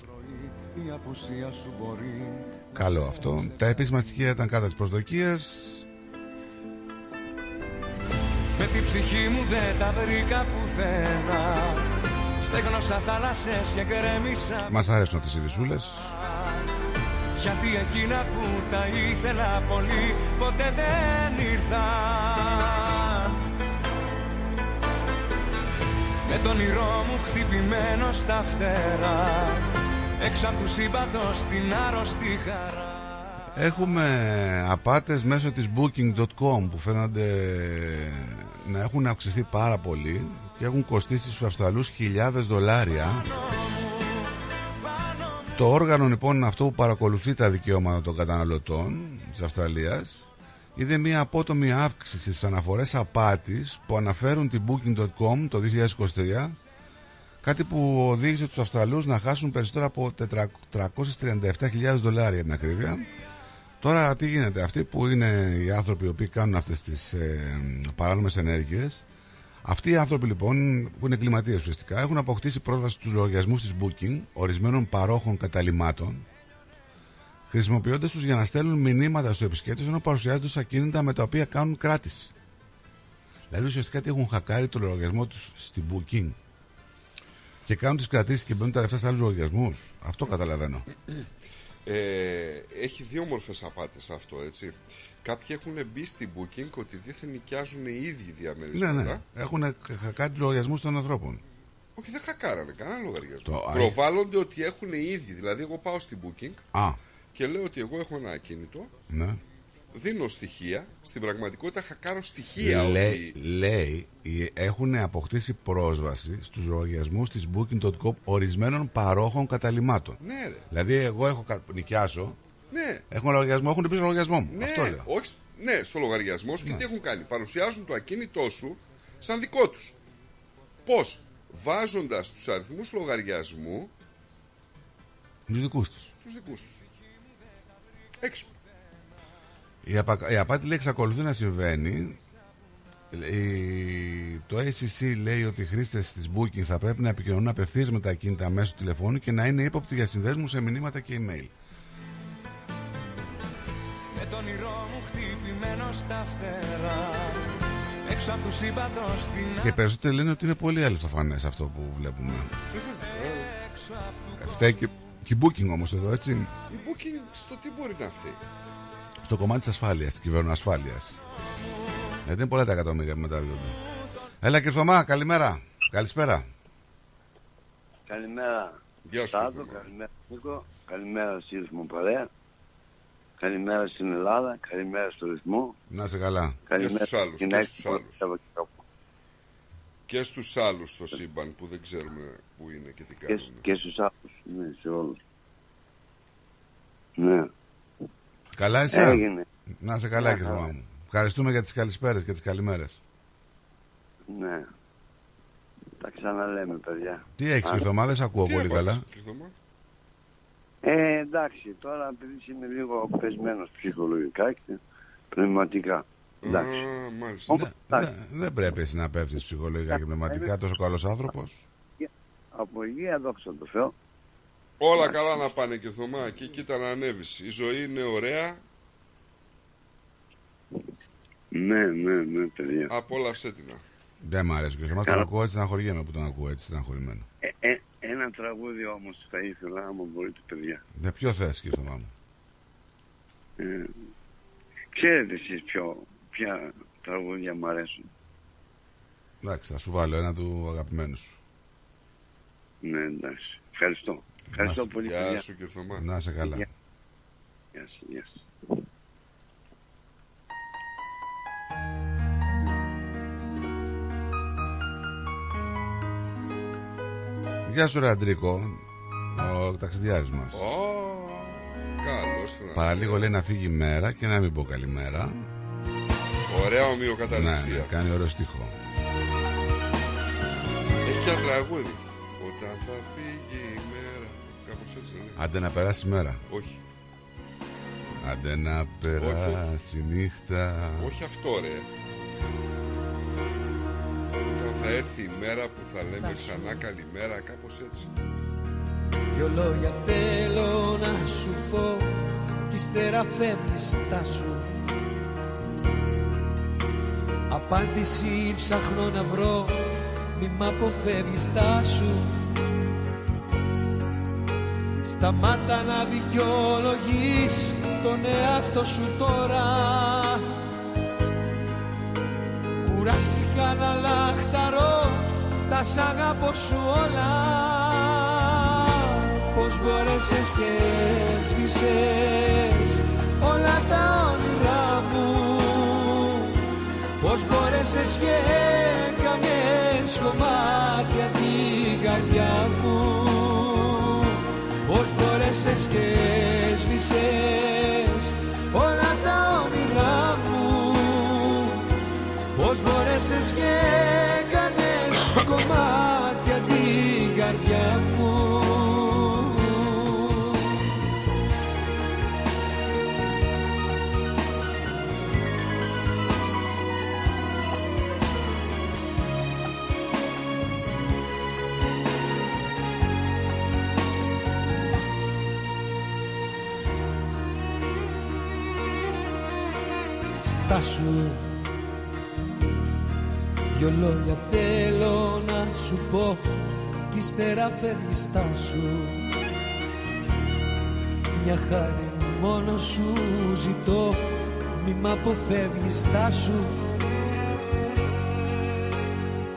Η απουσία σου μπορεί Καλό αυτό. Τα επίσημα στοιχεία ήταν κάτω τις προσδοκίες. Με την ψυχή μου δεν τα βρήκα πουθενά Στέγνωσα θάλασσες και γκρέμισα Μας αρέσουν αυτές οι δυσούλες. Γιατί εκείνα που τα ήθελα πολύ ποτέ δεν ήρθαν. Με τον όνειρό μου χτυπημένο στα φτερά Έξω από του σύμπαντος την άρρωστη χαρά. Έχουμε απάτες μέσω της booking.com που φαίνονται να έχουν αυξηθεί πάρα πολύ και έχουν κοστίσει στους Αυστραλούς χιλιάδες δολάρια. Το όργανο λοιπόν αυτό που παρακολουθεί τα δικαιώματα των καταναλωτών της Αυστραλίας είδε μια απότομη αύξηση στις αναφορές απάτης που αναφέρουν την booking.com το 2023 Κάτι που οδήγησε τους Αυστραλούς να χάσουν περισσότερο από 337.000 δολάρια την ακρίβεια. Τώρα τι γίνεται, αυτοί που είναι οι άνθρωποι οι οποίοι κάνουν αυτές τις ε, παράνομες ενέργειες, αυτοί οι άνθρωποι λοιπόν που είναι κλιματίες ουσιαστικά έχουν αποκτήσει πρόσβαση στους λογαριασμούς της Booking ορισμένων παρόχων καταλημάτων χρησιμοποιώντας τους για να στέλνουν μηνύματα στους επισκέπτες ενώ παρουσιάζονται ως ακίνητα με τα οποία κάνουν κράτηση. Δηλαδή ουσιαστικά τι έχουν χακάρει το λογαριασμό τους στην Booking και κάνουν τις κρατήσεις και μπαίνουν τα λεφτά σε άλλους λογαριασμούς. Αυτό καταλαβαίνω. Ε, έχει δύο μορφές απάτες αυτό, έτσι. Κάποιοι έχουν μπει στην booking ότι δίθεν νοικιάζουν οι ίδιοι Ναι, διαμερίσματα. ναι. Έχουν χακάρει τους λογαριασμούς των ανθρώπων. Όχι, δεν χακάρανε κανένα λογαριασμό. Το- Προβάλλονται ότι έχουν οι ίδιοι. Δηλαδή, εγώ πάω στην booking Α, και λέω ότι εγώ έχω ένα ακίνητο, ναι. δίνω στοιχεία. Στην πραγματικότητα, χακάρω στοιχεία. Λέει, ότι... λέει οι- έχουν αποκτήσει πρόσβαση στους λογαριασμούς της Booking.com ορισμένων παρόχων καταλημάτων. Ναι, ρε. Δηλαδή εγώ έχω κα- νοικιάσω, Ναι, έχω λογαριασμό, έχουν πει λογαριασμό μου. ναι, Αυτό λέω. όχι, ναι, στο λογαριασμό σου και Ναι. τι έχουν κάνει. Παρουσιάζουν το ακίνητό σου σαν δικό τους. Πώς, βάζοντας τους αριθμούς λογαριασμού Τους δικούς τους. τους δικούς τους. Έξυπνο. Η, απα... η απάτη λέει εξακολουθεί να συμβαίνει. Η... Το ACC λέει ότι οι χρήστες της Booking θα πρέπει να επικοινωνούν απευθείας με τα ακίνητα μέσω τηλεφώνου και να είναι ύποπτοι για συνδέσμους σε μηνύματα και email. Με τον όνειρό μου χτυπημένο στα φτερά Έξω από τους σύμπαντος την Και οι περισσότεροι λένε ότι είναι πολύ αληθοφανές αυτό που βλέπουμε. Φταίει και, και η Booking όμως εδώ, έτσι. Η booking στο τι μπορεί να φταίει; Στο κομμάτι της ασφάλειας, της κυβερνοασφάλεια. Γιατί είναι πολλά τα εκατομμύρια που μεταδίδονται. Έλα, Κυρθωμά, καλημέρα. Καλησπέρα. Καλημέρα. Γεια σου, Τάτο, Θωμά. καλημέρα Νίκο, καλημέρα στη μου παρέα, καλημέρα στην Ελλάδα, καλημέρα στο ρυθμό, Να είσαι καλά. καλημέρα στους άλλους, στην και Άκη στους που άλλους. Σαββατοκύριακο. Και στους άλλους στο σύμπαν που δεν ξέρουμε που είναι και τι και, κάνουν. και στους άλλους, ναι, σε όλους. Ναι, Καλά είσαι; έγινε, Να είσαι καλά, Ναι, Κυρθωμά καλά. μου. Ευχαριστούμε για τις καλησπέρες και τις καλημέρες. ναι. Τα ξαναλέμε, παιδιά. Τι έχεις, Α, Κυρθωμά, δεν σε ακούω Τι πολύ έβαλες, καλά. Κυρθωμά; Ε, εντάξει, τώρα επειδή είμαι λίγο πεσμένος ψυχολογικά και πνευματικά. Εντάξει. Α, μάλιστα. Όμως, εντάξει, Δεν δεν πρέπει εσύ να πέφτεις ψυχολογικά και πνευματικά, τόσο καλός άνθρωπος. από υγεία δόξα τω Θεώ. Όλα καλά να πάνε και Θωμά και κοίτα να ανέβεις. Η ζωή είναι ωραία, Ναι, ναι, ναι, παιδιά. απόλαυσέ την. Δεν μ' αρέσει. Κυρθωμά, τον Καλά. ακούω έτσι στεναχωριέμαι που τον ακούω έτσι στεναχωρημένο. Ε, ε, ένα τραγούδι όμως θα ήθελα, άμα μπορείτε, παιδιά. Δεν ποιο θες, Κυρθωμά μου; Ε, ξέρετε εσείς ποιο, ποια τραγούδια μου αρέσουν. Εντάξει, θα σου βάλω ένα του αγαπημένου σου. Ναι, εντάξει. Ευχαριστώ. Ευχαριστώ Να σε- πολύ, Γεια παιδιά. σου και Θωμά. Να είσαι καλά. Γεια. Γεια σας, γεια σας. Γεια σου, ρε Αντρίκο. Ο ταξιδιάρης μας. Ω, καλώς τον Παραλίγο λέει να φύγει η μέρα και να μην πω καλημέρα. Ωραία Ναι, ομοιοκαταληξία. ναι, κάνει ωραίο στίχο. Έχει και ένα τραγούδι. Όταν θα φύγει η μέρα. Κάπως έτσι δεν είναι. Άντε να περάσει η μέρα. Όχι. Άντε να περάσει η νύχτα. Όχι αυτό ρε. Όταν θα έρθει η μέρα που θα λέμε ξανά καλημέρα. Κάπως έτσι. Δυο λόγια θέλω να σου πω Κι ύστερα φεύγεις σου Απάντηση ψάχνω να βρω Μη μ' αποφεύγεις σου Σταμάτα να δικαιολογείς τον εαυτό σου τώρα Κουράστηκα να λαχταρώ τα σ' αγαπώ σου όλα. Πώς μπόρεσες και έσβησες όλα τα όνειρά μου. Πώς μπόρεσες και έκανες κομμάτια την καρδιά μου. Πώς μπόρεσες και έσβησες Πώς μπόρεσες και έκανες κομμάτια την καρδιά μου Δυο λόγια θέλω να σου πω Κι ύστερα φεύγεις στάσου Μια χάρη μόνο σου ζητώ Μη μ' αποφεύγεις στάσου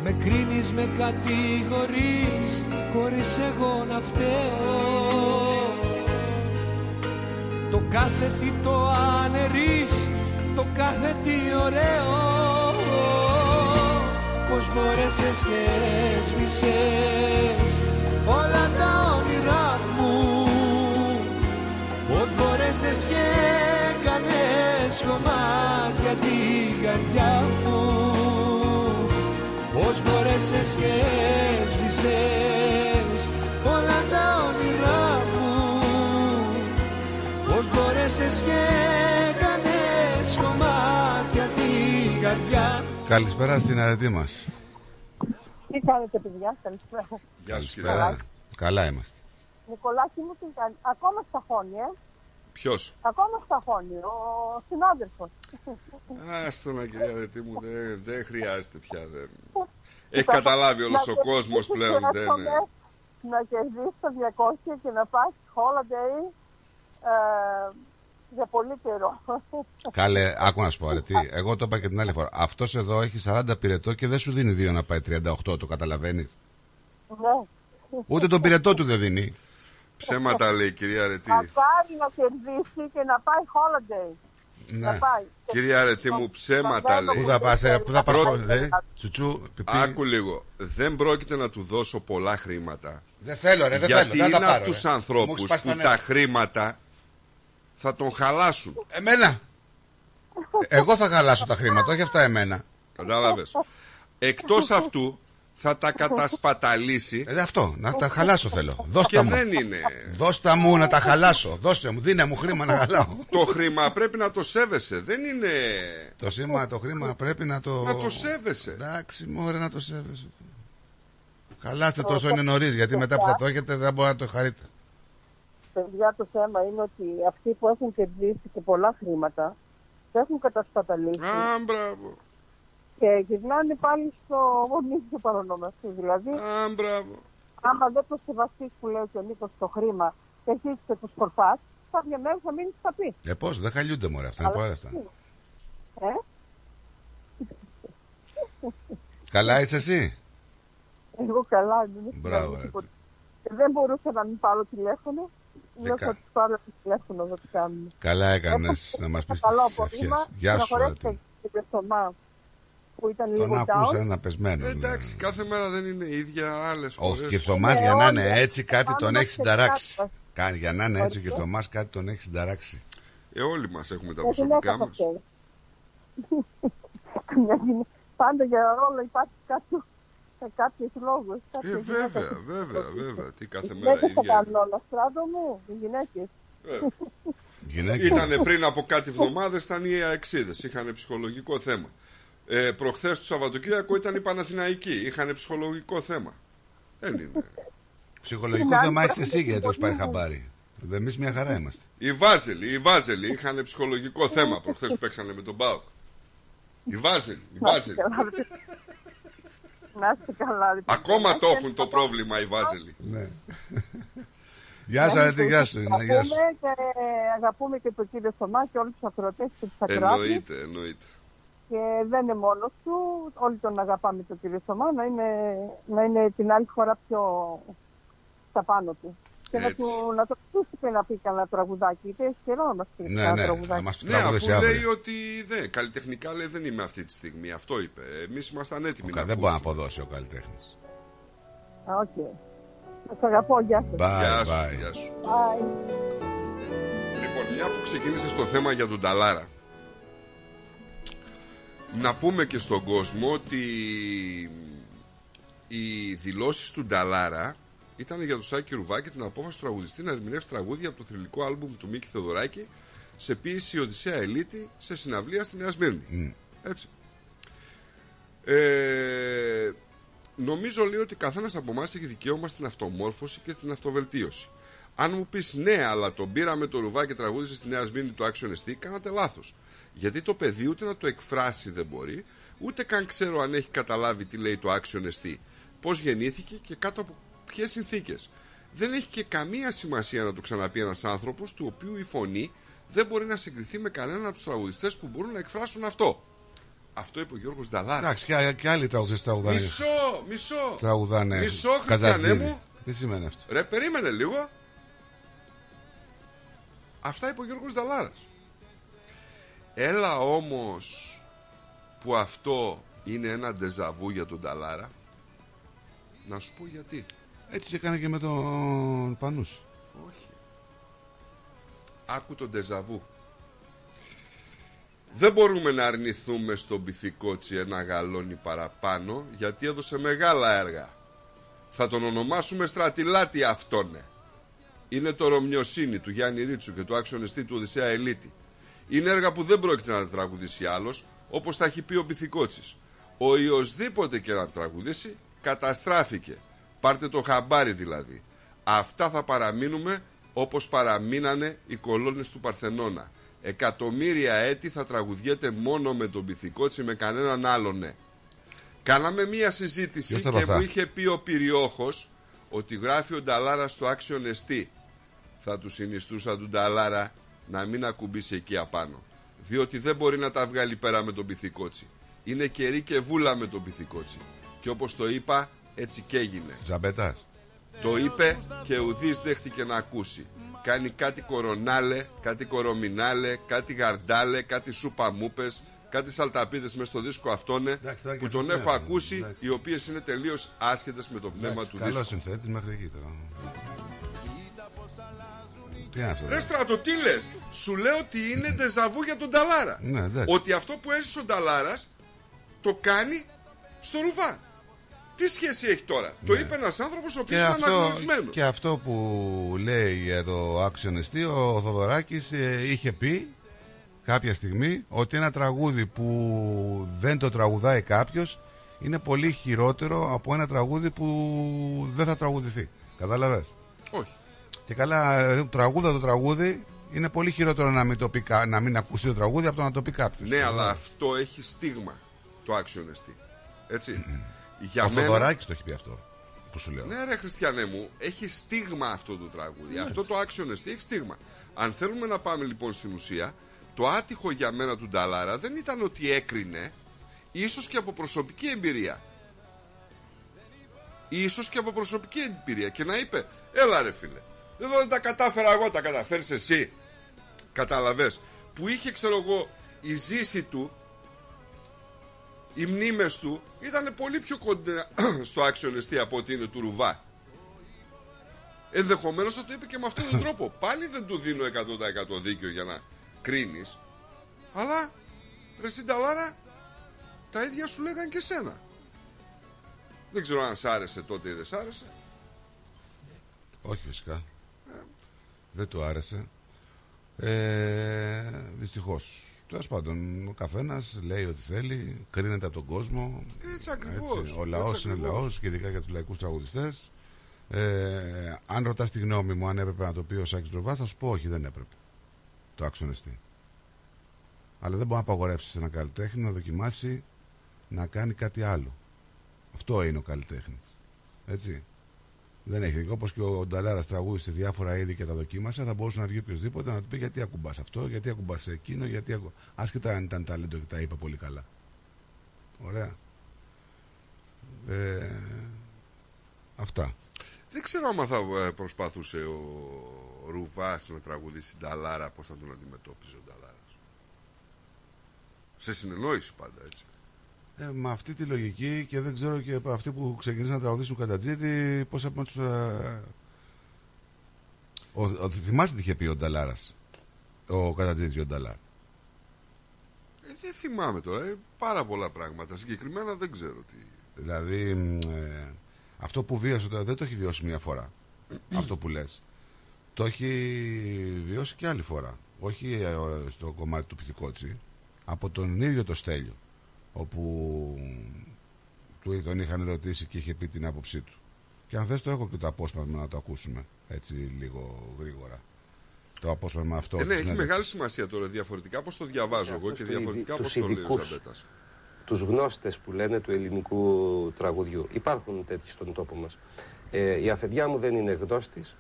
Με κρίνεις, με κατηγορείς Χωρίς εγώ να φταίω. Το κάθε τι το ανερείς Το κάθε τι ωραίο Πώς μπόρεσες και έσβησες Όλα τα όνειρά μου. Πώς μπόρεσες και έκανες κομμάτια την καρδιά μου. Πώς μπόρεσες και έσβησες Όλα τα όνειρά μου. Πώς μπόρεσες και έκανες κομμάτια την καρδιά Καλησπέρα στην αρετή μας. Τι κάνετε, παιδιά, καλησπέρα. Γεια σου Καλησπέρα. Καλά είμαστε. Νικολάκη μου, τι κάνει. Ακόμα στα χώνη, ε. Ποιος; Ακόμα στα χώνη, ο συνάδελφος. Άστο να κυρία Ρετή μου δεν, δεν χρειάζεται πια δεν. Έχει καταλάβει όλος Να ο κόσμος κερδίσεις πλέον και να δεν στο είναι. μέ- Να κερδίσεις το 200 και να πας holiday ε, για πολύ καιρό. Κάλε, άκου να σου πω, αρετή. Εγώ το είπα και την άλλη φορά. Αυτός εδώ έχει 40 πυρετό και δεν σου δίνει δύο να πάει 38, το καταλαβαίνεις; ναι. Ούτε τον πυρετό του δεν δίνει. Ψέματα λέει η κυρία Ρετή. Να πάρει να κερδίσει και να πάει holiday. Να Ναι. πάει. Κυρία Ρετή μου ψέματα λέει. Πού θα πας, ε, πού θα πας, Πρώτα- δε, τσουτσού, πιπί. Άκου λίγο. Δεν πρόκειται να του δώσω πολλά χρήματα. Δεν θέλω, ρε, δεν γιατί θέλω, δεν είναι τα πάρω, από τους ρε. Μου ανθρώπους έχεις σπάσει που τα τα νεύρα. χρήματα θα τον χαλάσουν. Εμένα. Εγώ θα χαλάσω τα χρήματα, όχι αυτά εμένα. Κατάλαβες. Εκτός αυτού θα τα κατασπαταλήσει. Ε, αυτό, να τα χαλάσω θέλω. Δώστα Και μου. δεν είναι. Δώστα μου να τα χαλάσω. Δώστε μου, δίνε μου χρήμα να χαλάω. Το χρήμα πρέπει να το σέβεσαι. Δεν είναι. Το σήμα, το χρήμα πρέπει να το. Να το σέβεσαι. Εντάξει, μωρέ να το σέβεσαι. Χαλάστε το όσο είναι νωρίς, γιατί μετά που θα το έχετε δεν μπορεί να το χαρείτε. Παιδιά, το θέμα είναι ότι αυτοί που έχουν κερδίσει και πολλά χρήματα τα έχουν κατασπαταλήσει Α, μπράβο. και γυρνάνε πάλι στο ίδιο παρονομαστή. Δηλαδή, Α, μπράβο. άμα δεν το σεβαστείς που λέει και ο Νίκος το χρήμα και εσύ και το σκορπάς, κάποια μέρα θα μείνεις στα πεις. Ε, πώς, δεν χαλιούνται μωρέ, αυτά είναι πολλά αυτά. Ε; Καλά είσαι εσύ; Εγώ καλά, δεν έχει Μπράβο, κάνει ρε. τίποτα. Και δεν μπορούσα να μην πάρω τηλέφωνο. Λέω Δεκα- θα τους πάρω το τηλέφωνο να το κάνουμε. Καλά έκανες να μας πεις Καλό τι ευχέ. απόγευμα. Γεια σου, Συγχωρέστε Αρετή. και το Θωμά. που ήταν Τον λίγο άκουσα down. ένα πεσμένο. Ε, εντάξει, κάθε μέρα δεν είναι η ίδια, άλλες φορές. Ο Κυρθωμά Ναι, για να όλοι. είναι έτσι κάτι τον Πάμε έχεις σε συνταράξει. κάτω. Κάνει για να είναι έτσι ο Ορίστε. Κυρθωμά κάτι τον έχεις συνταράξει. Ε, όλοι μας έχουμε τα Για την προσωπικά έκανα μας. αυτό. Μια γυναί- Πάντα για όλο υπάρχει κάποιο, κάποιες λόγους. Ε, κάποιες βέβαια, γυναίκες. βέβαια, βέβαια. Τι κάθε Οι μέρα γυναίκες τα ίδια. κάνουν όλα, στράτο μου, οι γυναίκες. Γυναίκες. Ήταν πριν από κάτι εβδομάδες, ήταν οι αεξίδε. Είχαν ψυχολογικό θέμα. Ε, Προχθές το Σαββατοκύριακο ήταν οι Παναθηναϊκοί. Είχαν ψυχολογικό θέμα. Δεν είναι. Ψυχολογικό Την άλλη θέμα έχεις φορά εσύ δεν γιατί το έχει πάρει μπορεί. χαμπάρι. Εμείς μια χαρά είμαστε. Οι Βάζελοι, οι Βάζελοι είχαν ψυχολογικό θέμα προχθές που παίξανε με τον Μπάουκ. Οι Βάζελοι, οι Να είστε Βάζελοι. καλά, ρε. Να είστε καλά. ρε. Ακόμα το έχουν το πρόβλημα οι Βάζελοι. Ναι. Γεια σας, Αρέτη, γεια σου. ναι, γεια σου. Αγαπούμε και, αγαπούμε και τον κύριο Θωμά και όλους τους ακροατές και τους ακροάτες. Εννοείται, εννοείται. Και δεν είναι μόνος του, όλοι τον αγαπάμε τον κύριο Θωμά, να είναι, να είναι την άλλη φορά πιο στα πάνω του. Και να, Έτσι. του, να το ακούσει και να πει κανένα τραγουδάκι. Γιατί έχει καιρό να μας πεις Ναι, κανένα ναι, τραγουδάκι. να μας Ναι, τραγουδήσει αφού λέει αύριο. ότι δεν, καλλιτεχνικά λέει δεν είμαι αυτή τη στιγμή. Αυτό είπε. Εμείς ήμασταν έτοιμοι. Ο να κα- Δεν μπορεί να ακούσουμε. αποδώσει ο καλλιτέχνης. Α, οκ. Σας αγαπώ, γεια σας. Bye, Γεια σου, bye. γεια σου. Bye. Λοιπόν, μια που ξεκίνησε στο θέμα για τον Ταλάρα. Να πούμε και στον κόσμο ότι οι δηλώσεις του Νταλάρα ήταν για τον Σάκη Ρουβάκη την απόφαση του τραγουδιστή να ερμηνεύσει τραγούδια από το θρηλυκό άλμπουμ του Μίκη Θεοδωράκη σε ποίηση Οδυσσέα Ελίτη σε συναυλία στη Νέα Σμύρνη. Έτσι. Ε, νομίζω λέει ότι καθένας από εμάς έχει δικαίωμα στην αυτομόρφωση και στην αυτοβελτίωση. Αν μου πεις ναι, αλλά τον πήραμε το ρουβά και τραγούδισε στη Νέα Σμύρνη το Action ST, κάνατε λάθος. Γιατί το παιδί ούτε να το εκφράσει δεν μπορεί, ούτε καν ξέρω αν έχει καταλάβει τι λέει το Action ST. Πώς γεννήθηκε και κάτω από ποιες συνθήκες. Δεν έχει και καμία σημασία να το ξαναπεί ένας άνθρωπος του οποίου η φωνή δεν μπορεί να συγκριθεί με κανέναν από τους τραγουδιστές που μπορούν να εκφράσουν αυτό. Αυτό είπε ο Γιώργος Νταλάρα. Εντάξει, και, και άλλοι τραγουδιστές τραγουδάνε. Μισό, μισό. Τραγουδάνε. Μισό, Χριστιανέ Καζατζίδη. μου. Τι σημαίνει αυτό; Ρε, περίμενε λίγο. Αυτά είπε ο Γιώργος Δαλάρας. Έλα όμως που αυτό είναι ένα ντεζαβού για τον Νταλάρα. Να σου πω γιατί. Έτσι έκανε και με τον Πανούς. Όχι. Άκου τον ντεζαβού. Δεν μπορούμε να αρνηθούμε στον Πυθικότσι ένα γαλόνι παραπάνω γιατί έδωσε μεγάλα έργα. Θα τον ονομάσουμε στρατιλάτη αυτόνε. Είναι το Ρωμιοσύνη του Γιάννη Ρίτσου και του άξονιστή του Οδυσσέα Ελίτη. Είναι έργα που δεν πρόκειται να τα τραγουδήσει άλλος, όπως τα έχει πει ο Πυθικότσι. Ο οποιοδήποτε και να τραγουδήσει, καταστράφηκε. Πάρτε το χαμπάρι δηλαδή. Αυτά θα παραμείνουμε όπως παραμείνανε οι κολόνες του Παρθενώνα. Εκατομμύρια έτη θα τραγουδιέται μόνο με τον Πυθικότσι, με κανέναν άλλον ναι. Κάναμε μία συζήτηση Ποιος τα και είπε μου αυτά; είχε πει ο Πυριόχος ότι γράφει ο Νταλάρα στο Action ST. Θα του συνιστούσα του Νταλάρα να μην ακουμπήσει εκεί απάνω. Διότι δεν μπορεί να τα βγάλει πέρα με τον Πυθικότσι. Είναι κερί και βούλα με τον Πυθικότσι. Και όπως το είπα, έτσι και έγινε. Ζαμπετά. Το είπε και ουδής δέχτηκε να ακούσει. Κάνει κάτι κορονάλε, κάτι κορομινάλε, κάτι γαρντάλε, κάτι σούπα μούπες, κάτι σαλταπίδες μες στο δίσκο αυτόνε τώρα και που αυτό τον ναι, έχω ναι, ακούσει, εντάξει. οι οποίες είναι τελείως άσχετες με το πνεύμα του Καλός δίσκου. συνθέτης μέχρι εκεί τώρα. Τι είναι αυτό. Ρε στρατό, τι λες; Σου λέω ότι είναι ντεζαβού για τον Ταλάρα. Ναι, εντάξει. Ότι αυτό που έζησε ο Νταλάρας το κάνει στο ρουβά. Τι σχέση έχει τώρα; Το είπε ένας άνθρωπος ο οποίος Και είναι αυτό, αναγνωρισμένος. και αυτό που λέει για το Action ST, ο Θοδωράκης ε, είχε πει κάποια στιγμή ότι ένα τραγούδι που δεν το τραγουδάει κάποιος είναι πολύ χειρότερο από ένα τραγούδι που δεν θα τραγουδηθεί. Κατάλαβες. Όχι. Και καλά, ε, τραγούδα το τραγούδι είναι πολύ χειρότερο να μην, το πει, κα- να μην ακούσει το τραγούδι από το να το πει κάποιος. Ναι, αλλά αυτό έχει στίγμα το Action ST. Έτσι. Για Ο μένα. Θοδωράκης το έχει πει αυτό που σου λέω. Ναι, ρε Χριστιανέ μου, έχει στίγμα αυτό το τραγούδι. Αυτό το Action ST έχει στίγμα. Αν θέλουμε να πάμε λοιπόν στην ουσία, το άτυχο για μένα του Νταλάρα δεν ήταν ότι έκρινε, ίσως και από προσωπική εμπειρία. Ίσως και από προσωπική εμπειρία και να είπε, έλα ρε φίλε, εδώ δεν τα κατάφερα εγώ, τα καταφέρεις εσύ. Καταλαβες. Που είχε, ξέρω εγώ, η ζήση του οι μνήμες του ήταν πολύ πιο κοντά στο άξιο εστί από ότι είναι του Ρουβά. Ενδεχομένως θα το είπε και με αυτόν τον τρόπο. Πάλι δεν του δίνω 100% δίκιο για να κρίνεις. Αλλά, ρε Συνταλάρα, τα ίδια σου λέγαν και σένα. Δεν ξέρω αν σ' άρεσε τότε ή δεν σ' άρεσε. Όχι φυσικά. Δεν του άρεσε. Ε, Δυστυχώς. Τέλος πάντων, ο καθένας λέει ό,τι θέλει, κρίνεται από τον κόσμο. Έτσι ακριβώς, Ο λαός έτσι είναι ακριβώς. λαός και ειδικά για τους λαϊκούς τραγουδιστές. Ε, αν ρωτάς τη γνώμη μου, αν έπρεπε να το πει ο Σάκης Ντροβά, θα σου πω όχι, δεν έπρεπε. Το άξονα εστί. Αλλά δεν μπορεί να απαγορεύσεις ένα καλλιτέχνη να δοκιμάσει να κάνει κάτι άλλο. Αυτό είναι ο καλλιτέχνης. Έτσι. Δεν έχει. Όπως και ο Νταλάρας τραγούδισε διάφορα είδη και τα δοκίμασε, θα μπορούσε να βγει οποιοδήποτε να του πει γιατί ακουμπάς αυτό, γιατί ακουμπάς εκείνο, γιατί ακου... Άσχετα αν ήταν ταλέντο και τα είπε πολύ καλά. Ωραία. Ε, αυτά. Δεν ξέρω άμα θα ε, προσπαθούσε ο Ρουβάς να τραγουδήσει Νταλάρα, πώς θα τον αντιμετώπιζε ο Νταλάρας. Σε συνεννόηση πάντα, έτσι. Ε, με αυτή τη λογική και δεν ξέρω και από αυτοί που ξεκινήσαν να τραγουδήσουν κατατζίδι πώς θα τους... ε, Ο, ο, θυμάστε τι είχε πει ο Νταλάρας. Ο κατατζίδι ο Νταλάρα. Ε, δεν θυμάμαι τώρα, ε, πάρα πολλά πράγματα. Συγκεκριμένα δεν ξέρω τι. Δηλαδή, μ, ε, αυτό που βίωσε τώρα δεν το έχει βιώσει μία φορά. αυτό που λες. Το έχει βιώσει και άλλη φορά. Όχι ε, στο κομμάτι του Πυθικότσι, από τον ίδιο το Στέλιο. Όπου του τον είχαν ρωτήσει και είχε πει την άποψή του. Και αν θες το έχω και το απόσπασμα να το ακούσουμε έτσι λίγο γρήγορα. Το απόσπασμα αυτό. Ε, ναι, της έχει συνέντευξης. μεγάλη σημασία τώρα διαφορετικά πώς το διαβάζω εγώ και τους διαφορετικά ειδι- πώς τους το λέει ο ειδικούς. Ζαμπέτας. τους γνώστες που λένε του ελληνικού τραγουδιού. Υπάρχουν τέτοιοι στον τόπο μας. Ε, η αφεντιά μου δεν είναι γνώστης,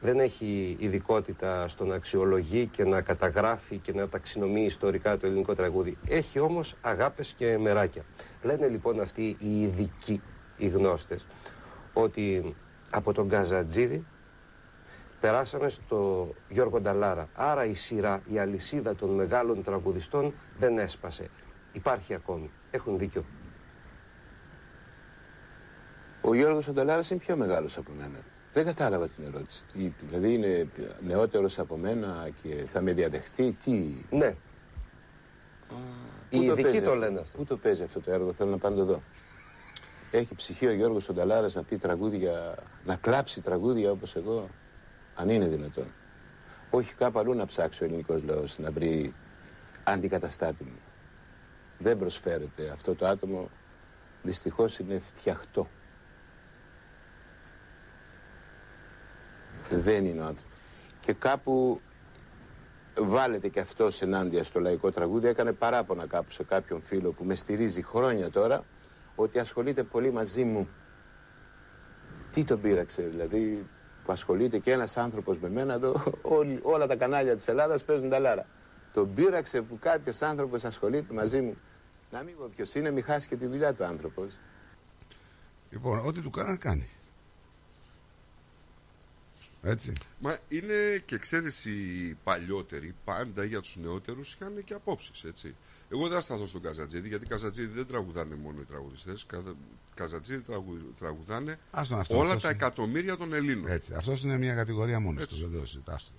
δεν έχει ειδικότητα στο να αξιολογεί και να καταγράφει και να ταξινομεί ιστορικά το ελληνικό τραγούδι. Έχει όμως αγάπες και μεράκια. Λένε λοιπόν αυτοί οι ειδικοί, οι γνώστες, ότι από τον Καζατζίδη περάσαμε στο Γιώργο Νταλάρα. Άρα η σειρά, η αλυσίδα των μεγάλων τραγουδιστών δεν έσπασε. Υπάρχει ακόμη. Έχουν δίκιο. Ο Γιώργος Ανταλάρας είναι πιο μεγάλος από μένα. Δεν κατάλαβα την ερώτηση. Τι, δηλαδή είναι νεότερος από μένα και θα με διαδεχθεί. Τι... Ναι. Πού Οι ειδικοί παίζει το αυτό; λένε αυτό. Πού το παίζει αυτό το έργο, θέλω να πάνε το δω. Έχει ψυχή ο Γιώργος Ανταλάρας να πει τραγούδια, να κλάψει τραγούδια όπως εγώ, αν είναι δυνατόν. Όχι κάπου αλλού να ψάξει ο ελληνικός λαός να βρει αντικαταστάτη μου. Δεν προσφέρεται. Αυτό το άτομο δυστυχώς είναι φτιαχτό. Δεν είναι ο άνθρωπος. Και κάπου βάλετε και αυτός ενάντια στο λαϊκό τραγούδι. Έκανε παράπονα κάπου σε κάποιον φίλο που με στηρίζει χρόνια τώρα ότι ασχολείται πολύ μαζί μου. Τι τον πείραξε δηλαδή που ασχολείται και ένας άνθρωπος με μένα εδώ όλοι, όλα τα κανάλια της Ελλάδας παίζουν τα λάρα. Τον πείραξε που κάποιος άνθρωπος ασχολείται μαζί μου. Να μην πω ποιος είναι, μην χάσει και τη δουλειά του άνθρωπος. Λοιπόν, ό,τι του κάνει, κάνει. Έτσι. Μα είναι και ξέρεις οι παλιότεροι πάντα για τους νεότερους είχαν και απόψεις έτσι. Εγώ δεν θα σταθώ στον Καζατζίδη γιατί Καζατζίδη δεν τραγουδάνε μόνο οι τραγουδιστές. Καζα- Καζατζίδη τραγου- τραγουδάνε Άστον αυτό, όλα αυτός τα είναι. εκατομμύρια των Ελλήνων. Έτσι. Αυτός είναι μια κατηγορία μόνος Έτσι. του. Δεν το συζητάς.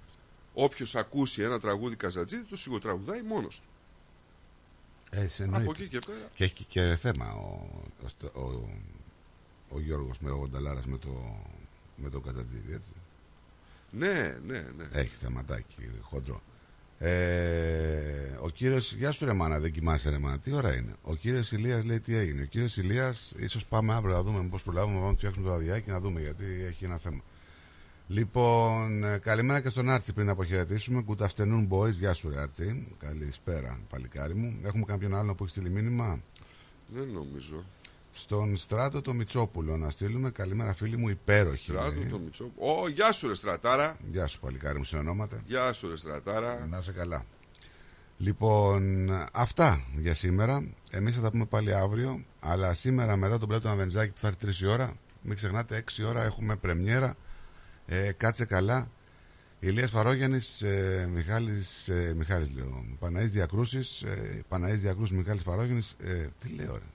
Όποιος ακούσει ένα τραγούδι Καζατζίδη το σιγοτραγουδάει μόνος του. Έτσι εννοείται. Από εκεί και πέρα. Και έχει και θέμα ο, ο, ο, ο Γιώργος με ο Νταλάρας με το, με το Καζατζίδη, έτσι. Ναι, ναι, ναι. Έχει θεματάκι χοντρό. Ε, ο κύριος, γεια σου ρε μάνα, δεν κοιμάσαι ρε μάνα, τι ώρα είναι; Ο κύριος Ηλίας λέει τι έγινε. Ο κύριος Ηλίας, ίσως πάμε αύριο να δούμε πώς προλάβουμε, να πάμε να φτιάξουμε το ραδιάκι να δούμε γιατί έχει ένα θέμα. Λοιπόν, ε, καλημέρα και στον Άρτσι πριν αποχαιρετήσουμε. Good afternoon boys, γεια σου ρε Άρτσι. Καλησπέρα παλικάρι μου. Έχουμε κάποιον άλλο που έχει στείλει μήνυμα; Δεν νομίζω. Στον Στράτο το Μιτσόπουλο να στείλουμε. Καλημέρα φίλοι μου, υπέροχη. Στράτο λέει. το Μιτσόπουλο. Ω, γεια σου ρε στρατάρα. Γεια σου παλικάρι μου, συνονόματα. Γεια σου ρε στρατάρα. Να είσαι καλά. Λοιπόν, αυτά για σήμερα. Εμείς θα τα πούμε πάλι αύριο. Αλλά σήμερα μετά τον πρώτο Αβεντζάκη που θα έρθει 3 η ώρα, μην ξεχνάτε 6 η ώρα έχουμε πρεμιέρα. Ε, κάτσε καλά Ηλίας Φαρόγιανης, ε, Μιχάλης, ε, Μιχάλης λέω, Παναής Διακρούσεις, ε, Παναής Διακρούσεις, Μιχάλης Φαρόγιανης, ε, τι λέω ρε.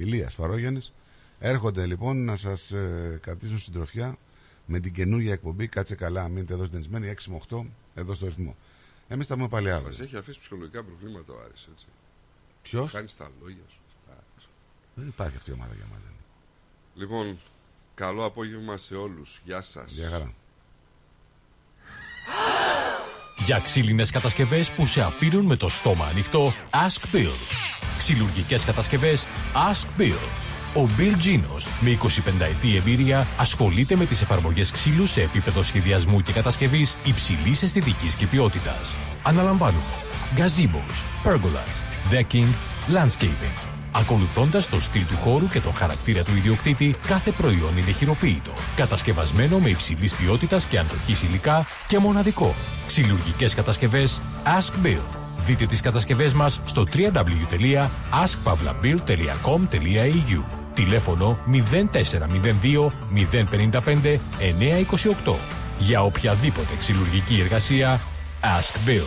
Ηλίας Φαρόγιανης. Έρχονται λοιπόν να σας ε, κρατήσουν συντροφιά με την καινούργια εκπομπή. Κάτσε καλά, μείνετε εδώ συντονισμένοι, 6 με 8, εδώ στο ρυθμό. Εμείς θα πούμε πάλι αύριο. Σα έχει αφήσει ψυχολογικά προβλήματα ο Άρης, έτσι. Ποιος; Χάνεις τα λόγια σου. Αυτά. Δεν υπάρχει αυτή η ομάδα για μας. Λοιπόν, καλό απόγευμα σε όλους. Γεια σας. Γεια χαρά. Για ξύλινες κατασκευές που σε αφήνουν με το στόμα ανοιχτό, Ask Bill. Ξυλουργικές κατασκευές Ask Bill. Ο Bill Genos, με 25 ετή εμπειρία, ασχολείται με τις εφαρμογές ξύλου σε επίπεδο σχεδιασμού και κατασκευής υψηλής αισθητικής και ποιότητας. Αναλαμβάνουμε gazebos, pergolas, decking, landscaping. Ακολουθώντας το στυλ του χώρου και τον χαρακτήρα του ιδιοκτήτη, κάθε προϊόν είναι χειροποίητο. Κατασκευασμένο με υψηλής ποιότητας και αντοχής υλικά και μοναδικό. Ξυλουργικές κατασκευές Ask Bill. Δείτε τις κατασκευές μας στο www.askpavlabill.com.au Τηλέφωνο 0402 055 928 Για οποιαδήποτε ξυλουργική εργασία Ask Bill.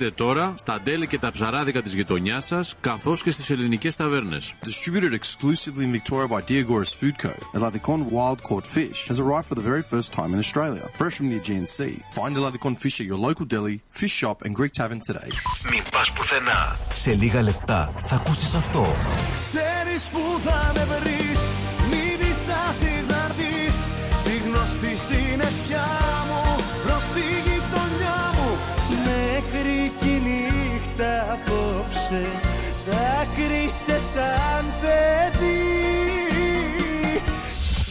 μπείτε τώρα στα τέλη και τα ψαράδικα της γειτονιάς σας, καθώς και στις ελληνικές ταβέρνες. Distributed exclusively in Victoria by Diagoras Food Co. Ελλαδικών Wild Caught Fish has arrived for the very first time in Australia. Fresh πουθενά. Σε λίγα λεπτά θα ακούσεις αυτό. Ξέρεις που θα με βρεις, μη να έρθεις, στη γνωστή συνεφιά μου, προς τη. Νύχτα απόψε Δάκρυσε σαν παιδί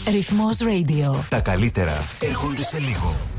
Ρυθμός Radio. Τα καλύτερα έρχονται σε λίγο.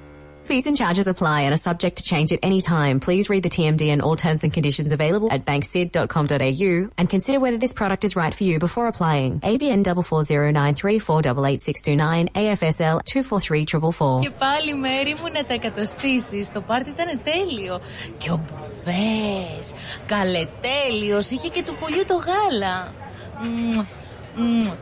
Fees and charges apply and are subject to change at any time. Please read the TMD and all terms and conditions available at banksid.com.au and consider whether this product is right for you before applying. ABN 44093488629 AFSL 243444. Και πάλι μέρη μου να τα εκατοστήσεις. Το πάρτι ήταν τέλειο. Και ο Μπουβές, καλετέλειος, είχε και του πολιού το γάλα. Μμμ, μμμ.